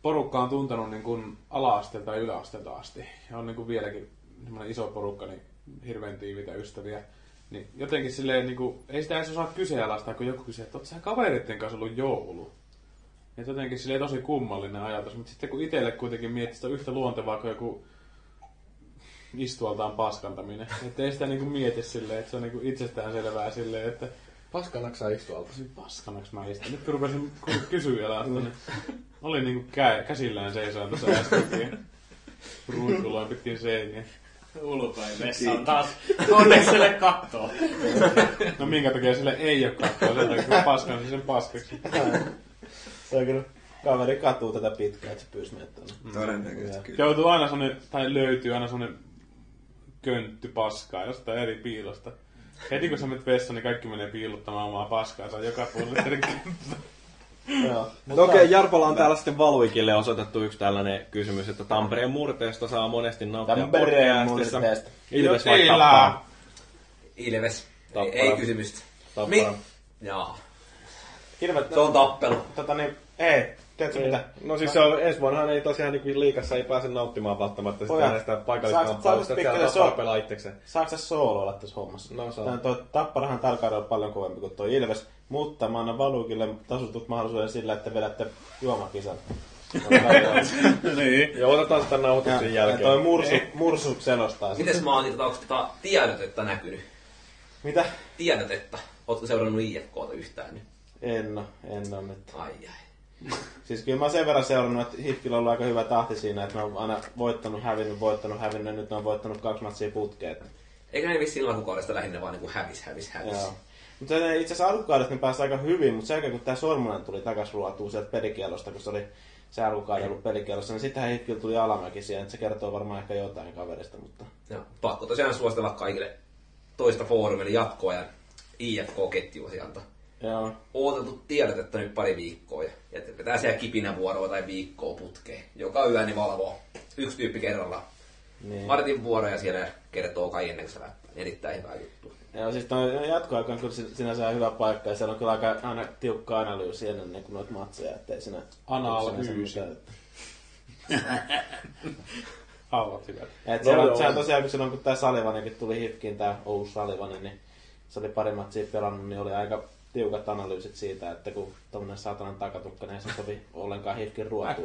porukka on tuntenut niin kuin ala-asteelta ja yläasteelta asti, ja on niin kuin vieläkin semmoinen iso porukka, niin hirveän tiiviitä ystäviä, niin jotenkin silleen, niin kuin, ei sitä edes osaa kyseenalaistaa, kun joku kysyy, että oot sä kavereiden kanssa ollut joulu? Et jotenkin silleen tosi kummallinen ajatus, mutta sitten kun itselle kuitenkin miettii sitä yhtä luontevaa kuin joku istualtaan paskantaminen. Että ei sitä niinku mieti silleen, että se on niinku itsestään selvää silleen, että Paskanaksi sä istualta? tosi paskanaks mä istun. Nyt kun rupesin kysyä elästä, niin oli niinku kä- käsillään seisoo tuossa äskenkin. Ruikkuloin pitkin seiniä. Ulkoin vessa on taas onneksi sille kattoo. No minkä takia sille ei ole kattoa, sen takia kun paskan sen paskaksi. Se on kyllä, kaveri katuu tätä pitkään, että se pyysi meitä tuonne. Todennäköisesti kyllä. Joutuu aina semmonen, tai löytyy aina semmonen köntty paskaa jostain eri piilosta. Heti kun sä menet vessaan, niin kaikki menee piilottamaan omaa paskaansa joka puolelle Joo. No okei, okay, Jarpala on täällä sitten Valuikille osoitettu yksi tällainen kysymys, että Tampereen murteesta saa monesti nauttia Tampereen murteesta. Ilves vai tappaa? Ilves. Ei, Tappara. ei kysymystä. Tappara. Mi? Jaa. Hirveet, Se on tappelu. Tota niin, ei, tiedätkö mitä? No siis se on, ensi vuonnahan ei tosiaan niin liikassa ei pääse nauttimaan välttämättä sitä näistä saaks- paikalliskamppailusta, saaks että siellä tappaa pelaa itsekseen. Saako sä sooloilla tässä hommassa? No, saa. Tää toi Tapparahan tällä kaudella paljon kovempi kuin toi Ilves, mutta mä annan Valukille tasutut mahdollisuuden sillä, että vedätte juomakisan. Niin. Ja otetaan sitä nauhoituksen ja jälkeen. toi mursu, mursu selostaa sen. Mites Maanti, tota, onko tota tiedotetta näkynyt? Mitä? Tiedotetta. Ootko seurannut IFKta yhtään nyt? En oo, en oo nyt. Ai ai. Siis kyllä mä oon sen verran seurannut, että Hifkillä on ollut aika hyvä tahti siinä, että ne on aina voittanut, hävinnyt, voittanut, hävinnyt, nyt ne on voittanut kaksi matsia putkeen. Eikö ne vissiin alkukaudesta lähinnä vaan niinku hävis, hävis, hävis? Joo. Mutta itse asiassa alkukaudesta ne pääsi aika hyvin, mutta sen jälkeen kun tämä Sormunen tuli takas ruotuun sieltä pelikielosta, kun se oli se alkukauden ollut pelikielossa, niin sittenhän Hifkillä tuli alamäki siihen, että se kertoo varmaan ehkä jotain kaverista, mutta... Joo. Pakko tosiaan suositella kaikille toista foorumille jatkoa ja IFK-ketjuosialta. Joo. Odotettu tiedotetta nyt pari viikkoa ja, ja vetää siellä kipinä vuoroa tai viikkoa putkeen. Joka yö niin valvoo yksi tyyppi kerrallaan. Niin. Martin vuoroja siellä kertoo kai ennen kuin se läppää. Erittäin hyvä juttu. Joo, siis toi jatkoaika on kyllä sin- sinänsä hyvä paikka ja siellä on kyllä aika aina tiukka analyysi ennen kuin noita matseja, ettei siinä... Analyysi. Haluat hyvät. Et No siellä, joo. sehän tosiaan, kun silloin kun tää Salivanikin tuli Hifkiin, tää Ous Salivanen, niin se oli pari matsia pelannut, niin oli aika tiukat analyysit siitä, että kun tommonen saatanan takatukka, niin ei se sovi ollenkaan Hifkin ruotuun.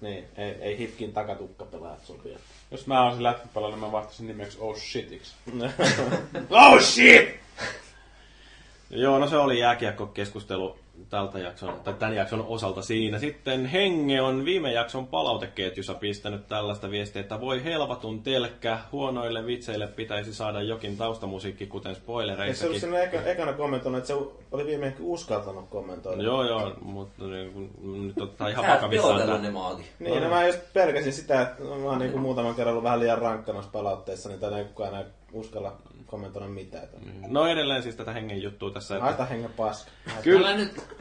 Niin, ei, ei Hifkin takatukka pelaajat sovi. Jos mä olisin lätkäpelaaja, niin mä vastaisin nimeksi Oh Shitiksi. Oh shit! Joo, no se oli jääkiekkokeskustelu tältä jakson, tai tämän jakson osalta siinä. Sitten Henge on viime jakson palauteketjussa pistänyt tällaista viestiä, että voi helvatun telkkä, huonoille vitseille pitäisi saada jokin taustamusiikki, kuten Eikö se ollut sinne eka, ekana kommentoinut, että se oli viimeinkin uskaltanut kommentoida? Joo, joo, mutta niin, kun nyt ottaa ihan vakavissaan. tää. ne maakin. Niin, no mä just pelkäsin sitä, että mä oon niinku muutaman kerran ollut vähän liian rankka noissa palautteissa, niin tänne ei kukaan enää uskalla kommentoida mitään. No edelleen siis tätä hengen juttua tässä. Että Haita hengen paska. Kyllä,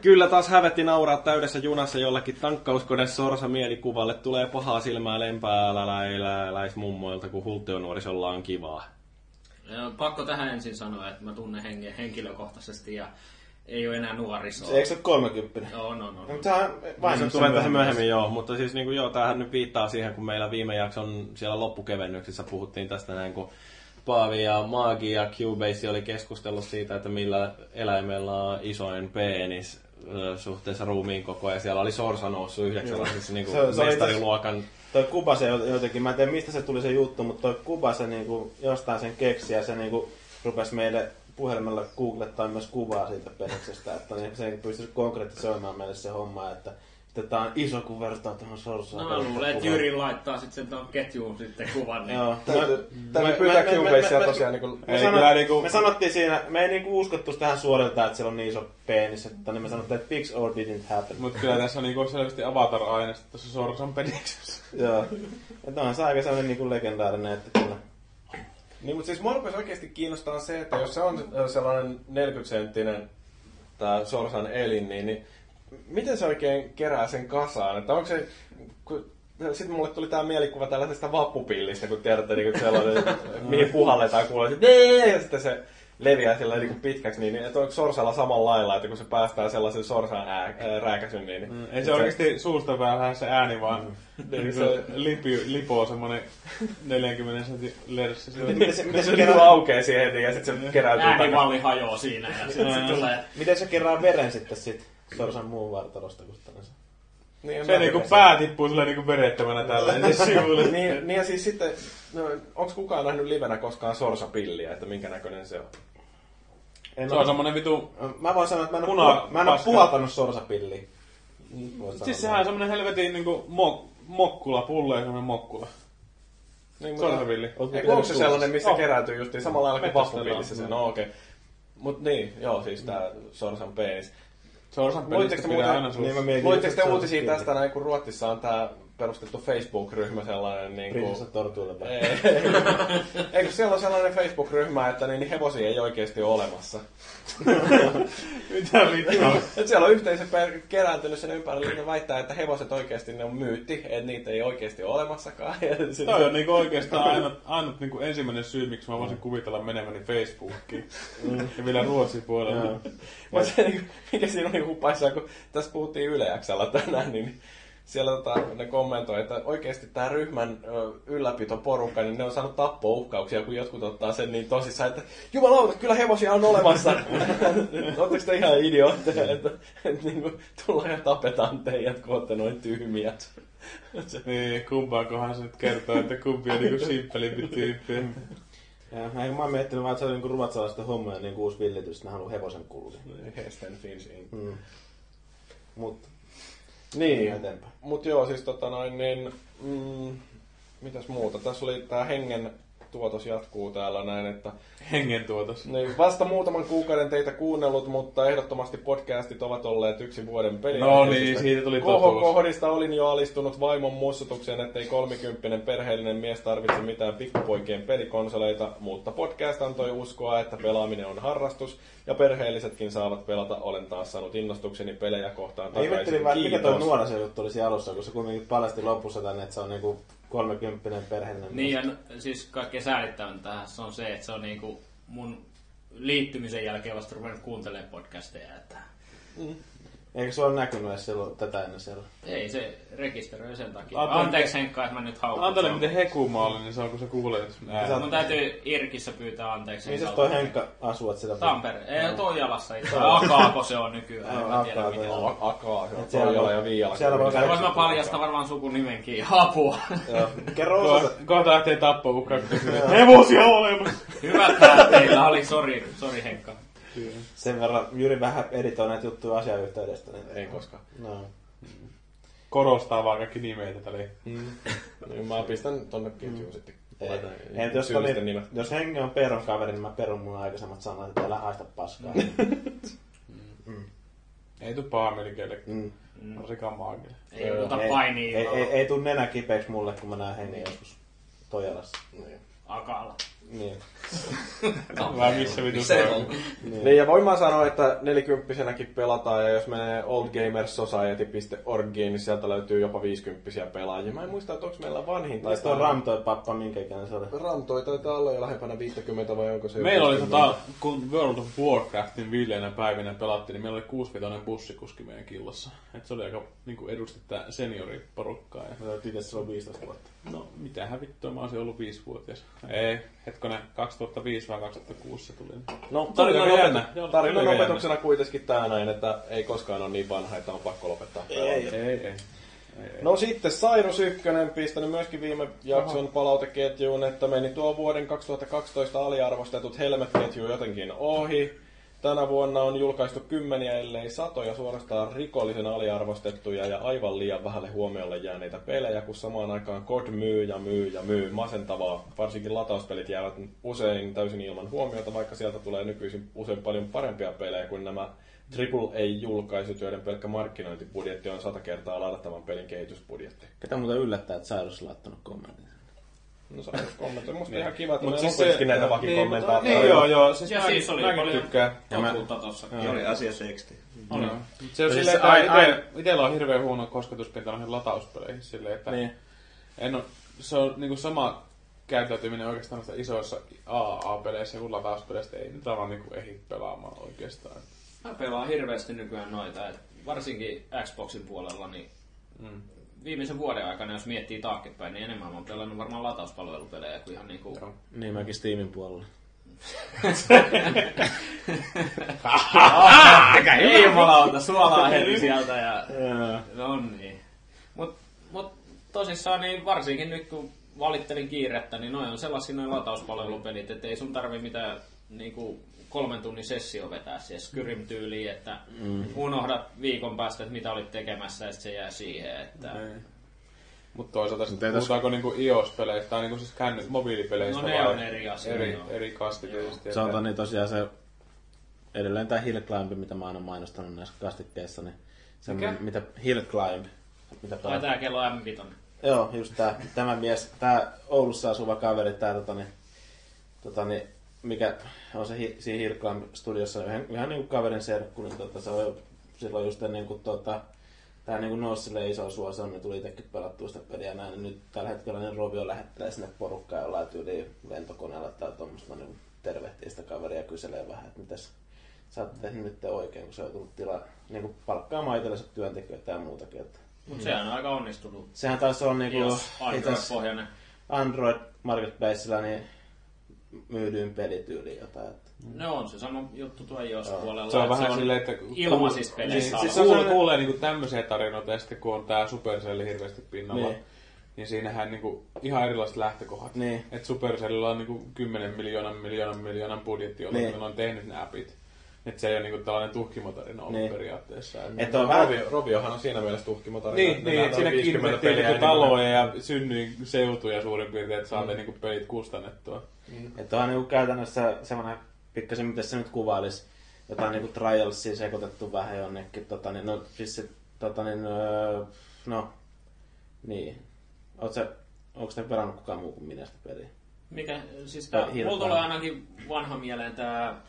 kyllä taas hävetti nauraa täydessä junassa jollekin tankkauskone sorsa mielikuvalle. Tulee pahaa silmää lempääläläismummoilta, kun hulttionuorisolla on kivaa. Pakko tähän ensin sanoa, että mä tunnen hengen henkilökohtaisesti ja ei ole enää nuorisoa. Se, eikö se ole 30? Joo, no, no. No, mutta sehän vain se tulee tässä myöhemmin joo, mutta siis niin kuin, joo, tämähän nyt viittaa siihen, kun meillä viime jakson siellä loppukevennyksissä puhuttiin tästä näin, kun Paavi ja Maagi ja Cubase oli keskustellut siitä, että millä eläimellä on isoin penis suhteessa ruumiin koko ja siellä oli sorsa noussut yhdeksi sellaisessa niin kuin mestariluokan Toi Kubase jotenkin, mä en tiedä mistä se tuli se juttu, mutta toi Kubase niinku jostain sen keksi ja se niinku rupesi meille puhelimella googlettaa myös kuvaa siitä peniksestä, että niin se pystyisi konkretisoimaan meille se homma, että, että tää on iso kun vertaa tuohon sorsaan. No mä luulen, että Jyri laittaa sitten sen tuon ketjuun sitten kuvan. Niin... Joo. Täytyy- pyytää Cubasea tosiaan niinku- me sanot- kyllä niinku- Me sanottiin siinä, me ei niinku uskottu tähän suorilta, että siellä on niin iso penis, että niin me sanottiin, että fix or didn't happen. Mutta kyllä tässä on niinku selvästi avatar-aineesta tuossa Sorsan pediksessä. Joo. Että onhan se aika sellainen niinku legendaarinen, että kyllä. Niin, mutta siis mua rupesi oikeasti kiinnostaa se, että jos se on sellainen 40-senttinen tämä Sorsan elin, niin, niin miten se oikein kerää sen kasaan? Että onko se, kun, sitten mulle tuli tämä mielikuva tällaisesta vappupillistä, kun tiedätte, niin sellainen, mihin puhalletaan kuulee, se, "Nee!" ja sitten se leviää sillä niin pitkäksi, niin että onko sorsalla samalla lailla, että kun se päästää sellaisen sorsan ää, ää, rääkäsyn, niin... Mm, Ei se oikeasti suusta vähän lähde se ääni, vaan niin se lipi, lipoo semmonen 40 sentin lerssi. Miten se, miten se niinku aukeaa siihen heti ja sitten se keräytyy Äänivalli hajoaa siinä ja sitten se tulee... Miten se kerää veren sitten sit sorsan muun vartalosta, se? Niin, Se niinku pää tippuu silleen niinku verettömänä tällä sivulle. niin, niin ja siis sitten, no, onko kukaan nähnyt livenä koskaan sorsapilliä, että minkä näköinen se on? En Se on semmonen vitu... Mä voin sanoa, että mä en, Puna- oo, mä en oo puhaltanut sorsapilliä. Niin Siis sehän on semmonen helvetin niinku mok, mokkula, pullo ja semmonen mokkula. Niin, Sorsavilli. Ei, onko se sellainen, missä Oh. keräytyy justiin samalla lailla kuin vappupillissä se? No okei. Okay. Mut niin, joo, siis tää sorsan penis. Sorsan pelistä Luitteko te, pitää aina suussa. Niin luitteko te se on uutisia tästä näin, kun Ruotsissa on tää perustettu Facebook-ryhmä sellainen niin kuin... Prinsessa Tortuille vai? Ei, Eikö siellä on sellainen Facebook-ryhmä, että niin hevosia ei oikeasti ole olemassa? Mitä vittua? Et siellä on yhteisö kerääntynyt sen ympärille, niin ne väittää, että hevoset oikeasti ne on myytti, että niitä ei oikeasti ole olemassakaan. Ja sit- Toi on niinku oikeastaan ainut, ainut niinku ensimmäinen syy, miksi mä voisin kuvitella meneväni Facebookiin. Ja vielä Ruotsin puolella. Mutta se, niin, mikä siinä oli hupaissa, kun tässä puhuttiin Yle tänään, niin siellä tota, ne kommentoi, että oikeasti tämä ryhmän ö, ylläpitoporukka, niin ne on saanut tappouhkauksia, kun jotkut ottaa sen niin tosissaan, että jumalauta, kyllä hevosia on olemassa. Oletteko te ihan idiootteja, että, että niin kuin, tullaan ja tapetaan teidät, kun olette noin tyhmiä. Se- Niin, kumpaakohan se nyt kertoo, että kumpi on niinku simppelimpi tyyppi. Ja, mä oon miettinyt vaan, että se on niinku ruotsalaisten hommoja niin uusi villitys, että ne haluaa hevosen kulli. Hesten finsin. Mm. Mut Niin, eteenpäin. Mut joo, siis tota noin, niin, mm, mitäs muuta? Tässä oli tää hengen tuotos jatkuu täällä näin, että Hengen tuotos. niin, vasta muutaman kuukauden teitä kuunnellut, mutta ehdottomasti podcastit ovat olleet yksi vuoden peli. No niin, siitä tuli totuus. Kohokohdista olin jo alistunut vaimon mussutukseen, ettei kolmikymppinen perheellinen mies tarvitse mitään pikkupoikien pelikonsoleita, mutta podcast antoi uskoa, että pelaaminen on harrastus ja perheellisetkin saavat pelata. Olen taas saanut innostukseni pelejä kohtaan takaisin. ihmettelin vaan, että mikä toi Kiitos. nuora se juttu olisi alussa, kun se kuitenkin paljasti lopussa tänne, että se on niinku 30 perheellinen. Niin ja n- siis kaikkein säälittävän tähän se on se, että se on niinku mun liittymisen jälkeen vasta ruvennut kuuntelemaan podcasteja. Että Eikö se ole näkynyt edes silloin tätä ennen siellä? ei se rekisteröi sen takia. Antele- Anteeksi Henkka, että mä nyt haukun. Antele miten heku mä olin, niin se on kun sä kuulet äänen. Mun täytyy Irkissä pyytää anteeksi. Missä toi Henkka asuu, että sitä... Tampere. Ei, Toijalassa itse. Akaako se on nykyään. En mä tiedä Akaako, miten. Akaa, se on Toijala voi- ja Viiala. siellä voi Voisi mä paljastaa varmaan sukunimenkin. Apua. Joo. Kerro osoite. Kohta lähtee tappouhkaa, kun kysyy, hevosia olemassa. Hyvät päät teillä oli, sori, sori Henkka. Sen verran Jyri vähän editoi näitä juttuja asiayhteydestä. Niin... Ei koskaan. No. Korostaa vaan kaikki nimeitä tälle. Niin mä pistän tonne ketjuun sitten. Ei, ei, jos, syyllisten oli, nimet. jos hengi on Peron kaveri, niin mä perun mun aikaisemmat sanat, että älä haista paskaa. Ei tuu paha mieli kellekään. Mm. Varsinkaan maagille. Ei puhuta ei, painia ei, ei, ei tuu nenä kipeäksi mulle, kun mä näen hengen joskus Tojalassa. Niin. Akalla. Niin. Vai missä vitu se ne on? on? Niin, ja voin mä sanoa, että nelikymppisenäkin pelataan, ja jos menee oldgamersociety.orgiin, niin sieltä löytyy jopa viisikymppisiä pelaajia. Mä en muista, että onko meillä vanhin tai Mistä on Ram toi pappa, minkä ikäinen se oli? Ramtoi taitaa olla jo lähempänä 50 vai onko se Meillä oli 60? tota, kun World of Warcraftin viileänä päivinä pelattiin, niin meillä oli kuusivitoinen bussikuski meidän killossa. Et se oli aika niinku edusti tää senioriporukkaa. Ja, itse silloin 15 vuotta. No, mitähän vittua, mä olisin ollut viisivuotias. Ei, hetkone, 2005 vai 2006 se tuli. No, tarinan, opet- tarinan opetuksena kuitenkin tää näin, että ei koskaan ole niin vanha, että on pakko lopettaa pelaaminen. Ei, ei. ei. No sitten Sairus Ykkönen pistänyt myöskin viime jakson palauteketjuun, että meni tuo vuoden 2012 aliarvostetut Helmet-ketju jotenkin ohi. Tänä vuonna on julkaistu kymmeniä, ellei satoja suorastaan rikollisen aliarvostettuja ja aivan liian vähälle huomiolle jääneitä pelejä, kun samaan aikaan COD myy ja myy ja myy. Masentavaa. Varsinkin latauspelit jäävät usein täysin ilman huomiota, vaikka sieltä tulee nykyisin usein paljon parempia pelejä kuin nämä AAA-julkaisut, joiden pelkkä markkinointibudjetti on sata kertaa ladattavan pelin kehitysbudjetti. Ketä muuten yllättää, että on laittanut kommentin? No saa kommentoida. Musta ihan kiva, että Mut meillä siis on se- näitä Niin, vakikommentaattoreita. niin, joo, joo. Siis Ja mäkin, siis oli mäkin paljon tykkään. totuutta tossa. Oli asiateksti. Oli. Se on siis silleen, että itellä on hirveän huono kosketuspinta noihin latauspeleihin silleen, että Niin. en oo, se on niinku sama käyttäytyminen oikeastaan noissa isoissa AAA-peleissä kuin latauspeleissä ei nyt aivan niinku ehdi pelaamaan oikeastaan. Mä pelaan hirveästi nykyään noita, et varsinkin Xboxin puolella, niin Mm. Viimeisen vuoden aikana, jos miettii taaksepäin, niin enemmän mä oon pelannut varmaan latauspalvelupelejä kuin ihan niinku... Niin mäkin Steamin puolella. Ei jumalauta, suolaa heti sieltä ja... No niin. Mut, mut tosissaan niin varsinkin nyt kun valittelin kiirettä, niin noin on sellaisia noin latauspalvelupelit, että ei sun tarvi mitään niinku kolmen tunnin sessio vetää siihen Skyrim tyyliin, että mm. unohdat viikon päästä, että mitä olit tekemässä, ja sit se jää siihen, että... Mutta toisaalta sitten ei tässä- puhutaanko niinku iOS-peleistä tai niinku siis känny- mobiilipeleistä No ne vai on eri asia, eri, joo. eri kasti tietysti. Se on että- niin tosiaan se edelleen tämä Hill Climb, mitä mä aina mainostanut näissä kastikkeissa, niin se, Mikä? mitä Hill Climb, mitä Tai pelaa. tää kello M5. Joo, just tää, tämä mies, tää Oulussa asuva kaveri, tää tota, niin, tota, niin, mikä on se hi, siinä Climb studiossa, ihan, ihan niin kuin kaverin serkku, niin tota, se on jo silloin just ennen kuin tota, tää niin kuin nousi silleen iso suosio, niin tuli itsekin pelattua sitä peliä näin. niin Nyt tällä hetkellä niin Rovio lähettelee sinne porukkaa jollain tyyliin lentokoneella tai tuommoista niin tervehtii sitä kaveria ja kyselee vähän, että mitäs sä oot tehnyt nyt oikein, kun sä oot tullut tilaa niin kuin palkkaamaan itsellensä työntekijöitä ja muutakin. Että. Mut sehän on aika onnistunut. Sehän taisi olla niinku, Jos itse asiassa Android-pohjainen. Android Marketplacella niin myydyin pelityyli jotain. Että. No on se sama juttu tuo Joo. puolella. Se on että vähän silleen, että... ilmaisissa peleissä Niin, siis se kuulee, kuulee niinku tämmöisiä tarinoita ja sitten kun on tää Supercell hirveästi pinnalla, Niin. niin, niin siinähän niinku ihan erilaiset lähtökohdat. Niin. Et Supercellilla on niinku 10 miljoonan miljoonan miljoonan budjetti, jolla Niin. niin. ne on tehnyt ne appit. Et se ei ole niinku tällainen tuhkimotarina ollut Niin. periaatteessa. Et Et on vähän, Rovio, Roviohan on siinä mielessä tuhkimotarina. Niin, että niin että siinä 50 kiinnitettiin peliä niinku taloja ja synnyin seutuja suurin piirtein, että saatiin niinku pelit kustannettua. että on niinku käytännössä semmoinen, pikkasen miten se nyt kuvailisi, jotain niinku trialsia sekoitettu vähän jonnekin. Tota, niin, no siis se, tota, niin, öö, no, niin. Oot sä, onko te pelannut kukaan muu kuin minä sitä peliä? Mikä, siis tää, Hill mulla tulee ainakin vanha mieleen tää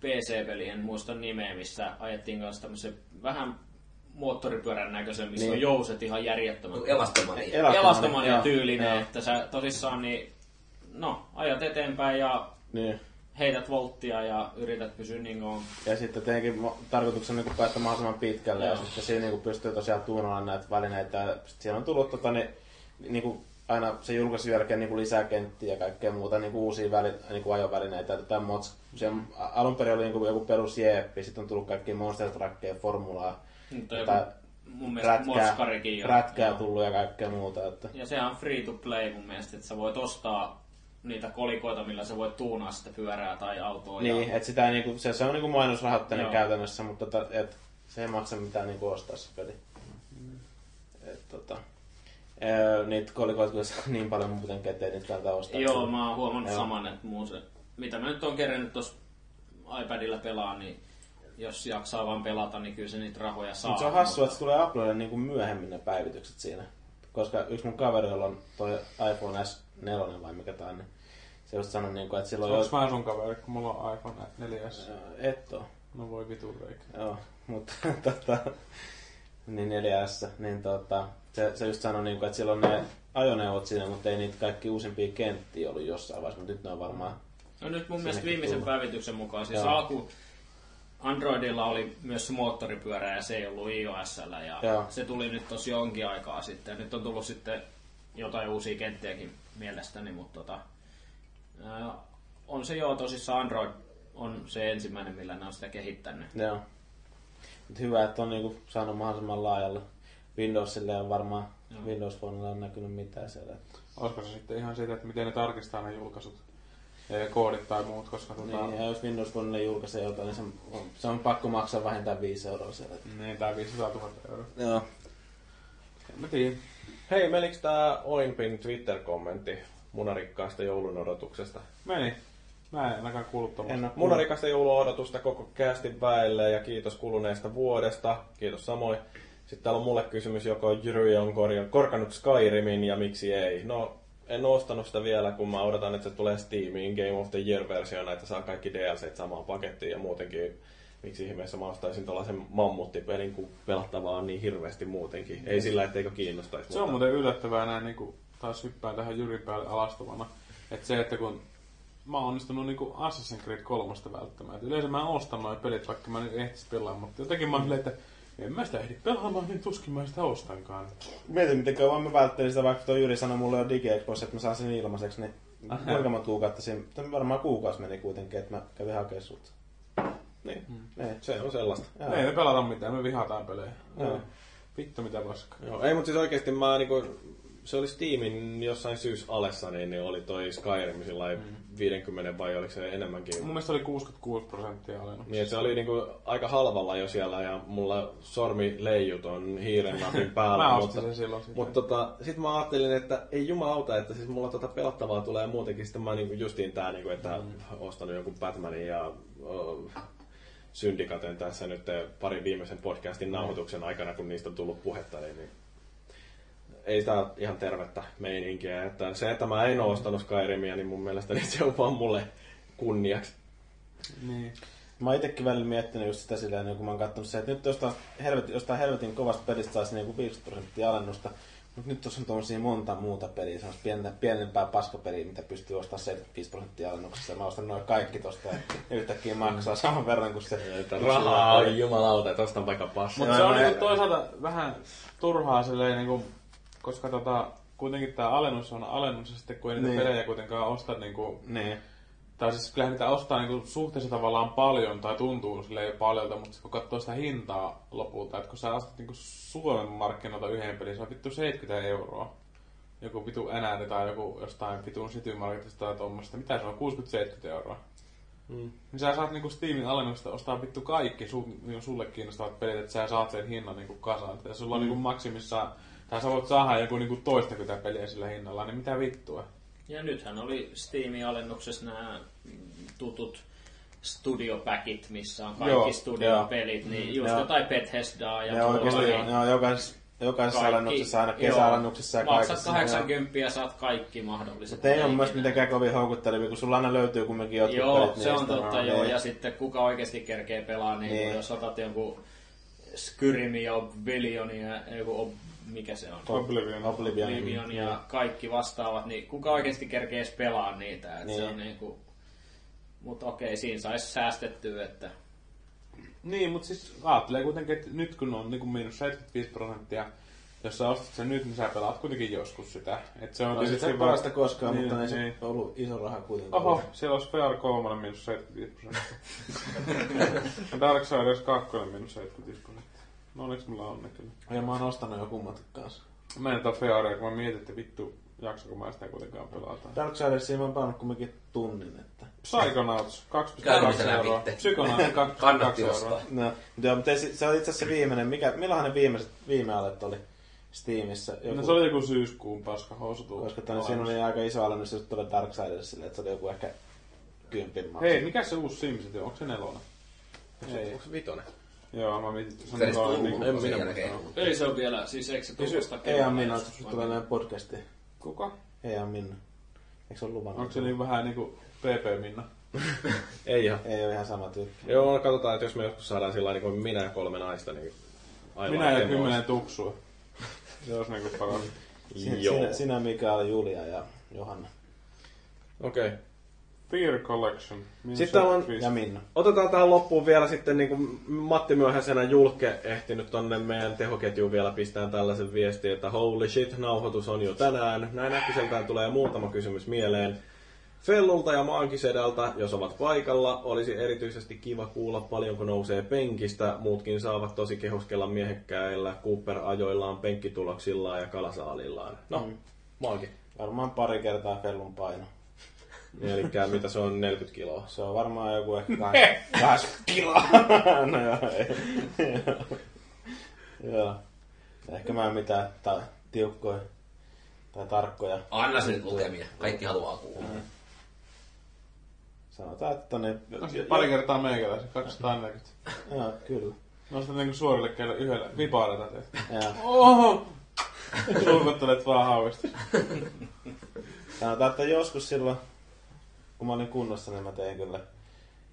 PC-peli, en muista nimeä, missä ajettiin kanssa tämmöisen vähän moottoripyörän näköisen, missä Niin. on jouset ihan järjettömän. Elastomania. Elastomania, Elastomania tyylinen, joo. että sä tosissaan niin, no, ajat eteenpäin ja Niin. heität volttia ja yrität pysyä niin kuin Ja sitten tietenkin tarkoituksena niin päästä mahdollisimman pitkälle ja Joo. sitten siinä niin pystyy tosiaan tuunaamaan näitä välineitä. Ja sitten siinä on tullut tota, niin, niin kuin aina se julkaisun jälkeen niin kuin lisää kenttiä ja kaikkea muuta niin kuin uusia väli, niin kuin ajovälineitä. Tätä mods, se alun perin oli niin kuin joku perus jeppi, sitten on tullut kaikki monster truckeja, formulaa, joku, mun mielestä rätkää, Moskarikin jo. rätkää Joo. tullut ja kaikkea muuta. Että. Ja sehän on free to play mun mielestä, että sä voit ostaa niitä kolikoita, millä sä voit tuunaa sitä pyörää tai autoa. Niin, ja, että sitä ei, niin kuin, se, se on niin mainosrahoitteinen Joo. käytännössä, mutta tota, et, se ei maksa mitään niin kuin ostaa se peli. Et, tota, ää, niitä kolikoita niin paljon muuten käteen, niitä täältä ostaa. Joo, mä oon huomannut Joo. saman, että muu se, mitä mä nyt on kerännyt tuossa iPadilla pelaa, niin jos jaksaa vaan pelata, niin kyllä se niitä rahoja saa. Mutta se on hassua, että se tulee Applelle niin kuin myöhemmin ne päivitykset siinä. Koska yksi mun kaveri, jolla on toi iPhone S4 vai mikä tää on, niin se just sanoi, niin kuin, että silloin... Onko mä sun kaveri, kun mulla on iPhone 4S? Et oo. No voi vitun reikä. Joo, mutta tota, niin 4S, niin tota, se, se just sanoi, niin kuin, että silloin ne ajoneuvot siinä, mutta ei niitä kaikki uusimpia kenttiä ollut jossain vaiheessa, mutta nyt ne on varmaan... No nyt mun mielestä viimeisen tullut. päivityksen mukaan, siis Joo. alku Androidilla oli myös moottoripyörä ja se ei ollut iOSllä ja Joo. se tuli nyt tosi jonkin aikaa sitten nyt on tullut sitten jotain uusia kenttiäkin mielestäni, mutta tota, ää, on se joo tosissaan Android on se ensimmäinen, millä ne on sitä kehittänyt. Joo. Mut hyvä, että on niinku saanut mahdollisimman laajalla. Windowsille on varmaan, Windows Phoneilla on näkynyt mitään siellä. Olisiko se sitten ihan siitä, että miten ne tarkistaa ne julkaisut? Koodit tai muut, koska tota... Niin, ja jos Windows Phonelle julkaisee jotain, niin se on, se on pakko maksaa vähintään 5 euroa siellä. Niin, tää 500 000 euroa. Joo. En mä tiedä. Hei, menikö tää Oinpin Twitter-kommentti munarikkaasta joulun odotuksesta? Meni. Mä en ainakaan kuullut tommoista. Munarikasta joulun odotusta koko kästin väelle ja kiitos kuluneesta vuodesta. Kiitos samoin. Sitten täällä on mulle kysymys, joko Jyry on korkannut Skyrimin ja miksi ei. No, en ostanut sitä vielä, kun mä odotan, että se tulee Steamiin Game of the Year-versiona, että saa kaikki DLCt samaan pakettiin ja muutenkin miksi ihmeessä mä ostaisin tuollaisen mammuttipelin, kun pelattavaa on niin hirveästi muutenkin. Ei sillä, etteikö kiinnostaisi. Se on muuten yllättävää näin, niin kuin taas hyppään tähän Jyrin päälle alastomana. Että se, että kun mä oon onnistunut niinku Assassin's Creed 3 välttämään. Et yleensä mä ostan noin pelit, vaikka mä nyt ehtis pelaamaan, mutta jotenkin mä oon silleen, että en mä sitä ehdi pelaamaan, niin tuskin mä sitä ostankaan. Mietin, miten kauan mä välttelin sitä, vaikka tuo Jyri sanoi mulle jo DigiExpossa, että mä saan sen ilmaiseksi, niin kuinka monta kuukautta siinä, tai varmaan kuukausi meni kuitenkin, että mä kävin hakemaan sut. Niin, Niin. se on sellaista. Joo. Ei me pelata mitään, me vihataan pelejä. Joo. Vittu mitä paskaa. Joo, ei, mutta siis oikeesti mä niinku, se oli Steamin jossain syysalessa, niin, niin oli toi Skyrim sillä mm. 50 vai oliko se enemmänkin? Mun mielestä oli 66 prosenttia alennus. Niin, se oli niinku aika halvalla jo siellä ja mulla sormi leijut on hiiren päällä. Mä mutta, sen silloin sitä. Mutta tota, sit mä ajattelin, että ei jumalauta, että siis mulla tota pelattavaa tulee muutenkin. Sitten mä niinku justiin tää, niinku, että mm. ostanut jonkun Batmanin ja uh, Syndikaten tässä nyt parin viimeisen podcastin nauhoituksen aikana, kun niistä on tullut puhetta, niin, niin ei sitä ihan tervettä meininkiä. Että se, että mä en ole ostanut Skyrimia, niin mun mielestä niin se on vaan mulle kunniaksi. Niin. Mä oon itekin välillä miettinyt just sitä silleen, niin kun mä oon katsonut se, että nyt jostain helvetin, jostain helvetin kovasta pelistä saisi niin 50 prosenttia alennusta, mutta nyt tuossa on tommosia monta muuta peliä, semmoista pientä, pienempää paskapeliä, mitä pystyy ostamaan 75 prosenttia alennuksessa. Ja mä ostan noin kaikki tosta ja yhtäkkiä maksaa saman verran kuin se. Rahaa on jumalauta, että ostan vaikka passia. Mutta se on niinku toisaalta vähän turhaa silleen, niinku, koska tota, kuitenkin tämä alennus on alennus, ja sitten kun ei niitä Niin. pelejä kuitenkaan osta, niinku, Niin. tai siis kyllähän niitä ostaa niinku, suhteessa tavallaan paljon, tai tuntuu silleen paljolta, mutta kun katsoo sitä hintaa lopulta, että kun sä ostat niinku Suomen markkinoilta yhden pelin, se on vittu 70 euroa. Joku vitu enää tai joku jostain vitun Citymarketista tai tuommoista. Mitä se on? 60-70 euroa. Mm. Niin sä saat niinku Steamin alennuksesta ostaa vittu kaikki su, niinku sulle kiinnostavat pelit, että sä saat sen hinnan niinku kasaan. Että jos sulla on niinku maksimissaan, tai sä voit saada joku niinku toistakymmentä peliä sillä hinnalla, niin mitä vittua? Ja nythän oli Steamin alennuksessa nämä tutut studiopäkit, missä on kaikki Joo, studiopelit, niin just Joo. jotain Bethesdaa ja Bully. ne on jokaisessa, jokaisessa Kaikki- alennuksessa, aina joo. kesäalennuksessa ja Maksat kaikessa. 80 ja saat kaikki mahdolliset. Mutta ei ole mielestä mitenkään kovin houkuttelevia, kun sulla aina löytyy kumminkin jotkut Joo, pelit se on totta, joo. niin. Ja sitten kuka oikeasti kerkee pelaa, niin, Niin. jos otat jonkun Skyrimi ja Oblivion ja joku, mikä se on? Oblivion. Oblivion. Oblivion ja kaikki vastaavat, niin kuka oikeasti kerkee pelaa niitä. Et Niin. se on niinku, mutta okei, siinä saisi säästettyä, että Niin, mutta siis ajattelee kuitenkin, että nyt kun on niinku miinus 75 prosenttia, jos sä ostat sen nyt, niin sä pelaat kuitenkin joskus sitä. Et se on No, se tietysti ei parasta koskaan, Niin, mutta ei se niin. ollut iso raha kuitenkaan. Oho, siellä olisi VR3 miinus 75 prosenttia. ja Darksiders 2 miinus 75 prosenttia. No onneksi mulla on ne kyllä. Ja mä oon ostanut jo kummat kanssa. Mä en VR, kun mä mietin, että vittu, jaksako mä sitä kuitenkaan pelata. Darksidersia mä oon pannut kumminkin tunnin, että... Psychonauts, Käydään 2,2 se läpi euroa. itse. Psychonauts, 2,2 Kannatti euroa. ostaa. No, mutta joo, mutta ei se, se oli itse asiassa se viimeinen. Mikä, milloinhan ne viimeiset, viime alet oli Steamissa? Joku, No se oli joku syyskuun paska housutu. Koska tänne siinä oli aika iso alennus just tuolle Darksidersille, että se oli joku ehkä kympin maksu. Hei, mikä se uusi Simsit on? Onko se nelonen? Ei. Onko se vitonen? Joo, mä mietin, että se Se on tullut niin en sen minä jälkeen. ei se ole vielä, siis eikö se tulosta Ei ihan minna, että susta tulee näin podcastiin. Kuka? Ei minna. Eikö se ole luvannut? Onko se niin vähän niinku PP Minna? Ei ihan. Ei ole ihan sama tyyppi. Joo, katsotaan, että jos me joskus saadaan sillä niin kuin minä ja kolme naista, niin aivan Minä ja kymmenen tuksua. Se olisi niinku paras. Sinä, Joo. sinä, sinä Mikael, Julia ja Johanna. Okei. Okay. Beer Collection. Miinus Sitten täällä on- 75. Ja Minna. Otetaan tähän loppuun vielä sitten, niin kuin Matti myöhäisenä Julke ehtinyt tonne meidän tehoketjuun vielä pistää tällaisen viestin, että holy shit, nauhoitus on jo tänään. Näin äkkiseltään tulee muutama kysymys mieleen. Fellulta ja Maankisedältä, jos ovat paikalla, olisi erityisesti kiva kuulla paljonko nousee penkistä. Muutkin saavat tosi kehuskella miehekkäillä Cooper-ajoillaan, penkkituloksillaan ja kalasaalillaan. No, mm. Maankin. Varmaan pari kertaa Fellun paino. Eli mitä se on 40 kiloa. Se on varmaan joku ehkä 80 kiloa. no joo, ei. joo. Ehkä mä en mitään ta- tiukkoja tai tarkkoja. Anna se nyt lukemia. Kaikki haluaa kuulla. Sanotaan, että tonne... No, pari kertaa meikäläisen, 240. Joo, kyllä. Nostat niinku suorille käydä yhdellä vipaarata teet. Joo. Oho! Sulkottelet vaan hauista. Sanotaan, että joskus silloin, kun mä olin kunnossa, niin mä tein kyllä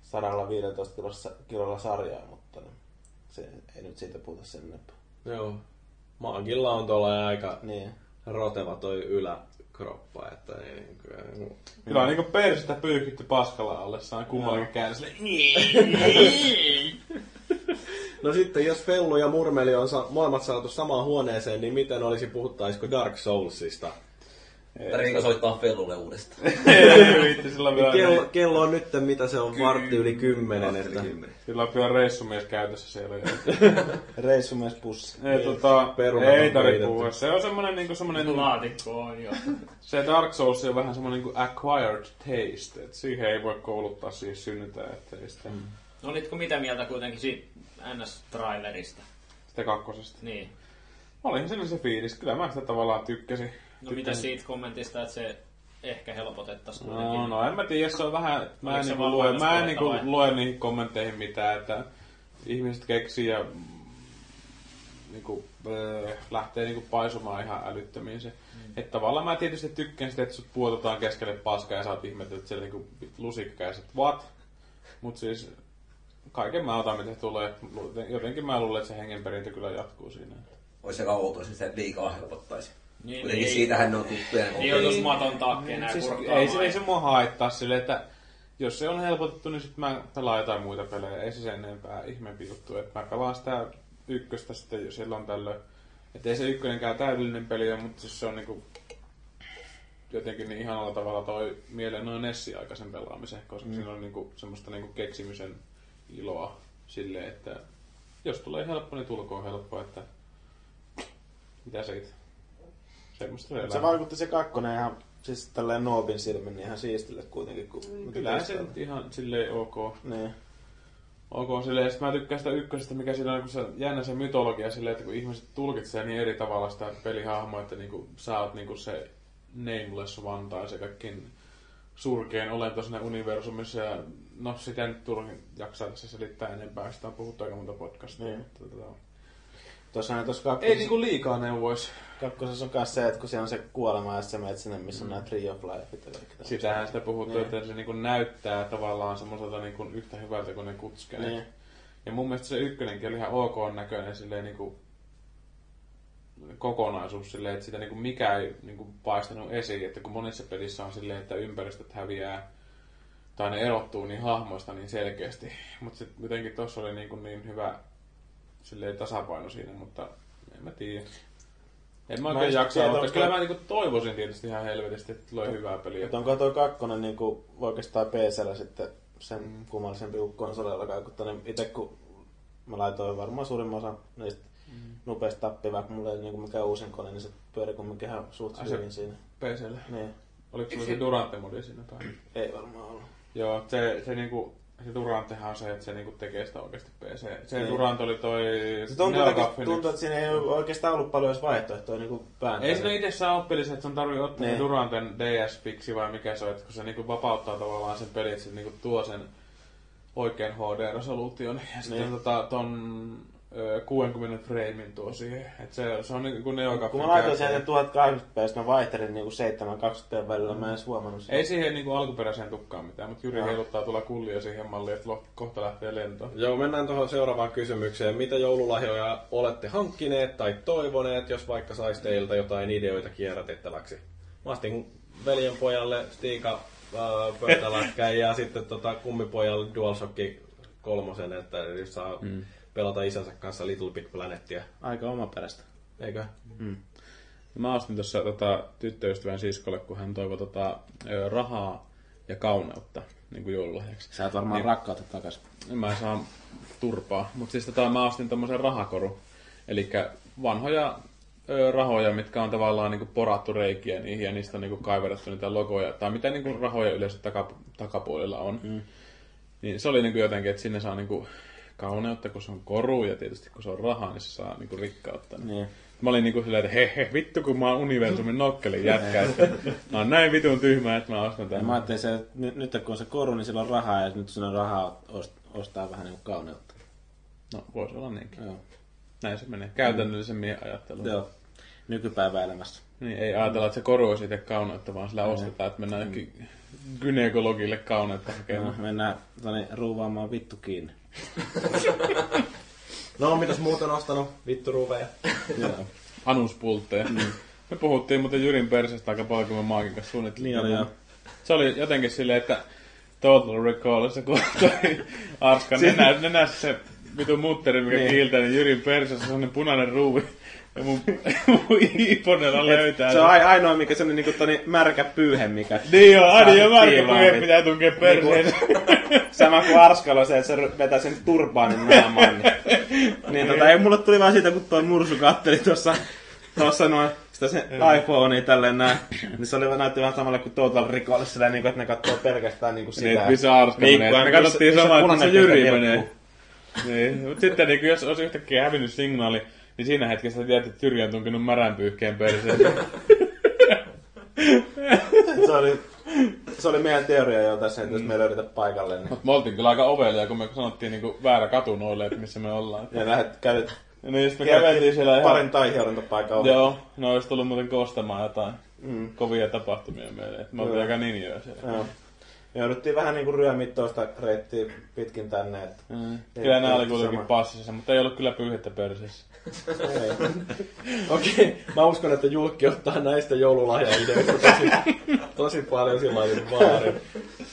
115 kilossa, kilolla sarjaa, mutta niin se ei nyt siitä puhuta sen enempää. Joo. Maankilla on tuolla aika Niin. roteva toi yläkroppa, että ei niin kuin, Kyllä on niinku persettä pyyhkitty paskalla alle, saa kummallakin käydä silleen, No sitten, jos Fellu ja Murmeli on sa- molemmat saatu samaan huoneeseen, niin miten olisi puhuttaisiko Dark Soulsista? Tarviiko soittaa Fellulle uudestaan? ei sillä. Kello, kello on nyt, mitä se on, vartti yli kymmenen. Että... Sillä on kyllä reissumies käytössä siellä. jo. Reissumies pussi. ei, tota, Perunat ei tarvitse puhua. Se on semmonen, niinku, semmonen Laatikko on jo. se Dark Souls on vähän semmonen niinku acquired taste, että siihen ei voi kouluttaa siihen synnytään, että ei sitä, No olitko mitä mieltä kuitenkin siitä NS-trailerista? sitä kakkosesta. Niin. Olihan siinä se fiilis, kyllä mä sitä tavallaan tykkäsin. No mitä siitä kommentista, että se ehkä helpotettaisiin kuitenkin? No, no en mä tiedä, se on vähän, mä en, niinku lue, mä en niinku lue niihin kommentteihin mitään, että ihmiset keksii ja niinku, äh, lähtee niinku paisumaan ihan älyttömiin se. Mm. Että tavallaan mä tietysti tykkään sitä, että sut puotetaan keskelle paskaa ja sä oot ihmetellyt, että siellä niinku lusikkäiset what? Mut siis kaiken mä otan, mitä tulee. Jotenkin mä luulen, että se hengenperintö kyllä jatkuu siinä. Olisi se outoa, jos se liikaa helpottaisi. Niin, Kuitenkin niin. siitähän ne on tuttuja. Niin joutuisi maton takkeen näin Siis kurkkaamaan. ei, se, ei se mua haittaa silleen, että jos se on helpotettu, niin sitten mä pelaan jotain muita pelejä. Ei se sen enempää ihmeempi juttu. Että mä pelaan sitä ykköstä sitten jo silloin tällöin. Että ei se ykkönenkään täydellinen peli ole, mutta siis se on niinku jotenkin niin ihanalla tavalla toi mieleen noin Nessi aikaisen pelaamisen, koska mm. siinä on niinku semmoista niinku keksimisen iloa silleen, että jos tulee helppo, niin tulkoon helppo, että mitä siitä. Semmoista se Se vaikutti se kakkonen ihan, siis tälleen Noobin silmin niin ihan siistille kuitenkin. Kun Kyllähän se nyt ihan silleen ok. Niin. Ok, silleen, sit mä tykkään sitä ykkösestä, mikä siinä on kun se, jännä se mytologia silleen, että kun ihmiset tulkitsee niin eri tavalla sitä pelihahmoa, että niinku, sä oot niinku se nameless one tai se kaikkein surkein olento siinä universumissa ja no sitä nyt turhin jaksaa tässä selittää enempää, sitä on puhuttu aika monta podcastia. Niin. Mutta, tota, Tuossahan tuossa ei kakkosessa, niinku liikaa neuvois. kakkosessa on myös se, että kun siellä on se kuolema ja sä menet sinne, missä on nämä Tree of Life. Sitähän sitä puhuttu, Niin. että se niinku näyttää tavallaan semmoiselta niinku yhtä hyvältä kuin ne kutskeet. Niin. Ja mun mielestä se ykkönenkin oli ihan ok näköinen silleen niinku kokonaisuus silleen, että sitä niinku mikä ei niinku paistanut esiin, että kun monissa pelissä on silleen, että ympäristöt häviää tai ne erottuu niin hahmoista niin selkeästi. Mutta sitten jotenkin tossa oli niinku niin hyvä silleen tasapaino siinä, mutta en mä tiedä. En mä Mä oikein jaksa onko- Kyllä mä niinku toivoisin tietysti ihan helvetisti, että tulee hyvää peliä. Mutta onko toi kakkonen niin kuin oikeastaan PCllä sitten sen mm. kummallisempi kuin konsoleilla kaikuttanut. Itse kun mä laitoin varmaan suurimman osan niistä mm. nopeasti tappi, vaikka mulla ei niin mikään uusin kone, niin se pyöri kumminkin ihan suht Ai hyvin siinä. PClle. Niin, Oliko sulla se Durante-modi siinä päin? ei varmaan ollut. Joo, se, se, niinku, se Durantehan on se, että se niinku tekee sitä oikeasti PC. Se Niin. Durant oli toi Se tuntuu, että, tuntuu, että siinä ei oikeastaan ollut paljon edes vaihtoehtoja niin pään. Ei siinä itsessään ole pelissä, että sun tarvii ottaa Niin. Duranten DS-fiksi vai mikä se on, että kun se niinku vapauttaa tavallaan sen pelin, että se niinku tuo sen oikean HD-resoluution ja sitten Niin. tota, ton 60 framein tuo siihen. Et se, se on niinku Neo Kun Gaffin mä laitoin käyttäjä. sen 1080p, mä vaihtelin niin 720p välillä, mä en edes huomannut sitä. Ei siihen niinku alkuperäiseen tukkaan mitään, mutta Jyri Joo. heiluttaa tuolla kullia siihen malliin, että kohta lähtee lentoon. Joo, mennään tuohon seuraavaan kysymykseen. Mitä joululahjoja olette hankkineet tai toivoneet, jos vaikka saisi teiltä jotain ideoita kierrätettäväksi? Mä ostin veljen pojalle Stiika äh, pöytälätkän ja sitten tota, kummipojalle DualShock kolmosen, että jos saa mm. Pelata isänsä kanssa Little Big Planetia. Aika omaperäistä. Eikö? Mä ostin tuossa tota, tyttöystävän siskolle, kun hän toivoi tota, rahaa ja kauneutta niin kuin joululahjaksi. Sä et varmaan Niin. rakkautta takas. Mä saan turpaa. Mutta siis tota, mä ostin tommosen rahakoru. Eli vanhoja ö, rahoja, mitkä on tavallaan niinku porattu reikiä niihin ja niistä on niinku kaiverrettu niitä logoja. Tai mitä niinku rahoja yleensä taka, takapuolella on. Mm. Niin se oli niinku jotenkin, että sinne saa niinku kauneutta, kun se on koru ja tietysti kun se on rahaa, niin se saa niinku rikkautta. Niin. Mä olin niinku silleen, että he, he vittu kun mä oon universumin nokkelin jätkä. että mä oon näin vitun tyhmä, että mä ostan Ja tämän. mä ajattelin se, että nyt, kun on se koru, niin sillä on rahaa ja nyt siinä on rahaa ost- ostaa vähän niin kuin kauneutta. No, voisi olla niinkin. Joo. Näin se menee. Käytännöllisemmin ajattelu. Joo. Nykypäiväelämässä. Niin, ei ajatella, että se koru on siitä kauneutta, vaan sillä ostetaan, että mennään johonkin gynekologille kauneutta No, hakemaan. mennään toni, ruuvaamaan vittu kiinni. No, mitäs muuten ostanut? Vittu ruveja. Joo. Anuspultteja. Me puhuttiin muuten Jyrin persestä aika paljon, kun me Maakin kanssa suunnittelin. Niin. Se oli jotenkin silleen, että Total Recallissa, kun toi Arskan nenä, nenässä se vitu mutteri, mikä niin. kiiltää, niin Jyrin persessä on sellainen punainen ruuvi. Ja mun, mun Iiponella löytää. Se on ai- ainoa, mikä se on niinku toni märkä pyyhe, mikä... Niin joo, aina jo saa märkä niin- pitää tunkea perseeseen. Sama kuin Arskalla se, että se vetää sen turbaanin naamaan. Niin, niin tota, ei mulle tuli vaan siitä, kun toi mursu katteli tuossa tuossa noin sitä se iPhonea tälleen näin, niin se oli näytti vähän samalle kuin Total Recall, sillä niin kuin, että ne katsoo pelkästään niin kuin sitä. Niin, missä Arska menee. Viikkoa, Me katsottiin samaa, että se Jyri menee. Niin, mutta sitten niin jos olisi yhtäkkiä hävinnyt signaali, niin siinä hetkessä tiedät, että Jyri on tunkenut märän pyyhkeen perseen. Se oli, se oli meidän teoria jo tässä, että jos me ei löydetä paikalle, niin... Mutta me oltiin kyllä aika ovelia, kun me sanottiin niinku väärä katu noille, että missä me ollaan. Ja lähdet, kävit Ja niin sitten me käveltiin siellä ihan... parin taiheurintopaikkaa ohi. Joo, ne olisi tullut muuten kostamaan jotain mm. kovia tapahtumia meille. Et me oltiin aika ninjoja siellä. Joo. Me jouduttiin vähän niinku ryömittoista reittiä pitkin tänne. Että Mm. Kyllä nämä oli kuitenkin passissa, mutta ei ollut kyllä pyyhettä perseessä. Ei. Okei, mä uskon, että Julkki ottaa näistä joululahjaideoista tosi, tosi paljon sillä vaarin.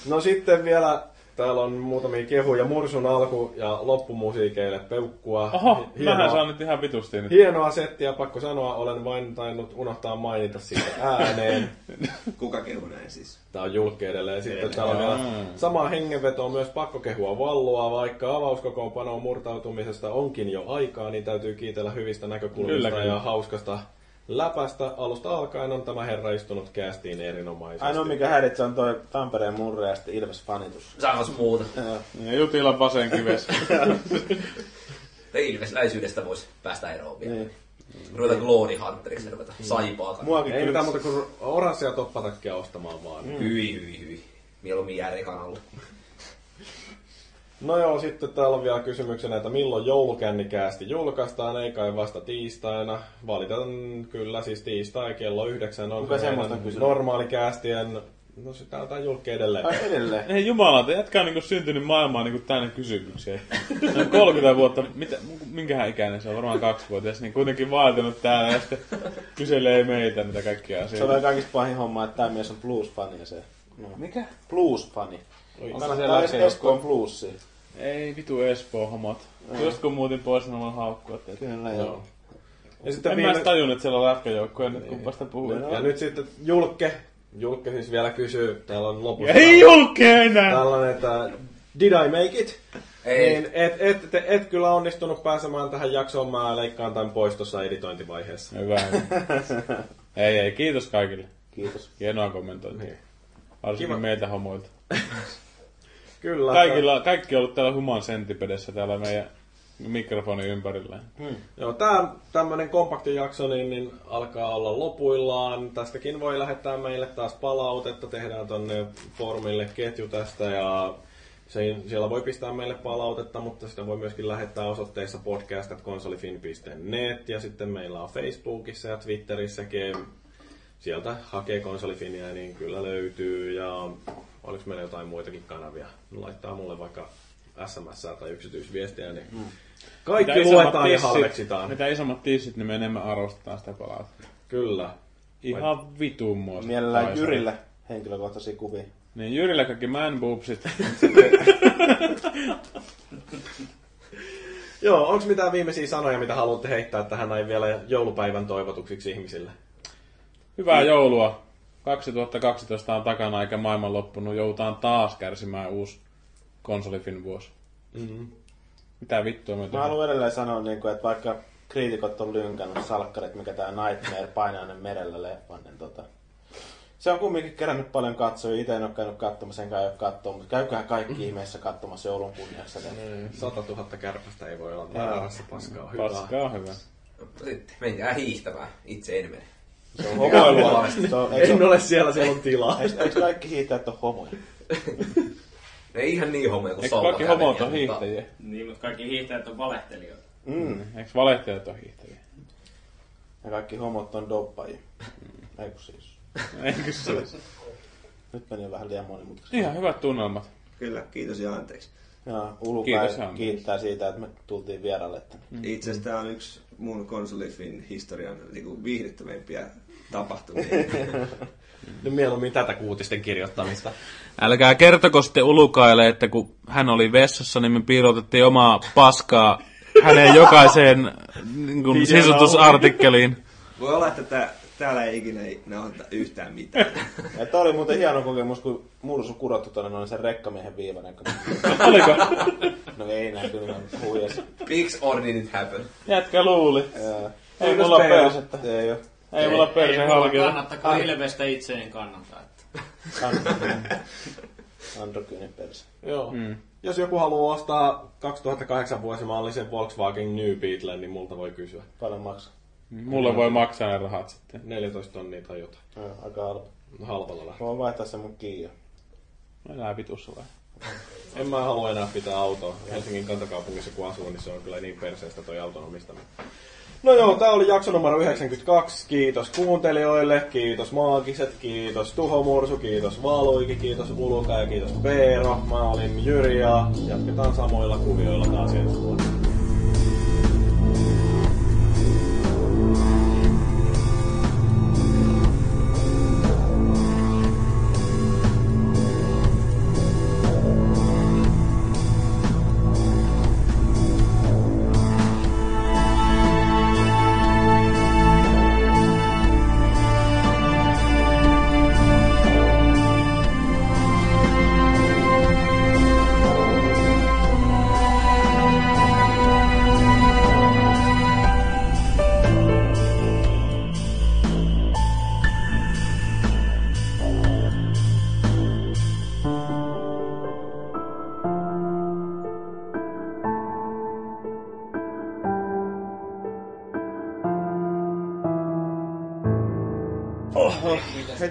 No sitten vielä, täällä on muutamia kehuja, Mursun alku- ja loppumusiikeille peukkua. Oho, Hi- mähän saan nyt ihan vitusti nyt. Hienoa settiä, pakko sanoa, olen vain tainnut unohtaa mainita siitä ääneen. Kuka kehu näin siis? Tää on julkki edelleen. Sitten täällä on vielä samaa hengenvetoa myös pakko kehua vallua, vaikka avauskokoonpanoon murtautumisesta onkin jo aikaa, niin täytyy kiitellä hyvistä näkökulmista Kyllä, kyllä. ja hauskasta läpästä. Alusta alkaen on tämä herra istunut kästiin erinomaisesti. Ainoa mikä häiritsee on toi Tampereen murre ja sitten Ilves fanitus. Sanois muuta. Ja Jutila vasen kivessä. Ei ilvesläisyydestä voisi päästä eroon vielä. Niin. Ruveta Glory Hunteriksi, ruveta saipaa. Muakin Ei kyllä mitään muuta kuin oranssia toppatakkia ostamaan vaan. Mm. Hyi, hyi, hyi. Mieluummin jää rekanalle. No joo, sitten täällä on vielä kysymyksenä, että milloin joulukännikäästi julkaistaan, ei kai vasta tiistaina. Valitan kyllä, siis tiistai kello yhdeksän on semmoista kysynyt? normaalikäästien, no se täällä on julkki edelleen. Ai edelleen. Ei jumala, jätkä on niinku syntynyt maailmaan niinku täynnä kysymyksiä. Ne on 30 vuotta, mitä, minkähän ikäinen se on, varmaan kaksivuotias, niin kuitenkin vaatinut täällä ja sitten kyselee meitä niitä kaikkia Se on asioita. kaikista pahin homma, että tämä mies on blues-fani ja se... No. Mikä? Blues-fani. Onko siellä se Espoon bluesia. Ei vitu Espoo homot. Just kun muutin pois, niin mä voin haukkua teitä. Kyllä joo. Ja sitten En mä viime... edes tajunnut, että siellä on lätkäjoukkoja nyt, kun vasta puhuin. Ja nyt sitten Julkke. Julkke siis vielä kysyy, täällä on lopussa Ei julkea enää! tällainen, että did I make it? Ei. Niin, et, et, et, et, kyllä onnistunut pääsemään tähän jaksoon, mä leikkaan tämän pois tuossa editointivaiheessa. Hyvä. ei, ei, kiitos kaikille. Kiitos. Hienoa kommentointia. Varsinkin Kiva. meiltä homoilta. Kyllä. Kaikilla, kaikki on ollut täällä human sentipedessä täällä meidän mikrofonin ympärillä. Joo, tää tämmönen kompakti jakso niin, niin alkaa olla lopuillaan. Tästäkin voi lähettää meille taas palautetta. Tehdään tonne formille ketju tästä ja se, siellä voi pistää meille palautetta, mutta sitä voi myöskin lähettää osoitteessa podcast.konsolifin.net ja sitten meillä on Facebookissa ja Twitterissäkin. Sieltä hakee konsolifinia, niin kyllä löytyy. Ja oliko meillä jotain muitakin kanavia? Laittaa mulle vaikka SMS tai yksityisviestiä, niin kaikki Mitä luetaan ja halveksitaan. Mitä isommat tissit, niin me enemmän arvostetaan sitä palautetta. Kyllä. Ihan vitun mua. Mielellään Jyrille henkilökohtaisia kuvia. Niin Jyrillä kaikki man boobsit. Joo, onko mitään viimeisiä sanoja, mitä haluatte heittää tähän näin vielä joulupäivän toivotuksiksi ihmisille? Hyvää joulua. 2012 on takana eikä maailman loppunut. Joudutaan taas kärsimään uusi konsolifin vuosi. Mm-hmm. Mitä vittua me Mä haluan edelleen sanoa, niin kuin, että vaikka kriitikot on lynkannut salkkarit, mikä tää Nightmare painainen merellä leffan, niin tota, se on kumminkin kerännyt paljon katsojia. Itse en ole käynyt katsomassa, enkä ole katsoa, mutta käyköhän kaikki ihmeessä katsomassa joulun kunniaksi. Niin. 100 000 kärpästä ei voi olla väärässä paskaa. Hyvä. Paskaa hyvä. Sitten menkää hiihtämään. Itse en mene. Se on homoilua. Se on, eikö, En ole siellä, siellä on tilaa. eikö, eikö kaikki hiihtäjät ole homoja? Ei ihan niin homoja kuin Eikö kaikki homot on hiihtäjiä? Niin, mutta kaikki hiihtäjät on valehtelijoita. Mm. Eikö valehtelijat on hiihtäjiä? Ja kaikki homot on doppajia. Eikö siis? Eikö olisi? Nyt meni vähän liian monimutkaisesti. Ihan hyvät tunnelmat. Kyllä, kiitos ja anteeksi. Ja Ulu Kiitos, kiittää siitä, että me tultiin vieraille tänne. Itse asiassa tämä on yksi mun konsolifin historian niin viihdyttävimpiä tapahtumia. Nyt mieluummin tätä kuutisten kirjoittamista. Älkää kertoko sitten Ulukaille, että kun hän oli vessassa, niin me piilotettiin omaa paskaa hänen jokaiseen niin kuin, sisutusartikkeliin. Voi olla, että tää, täällä ei ikinä ei nauhoita yhtään mitään. Ja tää oli muuten hieno kokemus, kun mursu kurottu tonne noin sen rekkamiehen viivainen. Oliko? No ei näin, kyllä mä huijasin. Pigs or did it happen? Jätkä luuli. Joo. Ei mulla ole persettä. Ei oo. Ei Ei mulla halkilla. kannattakaa Ilvestä itse en kannata. Että. Androkyinen perse. Joo. Mm. Jos joku haluaa ostaa 2008 vuosimallisen Volkswagen New Beetle, niin multa voi kysyä. Paljon maksaa. Mulle voi maksaa ne rahat sitten. 14 tonnia tai jotain. Joo, aika halpa. Halvalla lähtee. Voin vaihtaa sen mun Kia. Elää vitussa vai? En mä halua enää pitää autoa. Helsingin kantakaupungissa kun asuu, niin se on kyllä niin perseestä toi auton omistaminen. No joo, tää oli jakso numero 92. Kiitos kuuntelijoille, kiitos Maagiset, kiitos Tuho Mursu, kiitos Valuiki, kiitos Uluka ja kiitos Veero. Mä olin Jyri ja jatketaan samoilla kuvioilla taas ensi vuonna.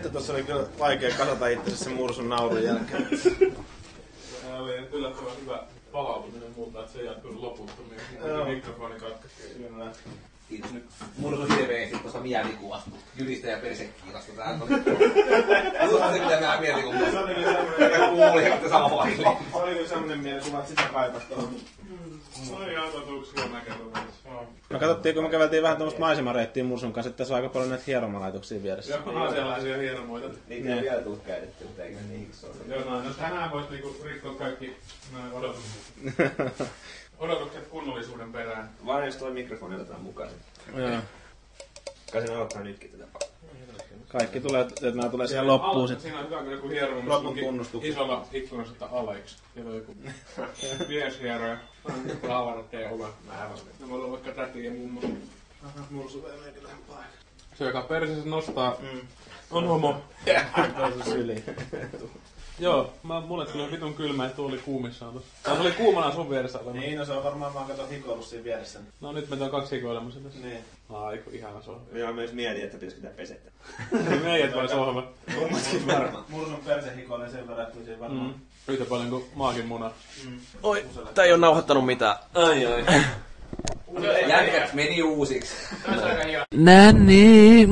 Hitto tuossa oli kyllä vaikea kasata itsensä sen mursun naurun jälkeen. Tämä oli yllättävän hyvä palautuminen multa, että se ei jatkunut loputtomiin. Joo. Mikrofoni katkesi. Kyllä. Kiitos nyt. Mulla on hirveästi tuossa mielikuvasta. Jyristä ja persekiilasta täällä on. Tuossa se mitä mä mielikuvasta. Se oli kyllä semmonen, Ja kuuli, että sama se oli kyllä semmonen mielikuva, että sitä kaipasi tuohon. Oli ototuksia näkökulmassa. Me katsottiin, kun me käveltiin vähän tuommoista maisemareittiä mursun kanssa, että tässä on aika paljon näitä hieromalaitoksia vieressä. Joo, on sellaisia hienomoita. Niitä ei vielä tullut käytetty, mutta eikö ne niiksi ole? Joo, no, no tänään voisi niinku rikkoa kaikki noin odotukset. Odotukset kunnollisuuden perään. Vaan jos toi mikrofoni otetaan mukaan. Joo. Kai se aloittaa nytkin tätä. Kaikki tulee, että nämä tulee siihen loppuun sitten. Siinä on hyvä, kun joku hieromus Lopun onkin tunnustukset. isolla ikkunassa, että Alex. Siellä on joku mieshieroja. Haavarat tee omat määrällä. Ne voi olla vaikka täti ja mummo. Se, joka persessä nostaa, on homo. Toisen syliin. Joo, mä, mulle tuli vitun kylmä ja tuuli kuumissaan tossa. Tai se oli kuumana sun vieressä olema. Niin, no se on varmaan vaan kato hikoillut siinä vieressä. No nyt meitä on kaksi hikoilemassa tässä. Niin. Aiku, ihana sohva. Minä myös mietin, että pitäisikö tämä pesettä. Meidät vai sohva. Kummatkin varmaan. Mursun perse hikoilee sen verran, että se varmaan. Mm. Yhtä paljon kuin maakin muna. Oi, tää ei oo nauhoittanut mitään. Ai ai. Jätkät meni uusiksi. Nänni.